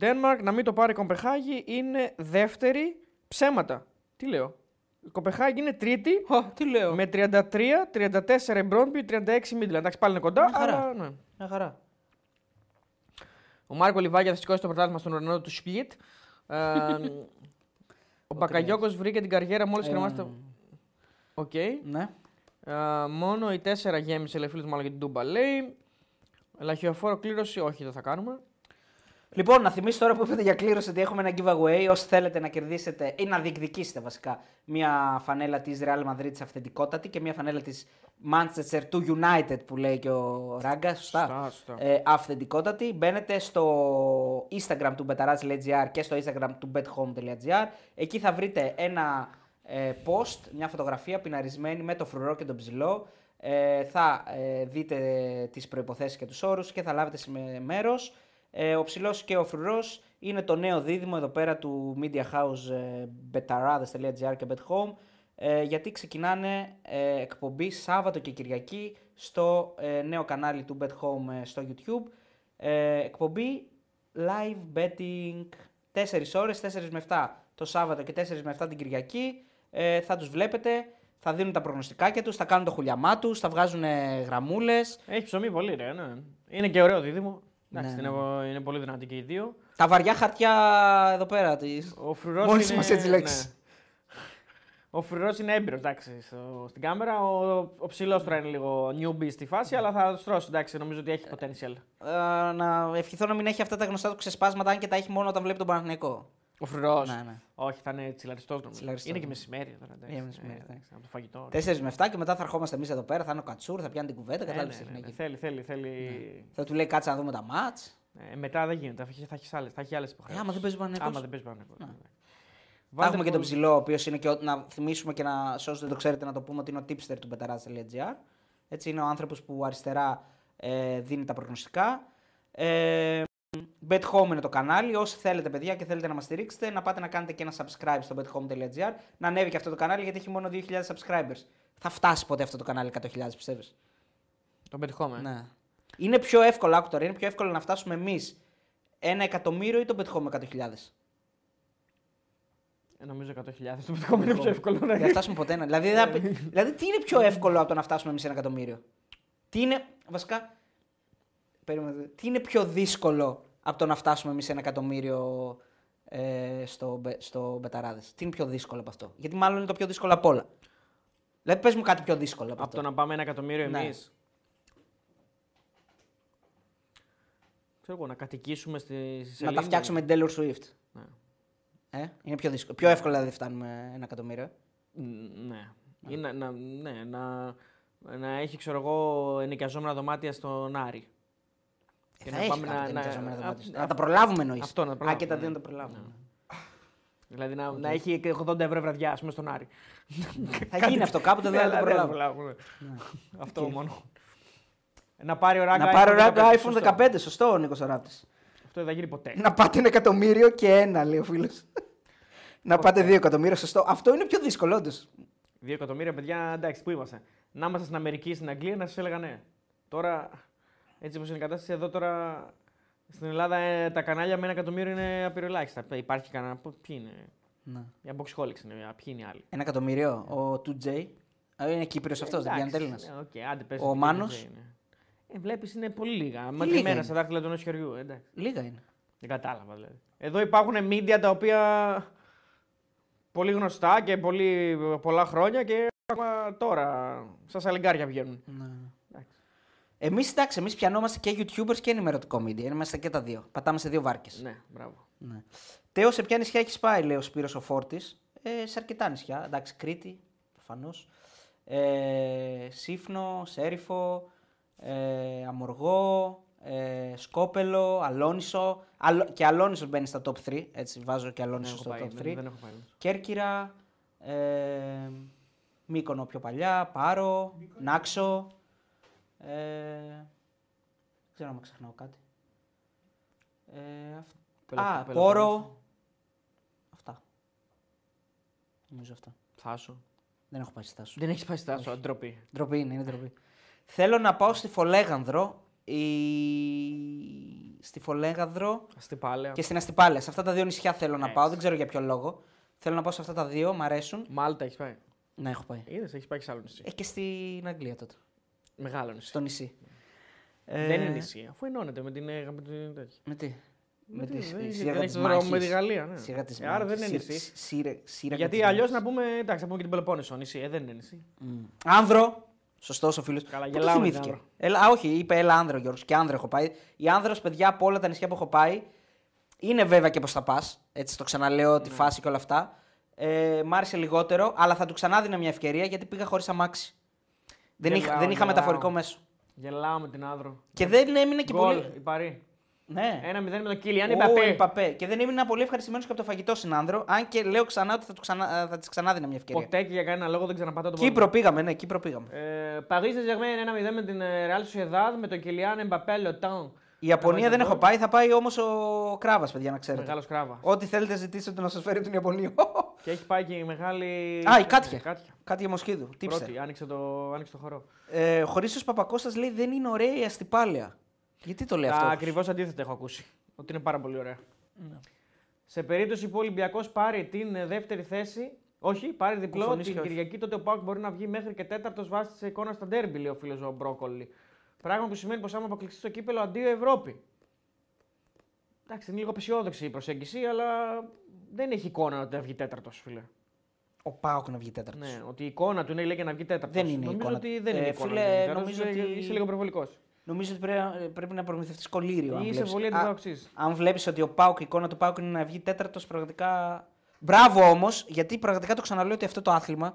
[SPEAKER 2] Denmark, να μην το πάρει η Κομπεχάγη, είναι δεύτερη. Ψέματα. Τι λέω. Η Κομπεχάγη είναι τρίτη.
[SPEAKER 1] τι λέω.
[SPEAKER 2] Με 33, 34 η Μπρόμπι, 36 η Midland. Εντάξει, πάλι είναι κοντά.
[SPEAKER 1] Μια χαρά.
[SPEAKER 2] Αλλά, ναι.
[SPEAKER 1] Μια χαρά.
[SPEAKER 2] Ο Μάρκο Λιβάγια θα σηκώσει το πρωτάθλημα στον ουρανό του Σπλίτ. Ε, ο Μπακαγιώκος βρήκε την καριέρα μόλις
[SPEAKER 1] Ε,
[SPEAKER 2] κρεμάστε. Οκ.
[SPEAKER 1] Ναι.
[SPEAKER 2] Α, μόνο η 4 γέμισε, λέει φίλος μου, αλλά για την Τούμπα λέει. Λαχειοφόρο κλήρωση, όχι, δεν θα κάνουμε.
[SPEAKER 1] Λοιπόν, να θυμίσω τώρα που είπατε για κλήρωση ότι έχουμε ένα giveaway. Όσοι θέλετε να κερδίσετε ή να διεκδικήσετε βασικά μια φανέλα της Real Madrid αυθεντικότατη και μια φανέλα της Manchester του United που λέει και ο Ράγκα. Σωστά;
[SPEAKER 2] Σωστά, σωστά.
[SPEAKER 1] Ε, αυθεντικότατη. Μπαίνετε στο Instagram του betarats.gr και στο Instagram του bethome.gr. Εκεί θα βρείτε ένα ε, post, μια φωτογραφία πιναρισμένη με το φρουρό και τον ψηλό. Ε, θα ε, δείτε τις προϋποθέσεις και τους όρους και θα λάβετε συμμε- μέρος. Ε, ο ψηλός και ο φρουρός είναι το νέο δίδυμο εδώ πέρα του Media House ε, betarades.gr και bethome ε, γιατί ξεκινάνε ε, εκπομπή Σάββατο και Κυριακή στο ε, νέο κανάλι του Bet Home ε, στο YouTube. Ε, εκπομπή live betting 4 ώρες, 4 με 7 το Σάββατο και 4 με 7 την Κυριακή. Ε, θα τους βλέπετε, θα δίνουν τα προγνωστικάκια τους, θα κάνουν το χουλιαμά τους, θα βγάζουν γραμμούλες.
[SPEAKER 2] Έχει ψωμί πολύ, ρε. Ναι. Είναι και ωραίο δίδυμο. Εντάξει,
[SPEAKER 1] Ναι,
[SPEAKER 2] είναι, είναι πολύ δυνατή και οι δύο.
[SPEAKER 1] Τα βαριά χαρτιά εδώ πέρα της.
[SPEAKER 2] Ο Φρουρός
[SPEAKER 1] Μόλις
[SPEAKER 2] είναι...
[SPEAKER 1] μας έτσι λέξεις.
[SPEAKER 2] ναι. Ο Φρουρός είναι έμπειρος, εντάξει, στο, στην κάμερα. Ο, ο ψηλός τώρα είναι λίγο newbie στη φάση, αλλά θα το στρώσει. Εντάξει, νομίζω ότι έχει potential.
[SPEAKER 1] Ε, να ευχηθώ να μην έχει αυτά τα γνωστά του ξεσπάσματα, αν και τα έχει μόνο όταν βλέπει τον Παναθηναϊκό.
[SPEAKER 2] Ο Φρουρός.
[SPEAKER 1] Ναι, ναι.
[SPEAKER 2] Όχι, θα είναι τσιλαριστός νομίζω.
[SPEAKER 1] Τσιλαριστός,
[SPEAKER 2] Είναι και
[SPEAKER 1] ναι.
[SPEAKER 2] μεσημέρι τώρα. Εντάξει,
[SPEAKER 1] Είναι μεσημέρι,
[SPEAKER 2] Ε,
[SPEAKER 1] εντάξει.
[SPEAKER 2] από το φαγητό.
[SPEAKER 1] 4 με 7 και μετά θα ερχόμαστε εμείς εδώ πέρα, θα είναι ο Κατσούρ, θα πιάνει την κουβέντα,
[SPEAKER 2] Ε, ναι,
[SPEAKER 1] κατάλαβες
[SPEAKER 2] ναι, ναι. Θέλει, θέλει, θέλει.
[SPEAKER 1] Θα του λέει κάτσε να δούμε τα μάτς.
[SPEAKER 2] Ε, μετά δεν γίνεται, θα έχει, θα έχεις άλλες, θα έχει άλλες
[SPEAKER 1] Ε,
[SPEAKER 2] υποχρεώσεις.
[SPEAKER 1] άμα δεν παίζει ο Παναθηναϊκός.
[SPEAKER 2] Άμα δεν παίζει Παναθηναϊκός, ναι, ναι.
[SPEAKER 1] Θα έχουμε και τον
[SPEAKER 2] Vanderpool-
[SPEAKER 1] ψηλό, ο οποίος είναι και. ο- Να θυμίσουμε και να. Σε όσου δεν το ξέρετε, να το πούμε ότι είναι ο tipster του betarats.gr. Έτσι είναι ο άνθρωπος που αριστερά ε, δίνει τα προγνωστικά. Ε, Bet Home είναι το κανάλι. Όσοι θέλετε, παιδιά, και θέλετε να μας στηρίξετε, να πάτε να κάνετε και ένα subscribe στο bethome.gr. Να ανέβει και αυτό το κανάλι γιατί έχει μόνο 2.000 subscribers. Θα φτάσει ποτέ αυτό το κανάλι 100.000, πιστεύεις;
[SPEAKER 2] Τον πετυχόμε.
[SPEAKER 1] Ναι. Είναι πιο εύκολο, άκου τώρα, είναι πιο εύκολο να φτάσουμε εμείς ένα εκατομμύριο ή τον Bet Home 100.000.
[SPEAKER 2] Ε, νομίζω 100.000. Το πετυχόμε είναι πιο εύκολο. ναι.
[SPEAKER 1] Δεν θα φτάσουμε ποτέ ένα. Δηλαδή, θα- δηλαδή, τι είναι πιο εύκολο από το να φτάσουμε εμείς ένα εκατομμύριο; Τι είναι. Βασικά. Περίμενε, τι είναι πιο δύσκολο από το να φτάσουμε εμείς ένα εκατομμύριο ε, στο, μπε- στο Μπεταράδες; Τι είναι πιο δύσκολο από αυτό; Γιατί μάλλον είναι το πιο δύσκολο από όλα. Δηλαδή, πες μου κάτι πιο δύσκολο από,
[SPEAKER 2] Από το
[SPEAKER 1] αυτό.
[SPEAKER 2] να πάμε ένα εκατομμύριο
[SPEAKER 1] Ναι.
[SPEAKER 2] εμείς. Ξέρω εγώ, να κατοικήσουμε στη στη
[SPEAKER 1] Να
[SPEAKER 2] σελήνη.
[SPEAKER 1] τα φτιάξουμε την Taylor Swift.
[SPEAKER 2] Ναι.
[SPEAKER 1] Ε, είναι πιο δύσκολο. Πιο εύκολο δηλαδή φτάνουμε ένα εκατομμύριο.
[SPEAKER 2] Μ, Ναι. Ή να, να, ναι, να, να έχει, ξέρω εγώ, ενοικιαζόμενα δωμάτια στον Άρη.
[SPEAKER 1] Ε,
[SPEAKER 2] Και
[SPEAKER 1] θα
[SPEAKER 2] να
[SPEAKER 1] έχει
[SPEAKER 2] πάμε
[SPEAKER 1] κάποια
[SPEAKER 2] να-
[SPEAKER 1] ενοικιαζόμενα
[SPEAKER 2] να-
[SPEAKER 1] δωμάτια.
[SPEAKER 2] α-
[SPEAKER 1] Να τα προλάβουμε εννοείς.
[SPEAKER 2] Αυτό, να τα
[SPEAKER 1] Α,
[SPEAKER 2] προλάβουμε,
[SPEAKER 1] και τα δύο
[SPEAKER 2] ναι.
[SPEAKER 1] να τα προλάβουμε.
[SPEAKER 2] Δηλαδή να, να έχει και 80 ευρώ βραδιά, ας πούμε, στον Άρη.
[SPEAKER 1] Θα γίνει αυτό κάποτε, δεν θα το
[SPEAKER 2] Ναι,
[SPEAKER 1] προλάβουμε.
[SPEAKER 2] προλάβουμε. Αυτό μόνο. Να πάρει ο Ράγκα
[SPEAKER 1] Να πάρει ο Ράγκα iPhone
[SPEAKER 2] σωστό.
[SPEAKER 1] 15, σωστό ο Νίκος Ράπτη.
[SPEAKER 2] Αυτό δεν θα γίνει ποτέ.
[SPEAKER 1] Να πάτε ένα εκατομμύριο και ένα, λέει ο φίλος. να πάτε δύο εκατομμύρια, σωστό. Αυτό είναι πιο δύσκολο, όντως.
[SPEAKER 2] Δύο εκατομμύρια παιδιά, εντάξει, πού είμαστε. Να είμαστε στην Αμερική, ή στην Αγγλία, να σας έλεγα ναι. Τώρα, έτσι όπως είναι η κατάσταση εδώ τώρα. Στην Ελλάδα ε, τα κανάλια με ένα εκατομμύριο είναι απειροελάχιστα. Υπάρχει κανένα. πο- Ποιοι είναι; Οι Boxholics είναι. Ποιοι είναι οι άλλοι;
[SPEAKER 1] Ένα εκατομμύριο. Ο 2J. Α, Είναι Κύπριος αυτός, δεν πιάνει
[SPEAKER 2] Εντάξει,
[SPEAKER 1] Έλληνα.
[SPEAKER 2] ναι, οκ, άντε, πες
[SPEAKER 1] Ο
[SPEAKER 2] ότι
[SPEAKER 1] Μάνος;
[SPEAKER 2] και είναι. Ε, Βλέπεις είναι πολύ λίγα.
[SPEAKER 1] είναι;
[SPEAKER 2] Μετρημένα στα δάχτυλα του ενός χεριού. ε, Εντάξει.
[SPEAKER 1] Λίγα είναι.
[SPEAKER 2] Δεν κατάλαβα δηλαδή. Εδώ υπάρχουν media τα οποία πολύ γνωστά και πολύ, πολλά χρόνια και ακόμα τώρα σαν σαλιγκάρια βγαίνουν. Εντάξει.
[SPEAKER 1] Εμείς εντάξει, εμείς πιανόμαστε και YouTubers και ενημερωτικό media. Είμαστε και τα δύο. Πατάμε σε δύο βάρκες.
[SPEAKER 2] Ναι, μπράβο.
[SPEAKER 1] Ναι. Τέο, σε ποια νησιά έχεις πάει, λέει ο Σπύρος ο Φόρτης; Ε, σε αρκετά νησιά. Εντάξει, Κρήτη, προφανώς. Ε, Σύφνο, Σέριφο, ε, Αμοργό, ε, Σκόπελο, Αλόνισο. Αλο... Και Αλόνισος μπαίνει στα top 3. Έτσι, βάζω και
[SPEAKER 2] Δεν
[SPEAKER 1] Αλόνισο
[SPEAKER 2] έχω
[SPEAKER 1] στο
[SPEAKER 2] πάει,
[SPEAKER 1] top 3.
[SPEAKER 2] δεν, δεν έχω πάει.
[SPEAKER 1] Κέρκυρα, ε, Μύκονο πιο παλιά, Πάρο, Νάξο. Ε, δεν ξέρω αν ξεχνάω κάτι. Ε, αυ-
[SPEAKER 2] Πελο-
[SPEAKER 1] Α,
[SPEAKER 2] Πελοπόννησο.
[SPEAKER 1] Πόρο. Αυτά. Νομίζω αυτά.
[SPEAKER 2] Θάσο.
[SPEAKER 1] Δεν έχω πάει στη Στάσο.
[SPEAKER 2] Δεν έχεις πάει στη Θάσο, ντροπή.
[SPEAKER 1] Ντροπή είναι, είναι ντροπή. Θέλω να πάω στη Φολέγανδρο. Η... Στη Φολέγανδρο
[SPEAKER 2] Αστυπάλαια.
[SPEAKER 1] και στην Αστυπάλαια. Σε αυτά τα δύο νησιά θέλω να
[SPEAKER 2] Έτσι.
[SPEAKER 1] πάω. Δεν ξέρω για ποιο λόγο. Θέλω να πάω σε αυτά τα δύο, μ' αρέσουν.
[SPEAKER 2] Μάλτα έχεις πάει.
[SPEAKER 1] Ναι, έχω πάει.
[SPEAKER 2] Είδες, έχεις πάει και σε άλλο νησί.
[SPEAKER 1] Ε, και στην Αγγλία τότε.
[SPEAKER 2] Μεγάλο νησί.
[SPEAKER 1] Στο νησί.
[SPEAKER 2] Δεν
[SPEAKER 1] Ε,
[SPEAKER 2] είναι νησί, αφού ενώνεται με την. ε, Με την τέτοια.
[SPEAKER 1] Με τι; Με
[SPEAKER 2] τι,
[SPEAKER 1] τη
[SPEAKER 2] δεν έχει-
[SPEAKER 1] σύραγγα
[SPEAKER 2] δεν
[SPEAKER 1] της
[SPEAKER 2] έχει δρόμο με
[SPEAKER 1] Μάχης.
[SPEAKER 2] τη Γαλλία, ναι.
[SPEAKER 1] Σύραγγα της
[SPEAKER 2] Ε, άρα δεν
[SPEAKER 1] Μάχης.
[SPEAKER 2] είναι
[SPEAKER 1] Σύρ-
[SPEAKER 2] νησί.
[SPEAKER 1] σύρε- σύραγγα
[SPEAKER 2] Γιατί
[SPEAKER 1] της
[SPEAKER 2] αλλιώς
[SPEAKER 1] Μάχης.
[SPEAKER 2] να πούμε. Εντάξει, να πούμε και την Πελοπόννησο νησί. Ε, δεν είναι νησί.
[SPEAKER 1] Μμ. Άνδρο. Σωστός ο φίλος.
[SPEAKER 2] Καλά,
[SPEAKER 1] Πού το
[SPEAKER 2] γελάμε
[SPEAKER 1] θυμήθηκε;
[SPEAKER 2] την Άνδρο.
[SPEAKER 1] Έλα, α, όχι, είπε έλα άνδρο Γιώργος. Και άνδρο έχω πάει. Η άνδρος, παιδιά, από όλα τα νησιά που έχω πάει, είναι βέβαια και πώ θα πας. Έτσι το ξαναλέω, τη
[SPEAKER 2] Ναι.
[SPEAKER 1] φάση και όλα αυτά. Ε, μ' άρεσε λιγότερο, αλλά θα του ξανά δίνα μια ευκαιρία γιατί πήγα χωρίς αμάξι. Δεν, είχα,
[SPEAKER 2] Γελάω,
[SPEAKER 1] δεν είχα
[SPEAKER 2] γελάω.
[SPEAKER 1] μεταφορικό μέσο.
[SPEAKER 2] Γελάω με την Άνδρο.
[SPEAKER 1] Και δεν έμεινε και
[SPEAKER 2] Γκολ,
[SPEAKER 1] πολύ.
[SPEAKER 2] η Παρή.
[SPEAKER 1] Ναι.
[SPEAKER 2] Ένα μηδέν με τον Κίλιαν
[SPEAKER 1] Ω,
[SPEAKER 2] Ιμπαπέ.
[SPEAKER 1] Ιμπαπέ. Και δεν έμεινα πολύ ευχαριστημένος και από το φαγητό στην Άνδρο. Αν και λέω ξανά ότι θα, του ξανά, θα της ξανά δίνα μια ευκαιρία.
[SPEAKER 2] Ποτέ και για κανένα λόγο δεν ξαναπατάω τον
[SPEAKER 1] Κύπρο πήγαμε, ναι, Κύπρο πήγαμε.
[SPEAKER 2] Ε, Παρί Ζεγμέν 1-0 με την ε, Real Sociedad με τον Κιλιάν Εμπαπέ Λοτάν.
[SPEAKER 1] Η Ιαπωνία δεν έχω πάει, θα πάει όμως ο Κράβας, παιδιά, να ξέρετε.
[SPEAKER 2] Μεγάλος κράβας.
[SPEAKER 1] Ό,τι θέλετε ζητήσετε να σας φέρει από την Ιαπωνία.
[SPEAKER 2] Και έχει πάει και η μεγάλη.
[SPEAKER 1] Α, η Κάτια.
[SPEAKER 2] Ε, Κάτια.
[SPEAKER 1] Κάτι για Μοσχίδου. Τύψε.
[SPEAKER 2] Πρώτη, άνοιξε το, άνοιξε το χορό.
[SPEAKER 1] Ε, ο Χρήστο Παπακώστας λέει δεν είναι ωραία η αστυπάλαια. Γιατί το λέει
[SPEAKER 2] Τα
[SPEAKER 1] αυτό.
[SPEAKER 2] ακριβώς αντίθετα έχω ακούσει. Ότι είναι πάρα πολύ ωραία. Σε περίπτωση που ο Ολυμπιακός πάρει την ε, δεύτερη θέση, Όχι, πάρει διπλό
[SPEAKER 1] Κουφονής
[SPEAKER 2] την
[SPEAKER 1] και όχι.
[SPEAKER 2] Κυριακή. Τότε ο Πάουκ μπορεί να βγει μέχρι και τέταρτος βάσει τη εικόνας στα ντέρμπι, λέει ο φίλος ο Μπρόκολη. Πράγμα που σημαίνει πως άμα αποκλειστεί στο κύπελο αντίο Ευρώπη. Εντάξει, είναι λίγο απεσιόδοξη η προσέγγιση, αλλά δεν έχει εικόνα ότι θα βγει τέταρτος, φίλε.
[SPEAKER 1] Ο Πάοκ να βγει τέταρτος.
[SPEAKER 2] Ναι, ότι η εικόνα του είναι λέει για να βγει τέταρτος.
[SPEAKER 1] Δεν είναι
[SPEAKER 2] νομίζω
[SPEAKER 1] εικόνα.
[SPEAKER 2] ότι δεν
[SPEAKER 1] Ε,
[SPEAKER 2] είναι εικόνα.
[SPEAKER 1] φίλε,
[SPEAKER 2] να βγει τέταρτος,
[SPEAKER 1] νομίζω
[SPEAKER 2] είσαι-
[SPEAKER 1] ότι-
[SPEAKER 2] Είσαι λίγο προβολικό.
[SPEAKER 1] Νομίζω ότι πρέπει, πρέπει να προμηθευτείς κολλήριο. αν
[SPEAKER 2] Είσαι
[SPEAKER 1] βλέπεις.
[SPEAKER 2] πολύ
[SPEAKER 1] Α,
[SPEAKER 2] αντιπρόξή.
[SPEAKER 1] Αν βλέπεις ότι ο Πάουκ, η εικόνα του Πάουκ είναι να βγει τέταρτος, πραγματικά. Μπράβο όμως, γιατί πραγματικά το ξαναλέω ότι αυτό το άθλημα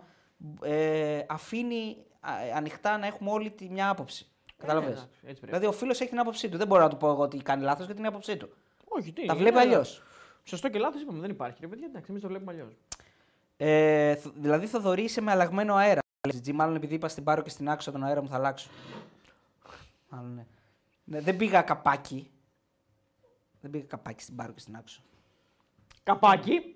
[SPEAKER 1] ε, αφήνει α, ανοιχτά να έχουμε όλη τη μια άποψη. Κατάλαβες;
[SPEAKER 2] Ε, έτσι πρέπει.
[SPEAKER 1] δηλαδή ο φίλος έχει την άποψή του. Δεν μπορώ να του πω εγώ ότι κάνει λάθος γιατί είναι η άποψή του.
[SPEAKER 2] Όχι, τι.
[SPEAKER 1] Τα
[SPEAKER 2] είναι,
[SPEAKER 1] βλέπει
[SPEAKER 2] αλλά-
[SPEAKER 1] αλλιώς.
[SPEAKER 2] Σωστό και λάθος είπαμε, δεν υπάρχει. Ρε παιδιά, εντάξει, εμείς το βλέπουμε αλλιώς.
[SPEAKER 1] Ε, θ- δηλαδή Θοδωρή είσαι με αλλαγμένο αέρα. Τζι, μάλλον επειδή είπα στην Πάρο και στην Άξο τον αέρα μου θα αλλάξω. Μάλλον ναι. ναι. Δεν πήγα καπάκι. Δεν πήγα καπάκι στην Πάρο και στην Άξο.
[SPEAKER 2] Καπάκι.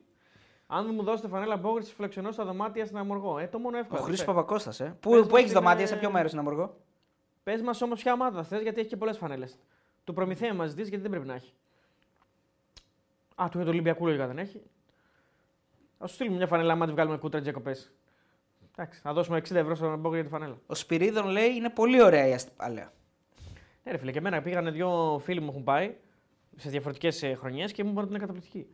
[SPEAKER 2] Αν δεν μου δώσετε φανέλα μπόγρι, φλεξενώ στα δωμάτια στην Αμοργό. Ε, το μόνο
[SPEAKER 1] Ο
[SPEAKER 2] εύκολο.
[SPEAKER 1] Χρήστος
[SPEAKER 2] Πε
[SPEAKER 1] Παπακώστας, ε.
[SPEAKER 2] Πες
[SPEAKER 1] Πού,
[SPEAKER 2] μας
[SPEAKER 1] πού έχεις
[SPEAKER 2] την,
[SPEAKER 1] δωμάτια,
[SPEAKER 2] ε,
[SPEAKER 1] σε ποιο μέρος στην Αμοργό;
[SPEAKER 2] Μας όμως ποια ομάδα θες, γιατί έχει και πολλές φανέλες. Του Προμηθέα μας ζητήσει γιατί δεν πρέπει να έχει. Α, του για το Ολυμπιακού λογικά δεν έχει. Α σου στείλουμε μια φανέλα άμα τη βγάλουμε κούτρα διακοπέ. Εντάξει, θα δώσουμε 60 ευρώ στον Μπόγκρι για τη φανέλα.
[SPEAKER 1] Ο Σπυρίδων λέει είναι πολύ ωραία η αστυπαλία.
[SPEAKER 2] Ναι, ρε φίλε, και εμένα πήγανε δύο φίλοι μου έχουν πάει σε διαφορετικές χρονιές και μου είπαν ότι είναι καταπληκτική.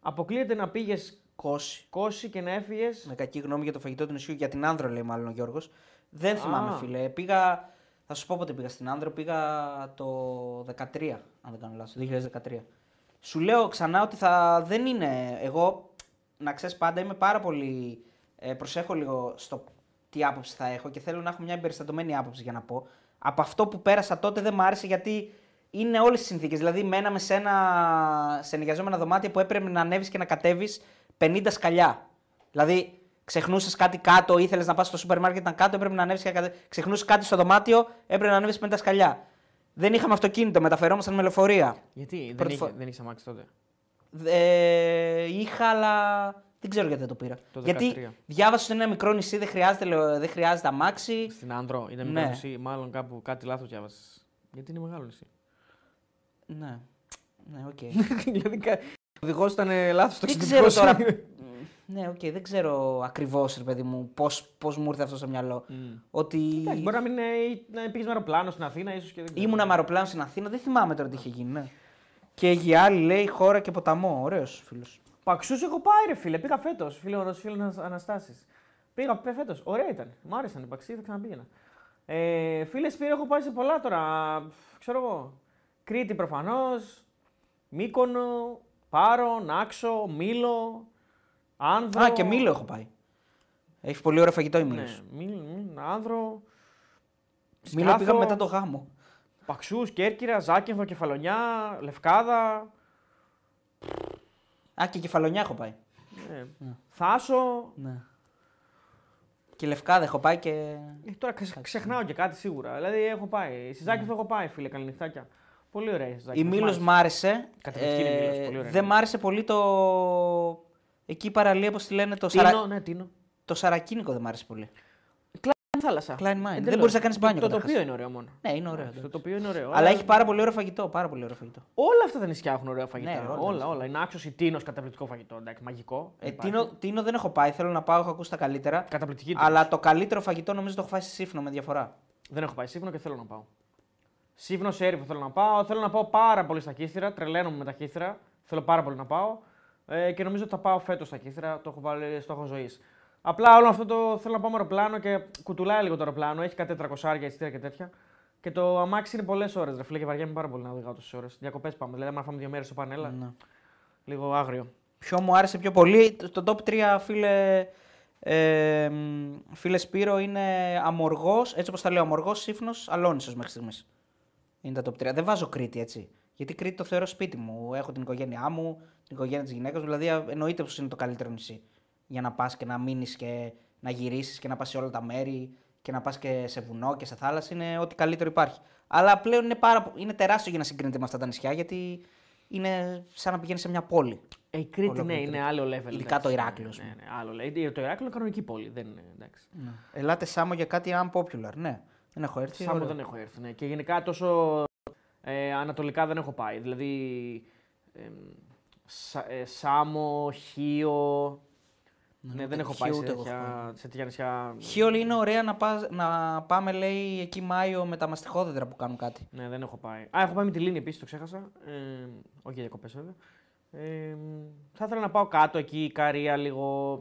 [SPEAKER 2] Αποκλείεται να πήγες
[SPEAKER 1] Κόση.
[SPEAKER 2] κόσι και να έφυγες.
[SPEAKER 1] Με κακή γνώμη για το φαγητό του νησιού, για την Άνδρο λέει μάλλον ο Γιώργος. Δεν θυμάμαι,
[SPEAKER 2] Α.
[SPEAKER 1] φίλε. Πήγα. Θα σου πω πότε πήγα στην Άνδρο. Πήγα το 13, αν δεν κάνω λάθος. Το 2013. Σου λέω ξανά ότι θα δεν είναι. Εγώ, να ξέρεις πάντα, είμαι πάρα πολύ. Ε, προσέχω λίγο στο τι άποψη θα έχω και θέλω να έχω μια εμπεριστατωμένη άποψη για να πω. Από αυτό που πέρασα τότε δεν μ' άρεσε γιατί είναι όλες τι συνθήκες. Δηλαδή, μέναμε σε ένα σε νοικιαζόμενα δωμάτια που έπρεπε να ανέβεις και να κατέβεις 50 σκαλιά. Δηλαδή, ξεχνούσες κάτι κάτω, ήθελες να πας στο σούπερ μάρκετ, ήταν κάτω, έπρεπε να ανέβεις και να κατέβει. Ξεχνούσες κάτι στο δωμάτιο, έπρεπε να ανέβεις 50 σκαλιά. Δεν είχαμε αυτοκίνητο, μεταφερόμασταν με λεωφορεία.
[SPEAKER 2] Γιατί δεν
[SPEAKER 1] Πρώτη
[SPEAKER 2] είχε,
[SPEAKER 1] φορά.
[SPEAKER 2] δεν είχες αμάξι τότε;
[SPEAKER 1] Ε, είχα, αλλά δεν ξέρω γιατί δεν το πήρα.
[SPEAKER 2] Το 13.
[SPEAKER 1] γιατί διάβασα ότι είναι ένα μικρό νησί, δεν χρειάζεται, λεω- δεν χρειάζεται αμάξι.
[SPEAKER 2] Στην Άνδρο ήταν
[SPEAKER 1] Ναι.
[SPEAKER 2] μικρό νησί, μάλλον κάπου κάτι λάθος διάβασες. Γιατί είναι μεγάλο νησί.
[SPEAKER 1] Ναι. Ναι, οκ.
[SPEAKER 2] δηλαδή κα- ο οδηγός ήταν λάθος στο
[SPEAKER 1] δεν
[SPEAKER 2] εξωτερικό
[SPEAKER 1] ξέρω τώρα.
[SPEAKER 2] σημείο.
[SPEAKER 1] ναι, οκ, δεν ξέρω ακριβώς, ρε παιδί μου, πώς πώς μου ήρθε αυτό στο μυαλό.
[SPEAKER 2] Μμ.
[SPEAKER 1] Ότι
[SPEAKER 2] Εντάξει, μπορεί να, μην, είναι- να πήγες με αεροπλάνο στην Αθήνα, ίσως και δεν ξέρω.
[SPEAKER 1] ήμουνα με αεροπλάνο στην Αθήνα, δεν θυμάμαι τώρα τι είχε γίνει. Ναι. Και Γιάλη λέει χώρα και ποταμό. Ωραίος φίλος.
[SPEAKER 2] Παξούς έχω πάει, ρε φίλε. Πήγα φέτος. Φίλο φίλο Αναστάσης. Πήγα φέτος. Ωραία ήταν. Μ' άρεσαν οι Παξοί, θα ξαναπήγαινα. Ε, φίλες Σπύρο, έχω πάει σε πολλά τώρα. Ξέρω εγώ. Κρήτη προφανώς. Μύκονο. Πάρο, Νάξο, Μήλο. Άνδρο.
[SPEAKER 1] Α, και Μήλο έχω πάει. Έχεις πολύ ωραίο φαγητό η Μήλο.
[SPEAKER 2] Ναι, Μήλος, μ, Άνδρο.
[SPEAKER 1] Μήλο
[SPEAKER 2] Σκάθο,
[SPEAKER 1] πήγαμε μετά το γάμο.
[SPEAKER 2] Παξούς, Κέρκυρα, Ζάκυνθο, Κεφαλονιά, Λευκάδα.
[SPEAKER 1] Α, και κεφαλονιά έχω πάει.
[SPEAKER 2] Ε, Θάσο.
[SPEAKER 1] Ναι. Και Λευκάδα έχω πάει και.
[SPEAKER 2] Ε, τώρα ξε- ξεχνάω και κάτι σίγουρα. Δηλαδή έχω πάει. Στη Ζάκυνθο έχω πάει, φίλε, καληνυχτάκια. Πολύ ωραία η
[SPEAKER 1] Η
[SPEAKER 2] Ζάκυνθος.
[SPEAKER 1] Μήλος
[SPEAKER 2] μάλιστα.
[SPEAKER 1] μ' άρεσε.
[SPEAKER 2] Καταπληκτική είναι η Μήλος, πολύ ωραία.
[SPEAKER 1] δεν μ' άρεσε πολύ το. Εκεί η παραλία, πώ τη λένε, το,
[SPEAKER 2] Τίνο,
[SPEAKER 1] σαρα...
[SPEAKER 2] ναι, Τίνο.
[SPEAKER 1] το σαρακίνικο δεν μ' άρεσε πολύ.
[SPEAKER 2] Κλάιν θάλασσα.
[SPEAKER 1] Klein Mine.
[SPEAKER 2] Εντελώς.
[SPEAKER 1] Δεν μπορείς να κάνεις μπάνιο
[SPEAKER 2] Το, το
[SPEAKER 1] καταρχάς.
[SPEAKER 2] τοπίο είναι ωραίο μόνο.
[SPEAKER 1] Ναι, είναι ωραίο.
[SPEAKER 2] Το
[SPEAKER 1] εντάξει.
[SPEAKER 2] τοπίο είναι ωραίο.
[SPEAKER 1] Αλλά έχει πάρα πολύ ωραίο φαγητό. Πάρα πολύ ωραίο φαγητό.
[SPEAKER 2] Όλα αυτά τα νησιά έχουν ωραίο φαγητό.
[SPEAKER 1] Ναι, όλα τα
[SPEAKER 2] όλα,
[SPEAKER 1] νησιά.
[SPEAKER 2] όλα. Είναι άξιος η Τίνος καταπληκτικό φαγητό. Εντάξει, μαγικό.
[SPEAKER 1] Ε,
[SPEAKER 2] Υπάρχει.
[SPEAKER 1] τίνο, τίνο δεν έχω πάει, θέλω να πάω, έχω ακούσει τα καλύτερα.
[SPEAKER 2] Καταπληκτική.
[SPEAKER 1] Αλλά
[SPEAKER 2] Αλλά...
[SPEAKER 1] το καλύτερο φαγητό νομίζω το έχω φάει στη Σύφνο με διαφορά.
[SPEAKER 2] Δεν έχω πάει σύμφωνο και θέλω να πάω. Σύμφωνο σε έρηφο θέλω να πάω. Θέλω να πάω πάρα πολύ στα κύθρα. Τρελαίνομαι με τα κύθρα. Θέλω πάρα πολύ να πάω. Ε, και νομίζω ότι θα πάω φέτος στα κύθρα. Το έχω βάλει στόχο ζωής. Απλά όλο αυτό το θέλω να πάω με αεροπλάνο και κουτουλάει λίγο το αεροπλάνο. Έχει κάτι 400 εισιτήρια και τέτοια. Και το αμάξι είναι πολλές ώρες. Ρε φίλε, και βαριέμαι πάρα πολύ να οδηγάω τόσες ώρες. Διακοπές πάμε. Δηλαδή, άμα φάμε δύο μέρες στο πανέλα,
[SPEAKER 1] Ναι.
[SPEAKER 2] λίγο άγριο.
[SPEAKER 1] Ποιο μου άρεσε πιο πολύ, το top 3 φίλε, ε, μ, φίλε Σπύρο είναι Αμοργός, έτσι όπως τα λέω, Αμοργός, Σύφνος, Αλόνισος μέχρι στιγμής. Είναι τα top 3. Δεν βάζω Κρήτη έτσι. Γιατί Κρήτη το θεωρώ σπίτι μου. Έχω την οικογένειά μου, την οικογένεια της γυναίκας μου. Δηλαδή α, εννοείται πως είναι το καλύτερο νησί. Για να πας και να μείνεις και να γυρίσεις και να πας σε όλα τα μέρη και να πας και σε βουνό και σε θάλασσα. Είναι ό,τι καλύτερο υπάρχει. Αλλά πλέον είναι, πάρα, πο- είναι τεράστιο για να συγκρίνεται με αυτά τα νησιά γιατί είναι σαν να πηγαίνει σε μια πόλη.
[SPEAKER 2] Ε, η Κρήτη,
[SPEAKER 1] Ολόκληρη
[SPEAKER 2] ναι,
[SPEAKER 1] Κρήτη.
[SPEAKER 2] είναι άλλο level.
[SPEAKER 1] Ειδικά
[SPEAKER 2] εντάξει.
[SPEAKER 1] το Ηράκλειο, ας
[SPEAKER 2] Ναι,
[SPEAKER 1] πούμε.
[SPEAKER 2] ναι, άλλο level. Το Ηράκλειο είναι κανονική πόλη. Δεν είναι, εντάξει.
[SPEAKER 1] Ελάτε Σάμο για κάτι unpopular. Ναι, δεν έχω έρθει.
[SPEAKER 2] Σάμο
[SPEAKER 1] ωραίο.
[SPEAKER 2] δεν έχω έρθει. Ναι. Και γενικά τόσο ε, ανατολικά δεν έχω πάει. Δηλαδή. Ε, Σα- ε, Σάμο, Χίο. Ναι, δεν έχω
[SPEAKER 1] Χίο
[SPEAKER 2] πάει σε
[SPEAKER 1] ούτε εγώ
[SPEAKER 2] τέτοια, σε τέτοια νησιά.
[SPEAKER 1] Χιόλ είναι ωραία να, πας, να πάμε, λέει, εκεί Μάιο με τα μαστιχόδεντρα που κάνουν κάτι.
[SPEAKER 2] Ναι, δεν έχω πάει. Α, έχω πάει με τη Λίνη επίσης, το ξέχασα. Ε, όχι για διακοπές βέβαια. Ε, θα ήθελα να πάω κάτω εκεί, Καρία, λίγο.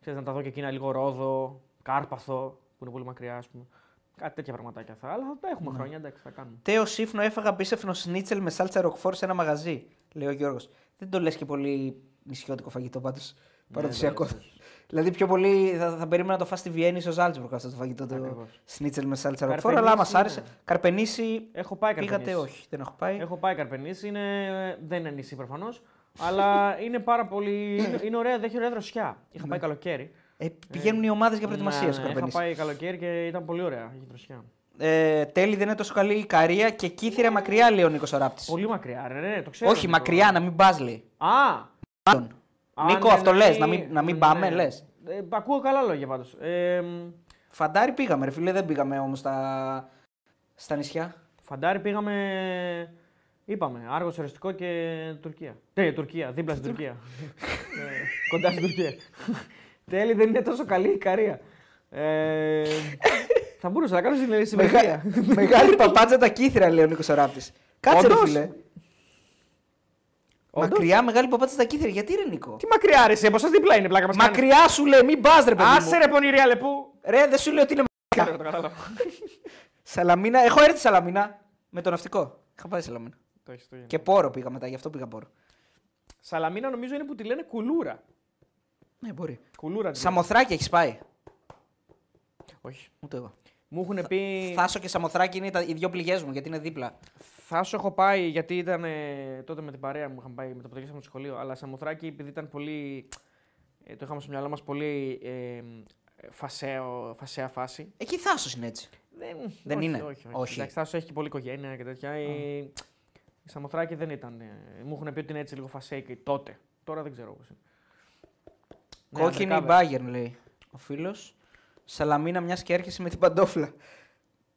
[SPEAKER 2] Ξέρεις, να τα δω και εκείνα λίγο Ρόδο, Κάρπαθο, που είναι πολύ μακριά, ας πούμε. Κάτι τέτοια πραγματάκια θα. Αλλά θα έχουμε χρόνια, εντάξει, θα κάνουμε.
[SPEAKER 1] Τέο Σύφνο έφαγα πίσεφνο σνίτσελ με σάλτσα ροκφόρ σε ένα μαγαζί, λέει ο Γιώργος. Δεν το λες και πολύ νησιώτικο φαγητό πάντως. Παραδοσιακό.
[SPEAKER 2] εντάξει, όχι.
[SPEAKER 1] δηλαδή πιο πολύ θα, θα περίμενα να το φας στη Βιέννη στο Ζάλτσμπουργκ αυτό το φαγητό το
[SPEAKER 2] Ακριβώς.
[SPEAKER 1] σνίτσελ με σάλτσα ροκφόρ. Αλλά άμα σ' άρεσε.
[SPEAKER 2] ναι.
[SPEAKER 1] Καρπενήσι
[SPEAKER 2] Έχω πάει
[SPEAKER 1] πήγατε,
[SPEAKER 2] Καρπενήσι.
[SPEAKER 1] όχι, δεν έχω πάει.
[SPEAKER 2] Έχω πάει Καρπενήσι, είναι... δεν είναι νησί προφανώς. αλλά είναι πάρα πολύ. είναι, είναι ωραία, δεν έχει ωραία δροσιά. Είχα πάει καλοκαίρι.
[SPEAKER 1] Ε, πηγαίνουν οι ομάδες για προετοιμασία
[SPEAKER 2] Ναι,
[SPEAKER 1] στο
[SPEAKER 2] ναι, Είχα
[SPEAKER 1] Καρπενήσι.
[SPEAKER 2] πάει καλοκαίρι και ήταν πολύ ωραία. Είχε δροσιά.
[SPEAKER 1] Ε, τέλει δεν είναι τόσο καλή η Καρία και κύθυρα μακριά, λέει ο Νίκος Ράπτη.
[SPEAKER 2] Πολύ μακριά, ρε, ναι, το ξέρω.
[SPEAKER 1] Όχι,
[SPEAKER 2] Νίκο.
[SPEAKER 1] μακριά, να μην πας, λέει.
[SPEAKER 2] Α!
[SPEAKER 1] Μάλλον.
[SPEAKER 2] Α,
[SPEAKER 1] Νίκο,
[SPEAKER 2] ναι,
[SPEAKER 1] αυτό
[SPEAKER 2] ναι,
[SPEAKER 1] λες, να μην- να μην πάμε, λες.
[SPEAKER 2] Ε, ακούω καλά λόγια πάντως. Ε, μ,
[SPEAKER 1] Φαντάρι πήγαμε, ρε φίλε, δεν πήγαμε όμως στα... στα νησιά.
[SPEAKER 2] φαντάρι πήγαμε. Είπαμε, Άργος Οριστικό και Τουρκία. Ναι, Τουρκία, δίπλα στην Τουρκία. Ε, κοντά στην Τουρκία. Τέλει δεν είναι τόσο καλή η Καρία. Ε, θα μπορούσα να κάνω στην συμμετρία.
[SPEAKER 1] Μεγάλη παπάτσα τα κύθυρα, λέει ο Νίκος Ράπτη. Κάτσε, ρε
[SPEAKER 2] Όντως;
[SPEAKER 1] φίλε.
[SPEAKER 2] Όντως;
[SPEAKER 1] Μακριά, μεγάλη παπάτσα στα κύθυρα. Γιατί, ρε Νίκο;
[SPEAKER 2] Τι μακριά ρε, εσύ, από σας δίπλα είναι πλάκα μας κάνεις.
[SPEAKER 1] Μακριά σου λέει, μην πας, ρε παιδί.
[SPEAKER 2] Άσε
[SPEAKER 1] μου.
[SPEAKER 2] ρε πονηρία λεπού.
[SPEAKER 1] Ρε, δεν σου λέω ότι είναι μακριά.
[SPEAKER 2] Το κατάλαβα.
[SPEAKER 1] Σαλαμίνα, έχω έρθει Σαλαμίνα με το ναυτικό. Είχα πάει Σαλαμίνα.
[SPEAKER 2] Το έχεις το ίδιο.
[SPEAKER 1] Και πόρο πήγα μετά, γι' αυτό πήγα πόρο.
[SPEAKER 2] Σαλαμίνα νομίζω είναι που τη λένε κουλούρα.
[SPEAKER 1] Ναι, μπορεί.
[SPEAKER 2] Κουλούρα. τη λένε.
[SPEAKER 1] Σαμοθράκι έχεις πάει;
[SPEAKER 2] Όχι.
[SPEAKER 1] Ούτε εγώ.
[SPEAKER 2] Μου έχουν πει.
[SPEAKER 1] Θάσο και Σαμοθράκι είναι τα, οι δύο πληγές μου γιατί είναι δίπλα.
[SPEAKER 2] Θα σου έχω πάει γιατί ήταν ε, τότε με την παρέα μου, είχαμε πάει με το πρωτογεύμα στο σχολείο. Αλλά Σαμοθράκη επειδή ήταν πολύ. Ε, το είχαμε στο μυαλό μας πολύ ε, φασαίο, φασαία φάση.
[SPEAKER 1] Εκεί Θάσο είναι έτσι.
[SPEAKER 2] Δεν,
[SPEAKER 1] Δεν
[SPEAKER 2] όχι,
[SPEAKER 1] είναι;
[SPEAKER 2] Όχι, όχι.
[SPEAKER 1] Όχι.
[SPEAKER 2] Εντάξει, Θάσος έχει και πολλή οικογένεια και τέτοια. Η, η Σαμοθράκη δεν ήταν. ε, μου έχουν πει ότι είναι έτσι λίγο φασέικη τότε. Τώρα δεν ξέρω πώς είναι. Ναι,
[SPEAKER 1] Κόκκινη η
[SPEAKER 2] undercover.
[SPEAKER 1] Bayern λέει ο φίλος. Σαλαμίνα μιας και έρχεσαι με την παντόφλα.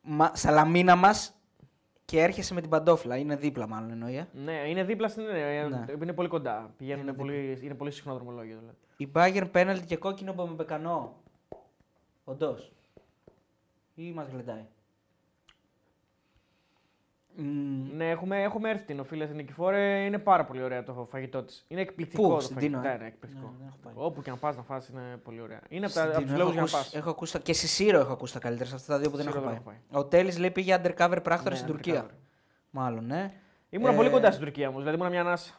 [SPEAKER 1] Μα, σαλαμίνα μας και έρχεσαι με την παντόφλα. Είναι δίπλα, μάλλον εννοεί. ε.
[SPEAKER 2] Ναι, είναι δίπλα στην. ε,
[SPEAKER 1] Ναι.
[SPEAKER 2] Είναι πολύ κοντά. Πηγαίνουν
[SPEAKER 1] Είναι
[SPEAKER 2] πολύ, είναι πολύ συχνό δρομολόγιο. Δηλαδή.
[SPEAKER 1] Η Bayern πέναλτι και κόκκινο από με πεκανό. Όντως. Ή μας γλεντάει. Μμ,
[SPEAKER 2] Ναι, έχουμε, έχουμε έρθει την οφείλε στην Νικηφόρε. Είναι πάρα πολύ ωραία το φαγητό της. Είναι εκπληκτικό
[SPEAKER 1] Πού,
[SPEAKER 2] το
[SPEAKER 1] στην
[SPEAKER 2] φαγητό.
[SPEAKER 1] Τίνο, ε;
[SPEAKER 2] Ναι, ναι, εκπληκτικό.
[SPEAKER 1] Ναι, δεν έχω πάει.
[SPEAKER 2] Όπου και να πας να φας είναι πολύ ωραία. Είναι από
[SPEAKER 1] στην
[SPEAKER 2] τα- από
[SPEAKER 1] Τίνο
[SPEAKER 2] τους λόγους για να
[SPEAKER 1] έχω
[SPEAKER 2] πας.
[SPEAKER 1] ακούσει- Έχω ακούσει τα- και στη Σύρο έχω ακούσει τα καλύτερα. Σε αυτά τα δύο που δεν
[SPEAKER 2] Σύρο
[SPEAKER 1] έχω
[SPEAKER 2] δεν
[SPEAKER 1] πάει.
[SPEAKER 2] έχω
[SPEAKER 1] Ο Τέλης λέει πήγε undercover πράκτορας
[SPEAKER 2] Ναι,
[SPEAKER 1] στην Τουρκία.
[SPEAKER 2] undercover.
[SPEAKER 1] Μάλλον, ναι.
[SPEAKER 2] Ήμουν
[SPEAKER 1] Ε,
[SPEAKER 2] πολύ κοντά στην Τουρκία όμως. Δηλαδή ήμουν μια ανάσα.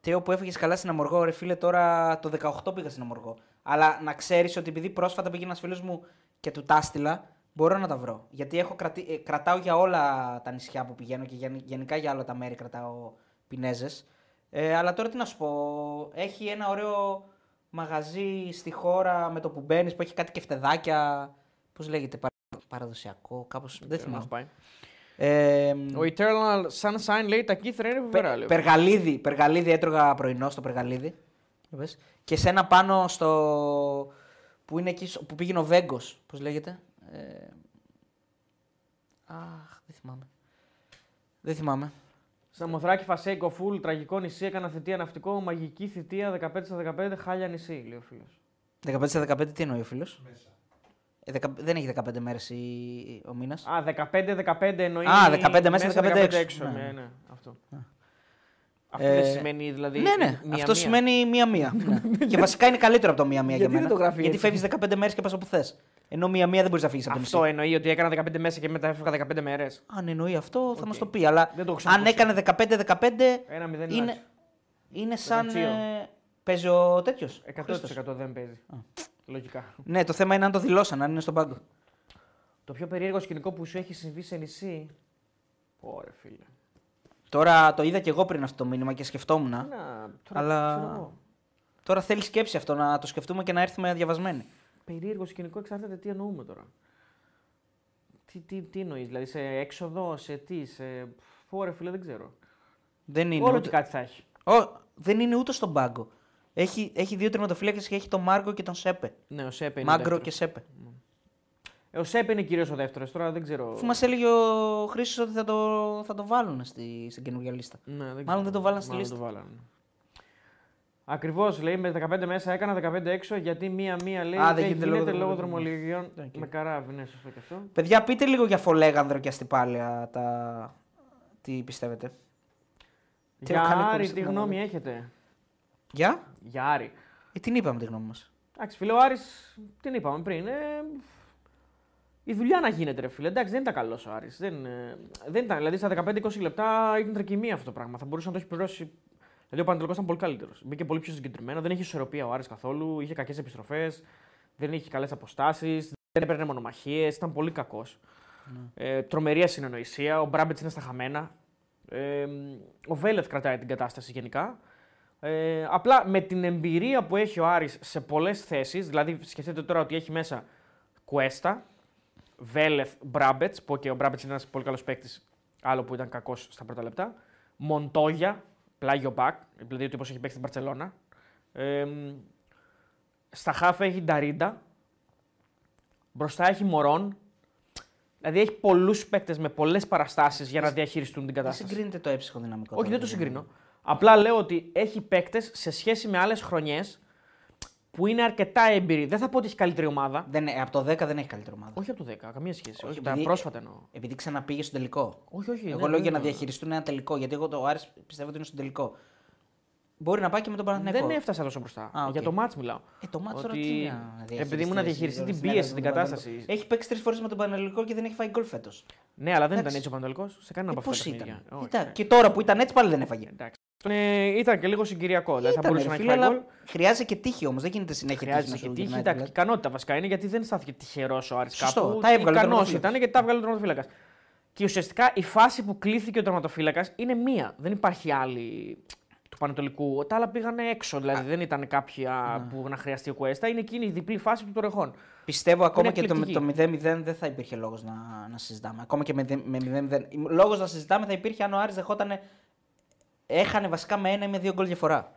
[SPEAKER 1] Τέο που έφυγες καλά στην Αμοργό, ρε φίλε, τώρα το 18 πήγα στην Αμοργό. Αλλά να ξέρεις ότι επειδή πρόσφατα πήγε ένας φίλος μου και του τα έστειλα, μπορώ να τα βρω. Γιατί έχω κρατη... ε, κρατάω για όλα τα νησιά που πηγαίνω και γεν- γενικά για όλα τα μέρη κρατάω πινέζες. Ε, αλλά τώρα τι να σου πω, έχει ένα ωραίο μαγαζί στη χώρα με το που μπαίνεις που έχει κάτι κεφτεδάκια. Πώς λέγεται, παρα- παραδοσιακό, κάπως. Δεν
[SPEAKER 2] Δεν έχω
[SPEAKER 1] θυμάμαι.
[SPEAKER 2] πάει.
[SPEAKER 1] Ε,
[SPEAKER 2] Ο Eternal Sunshine λέει τα κύθρα είναι φοβερά. λέει.
[SPEAKER 1] Περγαλίδι, περγαλίδι έτρωγα πρωινό στο περγαλίδι. Για πες. Και σε ένα πάνω στο. που είναι εκεί στο- που πήγαινε ο Βέγκος. Πώς λέγεται. Ε... Αχ, δεν θυμάμαι. Δεν θυμάμαι.
[SPEAKER 2] Σαμοθράκη Φασέικο, φουλ, τραγικό νησί, έκανα θητεία ναυτικό, μαγική θητεία 15 στα 15, χάλια νησί, λέει ο φίλος.
[SPEAKER 1] 15 στα 15 τι εννοεί ο φίλος;
[SPEAKER 4] Μέσα.
[SPEAKER 1] Ε, δεκα- δεν έχει 15 μέρες ο μήνας.
[SPEAKER 2] Α, 15-15 εννοεί.
[SPEAKER 1] Α, 15 μέσα, 15 έξω.
[SPEAKER 2] Ναι,
[SPEAKER 1] Ναι.
[SPEAKER 2] ναι, αυτό. Αυτό
[SPEAKER 1] Ε,
[SPEAKER 2] δεν σημαίνει δηλαδή.
[SPEAKER 1] ναι, ναι.
[SPEAKER 2] μία-μία.
[SPEAKER 1] Αυτό σημαίνει μία-μία. ναι. και βασικά είναι καλύτερο από το μία-μία για
[SPEAKER 2] Γιατί
[SPEAKER 1] μένα.
[SPEAKER 2] δεν το γράφεις
[SPEAKER 1] γιατί
[SPEAKER 2] έτσι;
[SPEAKER 1] φεύγεις 15 μέρες και πας όπου θες. Ενώ μία-μία δεν μπορείς να φύγεις από το νησί.
[SPEAKER 2] Αυτό εννοεί ότι έκανα 15 μέσα και μετά έφευγα 15 μέρες.
[SPEAKER 1] Αν εννοεί αυτό, θα
[SPEAKER 2] Οκ.
[SPEAKER 1] μας το πει. Αλλά
[SPEAKER 2] Δεν το έχω
[SPEAKER 1] αν
[SPEAKER 2] ξανακούσει.
[SPEAKER 1] έκανε 15-15,
[SPEAKER 2] Ένα μηδέν
[SPEAKER 1] είναι,
[SPEAKER 2] είναι...
[SPEAKER 1] είναι σαν.
[SPEAKER 2] Μεταξύ.
[SPEAKER 1] Ε, παίζει ο τέτοιος.
[SPEAKER 2] 100% δεν παίζει. Λογικά.
[SPEAKER 1] Ναι, το θέμα είναι αν το δηλώσαν, αν είναι στον πάγκο.
[SPEAKER 2] Το πιο περίεργο σκηνικό που σου έχει συμβεί σε νησί. Ωραία, φίλε.
[SPEAKER 1] Τώρα το είδα και εγώ πριν αυτό το μήνυμα και σκεφτόμουν.
[SPEAKER 2] Να, τώρα,
[SPEAKER 1] Αλλά-
[SPEAKER 2] ξέρω εγώ.
[SPEAKER 1] Τώρα θέλει σκέψη αυτό να το σκεφτούμε και να έρθουμε διαβασμένοι.
[SPEAKER 2] Περίεργο σκηνικό εξαρτάται τι εννοούμε τώρα. Τι, τι, τι εννοείς, δηλαδή σε έξοδο, σε τι, σε. Ωραία, φίλε, δεν ξέρω.
[SPEAKER 1] Δεν είναι.
[SPEAKER 2] Όλο
[SPEAKER 1] ούτε...
[SPEAKER 2] και κάτι θα έχει.
[SPEAKER 1] Ω, δεν είναι ούτε στον πάγκο. Έχει, έχει δύο τερματοφύλακες και έχει τον Μάργκο και τον Σέπε.
[SPEAKER 2] Ναι, ο Σέπε είναι.
[SPEAKER 1] Μάγκρο
[SPEAKER 2] ο
[SPEAKER 1] και
[SPEAKER 2] δεύτερος.
[SPEAKER 1] Σέπε.
[SPEAKER 2] Ε, ο Σέπε είναι κυρίως ο δεύτερος. Τώρα δεν ξέρω.
[SPEAKER 1] Αφού μας έλεγε ο Χρήστος ότι θα το, θα το βάλουν στη, στην καινούργια λίστα.
[SPEAKER 2] Ναι, δεν
[SPEAKER 1] Μάλλον
[SPEAKER 2] ξέρω.
[SPEAKER 1] δεν το βάλαν στη
[SPEAKER 2] Μάλλον
[SPEAKER 1] λίστα.
[SPEAKER 2] Το βάλανε. Ακριβώς λέει με 15 μέσα έκανα 15 έξω γιατί μία-μία λέει
[SPEAKER 1] Α,
[SPEAKER 2] δεν, γίνεται, λόγω
[SPEAKER 1] δρομολογιών.
[SPEAKER 2] δρομολογιών
[SPEAKER 1] Οκ.
[SPEAKER 2] με καράβι. Ναι, σωστό και αυτό.
[SPEAKER 1] Παιδιά, πείτε λίγο για Φολέγανδρο και Αστυπάλια τα... τι πιστεύετε. Τι
[SPEAKER 2] Για
[SPEAKER 1] έχω κάνει
[SPEAKER 2] Άρη,
[SPEAKER 1] εκπομπή
[SPEAKER 2] τι
[SPEAKER 1] στην
[SPEAKER 2] γνώμη
[SPEAKER 1] Ελλάδα.
[SPEAKER 2] έχετε;
[SPEAKER 1] Για;
[SPEAKER 2] Για Άρη.
[SPEAKER 1] Ε, την είπαμε τη γνώμη μας.
[SPEAKER 2] Εντάξει, φίλε, ο Άρης, την είπαμε πριν. Ε, η δουλειά να γίνεται, ρε φίλε. Εντάξει, δεν ήταν καλός ο Άρης. Δεν, ε, δεν ήταν. Δηλαδή, στα 15-20 λεπτά ήταν τρικυμία αυτό το πράγμα. Θα μπορούσε να το έχει πληρώσει. Δηλαδή, ο Πανατολικό ήταν πολύ καλύτερος. Μπήκε πολύ πιο συγκεντρωμένο. Δεν είχε ισορροπία ο Άρης καθόλου. Είχε κακές επιστροφές. Δεν είχε καλές αποστάσεις. Δεν έπαιρνε μονομαχίες. Ήταν πολύ κακός. Ε, τρομερή ασυνεννοησία. Ο Μπράμπετς είναι στα χαμένα. Ε, ο Βέλεθ κρατάει την κατάσταση γενικά. Ε, απλά με την εμπειρία που έχει ο Άρης σε πολλές θέσεις, δηλαδή σκεφτείτε τώρα ότι έχει μέσα Κουέστα, Βέλεθ, Μπράμπετς, που και ο Μπράμπετς είναι ένας πολύ καλός παίκτης, άλλο που ήταν κακός στα πρώτα λεπτά, Μοντόγια, πλάγιο μπακ, δηλαδή ο τύπος έχει παίξει στην Μπαρτσελώνα. Ε, στα χάφα έχει Νταρίντα, μπροστά έχει Μωρόν, δηλαδή έχει πολλούς παίκτες με πολλές παραστάσεις για να διαχειριστούν την
[SPEAKER 1] Δεν
[SPEAKER 2] κατάσταση.
[SPEAKER 1] συγκρίνεται το έψυχο δυναμικό.
[SPEAKER 2] Όχι,
[SPEAKER 1] τώρα,
[SPEAKER 2] δεν το
[SPEAKER 1] δηλαδή.
[SPEAKER 2] συγκρίνω. Απλά λέω ότι έχει παίκτες σε σχέση με άλλες χρονιές που είναι αρκετά έμπειροι. Δεν θα πω ότι έχει καλύτερη ομάδα.
[SPEAKER 1] Δεν, ε, από το 10 δεν έχει καλύτερη ομάδα.
[SPEAKER 2] Όχι από το 10, καμία σχέση. Όχι,
[SPEAKER 1] Όχι,
[SPEAKER 2] τα
[SPEAKER 1] επειδή-
[SPEAKER 2] πρόσφατα εννοώ.
[SPEAKER 1] Επειδή ξαναπήγε στον τελικό.
[SPEAKER 2] Όχι, όχι.
[SPEAKER 1] Εγώ
[SPEAKER 2] δεν-
[SPEAKER 1] λέω για
[SPEAKER 2] δεν
[SPEAKER 1] να
[SPEAKER 2] εννοώ.
[SPEAKER 1] διαχειριστούν ένα τελικό. Γιατί εγώ το Άρης πιστεύω ότι είναι στον τελικό. Μπορεί να πάει και με τον Παναθηναϊκό.
[SPEAKER 2] Δεν έφτασα τόσο μπροστά.
[SPEAKER 1] Α, οκ.
[SPEAKER 2] Για το ματς μιλάω.
[SPEAKER 1] Ε, το ματς τώρα
[SPEAKER 2] Ότι
[SPEAKER 1] τι να
[SPEAKER 2] επειδή ήμουν να διαχειριστεί την πίεση, την κατάσταση.
[SPEAKER 1] Έχει παίξει τρεις φορές με τον Πανετωλικό και δεν έχει φάει γκολ φέτος.
[SPEAKER 2] Ναι, αλλά δεν
[SPEAKER 1] Εντάξει.
[SPEAKER 2] ήταν έτσι ο Πανετωλικός. Σε κανένα
[SPEAKER 1] Ε,
[SPEAKER 2] από
[SPEAKER 1] Πώς
[SPEAKER 2] αυτά τα
[SPEAKER 1] ήταν.
[SPEAKER 2] παιχνίδια. Όχι,
[SPEAKER 1] Ήταν.
[SPEAKER 2] ναι.
[SPEAKER 1] Και τώρα που ήταν έτσι πάλι δεν έφαγε.
[SPEAKER 2] Εντάξει. Ε, ήταν και λίγο συγκυριακό. Δηλαδή θα
[SPEAKER 1] Ήταν,
[SPEAKER 2] μπορούσε
[SPEAKER 1] ρε
[SPEAKER 2] να έχει
[SPEAKER 1] φίλε,
[SPEAKER 2] φάει γκολ.
[SPEAKER 1] αλλά Χρειάζεται και τύχη όμως. Δεν γίνεται συνέχεια
[SPEAKER 2] Χρειάζεται
[SPEAKER 1] να
[SPEAKER 2] και
[SPEAKER 1] σου
[SPEAKER 2] τύχη.
[SPEAKER 1] γυρνάει
[SPEAKER 2] Τα
[SPEAKER 1] τη βλέπει.
[SPEAKER 2] ικανότητα βασικά είναι γιατί δεν στάθηκε τυχερός ο Άρης
[SPEAKER 1] Σωστό,
[SPEAKER 2] κάπου.
[SPEAKER 1] τα έβγαλε ο
[SPEAKER 2] Ικανός
[SPEAKER 1] τερματοφύλακας.
[SPEAKER 2] ήταν γιατί τα έβγαλε ο τερματοφύλακα. Και ουσιαστικά η φάση που κλήθηκε ο τερματοφύλακας είναι μία. Δεν υπάρχει άλλη του Πανετωλικού. Τα άλλα πήγαν έξω. Δηλαδή δεν ήταν κάποια
[SPEAKER 1] Ναι.
[SPEAKER 2] που να χρειαστεί ο Κουέστα. Είναι εκείνη η διπλή φάση του Τορεχών.
[SPEAKER 1] Πιστεύω ακόμα
[SPEAKER 2] Είναι
[SPEAKER 1] και το, με το 0-0 δεν θα υπήρχε λόγος να, να συζητάμε. Ακόμα και με, δε- με 0-0. Λόγος να συζητάμε θα υπήρχε αν ο Άρης δεχόταν. Έχανε βασικά με ένα ή με δύο γκολ διαφορά.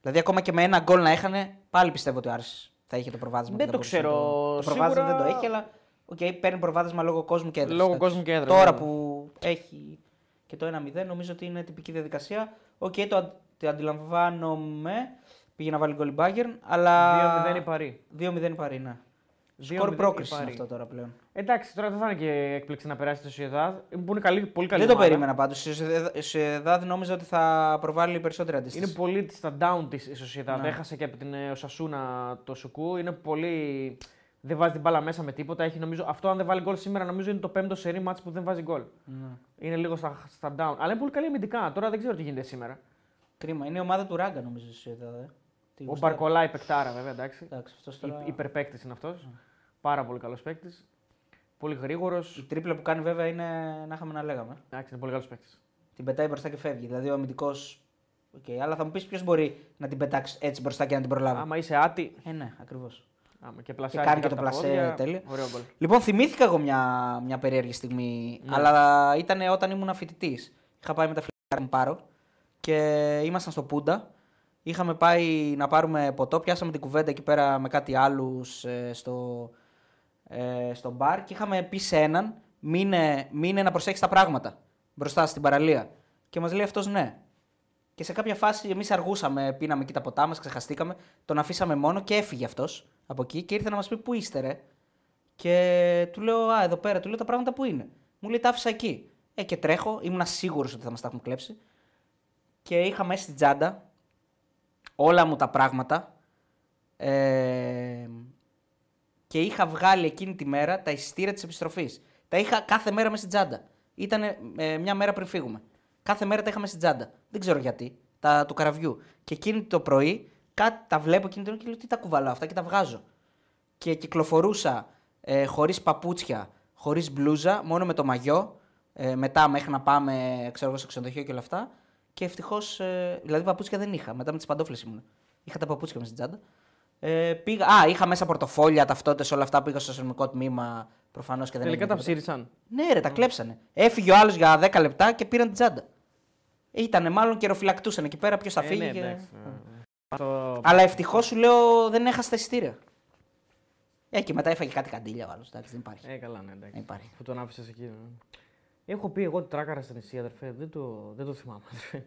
[SPEAKER 1] Δηλαδή ακόμα και με ένα γκολ να έχανε, πάλι πιστεύω ότι ο Άρης θα είχε το προβάδισμα.
[SPEAKER 2] Δεν
[SPEAKER 1] και
[SPEAKER 2] το
[SPEAKER 1] θα μπορούσε
[SPEAKER 2] ξέρω.
[SPEAKER 1] να Το, το προβάδισμα
[SPEAKER 2] Σίγουρα-
[SPEAKER 1] δεν το έχει, αλλά οκ, παίρνει προβάδισμα λόγω κόσμου και έδρας.
[SPEAKER 2] Λόγω κόσμου και έδρας,
[SPEAKER 1] Τώρα
[SPEAKER 2] ναι.
[SPEAKER 1] που έχει και το 1-0, νομίζω ότι είναι τυπική διαδικασία. Οκ, το, αν- το αντιλαμβάνομαι. Πήγε να βάλει γκολ η Bayern, αλλά.
[SPEAKER 2] 2-0 η Παρί.
[SPEAKER 1] 2-0 η Παρί, ναι.
[SPEAKER 2] 2-0
[SPEAKER 1] Σκορ
[SPEAKER 2] η
[SPEAKER 1] πρόκριση είναι
[SPEAKER 2] Παρί.
[SPEAKER 1] αυτό τώρα πλέον.
[SPEAKER 2] Εντάξει, τώρα δεν θα είναι και έκπληξη να περάσει τη Σοσιεδάδ. Που είναι καλή, πολύ καλή
[SPEAKER 1] Δεν το
[SPEAKER 2] ομάδα.
[SPEAKER 1] περίμενα πάντως. Η Σοσιεδάδ νόμιζα ότι θα προβάλλει περισσότερη
[SPEAKER 2] Είναι
[SPEAKER 1] αντίσταση.
[SPEAKER 2] πολύ στα down της η Σοσιεδάδ.
[SPEAKER 1] Ναι.
[SPEAKER 2] Έχασε και από την ε, Οσασούνα το Σουκού. Είναι πολύ. Δεν βάζει την μπάλα μέσα με τίποτα. Έχει, νομίζω, αυτό αν δεν βάλει γκολ σήμερα νομίζω είναι το πέμπτο σερί ματς που δεν βάζει γκολ.
[SPEAKER 1] Ναι.
[SPEAKER 2] Είναι λίγο στα, στα down. Αλλά είναι πολύ καλή αμυντικά. Τώρα δεν ξέρω τι γίνεται σήμερα.
[SPEAKER 1] Κρίμα. Είναι η ομάδα του Ράγκα νομίζω η Σοσιαδάδ. ε. Τι
[SPEAKER 2] Ο
[SPEAKER 1] γουστάρει.
[SPEAKER 2] Μπαρκολάη παικτάρα βέβαια, εντάξει.
[SPEAKER 1] Εντάξει, αυτός τώρα...
[SPEAKER 2] Υπερπαίκτης είναι αυτός. Πάρα πολύ καλός παίκτης. Πολύ γρήγορος.
[SPEAKER 1] Η τρίπλα που κάνει βέβαια είναι να είχαμε να λέγαμε.
[SPEAKER 2] Εντάξει, είναι πολύ καλός παίκτης.
[SPEAKER 1] Την πετάει μπροστά και φεύγει. Δηλαδή ο αμυντικό. Okay. Αλλά θα μου πεις ποιος μπορεί να την πετάξει έτσι μπροστά και να την προλάβει.
[SPEAKER 2] Άμα είσαι άτι.
[SPEAKER 1] Ε, ναι, ακριβώς.
[SPEAKER 2] Άμα και πλασάρει.
[SPEAKER 1] κάνει και
[SPEAKER 2] κάτω
[SPEAKER 1] το
[SPEAKER 2] από τα
[SPEAKER 1] πλασέ
[SPEAKER 2] πόδια,
[SPEAKER 1] τέλεια.
[SPEAKER 2] Ωραίο γκολ.
[SPEAKER 1] Λοιπόν, θυμήθηκα εγώ μια, μια περίεργη στιγμή.
[SPEAKER 2] Ναι.
[SPEAKER 1] Αλλά ήταν όταν ήμουν φοιτητής. Είχα πάει με τα φιλιά μου πάρω και ήμασταν στο Πούντα. Είχαμε πάει να πάρουμε ποτό. Πιάσαμε την κουβέντα εκεί πέρα με κάτι άλλους στο, ε, στο μπαρ και είχαμε πει σε έναν μείνε, μείνε να προσέξεις τα πράγματα μπροστά στην παραλία. Και μας λέει αυτός ναι. Και σε κάποια φάση εμείς αργούσαμε, πίναμε εκεί τα ποτά μας, ξεχαστήκαμε, τον αφήσαμε μόνο και έφυγε αυτός από εκεί και ήρθε να μας πει πού είστε, ρε; Και του λέω, Α, εδώ πέρα, του λέω τα πράγματα που είναι; Μου λέει, Τα άφησα εκεί. Ε, και τρέχω, ήμουν σίγουρος ότι θα μας τα έχουν κλέψει. Και είχα μέσα στην τσάντα όλα μου τα πράγματα. Ε, και είχα βγάλει εκείνη τη μέρα τα εισιτήρια της επιστροφής. Τα είχα κάθε μέρα μέσα στην τσάντα. Ήταν μια μέρα πριν φύγουμε. Κάθε μέρα τα είχα μέσα στην τσάντα. Δεν ξέρω γιατί. Τα του καραβιού. Και εκείνη το πρωί κάτι τα βλέπω εκείνη την ώρα και λέω τι τα κουβαλάω αυτά και τα βγάζω. Και κυκλοφορούσα ε, χωρίς παπούτσια, χωρίς μπλούζα, μόνο με το μαγιό. Ε, μετά μέχρι να πάμε ξέρω, εγώ, στο ξενοδοχείο και όλα αυτά. Και ευτυχώς. Ε, δηλαδή παπούτσια δεν είχα. Μετά με τις παντόφλες ήμουν. Είχα τα παπούτσια μέσα στην τσάντα. Ε, πήγα, α, είχα μέσα πορτοφόλια, ταυτότητες, όλα αυτά. Πήγα στο αστυνομικό τμήμα προφανώς και δεν
[SPEAKER 2] Τελικά
[SPEAKER 1] έγινε
[SPEAKER 2] τα
[SPEAKER 1] τίποτα.
[SPEAKER 2] ψήρισαν.
[SPEAKER 1] Ναι, ρε, τα κλέψανε. Έφυγε ο άλλος για 10 λεπτά και πήραν την τσάντα. Ήτανε μάλλον καιροφυλακτούσαν εκεί πέρα ποιος θα
[SPEAKER 2] Ε,
[SPEAKER 1] φύγει.
[SPEAKER 2] ναι,
[SPEAKER 1] και...
[SPEAKER 2] εντάξει, ναι, ναι. Αυτό-
[SPEAKER 1] Αλλά ευτυχώς σου λέω δεν έχασε τα εισιτήρια. Ε, και μετά έφαγε κάτι καντήλια ο άλλος. Εντάξει, δεν υπάρχει.
[SPEAKER 2] Ε, καλά, ναι, εντάξει.
[SPEAKER 1] Δεν υπάρχει.
[SPEAKER 2] Αφού τον άφησες εκεί. ναι. Έχω πει εγώ ότι τράκαρα στην νησί, αδερφέ. Δεν το, δεν το θυμάμαι, αδερφέ.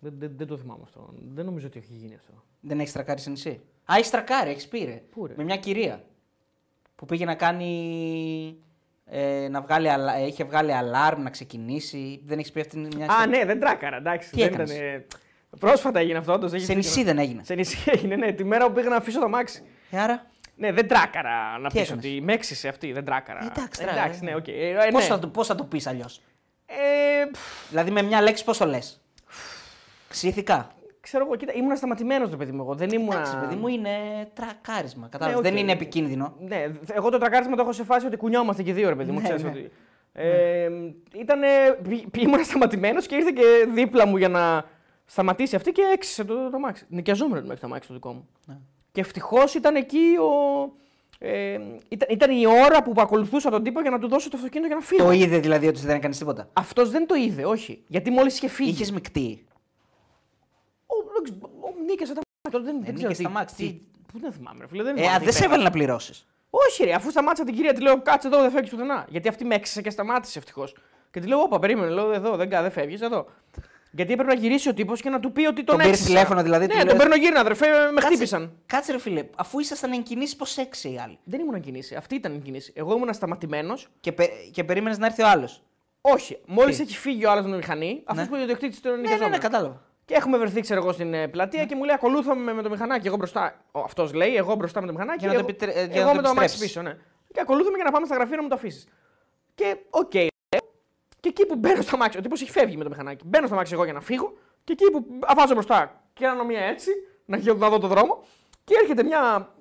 [SPEAKER 2] Δεν, δεν, δεν το θυμάμαι αυτό. Δεν νομίζω ότι έχει γίνει αυτό.
[SPEAKER 1] Δεν έχεις τρακάρει σε νησί; Α, έχεις τρακάρει, έχεις πει ρε.
[SPEAKER 2] Πού, ρε;
[SPEAKER 1] Με μια κυρία. Που πήγε να κάνει. Ε, να βγάλει, αλα- ε, είχε βγάλει αλάρμ να ξεκινήσει. Δεν έχεις πει αυτή μια
[SPEAKER 2] Α,
[SPEAKER 1] ιστορία.
[SPEAKER 2] ναι, δεν τράκαρα, εντάξει.
[SPEAKER 1] Τι
[SPEAKER 2] δεν
[SPEAKER 1] έκανες;
[SPEAKER 2] ήτανε- Πρόσφατα έγινε αυτό, όντως. έχεις
[SPEAKER 1] Σε
[SPEAKER 2] δίκιο.
[SPEAKER 1] νησί δεν έγινε.
[SPEAKER 2] Σε νησί έγινε, ναι. Τη μέρα που πήγα να αφήσω το αμάξι.
[SPEAKER 1] Ε, άρα;
[SPEAKER 2] Ναι, δεν τράκαρα να
[SPEAKER 1] Τι
[SPEAKER 2] πεις
[SPEAKER 1] έκανες;
[SPEAKER 2] ότι με έξυσε αυτή, δεν τράκαρα.
[SPEAKER 1] Ε, εντάξει,
[SPEAKER 2] Ε,
[SPEAKER 1] τρά-
[SPEAKER 2] εντάξει, ναι, οκ. Ε, ε,
[SPEAKER 1] Πώς
[SPEAKER 2] ναι.
[SPEAKER 1] θα, το- πώς θα το πεις αλλιώς;
[SPEAKER 2] Ε, πφ,
[SPEAKER 1] Δηλαδή με μια λέξη πώς το λες; Ξύθηκα.
[SPEAKER 2] Ξέρω εγώ, κοίτα, ήμουν σταματημένος το παιδί μου. Εγώ δεν ήμουν.
[SPEAKER 1] Εντάξει, παιδί μου είναι τρακάρισμα. Κατάλαβες.
[SPEAKER 2] Ναι, οκ.
[SPEAKER 1] Δεν είναι επικίνδυνο.
[SPEAKER 2] Ναι, εγώ το τρακάρισμα το έχω σε φάση ότι κουνιόμαστε και δύο, ρε παιδί μου.
[SPEAKER 1] Ναι,
[SPEAKER 2] ξέρεις
[SPEAKER 1] ναι.
[SPEAKER 2] ότι. Ε, ήτανε, πη- πη- ήμουν σταματημένος και ήρθε και δίπλα μου για να σταματήσει αυτή και έξισε το, το μάξι. Νοικιαζόμενο το το μάξι το δικό μου.
[SPEAKER 1] Ναι.
[SPEAKER 2] Και ευτυχώς ήταν εκεί ο. Ε, ήταν, ήταν η ώρα που ακολουθούσα τον τύπο για να του δώσω το αυτοκίνητο για να φύγω.
[SPEAKER 1] Το είδε δηλαδή ότι δεν έκανε τίποτα.
[SPEAKER 2] Αυτός δεν το είδε, όχι. Γιατί μόλις είχε φύγει.
[SPEAKER 1] Είχες μεικτεί.
[SPEAKER 2] Ο, δεν ξέρω, ο, νίκησε τα μάτια. Δεν, δεν ξέρω
[SPEAKER 1] νίκησε
[SPEAKER 2] τι-
[SPEAKER 1] τα μάτια,
[SPEAKER 2] τι-
[SPEAKER 1] τι-
[SPEAKER 2] Πού δεν θυμάμαι, ρε φίλε. Δεν,
[SPEAKER 1] Ε,
[SPEAKER 2] θυμάμαι
[SPEAKER 1] α,
[SPEAKER 2] τι
[SPEAKER 1] δεν σε
[SPEAKER 2] πέρασα.
[SPEAKER 1] έβαλε να πληρώσεις.
[SPEAKER 2] Όχι, ρε, αφού σταμάτησα την κυρία, τη λέω κάτσε εδώ, δεν φεύγεις πουθενά. Γιατί αυτή με έξισε και σταμάτησε ευτυχώς. Και τη λέω, Όπα, περίμενε, λέω εδώ, δεν, κα- δεν φεύγεις εδώ. Γιατί έπρεπε να γυρίσει ο τύπος και να του πει ότι τον,
[SPEAKER 1] Τον πήρες
[SPEAKER 2] έξισα.
[SPEAKER 1] τηλέφωνο, δηλαδή,
[SPEAKER 2] Ναι,
[SPEAKER 1] του
[SPEAKER 2] τον
[SPEAKER 1] λες-
[SPEAKER 2] παίρνω γύρνα, αδερφέ, με
[SPEAKER 1] Κάτσε-
[SPEAKER 2] χτύπησαν.
[SPEAKER 1] Κάτσε ρε φίλε, αφού ήσασταν εν κινήσεις, πώς έξι οι άλλοι;
[SPEAKER 2] Δεν ήμουν κινήσεις. Αυτή ήταν η κινήση. Εγώ ήμουν σταματημένος.
[SPEAKER 1] Και, πε, και περίμενες να έρθει ο άλλος;
[SPEAKER 2] Όχι. Μόλις
[SPEAKER 1] Τι;
[SPEAKER 2] έχει φύγει ο άλλος με τη μηχανή, αυτός
[SPEAKER 1] Ναι.
[SPEAKER 2] που είναι ο ιδιοκτήτης του
[SPEAKER 1] Ναι, ναι, ναι,
[SPEAKER 2] νοικιαζόμενο.
[SPEAKER 1] κατάλαβα.
[SPEAKER 2] Και έχουμε βρεθεί, ξέρω εγώ, στην ε, πλατεία και μου λέει: Ακολούθαμε με, με το μηχανάκι. Εγώ μπροστά. Αυτός λέει: Εγώ μπροστά με το μηχανάκι.
[SPEAKER 1] Για να το
[SPEAKER 2] εγώ,
[SPEAKER 1] επιτρέ- ε, για
[SPEAKER 2] εγώ
[SPEAKER 1] να
[SPEAKER 2] με
[SPEAKER 1] το
[SPEAKER 2] το αμάξι
[SPEAKER 1] επιστρέψεις.
[SPEAKER 2] πίσω, ναι. Και ακολούθαμε για να πάμε στα γραφεία να μου το αφήσεις. Και οκ. και εκεί που μπαίνω στο αμάξι, ο τύπος έχει φεύγει με το μηχανάκι. Μπαίνω στο αμάξι εγώ για να φύγω. Και εκεί που βάζω μπροστά και κάνω μία έτσι, να, γε- να δω το δρόμο. Και έρχεται μια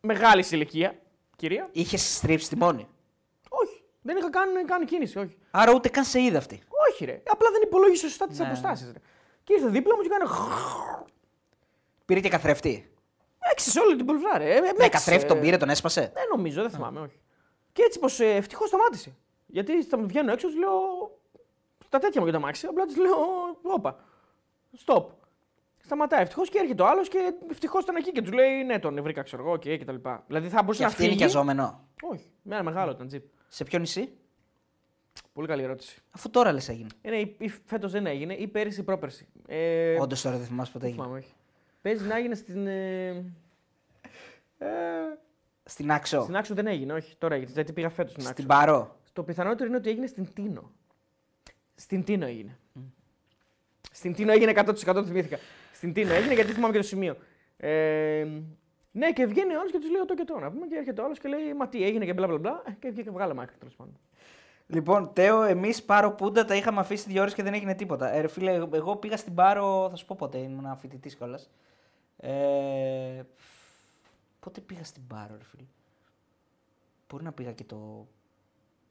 [SPEAKER 2] μεγάλη σε ηλικία κυρία.
[SPEAKER 1] Είχες στρίψει τιμόνι;
[SPEAKER 2] Όχι. Δεν είχα κάνει, κάνει κίνηση, όχι.
[SPEAKER 1] Άρα ούτε καν σε είδε αυτή.
[SPEAKER 2] Όχι, ρε. Απλά δεν υπολόγισε σωστά τις
[SPEAKER 1] Ναι.
[SPEAKER 2] αποστάσεις. Και ήρθε δίπλα μου και κάνει.
[SPEAKER 1] Πήρε και καθρέφτη.
[SPEAKER 2] Έξισε όλη την πλευρά, ρε. Ε, με
[SPEAKER 1] Με
[SPEAKER 2] έξισε.
[SPEAKER 1] καθρέφτη τον πήρε, τον έσπασε;
[SPEAKER 2] Δεν νομίζω, δεν θυμάμαι, όχι. Και έτσι πως ε, ευτυχώς σταμάτησε. Γιατί θα μου βγαίνω έξω, του λέω. Στα τέτοια μου για το αμάξι, απλά του λέω. Όπα. Stop. Σταματάει ευτυχώς και έρχεται ο άλλος και ευτυχώς ήταν εκεί και τους λέει Ναι, τον βρήκα, ξέρω εγώ και κτλ. Δηλαδή θα μπορούσε
[SPEAKER 1] Και
[SPEAKER 2] να
[SPEAKER 1] αυτή είναι
[SPEAKER 2] φύγει.
[SPEAKER 1] νοικιαζόμενο.
[SPEAKER 2] Όχι, με ένα μεγάλο ήταν τζιπ.
[SPEAKER 1] Σε ποιο νησί,
[SPEAKER 2] Πολύ καλή ερώτηση.
[SPEAKER 1] αφού τώρα λες έγινε.
[SPEAKER 2] Ε, ναι, ή, ή φέτος δεν έγινε, ή πέρυσι ή πρόπερσι. Ε,
[SPEAKER 1] Όντως τώρα δεν θυμάσαι ποτέ
[SPEAKER 2] δεν
[SPEAKER 1] έγινε.
[SPEAKER 2] θυμάμαι, όχι. Παίζει να έγινε στην. Ε, ε,
[SPEAKER 1] Στην Άξο.
[SPEAKER 2] στην Άξο δεν έγινε, όχι. Τώρα έγινε. Γιατί πήγα φέτος στην Άξο.
[SPEAKER 1] Στην Παρό.
[SPEAKER 2] Το πιθανότερο είναι ότι έγινε στην Τίνο. Στην Τίνο έγινε. Στην Τίνο έγινε 100% το θυμήθηκα. Στην Τίνο έγινε γιατί θυμάμαι και το σημείο. Ε, ναι, και βγαίνει ο άλλος και τους λέει το και το. Να πούμε και έρχεται ο άλλος και λέει Μα τι έγινε και μπλα μπλα μπλα. Ε, Και βγήκε βγάλε μάκρυ τέλος πάντων.
[SPEAKER 1] Λοιπόν, Τέο, εμείς Πάρο Πούντα τα είχαμε αφήσει δύο ώρες και δεν έγινε τίποτα. Ε, ρε φίλε, εγώ πήγα στην Πάρο, θα σου πω πότε, ήμουν φοιτητής κιόλας. Ε, πότε πήγα στην Πάρο, ρε φίλε; Μπορεί να πήγα και το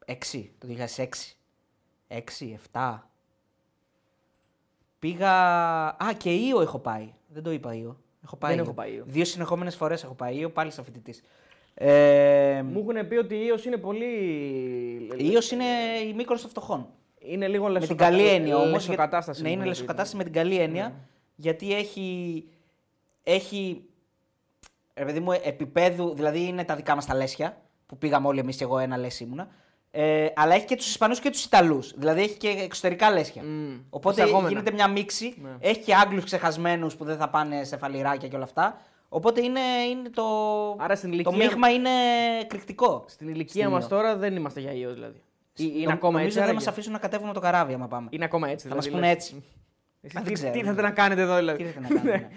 [SPEAKER 1] 6, το 2006. 6, 7. Πήγα. Α, και Ήο έχω πάει. Δεν το είπα Ήο. Έχω πάει.
[SPEAKER 2] Δεν
[SPEAKER 1] Ήο.
[SPEAKER 2] έχω πάει Ήο.
[SPEAKER 1] Δύο συνεχόμενες φορές έχω πάει Ήο, πάλι σαν φοιτητής. Ε,
[SPEAKER 2] Μου έχουν πει ότι η Ήος είναι πολύ.
[SPEAKER 1] Ήος είναι η Μύκονος των φτωχών.
[SPEAKER 2] Είναι λίγο
[SPEAKER 1] Με την
[SPEAKER 2] λεσοκατα...
[SPEAKER 1] καλή έννοια όμως.
[SPEAKER 2] Λεσοκατάσταση.
[SPEAKER 1] Ναι,
[SPEAKER 2] μου
[SPEAKER 1] είναι
[SPEAKER 2] έχουν πει.
[SPEAKER 1] λεσοκατάσταση με την καλή έννοια. Γιατί έχει. έχει ρε παιδί μου, επίπεδου, δηλαδή είναι τα δικά μας τα λέσια, που πήγαμε όλοι εμείς και εγώ ένα λέσι ήμουνα. Ε, αλλά έχει και τους Ισπανούς και τους Ιταλούς. Δηλαδή έχει και εξωτερικά λέσια.
[SPEAKER 2] Μμ,
[SPEAKER 1] Οπότε
[SPEAKER 2] εισαγόμενα.
[SPEAKER 1] γίνεται μια μίξη.
[SPEAKER 2] Ναι.
[SPEAKER 1] Έχει και Άγγλους ξεχασμένους που δεν θα πάνε σε φαλιράκια και όλα αυτά. Οπότε είναι, είναι το.
[SPEAKER 2] Άρα στην
[SPEAKER 1] Το
[SPEAKER 2] ηλικία-
[SPEAKER 1] μείγμα είναι εκρηκτικό.
[SPEAKER 2] Στην ηλικία
[SPEAKER 1] Στην
[SPEAKER 2] μας
[SPEAKER 1] Ήο.
[SPEAKER 2] τώρα δεν είμαστε για Ήο δηλαδή. Ή- Είναι
[SPEAKER 1] Νο-
[SPEAKER 2] ακόμα
[SPEAKER 1] νομίζω
[SPEAKER 2] έτσι.
[SPEAKER 1] δεν
[SPEAKER 2] άραγε;
[SPEAKER 1] μας αφήσουν να κατέβουμε από το καράβι άμα πάμε.
[SPEAKER 2] Είναι ακόμα έτσι.
[SPEAKER 1] Θα μας
[SPEAKER 2] δηλαδή,
[SPEAKER 1] πούνε
[SPEAKER 2] λες.
[SPEAKER 1] έτσι.
[SPEAKER 2] Εσείς
[SPEAKER 1] Μα δεν
[SPEAKER 2] τι,
[SPEAKER 1] ξέρω,
[SPEAKER 2] τι
[SPEAKER 1] δεν
[SPEAKER 2] θέλετε
[SPEAKER 1] ξέρω.
[SPEAKER 2] να κάνετε εδώ, δηλαδή.
[SPEAKER 1] Τι θέλετε να κάνουμε. ναι.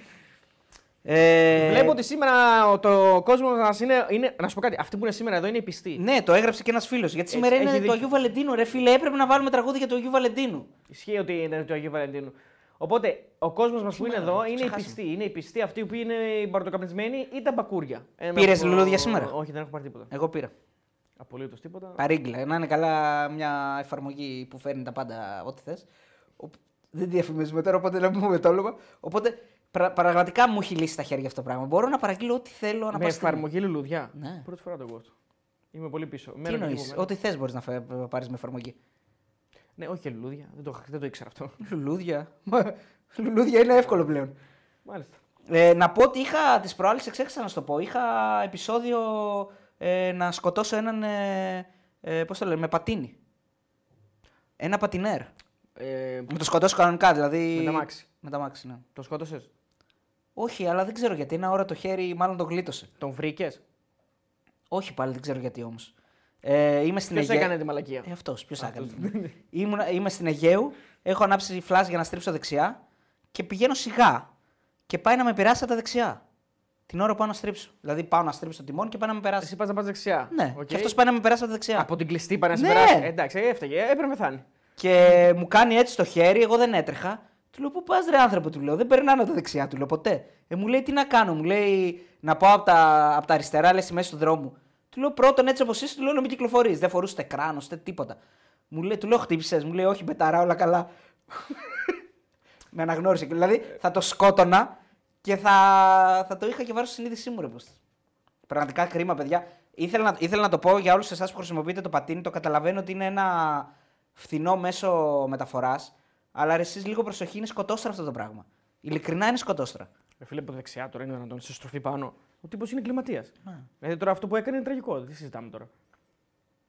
[SPEAKER 1] Ε,
[SPEAKER 2] Βλέπω ότι σήμερα ο- το κόσμο μας είναι, είναι. Να σου πω κάτι. Αυτοί που είναι σήμερα εδώ είναι οι πιστοί.
[SPEAKER 1] Ναι, το έγραψε και ένας φίλος. Γιατί σήμερα
[SPEAKER 2] έχει
[SPEAKER 1] είναι
[SPEAKER 2] δίκιο.
[SPEAKER 1] το Αγίου Βαλεντίνου. Ρε φίλε, έπρεπε να βάλουμε τραγούδι για το Αγίου Βαλεντίνου.
[SPEAKER 2] Ισχύει ότι είναι το Αγίου Βαλεντίνου. Οπότε ο κόσμος μας που είναι
[SPEAKER 1] Σήμερα,
[SPEAKER 2] εδώ
[SPEAKER 1] το
[SPEAKER 2] είναι οι
[SPEAKER 1] ξεχάσαμε.
[SPEAKER 2] πιστοί. Είναι οι πιστοί αυτοί που είναι οι μπαρτοκαπνισμένοι ή τα μπακούρια. Ένα
[SPEAKER 1] Πήρες
[SPEAKER 2] από-
[SPEAKER 1] λουλούδια σήμερα;
[SPEAKER 2] Όχι, δεν έχω πάρει τίποτα.
[SPEAKER 1] Εγώ πήρα.
[SPEAKER 2] Απολύτως τίποτα.
[SPEAKER 1] Παρήγγειλα. Να είναι καλά μια εφαρμογή που φέρνει τα πάντα ό,τι θες. Δεν διαφημίζουμε τώρα, οπότε να πούμε το όνομα. Οπότε πρα- πραγματικά μου έχει λύσει τα χέρια αυτό το πράγμα. Μπορώ να παραγγείλω ό,τι θέλω να
[SPEAKER 2] Με
[SPEAKER 1] πάρει.
[SPEAKER 2] εφαρμογή λουλουδιά.
[SPEAKER 1] Ναι.
[SPEAKER 2] Πρώτη φορά το ακούω αυτό. Είμαι πολύ πίσω.
[SPEAKER 1] Τι
[SPEAKER 2] Μένω εκεί
[SPEAKER 1] εννοείς,
[SPEAKER 2] που μένω.
[SPEAKER 1] Ό,τι θες μπορείς να πάρεις με εφαρμογή.
[SPEAKER 2] Ναι, όχι και λουλούδια. Δεν το, δεν το ήξερα αυτό.
[SPEAKER 1] Λουλούδια. Μα, Λουλούδια είναι εύκολο πλέον.
[SPEAKER 2] Μάλιστα.
[SPEAKER 1] Ε, να πω ότι είχα τις προάλλες, εξέχασα να σου το πω. Είχα επεισόδιο ε, να σκοτώσω έναν. Ε, ε, Πώς το λένε, με πατίνι. Ένα πατινέρ.
[SPEAKER 2] Ε,
[SPEAKER 1] Να το σκοτώσω κανονικά, δηλαδή.
[SPEAKER 2] Με τ' αμάξι.
[SPEAKER 1] Με τ' αμάξι, ναι.
[SPEAKER 2] Το σκότωσες;
[SPEAKER 1] Όχι, αλλά δεν ξέρω γιατί. Ένα ώρα το χέρι μάλλον τον γλίτωσε.
[SPEAKER 2] Τον βρήκες;
[SPEAKER 1] Όχι πάλι, δεν ξέρω γιατί όμως. Ε, είμαι στην
[SPEAKER 2] Ποιος
[SPEAKER 1] Αιγαίου.
[SPEAKER 2] έκανε τη μαλακία;
[SPEAKER 1] Ε, αυτός, ποιος
[SPEAKER 2] Αυτός.
[SPEAKER 1] έκανε. Ήμουν, είμαι στην Αιγαίου, έχω ανάψει φλας για να στρίψω δεξιά και πηγαίνω σιγά. Και πάει να με περάσει από τα δεξιά. Την ώρα που πάω να στρίψω. Δηλαδή πάω να στρίψω το τιμόνι και πάει να με περάσει.
[SPEAKER 2] Εσύ πας να πας δεξιά.
[SPEAKER 1] Ναι,
[SPEAKER 2] Οκ.
[SPEAKER 1] και αυτός πάει να με περάσει από τα δεξιά.
[SPEAKER 2] Από την κλειστή πάει να σε
[SPEAKER 1] Ναι.
[SPEAKER 2] περάσει. Ε, εντάξει, έφταιγε. Έπρεπε να πεθάνει.
[SPEAKER 1] Και μου κάνει έτσι το χέρι, εγώ δεν έτρεχα. Του λέω: Πού πας, ρε άνθρωπο, του λέω. Δεν περνάνε από τα δεξιά, του λέω ποτέ. Ε, μου λέει: Τι να κάνω, μου λέει να πάω από τα, απ τα αριστερά, λες στη μέση του δρόμου. Του λέω: Πρώτον, έτσι όπως είσαι, του λέω να μην κυκλοφορείς. Δεν φορούσες κράνος, ούτε τίποτα. Μου λέει: Του λέω: Χτύπησες, μου λέει: Όχι, μπεταρά, όλα καλά. με αναγνώρισε. Δηλαδή θα το σκότωνα και θα, θα το είχα και βάρει στη συνείδησή μου, ρε πως. Πραγματικά κρίμα, παιδιά. Ήθελα να, ήθελα να το πω για όλους εσάς που χρησιμοποιείτε το πατίνι. Το καταλαβαίνω ότι είναι ένα φθηνό μέσο μεταφοράς. Αλλά ρε, εσείς λίγο προσοχή, είναι σκοτώστρα αυτό το πράγμα. Ειλικρινά είναι σκοτώστρα.
[SPEAKER 2] Ε, φίλε, από δεξιά τώρα είναι δυνατόν σε στροφή πάνω. Ο τύπος είναι εγκληματίας.
[SPEAKER 1] Ναι.
[SPEAKER 2] Δηλαδή τώρα αυτό που έκανε είναι τραγικό. Δεν συζητάμε τώρα.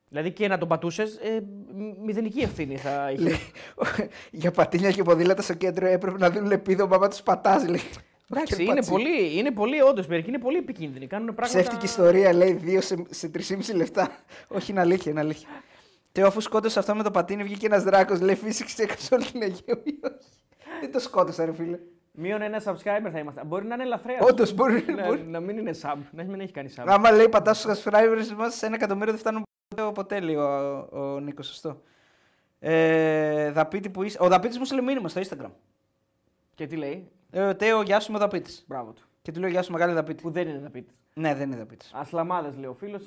[SPEAKER 2] Δηλαδή και να τον πατούσες, ε, μ- μηδενική ευθύνη θα είχε.
[SPEAKER 1] για πατίνια και ποδήλατα στο κέντρο έπρεπε να δίνουν επίδομα, μα τους πατάς, λέει.
[SPEAKER 2] Εντάξει,
[SPEAKER 1] Και
[SPEAKER 2] είναι
[SPEAKER 1] πατσί.
[SPEAKER 2] πολύ, είναι πολύ όντως μερικοί είναι πολύ επικίνδυνοι. Κάνουν πράγματα.
[SPEAKER 1] Ψεύτικη ιστορία, λέει, δύο σε, σε 3,5 λεπτά. Όχι, είναι αλήθεια, είναι αλήθεια. Και αφούς σκότωσε αυτό με το πατίνι, βγήκε ένας δράκος, λέει, φύσηξε έκαψε όλη την Αιγαίου ή όχι. Δεν το σκότωσα, ρε φίλε.
[SPEAKER 2] Μείον ένα subscriber θα είμαστε. Μπορεί να είναι ελαφρέα.
[SPEAKER 1] Όντως μπορεί.
[SPEAKER 2] να,
[SPEAKER 1] μπορεί.
[SPEAKER 2] να μην είναι sub. Να μην έχει κάνει sub.
[SPEAKER 1] Άμα λέει πατάς στου subscribers μας σε ένα εκατομμύριο δεν φτάνουν ποτέ, ποτέ λέει ο, ο Νίκος. Σωστό. Ε, δαπίτη που είσαι. Ο Δαπίτης μου στείλε μήνυμα στο Instagram.
[SPEAKER 2] Και τι λέει;
[SPEAKER 1] Ε, Τέο, γεια σου, είμαι ο Δαπίτης.
[SPEAKER 2] Μπράβο του.
[SPEAKER 1] Και του λέω γεια σου, μεγάλη Δαπίτη.
[SPEAKER 2] Που δεν είναι να πείτε.
[SPEAKER 1] Ναι, δεν είναι Δαπίτης.
[SPEAKER 2] Ασλαμάδες λέει ο φίλος.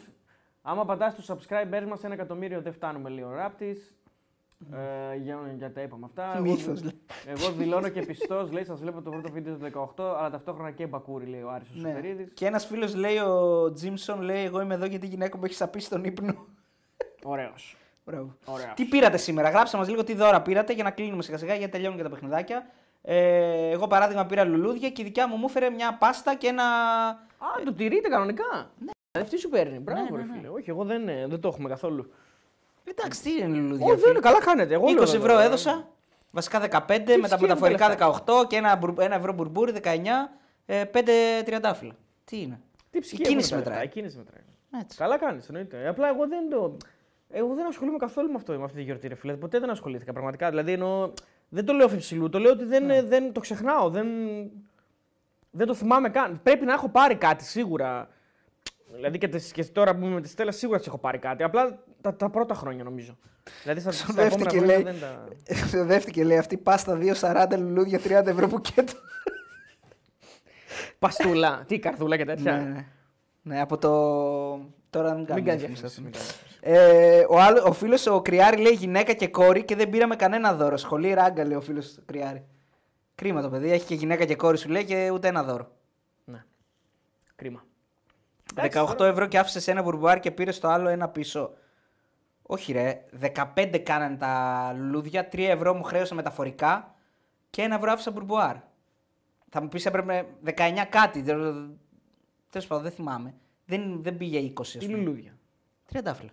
[SPEAKER 2] Άμα πατάς τους subscribers μας ένα εκατομμύριο δεν φτάνουμε, λέει ο ράπτης. Ε, για, για τα είπαμε αυτά.
[SPEAKER 1] Μύθος. Εγώ,
[SPEAKER 2] εγώ δηλώνω και πιστός, λέει, σας βλέπω το πρώτο βίντεο του 18, αλλά ταυτόχρονα και μπακούρι, λέει ο Άρης
[SPEAKER 1] ναι. Και ένας φίλος λέει, ο Τζίμσον, λέει, εγώ είμαι εδώ γιατί η γυναίκα μου έχει σαπίσει στον ύπνο.
[SPEAKER 2] Ωραίος.
[SPEAKER 1] Τι πήρατε σήμερα, Γράψα μας λίγο τι δώρα πήρατε για να κλείνουμε σιγά σιγά γιατί τελειώνουν και τα παιχνιδάκια. Ε, εγώ παράδειγμα πήρα λουλούδια και η δικιά μου μου έφερε μια πάστα και ένα.
[SPEAKER 2] Α, το τηρείτε κανονικά. Ναι. Αυτή σου παίρνει. Ναι, Μπράβο,
[SPEAKER 1] ναι,
[SPEAKER 2] ναι,
[SPEAKER 1] ναι.
[SPEAKER 2] φίλε. Όχι, εγώ δεν, ε, δεν το έχουμε καθόλου.
[SPEAKER 1] Εντάξει, τι είναι λουλούδια.
[SPEAKER 2] Όχι, δεν
[SPEAKER 1] φίλε.
[SPEAKER 2] είναι καλά, κάνετε. Εγώ
[SPEAKER 1] 20
[SPEAKER 2] λέω,
[SPEAKER 1] ευρώ
[SPEAKER 2] βέβαια.
[SPEAKER 1] έδωσα. Βασικά 15, με τα
[SPEAKER 2] ψυχή είναι
[SPEAKER 1] μεταφορικά
[SPEAKER 2] τα
[SPEAKER 1] 18 και ένα, μπουρ- ένα ευρώ μπουρμπούρι 19, ε, 5 τριαντάφυλλα. Τι είναι;
[SPEAKER 2] Τι ψυχή
[SPEAKER 1] Η κίνηση
[SPEAKER 2] έχουν τα
[SPEAKER 1] μετράει.
[SPEAKER 2] λεφτά, Η κίνηση μετράει.
[SPEAKER 1] Έτσι.
[SPEAKER 2] Καλά κάνεις, εννοείται. Ε, Απλά εγώ δεν το. Εγώ δεν ασχολούμαι καθόλου με, αυτό, με αυτή τη γιορτή, ρε φίλε. Ποτέ δεν ασχολήθηκα πραγματικά. Δηλαδή εννοώ, δεν το λέω αφιψηλού, το λέω ότι δεν,
[SPEAKER 1] Ναι.
[SPEAKER 2] δεν το ξεχνάω. Δεν, δεν το θυμάμαι καν. Πρέπει να έχω πάρει κάτι σίγουρα. Δηλαδή και, τις- και τώρα που είμαι με τη Στέλλα σίγουρα της έχω πάρει κάτι. Απλά τα, τα πρώτα χρόνια νομίζω. Δηλαδή στα, στα επόμενα
[SPEAKER 1] Ξοδεύτηκε,
[SPEAKER 2] χρόνια
[SPEAKER 1] λέει.
[SPEAKER 2] δεν τα.
[SPEAKER 1] Ξοδεύτηκε, λέει αυτή πάστα 2,40 λουλούδια 30 ευρώ μπουκέτο.
[SPEAKER 2] Παστούλα. Τι καρδούλα και τέτοια.
[SPEAKER 1] ναι, ναι. ναι, από το. Τώρα μην
[SPEAKER 2] Μην
[SPEAKER 1] κάνουμε
[SPEAKER 2] κάνεις
[SPEAKER 1] διαφήμιση,
[SPEAKER 2] διαφήμιση.
[SPEAKER 1] ας πούμε.
[SPEAKER 2] μην κάνεις διαφήμιση.
[SPEAKER 1] Ε, ο, άλλο, ο φίλος ο Κριάρη λέει γυναίκα και κόρη και δεν πήραμε κανένα δώρο. Σχολή ράγκα λέει ο φίλος του Κριάρη. Κρίμα το παιδί, έχει και γυναίκα και κόρη σου λέει και ούτε ένα δώρο.
[SPEAKER 2] Ναι. Κρίμα.
[SPEAKER 1] 18 ευρώ και άφησες ένα πουρμπουάρ και πήρες το άλλο ένα πίσω. Όχι ρε, 15 κάνανε τα λουλούδια, 3 ευρώ μου χρέωσε μεταφορικά και ένα ευρώ άφησα πουρμπουάρ. Θα μου πεις έπρεπε 19 κάτι. Τέλος πάντων, δεν θυμάμαι. Δεν, δεν πήγε 20. ας
[SPEAKER 2] Τι
[SPEAKER 1] πούμε.
[SPEAKER 2] λουλούδια;
[SPEAKER 1] Τριαντάφυλλα.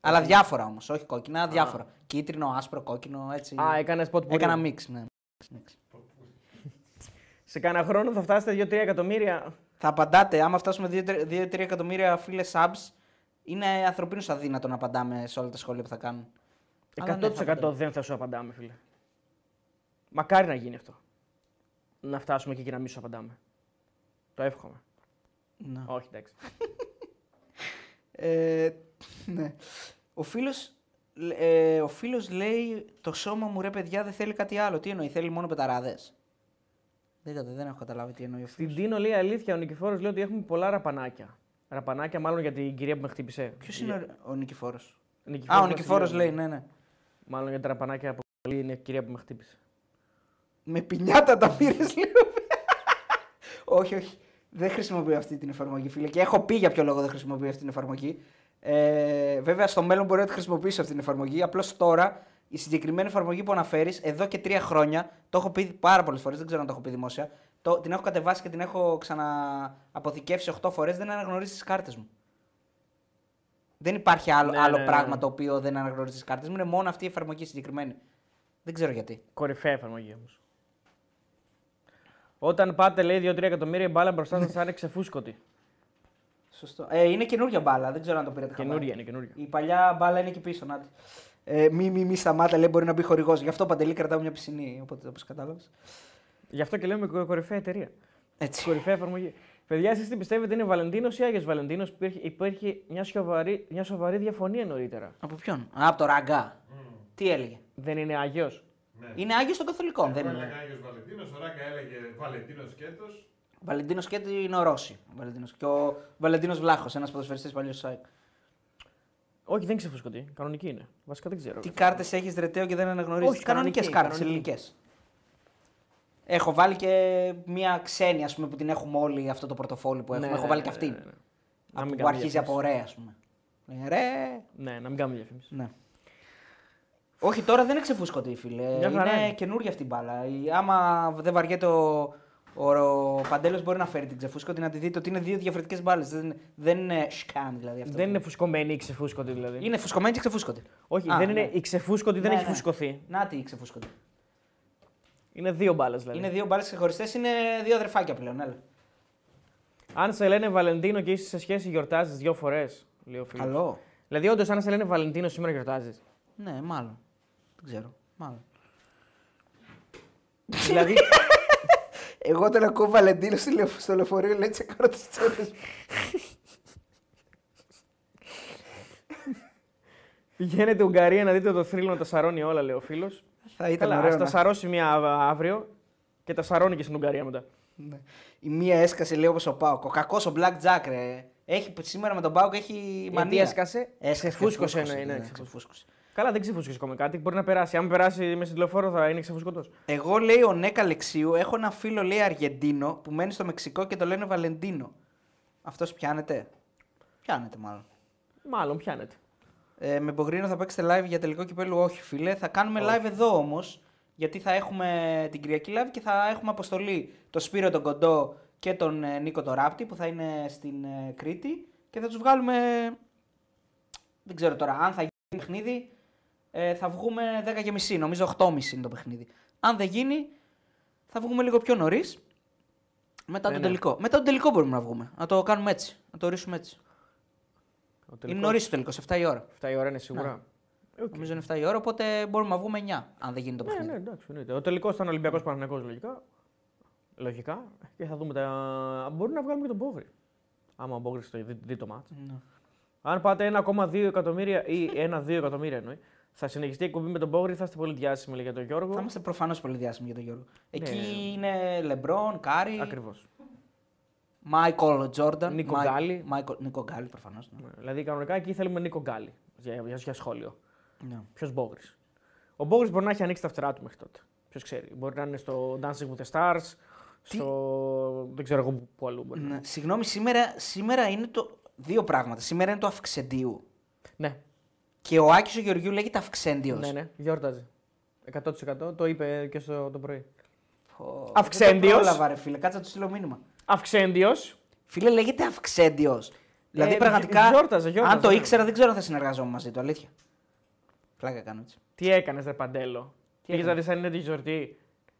[SPEAKER 1] Αλλά διάφορα όμως, όχι κόκκινα, διάφορα. Κίτρινο, άσπρο, κόκκινο, έτσι.
[SPEAKER 2] Α, έκανες ποτ που
[SPEAKER 1] Έκανα mix, ναι. Μίξ.
[SPEAKER 2] Σε κάνα χρόνο θα φτάσετε 2-3 εκατομμύρια.
[SPEAKER 1] Θα απαντάτε, άμα φτάσουμε 2-3 εκατομμύρια φίλες subs, είναι ανθρωπίνως αδύνατο να απαντάμε σε όλα τα σχόλια που θα κάνουν.
[SPEAKER 2] 100%
[SPEAKER 1] Αλλά ναι, θα απαντάμε.
[SPEAKER 2] δεν θα σου απαντάμε, φίλε. Μακάρι να γίνει αυτό. Να φτάσουμε εκεί και να μην σου απαντάμε. Το εύχομαι.
[SPEAKER 1] Ναι.
[SPEAKER 2] Όχι, εντάξει.
[SPEAKER 1] Ε, ναι. Ο φίλος, ε, ο φίλος λέει το σώμα μου ρε παιδιά δεν θέλει κάτι άλλο. Τι εννοεί, θέλει μόνο πεταράδες. Δεν, κατα- δεν έχω καταλάβει τι εννοεί ο
[SPEAKER 2] Στην
[SPEAKER 1] φίλος.
[SPEAKER 2] Τίνο λέει αλήθεια, ο Νικηφόρος λέει ότι έχουμε πολλά ραπανάκια. Ραπανάκια, μάλλον για την κυρία που με χτύπησε.
[SPEAKER 1] Ποιος είναι ο, ο Νικηφόρος;
[SPEAKER 2] Νικηφόρος
[SPEAKER 1] Α, ο Νικηφόρος
[SPEAKER 2] Βασιλείου.
[SPEAKER 1] λέει, ναι, ναι.
[SPEAKER 2] Μάλλον για τα ραπανάκια που λέει είναι η κυρία που με χτύπησε.
[SPEAKER 1] Με πινιάτα τα πήρες λίγο. όχι, όχι. Δεν χρησιμοποιώ αυτή την εφαρμογή, φίλε. Και έχω πει για ποιο λόγο δεν χρησιμοποιώ αυτή την εφαρμογή. Ε, βέβαια, στο μέλλον μπορεί να τη χρησιμοποιήσω αυτή την εφαρμογή. Απλώς τώρα η συγκεκριμένη εφαρμογή που αναφέρεις, εδώ και τρία χρόνια, το έχω πει πάρα πολλές φορές, δεν ξέρω αν το έχω πει δημόσια. Το, την έχω κατεβάσει και την έχω ξανααποθηκεύσει 8 φορές, δεν αναγνωρίζει τις κάρτες μου. Δεν υπάρχει άλλο,
[SPEAKER 2] Ναι,
[SPEAKER 1] άλλο
[SPEAKER 2] ναι, ναι.
[SPEAKER 1] πράγμα το οποίο δεν αναγνωρίζει τις κάρτες μου. Είναι μόνο αυτή η εφαρμογή συγκεκριμένη. Δεν ξέρω γιατί.
[SPEAKER 2] Κορυφαία εφαρμογή όμως. Όταν πάτε, λέει 2-3 εκατομμύρια η μπάλα μπροστά σας, θα είναι ξεφούσκωτη.
[SPEAKER 1] Σωστό. Ε, είναι καινούργια μπάλα, δεν ξέρω αν το πήρατε χαμπάρι.
[SPEAKER 2] Καινούρια είναι, καινούρια.
[SPEAKER 1] Η παλιά μπάλα είναι εκεί πίσω, να τη. Ε, μη, μη, μη σταμάτα, λέει, μπορεί να μπει χορηγός. Γι' αυτό παντελή κρατάω μια πισινή, οπότε όπως κατάλαβες.
[SPEAKER 2] Γι' αυτό και λέμε κο- κορυφαία εταιρεία.
[SPEAKER 1] Έτσι.
[SPEAKER 2] Κορυφαία εφαρμογή. Παιδιά, εσείς τι πιστεύετε, είναι Βαλεντίνος ή Άγιος Βαλεντίνος; Που υπήρχε, υπήρχε μια, σοβαρή, μια σοβαρή διαφωνία νωρίτερα.
[SPEAKER 1] Από ποιον; Α, από το ραγκά. Τι έλεγε;
[SPEAKER 2] Δεν είναι Άγιος.
[SPEAKER 4] Ναι.
[SPEAKER 1] Είναι Άγιος των Καθολικών.
[SPEAKER 4] Εγώ
[SPEAKER 1] Δεν
[SPEAKER 4] έλεγα
[SPEAKER 1] είναι.
[SPEAKER 4] Άγιος Βαλεντίνος, ο Ράκα έλεγε Βαλεντίνος Σκέτος.
[SPEAKER 1] Βαλεντίνος Σκέτη είναι ο Ρώση. Ο Βαλεντίνος. Και ο Βαλεντίνος Βλάχος, ένας ποδοσφαιριστής παλιός ΣΑΕΚ.
[SPEAKER 2] Όχι, δεν ξεφούσκωτη. Κανονική είναι. Βασικά δεν ξέρω.
[SPEAKER 1] Τι κάρτες έχεις ρετέο και δεν αναγνωρίζεις.
[SPEAKER 2] Όχι,
[SPEAKER 1] Κανονικές
[SPEAKER 2] κανονική,
[SPEAKER 1] κάρτες,
[SPEAKER 2] κανονική.
[SPEAKER 1] ελληνικές. Έχω βάλει και μία ξένη, ας πούμε, που την έχουμε όλοι αυτό το πορτοφόλι που έχουμε.
[SPEAKER 2] Ναι,
[SPEAKER 1] Έχω βάλει
[SPEAKER 2] ναι,
[SPEAKER 1] και αυτήν.
[SPEAKER 2] ναι, ναι, ναι. Να
[SPEAKER 1] Από
[SPEAKER 2] μην
[SPEAKER 1] που
[SPEAKER 2] κάνουμε
[SPEAKER 1] αρχίζει από
[SPEAKER 2] διαφήμιση.
[SPEAKER 1] ρε, ας πούμε. Λέει, Ρε.
[SPEAKER 2] Ναι, να μην κάνουμε διαφήμιση.
[SPEAKER 1] Ναι. Όχι, τώρα δεν είναι ξεφούσκωτη, φίλε.
[SPEAKER 2] Μια χαρά
[SPEAKER 1] είναι
[SPEAKER 2] είναι.
[SPEAKER 1] καινούργια αυτή η μπάλα. Η- Άμα δεν βαριέται ο, ο, ο Παντέλος, μπορεί να φέρει την ξεφούσκωτη να τη δείτε ότι είναι δύο διαφορετικές μπάλες. Δεν, δεν είναι σκάν δηλαδή αυτό.
[SPEAKER 2] Δεν
[SPEAKER 1] που-
[SPEAKER 2] είναι φουσκωμένη ή ξεφούσκωτη δηλαδή.
[SPEAKER 1] είναι φουσκωμένη και ξεφούσκωτη.
[SPEAKER 2] Όχι,
[SPEAKER 1] Α,
[SPEAKER 2] δεν
[SPEAKER 1] ναι.
[SPEAKER 2] είναι η ξεφούσκωτη, δεν
[SPEAKER 1] Ναι,
[SPEAKER 2] έχει
[SPEAKER 1] ναι.
[SPEAKER 2] φουσκωθεί.
[SPEAKER 1] Να τι η ξεφούσκωτη.
[SPEAKER 2] Είναι δύο μπάλες δηλαδή.
[SPEAKER 1] Είναι δύο μπάλες ξεχωριστές, είναι δύο αδερφάκια πλέον. Έλα.
[SPEAKER 2] Αν σε λένε Βαλεντίνο και είσαι σε σχέση γιορτάζεις δύο φορές. Λέει ο φίλος.
[SPEAKER 1] Καλό.
[SPEAKER 2] Δηλαδή, όντως, αν σε λένε Βαλεντίνο σήμερα γιορτάζεις.
[SPEAKER 1] Ναι, μάλλον. Δεν ξέρω. Μάλλον.
[SPEAKER 2] δηλαδή,
[SPEAKER 1] Εγώ όταν ακούω Βαλεντίνο στο λεω- στο λεωφορείο, λέει τσεκάρω τις τσέπες.
[SPEAKER 2] πηγαίνετε Ουγγαρία να δείτε το θρύλο να τα σαρώνει όλα, λέει ο φίλος.
[SPEAKER 1] Θα ήταν
[SPEAKER 2] Καλά,
[SPEAKER 1] ωραίο.
[SPEAKER 2] ας τα
[SPEAKER 1] να-
[SPEAKER 2] σαρώσει μία α- αύριο και τα σαρώνει και στην Ουγγαρία μετά.
[SPEAKER 1] Ναι. Η μία έσκασε λέει όπως ο Πάοκ. Ο κακός ο Black Jack, ρε. Έχει, σήμερα με τον Πάοκ έχει μανία.
[SPEAKER 2] έσκασε; Ξεφούσκωσε, ναι, ναι, ξεφούσκωσε.
[SPEAKER 1] ξεφούσκωσε.
[SPEAKER 2] Καλά, δεν ξεφούσκωσε ακόμα κάτι. Μπορεί να περάσει. Αν περάσει με στην τηλεφόρο θα είναι ξεφούσκωτο.
[SPEAKER 1] Εγώ λέει ο Νέκα Λεξίου, έχω ένα φίλο λέει Αργεντίνο που μένει στο Μεξικό και το λένε Βαλεντίνο. Αυτός πιάνεται; Πιάνεται μάλλον.
[SPEAKER 2] Μάλλον πιάνεται.
[SPEAKER 1] Ε, με Μπογρίνο θα παίξετε live για τελικό κυπέλου, όχι φίλε. Θα κάνουμε
[SPEAKER 2] Όχι.
[SPEAKER 1] live εδώ όμως. Γιατί θα έχουμε την Κυριακή live και θα έχουμε αποστολή το Σπύρο τον Κοντό και τον ε, Νίκο τον Ράπτη που θα είναι στην ε, Κρήτη και θα τους βγάλουμε. Δεν ξέρω τώρα, αν θα γίνει παιχνίδι, ε, θα βγούμε 10 και μισή. Νομίζω 8.30 είναι το παιχνίδι. Αν δεν γίνει, θα βγούμε λίγο πιο νωρίς. Μετά
[SPEAKER 2] Ναι,
[SPEAKER 1] τον
[SPEAKER 2] ναι.
[SPEAKER 1] τελικό. Μετά τον τελικό μπορούμε να βγούμε. Να το κάνουμε έτσι. Να το ορίσουμε έτσι.
[SPEAKER 2] Ο
[SPEAKER 1] Είναι
[SPEAKER 2] τελικός-
[SPEAKER 1] νωρίς το τελικός, σε 7 η ώρα.
[SPEAKER 2] 7 η ώρα είναι σίγουρα. Οκ.
[SPEAKER 1] Νομίζω είναι 7 η ώρα, οπότε μπορούμε να βγούμε 9, αν δεν γίνει το
[SPEAKER 2] Ναι,
[SPEAKER 1] παιχνίδι.
[SPEAKER 2] ναι, εντάξει, εννοείται. Ο τελικός ήταν Ολυμπιακός Παναθηναϊκό λογικά. Λογικά. Και θα δούμε τα. Μπορεί να βγάλουμε και τον Μπόγρη. Άμα ο Μπόγρης το δει, δει το ματς.
[SPEAKER 1] Ναι.
[SPEAKER 2] Αν πάτε 1,2 εκατομμύρια ή 1-2 εκατομμύρια εννοεί, θα συνεχιστεί η εκπομπή με τον Μπόγρη, θα είστε πολύ διάσημοι λέει, για τον Γιώργο.
[SPEAKER 1] Θα είμαστε προφανώς πολύ διάσημοι για τον Γιώργο. Εκεί
[SPEAKER 2] Ναι.
[SPEAKER 1] είναι Λεμπρόν, Κάρι,
[SPEAKER 2] Ακριβώς.
[SPEAKER 1] Μάικολ Τζόρνταν.
[SPEAKER 2] Νίκο
[SPEAKER 1] Μάι-
[SPEAKER 2] Γκάλη.
[SPEAKER 1] Μάικολ- Νίκο Γκάλη, προφανώς.
[SPEAKER 2] Δηλαδή κανονικά εκεί θέλουμε Νίκο Γκάλη για, για, για σχόλιο.
[SPEAKER 1] Ναι.
[SPEAKER 2] Ποιος Μπόγρης. Ο Μπόγρης μπορεί να έχει ανοίξει τα φτερά του μέχρι τότε. Ποιος ξέρει. Μπορεί να είναι στο Dancing with the Stars, στο. δεν ξέρω εγώ που- που αλλού μπορεί. να είναι.
[SPEAKER 1] Ναι. Συγγνώμη, σήμερα, σήμερα είναι το. Δύο πράγματα. Σήμερα είναι το Αυξεντίου.
[SPEAKER 2] Ναι,
[SPEAKER 1] Και ο Άκης ο Γεωργιού λέγεται Αυξέντιος.
[SPEAKER 2] ναι, ναι, γιόρταζε. 100% το είπε και στο το πρωί.
[SPEAKER 1] Αυξέντιο.
[SPEAKER 2] Αυξέντιος.
[SPEAKER 1] Δεν το πρόλαβα, ρε φίλε, κάτσε να του στείλω μήνυμα.
[SPEAKER 2] Αυξέντιος.
[SPEAKER 1] Φίλε, λέγεται Αυξέντιος. Δηλαδή,
[SPEAKER 2] Ε,
[SPEAKER 1] πραγματικά.
[SPEAKER 2] γι- γιόρταζε, γιόρταζε,
[SPEAKER 1] αν το
[SPEAKER 2] ναι.
[SPEAKER 1] ήξερα, δεν ξέρω αν θα συνεργαζόμουν μαζί του. Αλήθεια. Πλάκα κάνω έτσι.
[SPEAKER 2] Τι έκανες, Ρε Παντέλο. Πήγες να
[SPEAKER 1] έκανε;
[SPEAKER 2] δεις αν είναι τη γιορτή.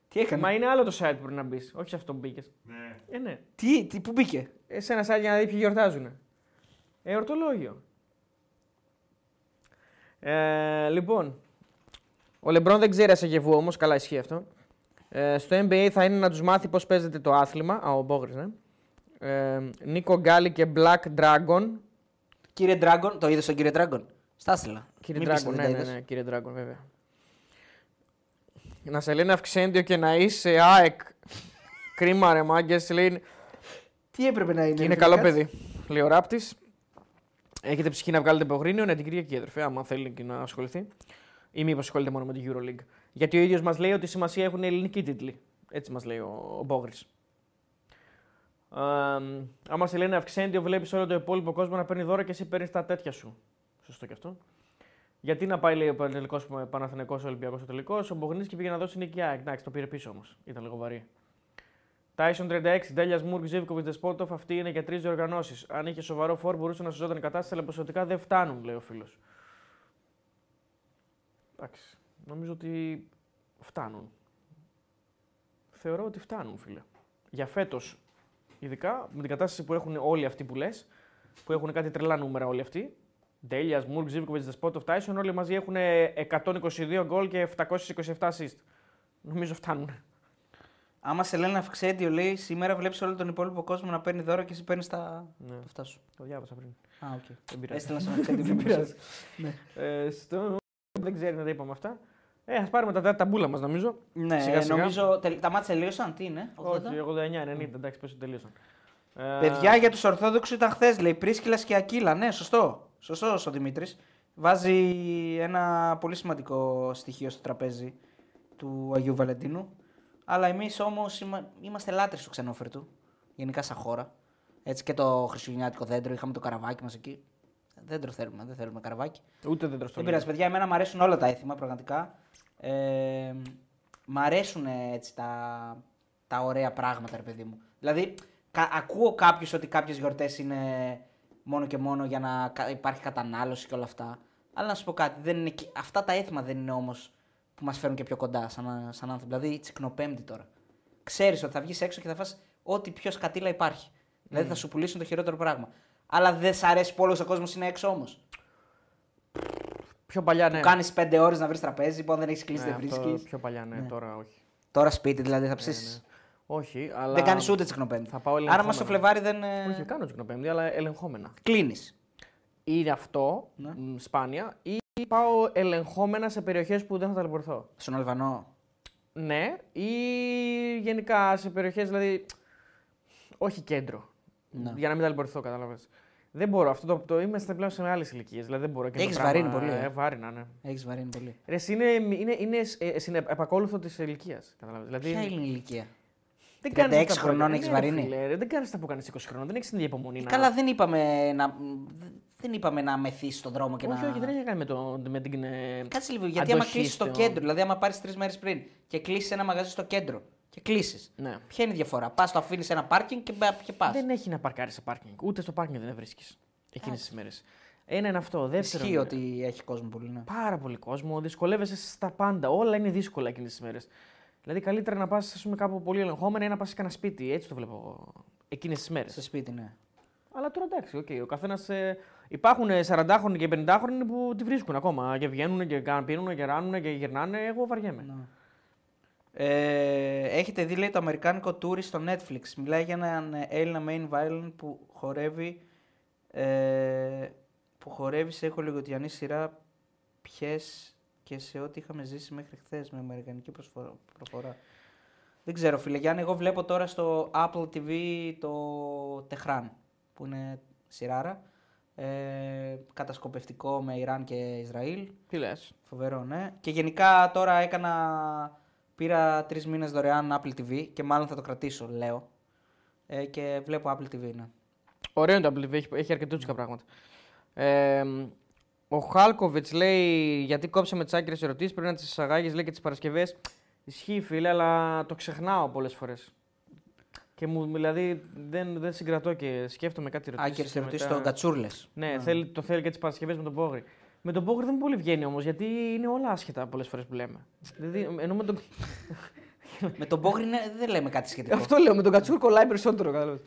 [SPEAKER 1] Τι έκανε;
[SPEAKER 2] Μα είναι άλλο το site που πρέπει να μπεις. Όχι σε αυτό που μπήκες.
[SPEAKER 4] Ναι.
[SPEAKER 2] Ε, ναι.
[SPEAKER 1] Τι, τι, πού μπήκε;
[SPEAKER 2] Ε, σε ένα site για να δει ποιοι γιορτάζουν. Ε, ορτολόγιο. Ε, λοιπόν, ο Λεμπρόν δεν ξέρει ασεγεβού όμως, καλά ισχύει αυτό. Ε, στο NBA θα είναι να τους μάθει πώς παίζεται το άθλημα. Α, ο Μπόγρης, ναι. Ε, Νίκο Γκάλι και Black Dragon.
[SPEAKER 1] Κύριε Dragon, το είδες τον κύριε Dragon; Στάσιλα.
[SPEAKER 2] Κύριε
[SPEAKER 1] Μην πεις
[SPEAKER 2] Dragon,
[SPEAKER 1] ότι
[SPEAKER 2] ναι,
[SPEAKER 1] δεν
[SPEAKER 2] ναι,
[SPEAKER 1] τα είδες.
[SPEAKER 2] ναι, κύριε Dragon, βέβαια. Να σε λένε Αυξέντιο και να είσαι ΑΕΚ. Κρίμα ρε μάγκες, λέει.
[SPEAKER 1] Τι έπρεπε να είναι.
[SPEAKER 2] Και είναι
[SPEAKER 1] ρε
[SPEAKER 2] καλό
[SPEAKER 1] φίλε,
[SPEAKER 2] παιδί. Λέει ο Ράπτης. Έχετε ψυχή να βγάλετε υπογρίνιο, ναι, την Κυριακή, αδερφέ, άμα θέλει και να ασχοληθεί. Ή μήπως ασχολείται μόνο με την Euroleague. Γιατί ο ίδιος μας λέει ότι σημασία έχουν οι ελληνικοί τίτλοι. Έτσι μας λέει ο, ο Μπόγρης. άμα σε λένε Αυξέντιο, βλέπεις όλο το υπόλοιπο κόσμο να παίρνει δώρα και εσύ παίρνεις τα τέτοια σου. Σωστό και αυτό. Γιατί να πάει, λέει ο τελικό Παναθηνικό Ολυμπιακός ο τελικός, ο Μπογρινής και πήγε να δώσει νίκη. Α, εντάξει, το πήρε πίσω όμως. Ήταν λίγο βαρύ. Τάισον 36, Ντέλιας Μουρκ, Ζήβκοβιτ, Δεσπότοφ, αυτή είναι για τρεις διοργανώσεις. Αν είχε σοβαρό φόρ, μπορούσε να σωζόταν η κατάσταση, αλλά ποσοτικά δεν φτάνουν, λέει ο φίλος. Εντάξει. Νομίζω ότι φτάνουν. Θεωρώ ότι φτάνουν, φίλε. για φέτος, ειδικά με την κατάσταση που έχουν όλοι αυτοί που λες, που έχουν κάτι τρελά νούμερα όλοι αυτοί. Ντέλιας, Μουργκ, Ζίβκοβιτς, Δεσπότοφ, Τάισον, όλοι μαζί έχουν 122 γκολ και 727 assist. Νομίζω φτάνουν.
[SPEAKER 1] Άμα σε λένε Αυξέντιο λέει σήμερα βλέπεις όλο τον υπόλοιπο κόσμο να παίρνει δώρα και εσύ παίρνεις τα...
[SPEAKER 2] Ναι.
[SPEAKER 1] αυτά σου.
[SPEAKER 2] Το διάβασα πριν.
[SPEAKER 1] Α, οκ.
[SPEAKER 2] Δεν πειράζει.
[SPEAKER 1] Έστειλα στον Αυξέντιο.
[SPEAKER 2] Δεν
[SPEAKER 1] που
[SPEAKER 2] πειράζει.
[SPEAKER 1] Ναι.
[SPEAKER 2] Ε, στο... Δεν ξέρει να τα είπαμε αυτά. Ε, ας πάρουμε τα, τα μπούλα μας νομίζω.
[SPEAKER 1] Ναι,
[SPEAKER 2] Σιγά σιγά.
[SPEAKER 1] νομίζω τελ- τα μάτια τελείωσαν. Τι είναι, 80?
[SPEAKER 2] Όχι, 89-90, εντάξει, πέσω τελείωσαν. Ε,
[SPEAKER 1] Παιδιά για τους Ορθόδοξους ήταν χθες, λέει Πρίσκυλας και Ακύλα. Ναι, σωστό. Σωστό ο Δημήτρης. Βάζει ένα πολύ σημαντικό στοιχείο στο τραπέζι του Αγίου Βαλεντίνου. Αλλά εμείς όμως είμαστε λάτρες του ξενόφερτου. Γενικά σαν χώρα. Έτσι και το χριστουγεννιάτικο δέντρο. Είχαμε το καραβάκι μας εκεί. Δέντρο θέλουμε, δεν θέλουμε καραβάκι.
[SPEAKER 2] Ούτε δεν τρώω
[SPEAKER 1] Δεν πειράζει, παιδιά. Εμένα μου αρέσουν όλα τα έθιμα, πραγματικά. Ε, μ' αρέσουν ε, έτσι τα, τα ωραία πράγματα, ρε παιδί μου. Δηλαδή, κα, ακούω κάποιου ότι κάποιες γιορτές είναι μόνο και μόνο για να κα- υπάρχει κατανάλωση και όλα αυτά. Αλλά να σου πω κάτι, δεν είναι, και- αυτά τα έθιμα δεν είναι όμως που μας φέρουν και πιο κοντά σαν, σαν άνθρωποι. Δηλαδή, τσικνοπέμπτη τώρα. Ξέρεις ότι θα βγεις έξω και θα φας ό,τι πιο σκατήλα υπάρχει. Δηλαδή, θα σου πουλήσουν το χειρότερο πράγμα. Αλλά δεν σ' αρέσει που όλος ο κόσμος είναι έξω όμως.
[SPEAKER 2] Πιο παλιά, ναι.
[SPEAKER 1] Κάνεις πέντε ώρες να βρεις τραπέζι, που αν δεν έχεις κλείσει
[SPEAKER 2] Ναι,
[SPEAKER 1] δεν
[SPEAKER 2] αυτό
[SPEAKER 1] βρίσκεις.
[SPEAKER 2] Πιο παλιά, ναι, τώρα όχι.
[SPEAKER 1] Τώρα σπίτι δηλαδή θα ψήσεις.
[SPEAKER 2] Όχι, αλλά.
[SPEAKER 1] Δεν κάνεις ούτε τσικνοπέμπτη.
[SPEAKER 2] Θα πάω
[SPEAKER 1] Άρα
[SPEAKER 2] ελεγχόμενα.
[SPEAKER 1] μας το Φλεβάρι δεν.
[SPEAKER 2] Όχι, κάνω τσικνοπέμπτη, αλλά ελεγχόμενα.
[SPEAKER 1] Κλείνεις.
[SPEAKER 2] Είναι αυτό,
[SPEAKER 1] Ναι.
[SPEAKER 2] μ, σπάνια, ή πάω ελεγχόμενα σε περιοχές που δεν θα ταλαιπωρηθώ.
[SPEAKER 1] Στον Αλβανό.
[SPEAKER 2] Ναι, ή γενικά σε περιοχές, δηλαδή. Όχι κέντρο.
[SPEAKER 1] Ναι.
[SPEAKER 2] Για να μην ταλαιπωρηθώ, κατάλαβες. Δεν μπορώ. Αυτό το, το είμαστε πλέον σε μεγάλες ηλικίες. Δηλαδή δεν μπορώ. και
[SPEAKER 1] Έχεις
[SPEAKER 2] το πράγμα-
[SPEAKER 1] βαρύνει πολύ, ε.
[SPEAKER 2] Ε, βάρινα, ναι.
[SPEAKER 1] Έχεις βαρύνει πολύ.
[SPEAKER 2] Ρε, εσύ είναι, είναι, είναι, ε, συνε- επακόλουθο της ηλικίας. Δηλαδή,
[SPEAKER 1] Ποια είναι η ηλικία;
[SPEAKER 2] δεν
[SPEAKER 1] 36
[SPEAKER 2] κάνεις αυτά που
[SPEAKER 1] χρονών
[SPEAKER 2] έκανες.
[SPEAKER 1] έχεις
[SPEAKER 2] Ναι, ρε,
[SPEAKER 1] βαρύνει.
[SPEAKER 2] φίλε, ρε, δεν κάνεις αυτά που κάνεις 20 χρονών. Δεν έχεις την ίδια υπομονή. να-
[SPEAKER 1] Καλά, δεν είπαμε να, δεν είπαμε να μεθεί στον δρόμο και
[SPEAKER 2] όχι,
[SPEAKER 1] να.
[SPEAKER 2] όχι, δεν έχει να κάνει με, το, με την. ε,
[SPEAKER 1] Κάτσε λίγο, γιατί άμα
[SPEAKER 2] αντοχή
[SPEAKER 1] κλείσεις στο
[SPEAKER 2] στο-
[SPEAKER 1] κέντρο, δηλαδή άμα πάρεις τρεις μέρες πριν και κλείσεις ένα μαγαζί στο κέντρο και κλείσεις.
[SPEAKER 2] Ναι.
[SPEAKER 1] Ποια είναι η διαφορά; Πας, το αφήνεις σε ένα πάρκινγκ και, μπα- και πας.
[SPEAKER 2] Δεν έχει να παρκάρει σε πάρκινγκ. Ούτε στο πάρκινγκ δεν βρίσκεις εκείνες τις μέρες. Ένα είναι αυτό. Δεύτερον,
[SPEAKER 1] Ισχύει ότι έχει κόσμο πολύ. Ναι.
[SPEAKER 2] πάρα πολύ κόσμο. Δυσκολεύεσαι στα πάντα. Όλα είναι δύσκολα εκείνες τις μέρες. Δηλαδή, καλύτερα να πας κάπου πολύ ελεγχόμενα ή να πας σε ένα σπίτι. Έτσι το βλέπω εκείνες τις μέρες.
[SPEAKER 1] Σε σπίτι, ναι.
[SPEAKER 2] Αλλά τώρα εντάξει, okay, ο καθένας. Ε, υπάρχουν 40χρονοι και 50χρονοι που τη βρίσκουν ακόμα και βγαίνουν και κάνουν, πίνουν και ράνουν και γυρνάνε. Εγώ βαριέμαι.
[SPEAKER 1] Ναι. Ε, έχετε δει λέει το αμερικάνικο tour στο Netflix. Μιλάει για έναν ε, Έλληνα main violin που χορεύει ε, που χορεύει σε χολιγοτιανή σειρά ποιες και σε ό,τι είχαμε ζήσει μέχρι χθες με αμερικανική προσφορά, προφορά. Δεν ξέρω φίλε Γιάννη, εγώ βλέπω τώρα στο Apple TV το Τεχράν που είναι σειράρα. Ε, κατασκοπευτικό με Ιράν και Ισραήλ.
[SPEAKER 2] Τι λες.
[SPEAKER 1] Φοβερό, ναι. Και γενικά τώρα έκανα. Πήρα τρεις μήνες δωρεάν Apple TV και μάλλον θα το κρατήσω, λέω. Ε, και βλέπω Apple TV, ναι.
[SPEAKER 2] Ωραίο είναι το Apple TV, έχει, έχει αρκετούτσικα πράγματα. Ε, ο Χάλκοβιτς λέει: Γιατί κόψαμε τις άκυρε ερωτήσεις, πρέπει να τις εισαγάγεις λέει και τις Παρασκευές. Ισχύει, φίλε, αλλά το ξεχνάω πολλές φορές. Και μου, δηλαδή δεν, δεν συγκρατώ και σκέφτομαι κάτι ερωτήσεις.
[SPEAKER 1] Άκυρε ερωτήσει στον Κατσούρλες.
[SPEAKER 2] Ναι, θέλει, το θέλει και τις Παρασκευές με τον Πόγρη. Με τον Πόγρη δεν μου πολύ βγαίνει όμως, γιατί είναι όλα άσχετα πολλές φορές που λέμε. δηλαδή, ενώ με τον...
[SPEAKER 1] Με τον Μπόγρι ναι, δεν λέμε κάτι σχετικό.
[SPEAKER 2] Αυτό λέω, με τον Κατσούρ κολλάει περισσότερο. κατάλαβες.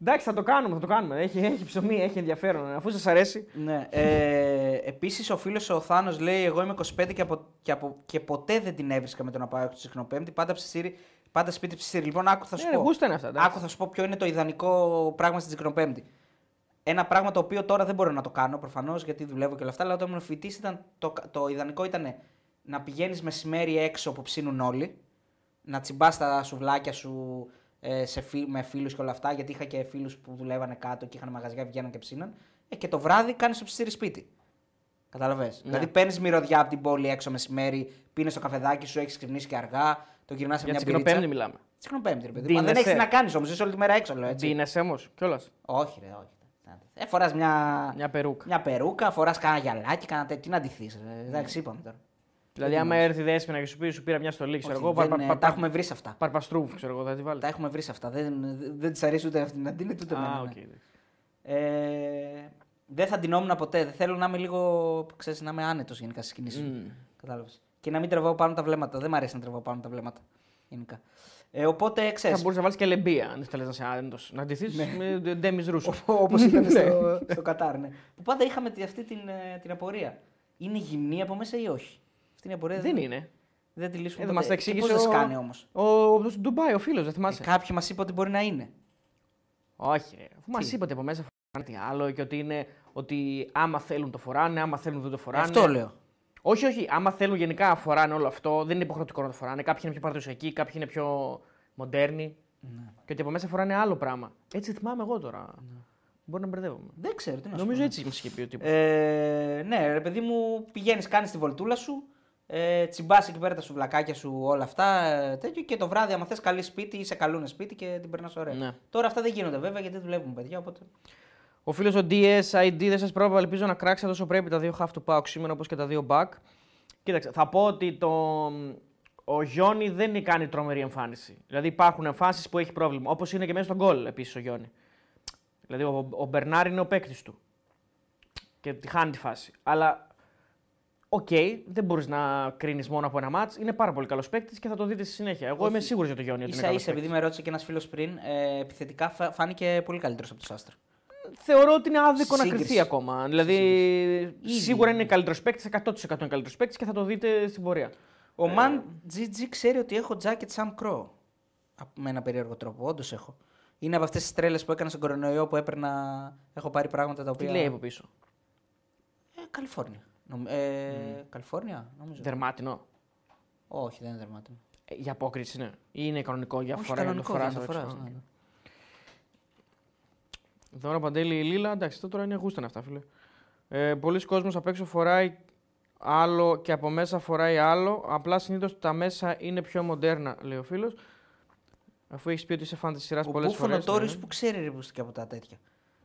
[SPEAKER 2] Εντάξει, θα το κάνουμε, θα το κάνουμε. Έχει, έχει ψωμί, έχει ενδιαφέρον. Αφού σας αρέσει.
[SPEAKER 1] ναι. Ε, Επίσης, ο φίλος ο Θάνος λέει: Εγώ είμαι 25 και, από, και, από, και ποτέ δεν την έβρισκα με τον Απάο τη Συχνοπέμπτη. Πάντα, ψησίρι, πάντα σπίτι ψησίρι. Λοιπόν, άκου θα σου
[SPEAKER 2] Ναι,
[SPEAKER 1] πω.
[SPEAKER 2] γούστα είναι αυτά, εντάξει.
[SPEAKER 1] Άκου θα σου πω ποιο είναι το ιδανικό πράγμα στην Τσικνοπέμπτη. Ένα πράγμα το οποίο τώρα δεν μπορώ να το κάνω προφανώς γιατί δουλεύω και όλα αυτά. Αλλά όταν ήμουν φοιτητή ήταν το, το ιδανικό ήταν να πηγαίνεις μεσημέρι έξω που ψήνουν όλοι, να τσιμπάς τα σουβλάκια σου ε, σε φι, με φίλους και όλα αυτά. Γιατί είχα και φίλους που δουλεύανε κάτω και είχαν μαγαζιά, βγαίναν και ψήναν. Ε, και το βράδυ κάνεις το ψιστήρι σπίτι. Καταλαβέ.
[SPEAKER 2] Ναι.
[SPEAKER 1] Δηλαδή παίρνεις μυρωδιά από την πόλη έξω μεσημέρι, πίνεις το καφεδάκι σου, έχεις ξυπνήσει και αργά, το γυρνά σε
[SPEAKER 2] Για
[SPEAKER 1] μια
[SPEAKER 2] τσικνοπέμπτη
[SPEAKER 1] πυρίτσα.
[SPEAKER 2] μιλάμε.
[SPEAKER 1] Τσικνοπέμπτη, ρε παιδί. Μα δεν
[SPEAKER 2] Ντύνεσαι.
[SPEAKER 1] έχεις τι να κάνεις όμως, είσαι όλη τη μέρα έξω, λέω έτσι.
[SPEAKER 2] Ντύνεσαι όμως κιόλας.
[SPEAKER 1] Όχι, ρε, όχι. Ε, φοράς μια,
[SPEAKER 2] Μια περούκα.
[SPEAKER 1] μια περούκα, φοράς κάνα γυαλάκι, κάνα τέτοιο. Τι να ντυθείς. Εντάξει, είπαμε τώρα.
[SPEAKER 2] Δηλαδή, άμα έρθει η Δέσποινα και σου πει σου πήρα μια στολή, ξέρω
[SPEAKER 1] Όχι,
[SPEAKER 2] εγώ,
[SPEAKER 1] δεν,
[SPEAKER 2] παρ-
[SPEAKER 1] ε,
[SPEAKER 2] παρ-
[SPEAKER 1] τα έχουμε βρει σε αυτά.
[SPEAKER 2] Μπάρμπα Στρουμφ, ξέρω εγώ, θα τη βάλεις.
[SPEAKER 1] Τα έχουμε βρει σε αυτά. Δεν, δεν της αρέσει ούτε αυτή να ντύνεται ούτε εμένα.
[SPEAKER 2] Α,
[SPEAKER 1] ναι.
[SPEAKER 2] οκ. εντάξει.
[SPEAKER 1] Ε, δεν θα ντυνόμουν ποτέ. Δεν θέλω να είμαι λίγο. Ξέρεις, να είμαι άνετος γενικά στις κινήσεις μου.
[SPEAKER 2] Μμ.
[SPEAKER 1] Κατάλαβες. Και να μην τραβάω πάνω τα βλέμματα. Δεν μου αρέσει να τραβάω πάνω τα βλέμματα. Γενικά. Ε, οπότε
[SPEAKER 2] Θα
[SPEAKER 1] ξέρει.
[SPEAKER 2] μπορούσες να βάλεις και λεμπία αν θέλεις να είσαι άντο. Να ντυθείς με Ντέμις Ρούσο.
[SPEAKER 1] Όπως ήταν
[SPEAKER 2] Ναι.
[SPEAKER 1] στο, στο Κατάρ. Ναι. Που πάντα είχαμε τη- αυτή την, ε, την απορία. Είναι γυμνή από μέσα ή όχι; Αυτή είναι η απορία.
[SPEAKER 2] Δεν είναι.
[SPEAKER 1] Δεν τη λύσουμε.
[SPEAKER 2] Ε,
[SPEAKER 1] ποτέ.
[SPEAKER 2] μας τα
[SPEAKER 1] Και
[SPEAKER 2] εξήγησε
[SPEAKER 1] πώς δεν
[SPEAKER 2] ο-
[SPEAKER 1] σκάνε όμως;
[SPEAKER 2] Ο, ο, του Ντουμπάι, ο φίλος, δεν θυμάσαι;
[SPEAKER 1] Κάποιοι μας είπε ότι μπορεί να είναι.
[SPEAKER 2] Όχι, ρε. Αφού μας είπε ότι από μέσα φοράνε τι άλλο και ότι είναι ότι άμα θέλουν το φοράνε, άμα θέλουν δεν το φοράνε.
[SPEAKER 1] Αυτό λέω.
[SPEAKER 2] Όχι, όχι. Άμα θέλουν γενικά φοράνε όλο αυτό, δεν είναι υποχρεωτικό να το φοράνε. Κάποιοι είναι πιο παραδοσιακοί, κάποιοι είναι πιο μοντέρνοι.
[SPEAKER 1] Ναι.
[SPEAKER 2] Και ότι από μέσα φοράνε άλλο πράγμα. Έτσι θυμάμαι εγώ τώρα. Μπορεί να μπερδεύομαι.
[SPEAKER 1] Δεν ξέρω τι να σου
[SPEAKER 2] Νομίζω
[SPEAKER 1] πω.
[SPEAKER 2] έτσι μα είχε πει ο τύπος.
[SPEAKER 1] Ε, ναι, ρε παιδί μου, πηγαίνεις, κάνεις τη βολτούλα σου, ε, τσιμπάς εκεί πέρα τα σουβλακάκια σου, όλα αυτά. Ε, τέτοιο, και το βράδυ, άμα θες καλή σπίτι, ή σε καλούνες σπίτι και την περνάς ωραία.
[SPEAKER 2] Ναι.
[SPEAKER 1] Τώρα αυτά δεν γίνονται βέβαια γιατί δουλεύουμε παιδιά. Οπότε...
[SPEAKER 2] Ο φίλος ο DSID δεν σας πρόβαλε, ελπίζω να κράξετε όσο πρέπει τα δύο half του Pauk σήμερα όπως και τα δύο back. Κοίταξε, θα πω ότι το... ο Γιόνι δεν κάνει τρομερή εμφάνιση. Δηλαδή υπάρχουν εμφανίσεις που έχει πρόβλημα. Όπως είναι και μέσα στο γκολ επίσης ο Γιόνι. Δηλαδή ο, ο Μπερνάρ είναι ο παίκτης του. Και τη χάνει τη φάση. Αλλά οκ, δεν μπορείς να κρίνεις μόνο από ένα ματς. Είναι πάρα πολύ καλός παίκτης και θα το δείτε στη συνέχεια. Εγώ είμαι σίγουρος για το Γιόνι. ότι είναι
[SPEAKER 1] σα
[SPEAKER 2] καλός
[SPEAKER 1] ίσα, επειδή
[SPEAKER 2] παίκτης.
[SPEAKER 1] με ρώτησε και ένας φίλος πριν, ε, επιθετικά φα- φάνηκε πολύ καλύτερος από του Άστρα.
[SPEAKER 2] Θεωρώ ότι είναι άδικο να
[SPEAKER 1] Σύγκριση.
[SPEAKER 2] κρυθεί ακόμα. Δηλαδή, σίγουρα είναι καλύτερος παίκτης, 100% είναι καλύτερος παίκτης και θα το δείτε στην πορεία.
[SPEAKER 1] Ο Man GG ξέρει ότι έχω jacket Sam Crow. Από- Με ένα περίεργο τρόπο. Όντως έχω. Είναι από αυτές τις τρέλες που έκανα στον κορονοϊό που έπαιρνα. Έχω πάρει πράγματα τα
[SPEAKER 2] Τι
[SPEAKER 1] οποία.
[SPEAKER 2] λέει από πίσω;
[SPEAKER 1] Ε, Καλιφόρνια. Νομ- Ε, Καλιφόρνια, νομίζω.
[SPEAKER 2] Δερμάτινο.
[SPEAKER 1] Όχι, δεν είναι δερμάτινο.
[SPEAKER 2] Ε, για απόκριση είναι. Ή είναι κανονικό για
[SPEAKER 1] Όχι,
[SPEAKER 2] φορά για να το
[SPEAKER 1] κανονικό,
[SPEAKER 2] φοράς
[SPEAKER 1] για να το
[SPEAKER 2] απ'
[SPEAKER 1] φοράς,
[SPEAKER 2] έξω.
[SPEAKER 1] ναι, ναι.
[SPEAKER 2] Δώρα Παντέλη η Λίλα, εντάξει, αυτό τώρα είναι γούστα αυτά, φίλε. Ε, Πολλοί κόσμος απ' έξω φοράει άλλο και από μέσα φοράει άλλο. Απλά συνήθως τα μέσα είναι πιο μοντέρνα, λέει ο φίλος. Αφού έχεις πει ότι είσαι φαν της σειράς
[SPEAKER 1] Ο
[SPEAKER 2] πολλές
[SPEAKER 1] Μπούφων
[SPEAKER 2] φορές.
[SPEAKER 1] ο Τόρις που ξέρει ρε, Μπούστη, και από τα τέτοια.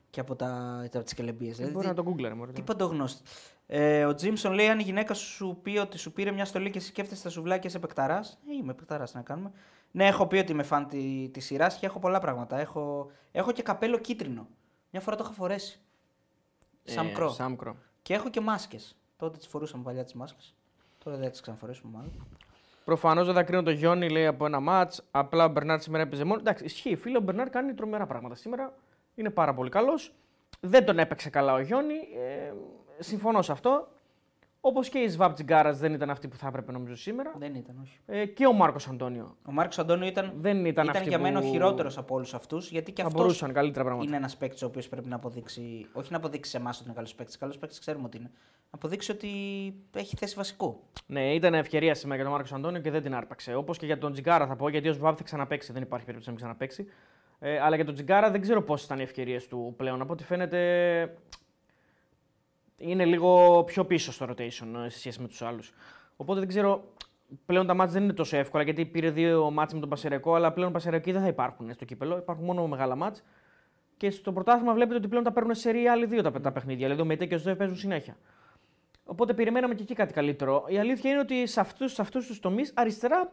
[SPEAKER 1] Και από, τα, από τις κελεμπίες. Δηλαδή,
[SPEAKER 2] Μπορεί να το google, μωρέ.
[SPEAKER 1] τι παντογνώστη. Ε, ο Τζίμσον λέει: Αν η γυναίκα σου πει ότι σου πήρε μια στολή και εσύ σκέφτεσαι τα σουβλάκια σε επεκταρά. Ε, είμαι επεκταρά να κάνουμε. Ναι, έχω πει ότι είμαι φαν τη, της σειράς και έχω πολλά πράγματα. Έχω, έχω και καπέλο κίτρινο. Μια φορά το είχα φορέσει. Σαν κρό.
[SPEAKER 2] Σαμ Κρό.
[SPEAKER 1] Και έχω και μάσκες. Τότε τις φορούσαμε παλιά τις μάσκες. Τώρα δεν τις ξαναφορέσουμε μάλλον.
[SPEAKER 2] Προφανώς δεν θα κρίνω το Γιόνι, λέει από ένα ματ. Απλά ο Μπερνάρ σήμερα έπαιζε μόνο. Εντάξει, ισχύει. Φίλε, ο Μπερνάρ κάνει τρομερά πράγματα σήμερα. Είναι πάρα πολύ καλός. Δεν τον έπαιξε καλά ο Γιόνι. Ε, συμφωνώ σε αυτό. Όπως και η Σβάπ Τζιγκάρα δεν ήταν αυτή που θα έπρεπε νομίζω σήμερα.
[SPEAKER 1] Δεν ήταν, όχι.
[SPEAKER 2] Ε, και ο Μάρκος Αντώνιο.
[SPEAKER 1] Ο Μάρκος Αντώνιο ήταν,
[SPEAKER 2] Δεν ήταν αυτοί
[SPEAKER 1] για μένα
[SPEAKER 2] που
[SPEAKER 1] ο χειρότερος από όλους αυτούς. Γιατί και
[SPEAKER 2] Θα
[SPEAKER 1] αυτός
[SPEAKER 2] μπορούσαν καλύτερα πράγματα.
[SPEAKER 1] είναι ένας παίκτης ο οποίος πρέπει να αποδείξει. Όχι να αποδείξει σε εμάς ότι είναι καλός παίκτης. Καλός παίκτης ξέρουμε ότι είναι. Να αποδείξει ότι έχει θέση βασικού.
[SPEAKER 2] Ναι, ήταν ευκαιρία σήμερα για τον Μάρκος Αντώνιο και δεν την άρπαξε. Όπως και για τον Τζιγκάρα θα πω, γιατί ο Σβάπ θα ξαναπέξει. Δεν υπάρχει περίπτωση να μην ξαναπέξει. Ε, αλλά για τον Τζιγκάρα δεν ξέρω πόσες ήταν οι ευκαιρίες του πλέον. Από ό,τι φαίνεται είναι λίγο πιο πίσω στο rotation ε, σε σχέση με τους άλλους. Οπότε δεν ξέρω. Πλέον τα μάτια δεν είναι τόσο εύκολα γιατί πήρε δύο μάτς με τον Πασερικό, αλλά πλέον Πασερικοί δεν θα υπάρχουν στο κύπελο. Υπάρχουν μόνο μεγάλα μάτς. Και στο πρωτάθλημα βλέπετε ότι πλέον τα παίρνουν σε ρί άλλοι δύο τα, τα παιχνίδια. Δηλαδή ο Μετέ και ο Σδόε παίζουν συνέχεια. Οπότε περιμέναμε και εκεί κάτι καλύτερο. Η αλήθεια είναι ότι σε αυτούς σε αυτούς τους τομείς αριστερά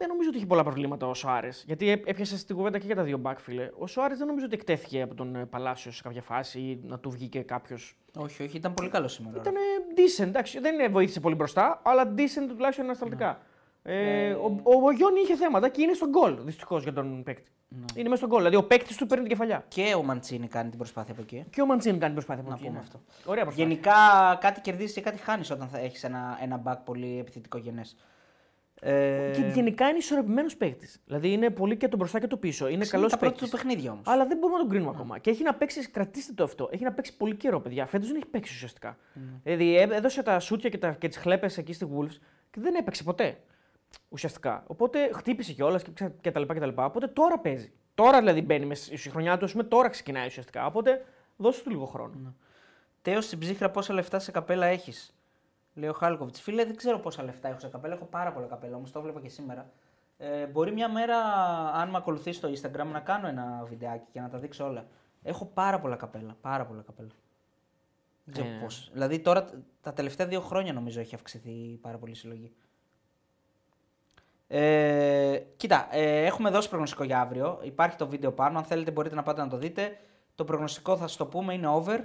[SPEAKER 2] δεν νομίζω ότι έχει πολλά προβλήματα ο Σοάρε. Γιατί έ- έπιασε στην κουβέντα και για τα δύο back, φίλε. Ο Σοάρε δεν νομίζω ότι εκτέθηκε από τον ε, Παλάσιος σε κάποια φάση ή να του βγήκε κάποιος.
[SPEAKER 1] Όχι, όχι, ήταν πολύ καλό σήμερα.
[SPEAKER 2] Ήταν decent, εντάξει, δεν ε, βοήθησε πολύ μπροστά, αλλά decent τουλάχιστον ανασταλτικά. Ε, ο, ο, ο Γιόνι είχε θέματα και είναι στον γκολ δυστυχώς για τον παίκτη. Είναι μέσα στον γκολ. Δηλαδή ο παίκτης του παίρνει την κεφαλιά.
[SPEAKER 1] Και ο Μαντσίνη κάνει την προσπάθεια από εκεί.
[SPEAKER 2] Και ο Μαντσίνη κάνει προσπάθεια από
[SPEAKER 1] Να
[SPEAKER 2] εκεί,
[SPEAKER 1] πούμε
[SPEAKER 2] ναι.
[SPEAKER 1] αυτό.
[SPEAKER 2] Ωραία προσπάθεια.
[SPEAKER 1] Γενικά κάτι κερδίζεις και κάτι χάνεις όταν θα έχεις ένα, ένα back πολύ επιθετικό γενές. Ε,
[SPEAKER 2] Και γενικά είναι ισορροπημένος παίκτης. Δηλαδή είναι πολύ και το μπροστά και το πίσω. Είναι
[SPEAKER 1] είναι
[SPEAKER 2] καλός
[SPEAKER 1] τα πρώτα
[SPEAKER 2] παίκτης.
[SPEAKER 1] του παιχνίδια όμως.
[SPEAKER 2] Αλλά δεν μπορούμε να τον κρίνουμε ακόμα. Και έχει να παίξει, κρατήστε το αυτό. Έχει να παίξει πολύ καιρό, παιδιά. Φέτος δεν έχει παίξει ουσιαστικά. Δηλαδή έ- έδωσε τα σούτια και, τα, και τις χλέπες εκεί στη Wolves και δεν έπαιξε ποτέ. Ουσιαστικά. Οπότε χτύπησε κιόλας και, ξα- και τα λοιπά και τα λοιπά. Οπότε τώρα παίζει. Τώρα δηλαδή μπαίνει μέσα στη χρονιά του, ας πούμε, τώρα ξεκινάει ουσιαστικά. Οπότε δώσε του λίγο χρόνο.
[SPEAKER 1] Τέος στην ψύχρα πόσα λεφτά σε καπέλα έχεις; Λέει ο Χάλκοβιτς. Φίλε, δεν ξέρω πόσα λεφτά έχω σε καπέλα. Έχω πάρα πολλά καπέλα όμως, το βλέπα και σήμερα. Ε, μπορεί μια μέρα, αν με ακολουθείς στο Instagram, να κάνω ένα βιντεάκι και να τα δείξω όλα. Έχω πάρα πολλά καπέλα. Πάρα πολλά καπέλα. Δεν ξέρω
[SPEAKER 2] Ε.
[SPEAKER 1] πώς. Δηλαδή τώρα τα τελευταία δύο χρόνια νομίζω έχει αυξηθεί πάρα πολύ η συλλογή. Ε, κοίτα, ε, έχουμε δώσει προγνωστικό για αύριο. Υπάρχει το βίντεο πάνω. Αν θέλετε μπορείτε να πάτε να το δείτε. Το προγνωστικό θα σας το πούμε είναι over.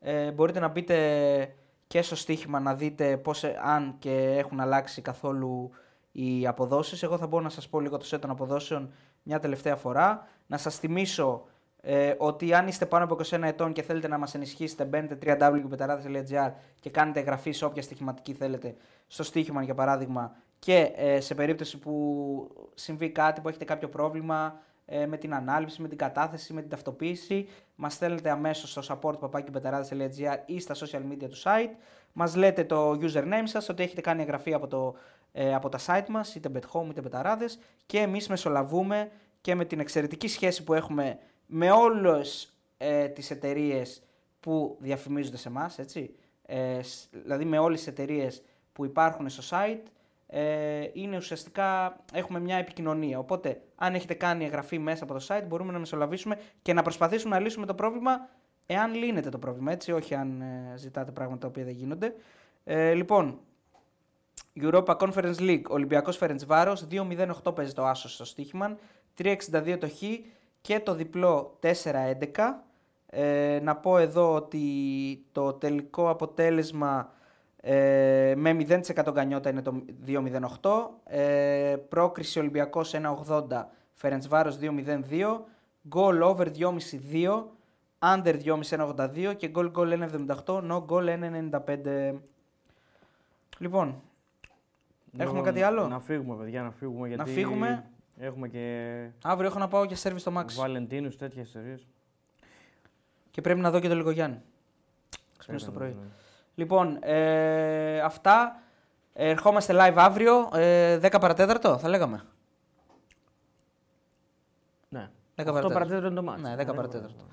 [SPEAKER 1] Ε, μπορείτε να μπείτε και στο στοίχημα να δείτε πώς, ε, αν και έχουν αλλάξει καθόλου οι αποδόσεις. Εγώ θα μπορώ να σας πω λίγο το set των αποδόσεων μια τελευταία φορά. Να σας θυμίσω ε, ότι αν είστε πάνω από 21 ετών και θέλετε να μας ενισχύσετε, μπαίνετε www.petarades.gr και κάνετε εγγραφή σε όποια στοιχηματική θέλετε στο στοίχημα για παράδειγμα και ε, σε περίπτωση που συμβεί κάτι, που έχετε κάποιο πρόβλημα ε, με την ανάλυση, με την κατάθεση, με την ταυτοποίηση, μας στέλνετε αμέσως στο support.papakibetarades.gr ή στα social media του site. Μας λέτε το username σας, ότι έχετε κάνει εγγραφή από, το, ε, από τα site μας, είτε bethome είτε betarades και εμείς μεσολαβούμε και με την εξαιρετική σχέση που έχουμε με όλες ε, τις εταιρείες που διαφημίζονται σε εμάς, έτσι. Ε, σ- δηλαδή με όλες τις εταιρείες που υπάρχουν στο site, ε, είναι ουσιαστικά έχουμε μια επικοινωνία. Οπότε, αν έχετε κάνει εγγραφή μέσα από το site, μπορούμε να μεσολαβήσουμε και να προσπαθήσουμε να λύσουμε το πρόβλημα εάν λύνεται το πρόβλημα, έτσι, όχι αν ε, ζητάτε πράγματα τα οποία δεν γίνονται. Ε, λοιπόν, Europa Conference League, Ολυμπιακός Φερεντσβάρος, 2-0-8 παίζει το άσος στο στοίχημα, 3-62 το χ και το διπλό 4-11. Ε, να πω εδώ ότι το τελικό αποτέλεσμα ε, με 0% γκανιότα είναι το 2-0-8. Ε, πρόκριση Ολυμπιακός 1-80, Φερεντσβάρος 2-0-2. Goal over 2,5-2. Under 2,5 και goal goal 1,78, no goal 1,95. Λοιπόν, έχουμε κάτι άλλο;
[SPEAKER 2] Να φύγουμε, παιδιά, να φύγουμε. Γιατί
[SPEAKER 1] φύγουμε.
[SPEAKER 2] Έχουμε και
[SPEAKER 1] Αύριο έχω να πάω για σερβις στο Max.
[SPEAKER 2] Βαλεντίνους, τέτοιες ιστορίες.
[SPEAKER 1] Και πρέπει να δω και το λίγο Γιάννη. Ξυπνήσω το πρωί. Λοιπόν, ε, αυτά. Ερχόμαστε live αύριο, ε, 10 παρατέταρτο, θα λέγαμε.
[SPEAKER 2] Ναι.
[SPEAKER 1] 10
[SPEAKER 2] Αυτό
[SPEAKER 1] παρατέταρτο.
[SPEAKER 2] παρατέταρτο είναι το μάτς.
[SPEAKER 1] Ναι, 10 παρατέταρτο.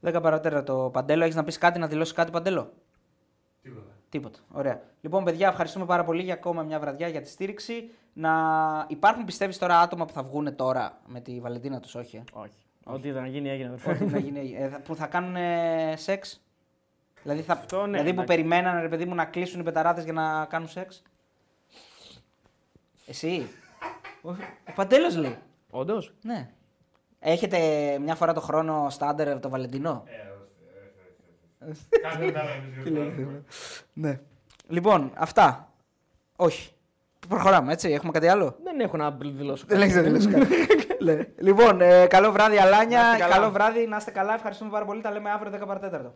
[SPEAKER 1] 10 παρατέταρτο. Παντέλο, έχεις να πεις κάτι, να δηλώσεις κάτι, Παντέλο;
[SPEAKER 4] Τίποτα.
[SPEAKER 1] Τίποτα. Ωραία. Λοιπόν, παιδιά, ευχαριστούμε πάρα πολύ για ακόμα μια βραδιά για τη στήριξη. Να υπάρχουν, πιστεύεις τώρα άτομα που θα βγουν τώρα με τη Βαλεντίνα τους, όχι. ε;
[SPEAKER 2] Όχι. Ό,τι ήταν να γίνει έγινε. αδερφέ.
[SPEAKER 1] Ό,τι να γίνει, ε, θα- που θα κάνουν σεξ; Δηλαδή, θα,
[SPEAKER 2] Αυτό ναι,
[SPEAKER 1] δηλαδή που
[SPEAKER 2] εντάξει.
[SPEAKER 1] περιμένανε ρε παιδί μου να κλείσουν οι πεταράδε για να κάνουν σεξ. Εσύ. Ο, ο Παντέλος λέει.
[SPEAKER 2] Όντως.
[SPEAKER 1] Ναι. Έχετε μια φορά το χρόνο στάντερ το Βαλεντινό.
[SPEAKER 4] Ε, όχι, όχι, όχι, όχι. Κάντε τα εμείς γιορτάζουμε.
[SPEAKER 1] Ναι. Λοιπόν, αυτά. Όχι. Προχωράμε, έτσι. Έχουμε κάτι άλλο;
[SPEAKER 2] Δεν έχω να δηλώσω.
[SPEAKER 1] Δεν έχεις να δηλώσεις κάτι. Ναι. Λοιπόν, ε, καλό βράδυ, Αλάνια.
[SPEAKER 2] Να είστε καλά.
[SPEAKER 1] Καλό βράδυ, να είστε καλά. Ευχαριστούμε πάρα πολύ. Τα λέμε αύριο 10 παρατέταρτο.